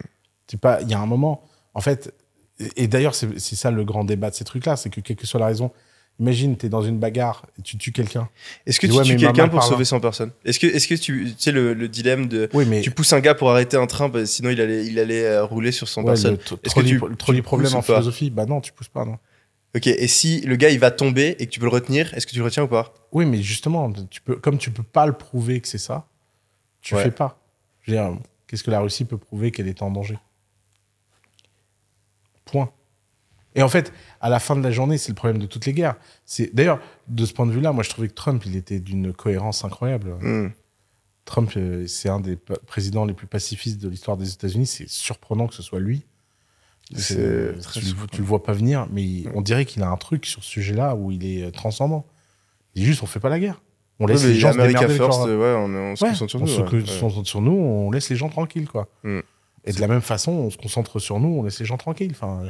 [SPEAKER 3] Pas. Il y a un moment. En fait. Et, et d'ailleurs, c'est ça le grand débat de ces trucs-là, c'est que quelle que soit la raison. Imagine, t'es dans une bagarre et tu tues quelqu'un.
[SPEAKER 1] Est-ce que tu tues quelqu'un pour sauver 100 personnes? Est-ce que, est-ce que tu, tu sais le, le dilemme de
[SPEAKER 3] Oui, mais
[SPEAKER 1] tu pousses un gars pour arrêter un train, bah, sinon il allait, il allait euh, rouler sur 100
[SPEAKER 3] ouais,
[SPEAKER 1] personnes. Est-ce que tu-
[SPEAKER 3] le trolley
[SPEAKER 1] tu
[SPEAKER 3] problème en philosophie, bah non, tu pousses pas, non.
[SPEAKER 1] Ok, et si le gars il va tomber et que tu peux le retenir, est-ce que tu le retiens ou pas?
[SPEAKER 3] Oui, mais justement, tu peux, comme tu peux pas le prouver que c'est ça, tu
[SPEAKER 1] Ouais.
[SPEAKER 3] fais pas. Je veux dire, qu'est-ce que la Russie peut prouver qu'elle est en danger? Point. Et en fait, à la fin de la journée, c'est le problème de toutes les guerres. C'est d'ailleurs de ce point de vue-là, moi je trouvais que Trump, il était d'une cohérence incroyable.
[SPEAKER 1] Hmm.
[SPEAKER 3] Trump, euh, c'est un des présidents les plus pacifistes de l'histoire des États-Unis. C'est surprenant que ce soit lui. Tu, tu le vois pas venir, mais il- on dirait qu'il a un truc sur ce sujet-là où il est euh, transcendant. Il dit juste, on fait pas la guerre. On laisse les gens se
[SPEAKER 1] America
[SPEAKER 3] avec
[SPEAKER 1] First,
[SPEAKER 3] leur-
[SPEAKER 1] ouais, on, on se
[SPEAKER 3] Ouais,
[SPEAKER 1] concentre sur
[SPEAKER 3] on
[SPEAKER 1] nous.
[SPEAKER 3] se concentre sur on laisse les gens tranquilles, quoi.
[SPEAKER 1] Mm.
[SPEAKER 3] Et de la même façon, on se concentre sur nous, on laisse les gens tranquilles. Enfin,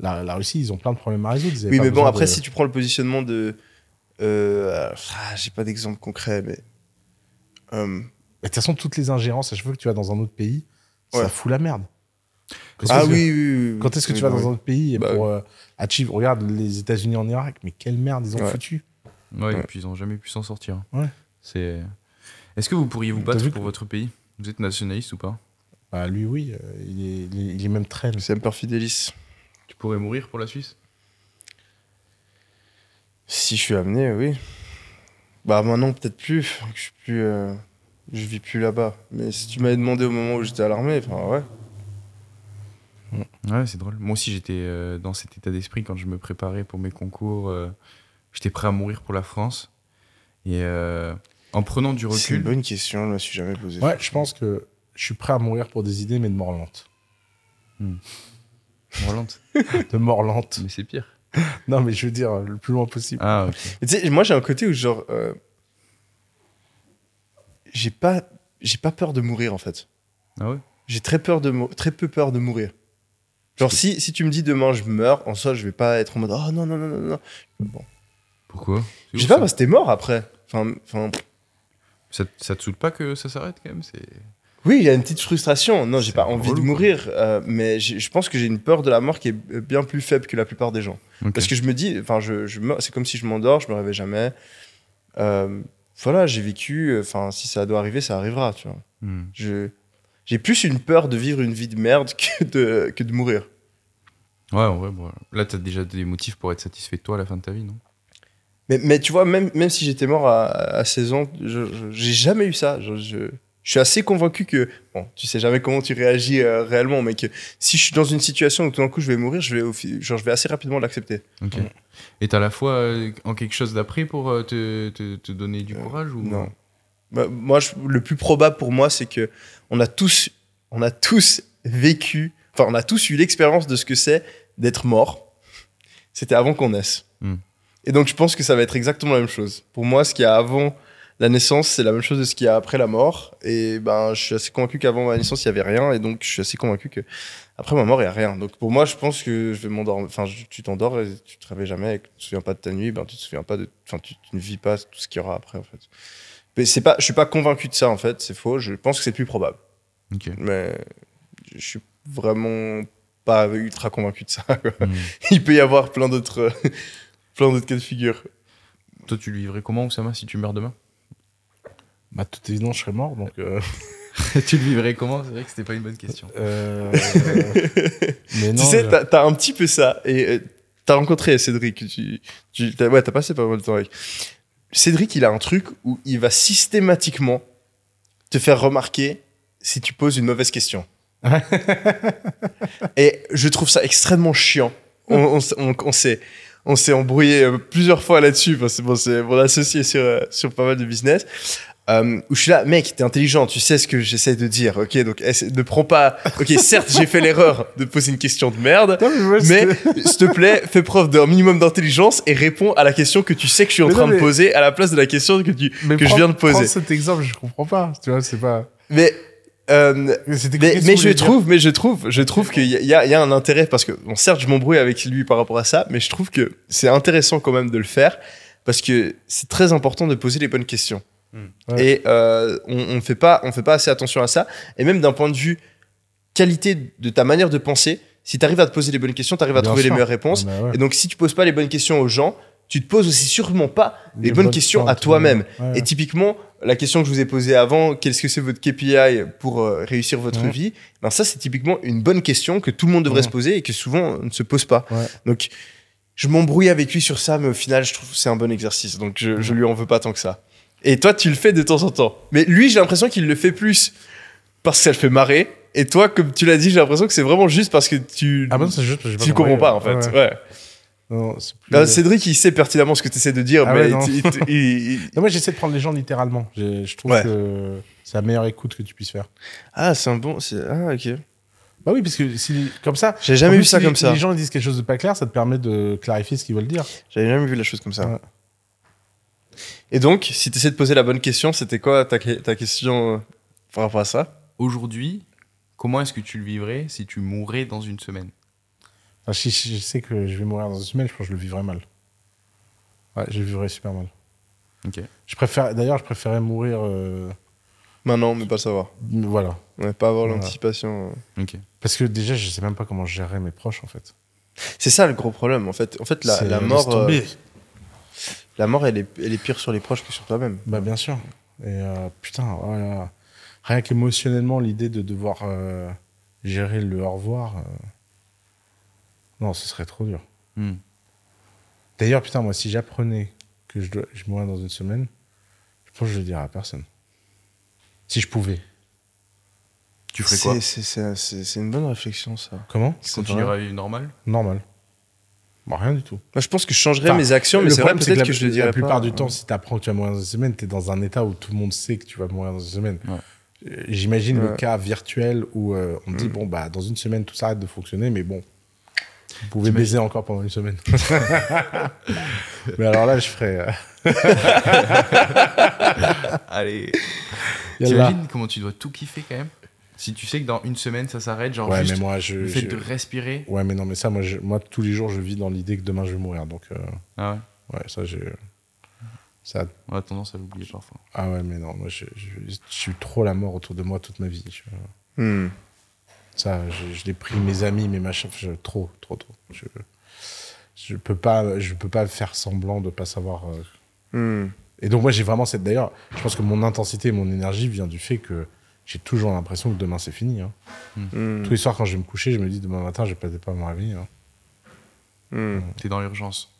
[SPEAKER 3] la, la Russie, ils ont plein de problèmes à résoudre.
[SPEAKER 1] Oui, mais bon, après,
[SPEAKER 3] de-
[SPEAKER 1] si tu prends le positionnement de. Euh, ah, J'ai pas d'exemple concret, mais. euh,
[SPEAKER 3] Mais De toute façon, toutes les ingérences, à chaque fois que tu vas dans un autre pays, ça fout la merde.
[SPEAKER 1] Ah
[SPEAKER 3] que-
[SPEAKER 1] oui, oui, oui.
[SPEAKER 3] Quand est-ce que
[SPEAKER 1] Oui,
[SPEAKER 3] tu vas dans un autre pays et
[SPEAKER 1] Bah
[SPEAKER 3] pour euh, achieve Regarde les États-Unis en Irak, mais quelle merde ils ont foutu.
[SPEAKER 2] Ouais,
[SPEAKER 1] Ouais.
[SPEAKER 2] et puis ils ont jamais pu s'en sortir.
[SPEAKER 3] Ouais.
[SPEAKER 2] C'est. Est-ce que vous pourriez vous battre pour
[SPEAKER 3] que-
[SPEAKER 2] votre pays? Vous êtes nationaliste ou pas?
[SPEAKER 3] Bah, lui, oui, euh, il, est, il, est, il est même très.
[SPEAKER 1] C'est Semper Fidelis.
[SPEAKER 2] Tu pourrais mourir pour la Suisse?
[SPEAKER 1] Si je suis amené, oui. Bah maintenant peut-être plus. Je suis plus, euh, je vis plus là-bas. Mais si tu m'avais demandé au moment où j'étais à l'armée, enfin ouais.
[SPEAKER 2] Ouais, c'est drôle. Moi aussi, j'étais euh, dans cet état d'esprit quand je me préparais pour mes concours. euh, j'étais prêt à mourir pour la France. Et euh, en prenant du
[SPEAKER 1] C'est une
[SPEAKER 2] recul,
[SPEAKER 1] bonne question. Je me suis jamais posé.
[SPEAKER 3] Ouais, je pense que je suis prêt à mourir pour des idées, mais de mort lente.
[SPEAKER 2] Roland,
[SPEAKER 3] De mort lente.
[SPEAKER 2] mais c'est pire.
[SPEAKER 3] Non, mais je veux dire, le plus loin possible.
[SPEAKER 2] Ah, ok.
[SPEAKER 1] Mais tu sais, moi j'ai un côté où genre, euh, j'ai pas, j'ai pas peur de mourir en fait.
[SPEAKER 2] Ah ouais?
[SPEAKER 1] J'ai très peur de, très peu peur de mourir. Genre si, si tu me dis demain je meurs, en soi je vais pas être en mode oh non non non non non. Bon.
[SPEAKER 2] Pourquoi?
[SPEAKER 1] Je sais pas parce que t'es mort après. Enfin, enfin,
[SPEAKER 2] ça, ça te saoule pas que ça s'arrête quand même? C'est...
[SPEAKER 1] oui, il y a une petite frustration. Non, j'ai pas envie de
[SPEAKER 2] relou,
[SPEAKER 1] mourir, euh, mais je pense que j'ai une peur de la mort qui est bien plus faible que la plupart des gens. Parce que je me dis, enfin, je, je c'est comme si je m'endors, je me réveille jamais. Euh, voilà, j'ai vécu. Enfin, si ça doit arriver, ça arrivera, tu vois.
[SPEAKER 2] Hmm.
[SPEAKER 1] Je, j'ai plus une peur de vivre une vie de merde que de, que de mourir.
[SPEAKER 2] Ouais, en vrai, bon, là, t'as déjà des motifs pour être satisfait de toi à la fin de ta vie, non?
[SPEAKER 1] Mais, mais tu vois, même, même si j'étais mort à, à 16 ans, je, je- j'ai jamais eu ça. Je, je, je suis assez convaincu que, bon, tu sais jamais comment tu réagis euh, réellement, mais que si je suis dans une situation où tout d'un coup je vais mourir, je vais, genre, je vais assez rapidement l'accepter.
[SPEAKER 2] Ok.
[SPEAKER 3] Ouais.
[SPEAKER 2] Et t'as la foi euh, en quelque chose d'après pour euh, te, te, te donner du courage ou...
[SPEAKER 1] Non. Bah, moi, le plus probable pour moi, c'est que on a tous, on a tous vécu, enfin, on a tous eu l'expérience de ce que c'est d'être mort. C'était avant qu'on naisse.
[SPEAKER 2] Hmm.
[SPEAKER 1] Et donc, je pense que ça va être exactement la même chose. Pour moi, ce qu'il y a avant la naissance, c'est la même chose de ce qu'il y a après la mort. Et ben, je suis assez convaincu qu'avant ma naissance, il y avait rien. Et donc, je suis assez convaincu que après ma mort, il y a rien. Donc, pour moi, je pense que je vais m'endormir. Enfin, je- tu t'endors et tu te réveilles jamais. Et que tu te souviens pas de ta nuit. Ben, tu te souviens pas de. Enfin, tu, tu ne vis pas tout ce qu'il y aura après, en fait. Mais c'est pas, je suis pas convaincu de ça en fait, c'est faux. Je pense que c'est plus probable,
[SPEAKER 2] Ok.
[SPEAKER 1] mais je suis vraiment pas ultra convaincu de ça.
[SPEAKER 2] Hmm.
[SPEAKER 1] Il peut y avoir plein d'autres, plein d'autres cas de figure.
[SPEAKER 2] Toi, tu le vivrais comment, Oussama, si tu meurs demain?
[SPEAKER 3] Bah, tout évident, je serais mort, donc. euh,
[SPEAKER 2] Tu le vivrais comment? C'est vrai que c'était pas une bonne question.
[SPEAKER 3] euh, mais non.
[SPEAKER 1] tu sais,
[SPEAKER 3] je-
[SPEAKER 1] t'as, t'as un petit peu ça. Et euh, t'as rencontré Cédric. Tu, tu, t'as, ouais, t'as passé pas mal de temps avec. Cédric, il a un truc où il va systématiquement te faire remarquer si tu poses une mauvaise question. Et je trouve ça extrêmement chiant. On, on, on- on s'est, on s'est embrouillé euh, plusieurs fois là-dessus parce que bon, c'est mon associé sur, euh, sur pas mal de business. Euh, où je suis là, mec, t'es intelligent, tu sais ce que j'essaie de dire, ok Donc, ne prends pas. Ok, certes, j'ai fait l'erreur de poser une question de merde,
[SPEAKER 3] Non, mais moi,
[SPEAKER 1] mais s'il te plaît, fais preuve d'un minimum d'intelligence et réponds à la question que tu sais que je suis en
[SPEAKER 3] Mais
[SPEAKER 1] train
[SPEAKER 3] non,
[SPEAKER 1] de poser à la place de la question que, tu,
[SPEAKER 3] mais
[SPEAKER 1] que je viens de
[SPEAKER 3] prends
[SPEAKER 1] poser.
[SPEAKER 3] cet exemple, je comprends pas. Tu vois, c'est pas.
[SPEAKER 1] Mais, euh, mais, je trouve, mais je trouve, je trouve qu'il y, a- y un intérêt parce que, bon, certes, je m'embrouille avec lui par rapport à ça, mais je trouve que c'est intéressant quand même de le faire parce que c'est très important de poser les bonnes questions.
[SPEAKER 3] Ouais.
[SPEAKER 1] Et euh, on, on fait pas, on fait pas assez attention à ça. Et même d'un point de vue qualité de ta manière de penser, si tu arrives à te poser les bonnes questions, tu arrives à
[SPEAKER 3] Bien
[SPEAKER 1] trouver les meilleures réponses.
[SPEAKER 3] Ah bah ouais.
[SPEAKER 1] Et donc, si tu poses pas les bonnes questions aux gens, tu te poses aussi sûrement pas les
[SPEAKER 3] Des
[SPEAKER 1] bonnes questions à
[SPEAKER 3] toi,
[SPEAKER 1] toi-même.
[SPEAKER 3] ouais.
[SPEAKER 1] Et typiquement, la question que je vous ai posée avant, qu'est-ce que c'est votre KPI pour euh, réussir votre
[SPEAKER 3] Ouais.
[SPEAKER 1] vie? Ben Ça, c'est typiquement une bonne question que tout le monde devrait se poser et que souvent on ne se pose pas. Donc, je m'embrouille avec lui sur ça, mais au final, je trouve que c'est un bon exercice. Donc, je, je lui en veux pas tant que ça. Et toi, tu le fais de temps en temps. Mais lui, j'ai l'impression qu'il le fait plus parce que ça le fait marrer. Et toi, comme tu l'as dit, j'ai l'impression que c'est vraiment juste parce que tu,
[SPEAKER 3] Ah bon, c'est juste parce que j'ai
[SPEAKER 1] tu comprends pas, en fait.
[SPEAKER 3] Ouais. Non, plus-
[SPEAKER 1] Cédric, il sait pertinemment ce que tu essaies de dire,
[SPEAKER 3] Ah
[SPEAKER 1] mais
[SPEAKER 3] ouais, non.
[SPEAKER 1] il- il- il- il-
[SPEAKER 3] Non, moi, j'essaie de prendre les gens littéralement. Je trouve
[SPEAKER 1] Ouais.
[SPEAKER 3] que c'est la meilleure écoute que tu puisses faire.
[SPEAKER 1] Ah, c'est un bon. Ah, ok.
[SPEAKER 3] Bah oui, parce que si, comme ça.
[SPEAKER 1] J'ai jamais vu ça
[SPEAKER 3] si
[SPEAKER 1] comme
[SPEAKER 3] les-
[SPEAKER 1] ça.
[SPEAKER 3] Les gens disent quelque chose de pas clair, ça te permet de clarifier ce qu'ils veulent dire.
[SPEAKER 1] J'avais jamais vu la chose comme ça.
[SPEAKER 3] Ouais.
[SPEAKER 1] Et donc, si tu essaies de poser la bonne question, c'était quoi ta, ta question euh, par rapport à ça?
[SPEAKER 2] Aujourd'hui, comment est-ce que tu le vivrais si tu mourais dans une semaine?
[SPEAKER 3] Enfin, si, si je sais que je vais mourir dans une semaine, je pense que je le vivrai mal. Ouais, je le vivrai super mal.
[SPEAKER 2] Ok.
[SPEAKER 3] Je préfère, d'ailleurs, je préférais mourir. euh,
[SPEAKER 1] Maintenant, mais pas le savoir.
[SPEAKER 3] voilà.
[SPEAKER 1] Ouais, pas avoir
[SPEAKER 3] Voilà.
[SPEAKER 1] l'anticipation. euh.
[SPEAKER 2] Ok.
[SPEAKER 3] Parce que déjà, je sais même pas comment je gérerais mes proches, en fait.
[SPEAKER 1] C'est ça le gros problème. En fait, en fait la,
[SPEAKER 3] C'est-
[SPEAKER 1] la
[SPEAKER 3] laisse
[SPEAKER 1] mort, euh,
[SPEAKER 3] tomber.
[SPEAKER 1] la mort elle, est, elle est pire sur les proches que sur toi-même.
[SPEAKER 3] Bah, bien sûr. Et euh, putain, voilà. Rien qu'émotionnellement, l'idée de devoir euh, gérer le au revoir. euh, Non, ce serait trop dur.
[SPEAKER 2] Hmm.
[SPEAKER 3] D'ailleurs, putain, moi, si j'apprenais que je, dois, je mourrais dans une semaine, pense que je le dirais à personne. Si je pouvais.
[SPEAKER 2] Tu ferais quoi?
[SPEAKER 1] C'est- une bonne réflexion, ça.
[SPEAKER 3] Comment?
[SPEAKER 2] Tu continuerais à vivre normal?
[SPEAKER 3] Normal. Bon, rien du tout.
[SPEAKER 1] Moi, je pense que je changerais
[SPEAKER 3] Enfin,
[SPEAKER 1] mes actions, mais
[SPEAKER 3] le
[SPEAKER 1] c'est vrai
[SPEAKER 3] problème,
[SPEAKER 1] peut-être que je le dirais
[SPEAKER 3] La plupart
[SPEAKER 1] pas.
[SPEAKER 3] du temps, si tu apprends que tu vas mourir dans une semaine, tu es dans un état où tout le monde sait que tu vas mourir dans une semaine.
[SPEAKER 2] Ouais.
[SPEAKER 3] Euh, J'imagine le cas virtuel où euh, on te dit,
[SPEAKER 1] Mm.
[SPEAKER 3] bon, bah, dans une semaine, tout s'arrête de fonctionner, mais bon, vous pouvez baiser encore pendant une semaine. mais alors là, je ferais. euh,
[SPEAKER 2] Allez. T'imagines comment tu dois tout kiffer quand même? Si tu sais que dans une semaine ça s'arrête, genre
[SPEAKER 3] Ouais,
[SPEAKER 2] juste
[SPEAKER 3] mais moi, je.
[SPEAKER 2] le fait
[SPEAKER 3] je-
[SPEAKER 2] de respirer.
[SPEAKER 3] Ouais, mais non, mais ça, moi, je- moi, tous les jours, je vis dans l'idée que demain, je vais mourir. Donc, euh,
[SPEAKER 2] Ah ouais?
[SPEAKER 3] ouais, ça, j'ai. Ça...
[SPEAKER 2] On a tendance à l'oublier parfois.
[SPEAKER 3] Ah ouais, mais non, moi, je, je, je suis trop la mort autour de moi toute ma vie.
[SPEAKER 1] Hmm.
[SPEAKER 3] Ça, je, je l'ai pris, mes amis, mes machins, je- trop, trop, trop. Je, je peux pas, je peux pas faire semblant de pas savoir. euh.
[SPEAKER 1] Hmm.
[SPEAKER 3] Et donc moi, j'ai vraiment cette. D'ailleurs, je pense que mon intensité, et mon énergie vient du fait que j'ai toujours l'impression que demain c'est fini. hein.
[SPEAKER 1] Hmm.
[SPEAKER 3] Tous les soirs, quand je vais me coucher, je me dis demain matin, je vais peut-être pas me réveiller. hein.
[SPEAKER 1] Hmm.
[SPEAKER 2] T'es dans l'urgence.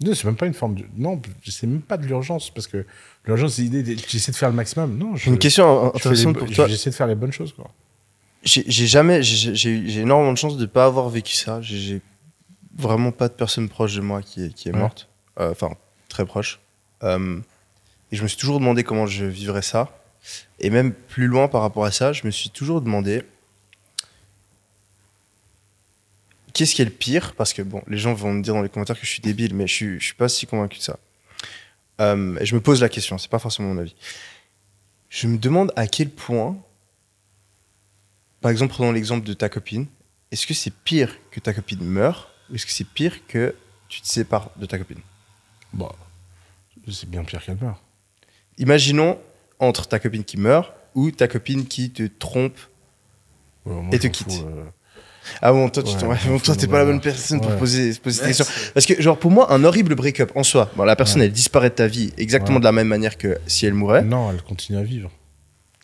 [SPEAKER 3] Non, c'est même pas une forme de. Non, c'est même pas de l'urgence parce que l'urgence, c'est l'idée. de- J'essaie de faire le maximum. Non, je.
[SPEAKER 1] Une question
[SPEAKER 3] je fais les
[SPEAKER 1] intéressante
[SPEAKER 3] bo-
[SPEAKER 1] pour toi.
[SPEAKER 3] J'essaie de faire les bonnes choses, quoi.
[SPEAKER 1] J'ai jamais, j'ai énormément de chance de pas avoir vécu ça. J'ai- vraiment pas de personne proche de moi qui est, qui est
[SPEAKER 3] Ouais.
[SPEAKER 1] morte. Euh, Enfin, très proche. Euh, et je me suis toujours demandé comment je vivrais ça. Et même plus loin par rapport à ça, je me suis toujours demandé qu'est-ce qui est le pire? Parce que bon, les gens vont me dire dans les commentaires que je suis débile, mais je suis, je suis pas si convaincu de ça. Euh, et je me pose la question, c'est pas forcément mon avis. Je me demande à quel point par exemple, prenons l'exemple de ta copine. Est-ce que c'est pire que ta copine meure ou est-ce que c'est pire que tu te sépares de ta copine?
[SPEAKER 3] Bon, c'est bien pire qu'elle meurt.
[SPEAKER 1] Imaginons entre ta copine qui meurt ou ta copine qui te trompe.
[SPEAKER 3] Ouais, moi,
[SPEAKER 1] Et te quitte.
[SPEAKER 3] fous, euh,
[SPEAKER 1] Ah bon, toi, tu
[SPEAKER 3] Ouais,
[SPEAKER 1] t'en-
[SPEAKER 3] ouais,
[SPEAKER 1] toi, t'es pas la bonne personne pour poser, poser cette question. Parce que, genre, pour moi, un horrible break-up en soi, bon, la personne, elle disparaît de ta vie exactement de la même manière que si elle mourait.
[SPEAKER 3] Non, elle continue à vivre.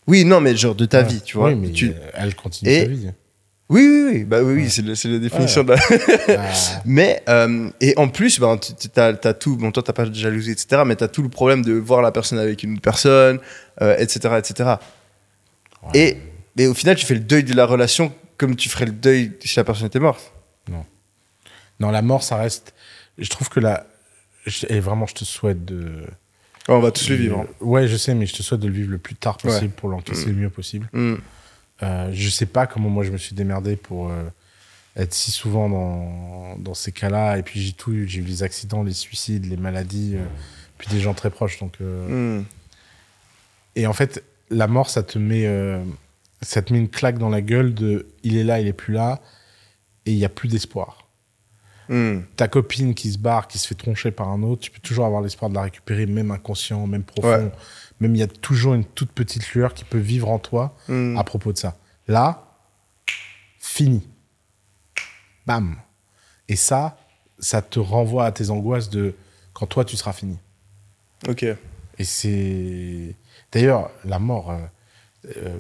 [SPEAKER 1] Oui, non, mais genre de ta vie, tu vois.
[SPEAKER 3] Oui, mais
[SPEAKER 1] Tu-
[SPEAKER 3] euh, elle continue
[SPEAKER 1] Et-
[SPEAKER 3] sa vie.
[SPEAKER 1] Oui, oui, oui, bah oui,
[SPEAKER 3] Ouais.
[SPEAKER 1] c'est le- c'est la définition de la.
[SPEAKER 3] Ah,
[SPEAKER 1] Mais, euh, et en plus, ben, tu as, tout, bon, toi, t'as pas de jalousie, etc., mais t'as tout le problème de voir la personne avec une autre personne, euh, etc., etc.
[SPEAKER 3] ouais.
[SPEAKER 1] Et, et au final, tu fais le deuil de la relation comme tu ferais le deuil si la personne était morte.
[SPEAKER 3] Non, la mort, ça reste. Je trouve que la. Et vraiment, je te souhaite de.
[SPEAKER 1] Ouais, on va tous le vivre. hein.
[SPEAKER 3] Ouais, je sais, mais je te souhaite de le vivre le plus tard possible pour l'encaisser le mieux possible.
[SPEAKER 1] Hmm.
[SPEAKER 3] Euh, je sais pas comment moi je me suis démerdé pour euh, être si souvent dans, dans ces cas-là. Et puis j'ai tout eu. J'ai eu les accidents, les suicides, les maladies, euh, puis des gens très proches. Donc, euh,
[SPEAKER 1] Hmm.
[SPEAKER 3] Et en fait, la mort, ça te met, euh, ça te met une claque dans la gueule de il est là, il est plus là, et il y a plus d'espoir.
[SPEAKER 1] Hmm.
[SPEAKER 3] Ta copine qui se barre, qui se fait troncher par un autre, tu peux toujours avoir l'espoir de la récupérer, même inconscient, même profond.
[SPEAKER 1] Ouais.
[SPEAKER 3] Même il y a toujours une toute petite lueur qui peut vivre en toi
[SPEAKER 1] Hmm.
[SPEAKER 3] à propos de ça. Là, fini. Bam. Et ça, ça te renvoie à tes angoisses de quand toi tu seras fini.
[SPEAKER 1] Ok.
[SPEAKER 3] Et c'est. D'ailleurs, la mort. euh, euh,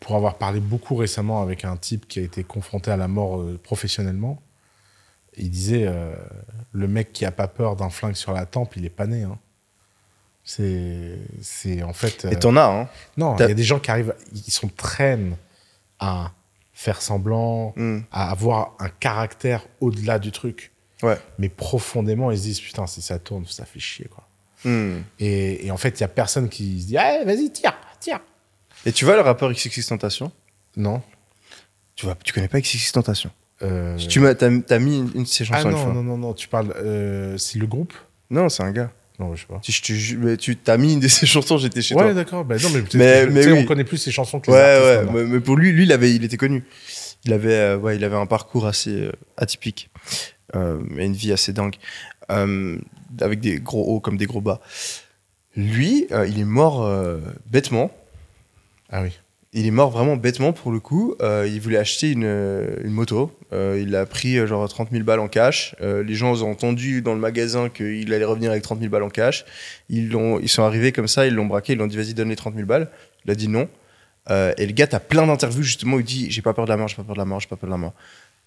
[SPEAKER 3] pour avoir parlé beaucoup récemment avec un type qui a été confronté à la mort euh, professionnellement, il disait euh, le mec qui a pas peur d'un flingue sur la tempe, il est pas né. hein. C'est. C'est en fait. euh,
[SPEAKER 1] Et t'en as, hein.
[SPEAKER 3] non, il y a des gens qui arrivent, ils sont traînent à faire semblant,
[SPEAKER 1] Hmm.
[SPEAKER 3] à avoir un caractère au-delà du truc.
[SPEAKER 1] Ouais.
[SPEAKER 3] Mais profondément, ils se disent putain, si ça tourne, ça fait chier quoi.
[SPEAKER 1] Hmm.
[SPEAKER 3] Et, et en fait, il y a personne qui se dit allez, vas-y, tire, tire.
[SPEAKER 1] Et tu vois le rappeur XXX Tentation?
[SPEAKER 3] Non.
[SPEAKER 1] tu, vois, tu connais pas XXX Tentation?
[SPEAKER 3] Euh,
[SPEAKER 1] Si tu m'as t'as, t'as mis une, une de ses
[SPEAKER 3] Ah
[SPEAKER 1] chansons une
[SPEAKER 3] non,
[SPEAKER 1] fois.
[SPEAKER 3] non, non, non, tu parles. Euh, c'est le groupe?
[SPEAKER 1] Non, c'est un gars.
[SPEAKER 3] Non, je sais pas.
[SPEAKER 1] Mais tu t'as mis une de ses chansons, j'étais chez
[SPEAKER 3] ouais,
[SPEAKER 1] toi.
[SPEAKER 3] d'accord. Bah, non, mais
[SPEAKER 1] Mais- mais
[SPEAKER 3] tu
[SPEAKER 1] oui.
[SPEAKER 3] on connaît plus ses chansons que les
[SPEAKER 1] Ouais,
[SPEAKER 3] artistes.
[SPEAKER 1] ouais, mais, mais pour lui, lui, il, avait, il était connu. Il avait, euh, ouais, il avait un parcours assez euh, atypique, et une vie assez dingue, avec des gros hauts comme des gros bas. Lui, il est mort bêtement.
[SPEAKER 3] Ah oui.
[SPEAKER 1] Il est mort vraiment bêtement pour le coup. Euh, il voulait acheter une, euh, une moto. Euh, il a pris euh, genre 30 000 balles en cash. Euh, les gens ont entendu dans le magasin qu'il allait revenir avec 30 000 balles en cash. Ils, l'ont- ils sont arrivés comme ça, ils l'ont braqué, ils l'ont dit vas-y donne les 30 000 balles. Il a dit non. Euh, et le gars, t'as plein d'interviews justement où il dit j'ai pas peur de la mort, j'ai pas peur de la mort, j'ai pas peur de la mort.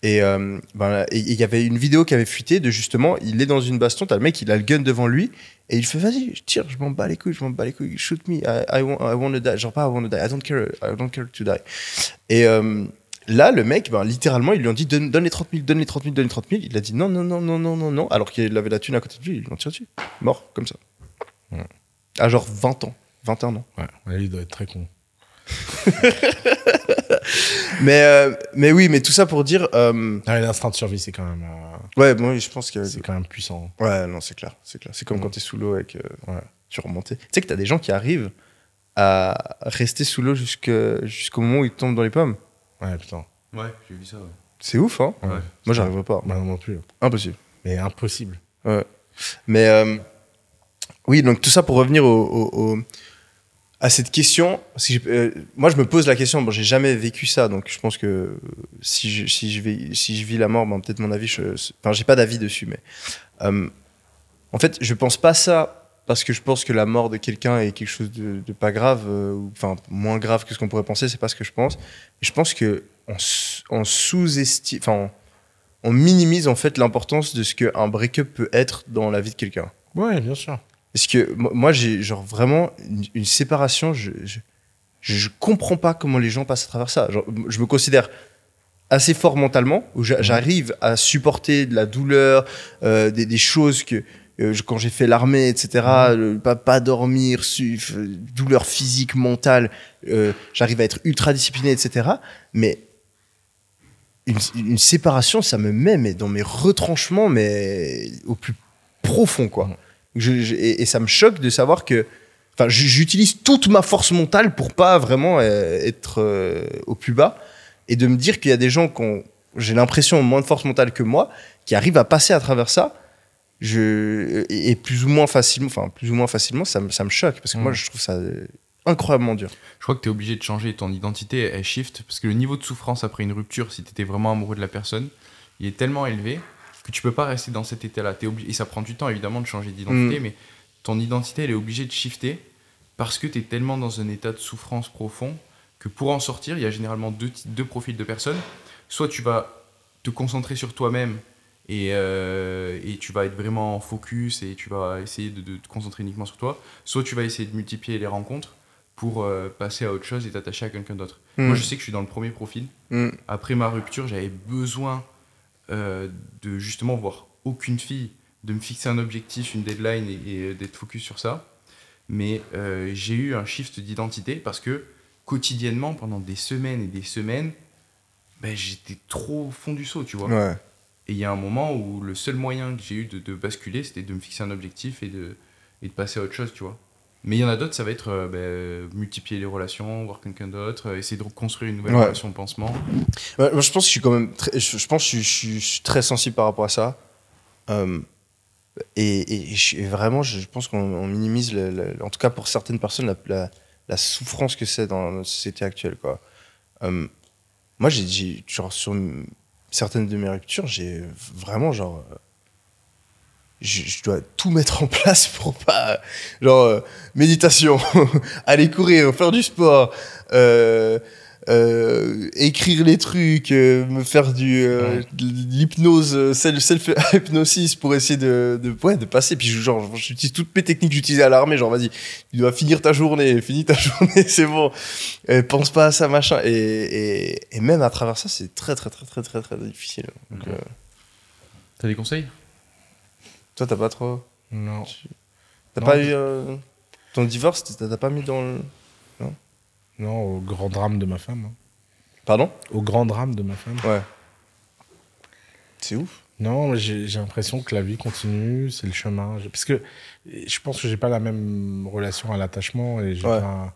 [SPEAKER 1] Et euh, ben, et- il y avait une vidéo qui avait fuité de justement, il est dans une baston, t'as le mec, il a le gun devant lui, et il fait vas-y, je tire, je m'en bats les couilles, je m'en bats les couilles, shoot me, I, I, want, I want to die. Genre pas I want to die, I don't care, I don't care to die. Et euh, là, le mec, ben, littéralement, ils lui ont dit donne, donne les 30 000, donne les 30 000, donne les 30 000. Il a dit non, non, non, non, non, non, non, alors qu'il avait la thune à côté de lui, ils l'ont tiré dessus. Mort, comme ça.
[SPEAKER 3] Ouais.
[SPEAKER 1] À genre 20 ans, 21 ans.
[SPEAKER 3] Ouais, ouais, il doit être très con.
[SPEAKER 1] Mais, euh, mais oui, mais tout ça pour dire. euh,
[SPEAKER 3] Ah, L'instinct de survie, c'est quand même, euh,
[SPEAKER 1] ouais, moi, je pense que.
[SPEAKER 3] c'est quand même puissant.
[SPEAKER 1] Ouais, non, c'est clair. C'est clair. C'est comme
[SPEAKER 3] Mm.
[SPEAKER 1] quand t'es sous l'eau et que
[SPEAKER 3] Ouais.
[SPEAKER 1] tu remontais. Tu sais que t'as des gens qui arrivent à rester sous l'eau jusque- jusqu'au moment où ils tombent dans les pommes.
[SPEAKER 3] Ouais, putain.
[SPEAKER 2] Ouais, j'ai vu ça. Ouais.
[SPEAKER 1] C'est ouf, hein
[SPEAKER 3] Ouais.
[SPEAKER 1] Moi, j'arriverai pas.
[SPEAKER 3] Bah, non, non plus.
[SPEAKER 1] Impossible.
[SPEAKER 3] Mais impossible.
[SPEAKER 1] Mais euh, oui, donc tout ça pour revenir au, au- au- à cette question. Euh, moi, je me pose la question. Bon, j'ai jamais vécu ça, donc je pense que si je, si je, vis la mort, ben, peut-être mon avis. Enfin, j'ai pas d'avis dessus, mais euh, en fait, je pense pas ça parce que je pense que la mort de quelqu'un est quelque chose de, pas grave, euh, enfin moins grave que ce qu'on pourrait penser. C'est pas ce que je pense. Je pense que on, sous-estime, enfin, on, on minimise en fait l'importance de ce qu'un break-up peut être dans la vie de quelqu'un.
[SPEAKER 3] Ouais, bien sûr.
[SPEAKER 1] Parce que mo- moi, j'ai genre vraiment une, une séparation. Je, je, comprends pas comment les gens passent à travers ça. Genre, je me considère assez fort mentalement, où j'a- j'arrive à supporter de la douleur, euh, des, des choses que euh, quand j'ai fait l'armée, etc., le- pas, pas dormir, douleur physique, mentale, euh, j'arrive à être ultra discipliné, etc. Mais une, une séparation, ça me met mais dans mes retranchements, mais au plus profond, quoi. Je- je- et, et ça me choque de savoir que. Enfin, j'utilise toute ma force mentale pour pas vraiment euh, être euh, au plus bas et de me dire qu'il y a des gens qui ont, j'ai l'impression, moins de force mentale que moi, qui arrivent à passer à travers ça. Je, et, et plus ou moins facilement, enfin, plus ou moins facilement, ça, me- ça me choque parce que moi,
[SPEAKER 3] Mm.
[SPEAKER 1] je trouve ça euh, incroyablement dur.
[SPEAKER 2] Je crois que tu es obligé de changer ton identité, elle shift, parce que le niveau de souffrance après une rupture, si tu étais vraiment amoureux de la personne, il est tellement élevé que tu peux pas rester dans cet état-là. T'es obligé- Et ça prend du temps évidemment de changer d'identité, mais ton identité, elle est obligée de shifter parce que tu es tellement dans un état de souffrance profond que pour en sortir, il y a généralement deux, deux profils de personnes. Soit tu vas te concentrer sur toi-même et, euh, et tu vas être vraiment en focus et tu vas essayer de, de te concentrer uniquement sur toi, soit tu vas essayer de multiplier les rencontres pour euh, passer à autre chose et t'attacher à quelqu'un d'autre.
[SPEAKER 1] Mm.
[SPEAKER 2] Moi, je sais que je suis dans le premier profil.
[SPEAKER 1] Mm.
[SPEAKER 2] Après ma rupture, j'avais besoin euh, de justement voir aucune fille, de me fixer un objectif, une deadline et, et d'être focus sur ça. Mais euh, j'ai eu un shift d'identité parce que quotidiennement, pendant des semaines et des semaines, ben, j'étais trop au fond du saut, tu vois.
[SPEAKER 1] Ouais.
[SPEAKER 2] Et il y a un moment où le seul moyen que j'ai eu de, de basculer, c'était de me fixer un objectif et de, et de passer à autre chose, tu vois. Mais il y en a d'autres, ça va être euh, ben, multiplier les relations, voir quelqu'un d'autre, euh, essayer de reconstruire une nouvelle
[SPEAKER 1] Ouais.
[SPEAKER 2] relation de pansement.
[SPEAKER 1] Ouais, moi, je pense que je suis quand même très, je, je pense que je, suis- je suis- je suis très sensible par rapport à ça. Euh, et, et- vraiment, je, pense qu'on on minimise, en tout cas pour certaines personnes, la, la- la souffrance que c'est dans la société actuelle. Quoi. Euh, moi, j'ai, genre, sur certaines de mes ruptures, j'ai vraiment genre. Je, je dois tout mettre en place pour pas. Genre, euh, méditation, aller courir, faire du sport, euh, euh, écrire les trucs, me faire du
[SPEAKER 3] Ouais.
[SPEAKER 1] de l'hypnose, self, self-hypnosis pour essayer de, de, ouais, de passer. Puis genre, j'utilise toutes mes techniques que j'utilisais à l'armée. Genre, vas-y, tu dois finir ta journée, finis ta journée, c'est bon. Pense pas à ça, machin. Et, et, et même à travers ça, c'est très, très, très, très, très, très difficile. Donc,
[SPEAKER 2] Ouais. T'as des conseils?
[SPEAKER 1] Toi, t'as pas trop.
[SPEAKER 3] Non.
[SPEAKER 1] T'as
[SPEAKER 3] Non.
[SPEAKER 1] pas eu. euh, ton divorce, t'as pas mis dans le.
[SPEAKER 3] Non, au grand drame de ma femme. hein.
[SPEAKER 1] Pardon?
[SPEAKER 3] Au grand drame de ma femme.
[SPEAKER 1] Ouais. C'est ouf.
[SPEAKER 3] Non, mais j'ai l'impression que la vie continue, c'est le chemin. Parce que je pense que j'ai pas la même relation à l'attachement et
[SPEAKER 1] Ouais.
[SPEAKER 3] pas-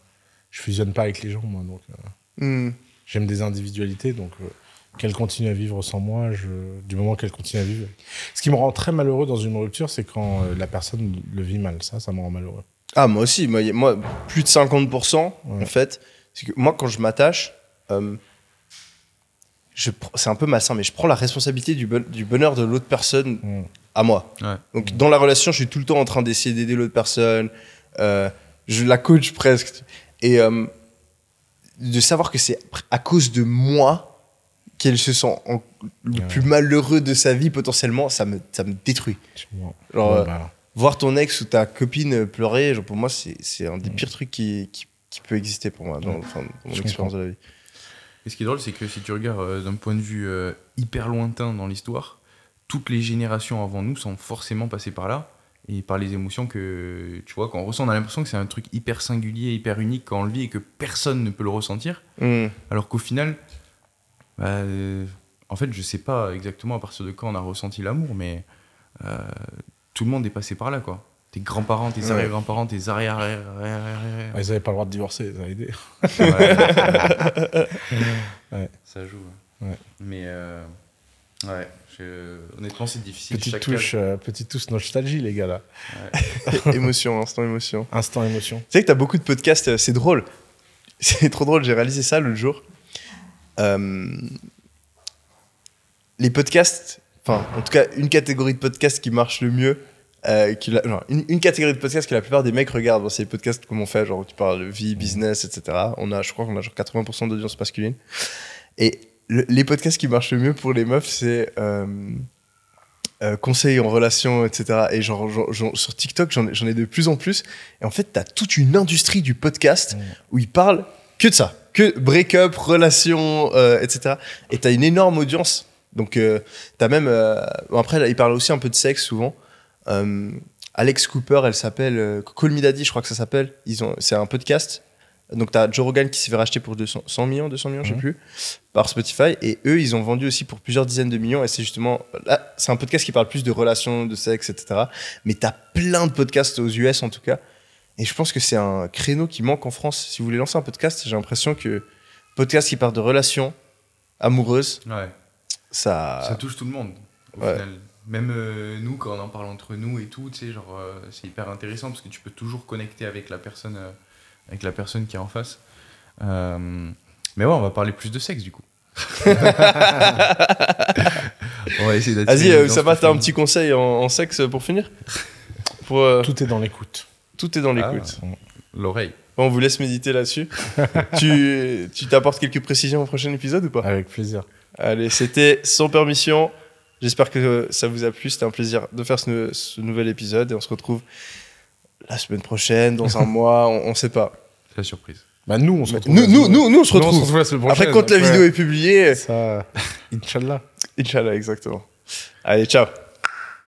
[SPEAKER 3] je fusionne pas avec les gens, moi. Donc, euh,
[SPEAKER 1] Hmm.
[SPEAKER 3] j'aime des individualités, donc euh, qu'elle continue à vivre sans moi, je, du moment qu'elle continue à vivre. Ce qui me rend très malheureux dans une rupture, c'est quand euh, la personne le vit mal. Ça, ça me rend malheureux.
[SPEAKER 1] Ah, moi aussi. Moi, moi plus de 50%,
[SPEAKER 3] Ouais.
[SPEAKER 1] en fait. C'est que moi, quand je m'attache, euh, c'est un peu malsain, mais je prends la responsabilité du, bon- du bonheur de l'autre personne
[SPEAKER 3] Mm.
[SPEAKER 1] à moi.
[SPEAKER 2] Ouais.
[SPEAKER 1] Donc, dans la relation, je suis tout le temps en train d'essayer d'aider l'autre personne. euh, je la coach presque. Et euh, de savoir que c'est à cause de moi qu'elle se sent en- le
[SPEAKER 3] Ouais.
[SPEAKER 1] plus malheureux de sa vie potentiellement, ça me, ça me détruit. Genre, euh,
[SPEAKER 3] bah,
[SPEAKER 1] voir ton ex ou ta copine pleurer, genre, pour moi, c'est c'est un des pires trucs qui, qui, qui peut exister pour moi, dans,
[SPEAKER 3] Ouais.
[SPEAKER 1] enfin, dans mon
[SPEAKER 3] Je
[SPEAKER 1] expérience de la vie.
[SPEAKER 2] Et ce qui est drôle, c'est que si tu regardes euh, d'un point de vue euh, hyper lointain dans l'histoire, toutes les générations avant nous sont forcément passées par là et par les émotions que tu vois quand on ressent. On a l'impression que c'est un truc hyper singulier, hyper unique quand on le vit et que personne ne peut le ressentir.
[SPEAKER 1] Hmm.
[SPEAKER 2] Alors qu'au final, bah, euh, en fait, je sais pas exactement à partir de quand on a ressenti l'amour, mais euh, tout le monde est passé par là, quoi. Tes grands-parents, tes
[SPEAKER 1] Ouais.
[SPEAKER 2] arrière-grands-parents, tes arrière arrière arrière
[SPEAKER 3] ah, ils avaient pas le droit de divorcer, ça a aidé. Ouais.
[SPEAKER 2] Ça joue.
[SPEAKER 3] Ouais.
[SPEAKER 2] Mais euh, ouais, je- honnêtement, c'est difficile.
[SPEAKER 3] Petite touche, euh, petite touche nostalgie, les gars, là.
[SPEAKER 1] émotion, instant émotion.
[SPEAKER 3] Instant émotion.
[SPEAKER 1] Tu sais que t'as beaucoup de podcasts, c'est drôle. C'est trop drôle, j'ai réalisé ça l'autre jour. Euh, les podcasts, enfin, en tout cas, une catégorie de podcasts qui marche le mieux, euh, qui la- non, une, une catégorie de podcasts que la plupart des mecs regardent, bon, c'est les podcasts comme on fait, genre où tu parles de vie, business, etc. On a, je crois qu'on a genre 80% d'audience masculine. Et le- les podcasts qui marchent le mieux pour les meufs, c'est euh, euh, conseils en relation, etc. Et genre, genre- genre, sur TikTok, j'en ai, de plus en plus. Et en fait, t'as toute une industrie du podcast
[SPEAKER 3] Mm.
[SPEAKER 1] où ils parlent que de ça, que break-up, relations, euh, etc. Et t'as une énorme audience. Donc, euh, t'as même. euh, bon, après, là, ils parlent aussi un peu de sexe souvent. Euh, Alex Cooper, elle s'appelle Call Me Daddy, je crois que ça s'appelle. Ils ont, c'est un podcast. Donc, t'as Joe Rogan qui s'est fait racheter pour 200, 100 millions, 200 millions, je sais
[SPEAKER 3] Mhm.
[SPEAKER 1] plus, par Spotify. Et eux, ils ont vendu aussi pour plusieurs dizaines de millions. Et c'est justement. Là, c'est un podcast qui parle plus de relations, de sexe, etc. Mais t'as plein de podcasts aux US en tout cas. Et je pense que c'est un créneau qui manque en France. Si vous voulez lancer un podcast, j'ai l'impression que podcast qui parle de relations amoureuses,
[SPEAKER 2] Ouais,
[SPEAKER 1] ça.
[SPEAKER 2] ça touche tout le monde. Au
[SPEAKER 1] Ouais.
[SPEAKER 2] final. Même euh, nous, quand on en parle entre nous et tout, tu sais, genre, euh, c'est hyper intéressant parce que tu peux toujours connecter avec la personne, euh, avec la personne qui est en face. Euh, mais ouais, on va parler plus de sexe du coup. on va essayer d'attirer
[SPEAKER 1] Vas-y, Oussama,
[SPEAKER 2] plus
[SPEAKER 1] t'as un petit conseil en, en sexe pour finir? Pour, euh, Tout
[SPEAKER 3] est dans l'écoute.
[SPEAKER 1] Est dans l'écoute.
[SPEAKER 2] L'oreille.
[SPEAKER 1] Bon, on vous laisse méditer là-dessus. tu tu t'apportes quelques précisions au prochain épisode ou pas?
[SPEAKER 3] Avec plaisir.
[SPEAKER 1] Allez, c'était sans permission. J'espère que ça vous a plu. C'était un plaisir de faire ce, ce nouvel épisode et on se retrouve la semaine prochaine, dans un mois, on, on sait pas.
[SPEAKER 2] C'est la surprise.
[SPEAKER 3] Bah, nous, on se retrouve.
[SPEAKER 1] Nous, nous, nous, nous, on se retrouve.
[SPEAKER 3] la semaine
[SPEAKER 1] Après, quand la
[SPEAKER 3] Ouais.
[SPEAKER 1] vidéo est publiée,
[SPEAKER 3] Ça, Inch'Allah.
[SPEAKER 1] Inch'Allah, exactement. Allez, ciao.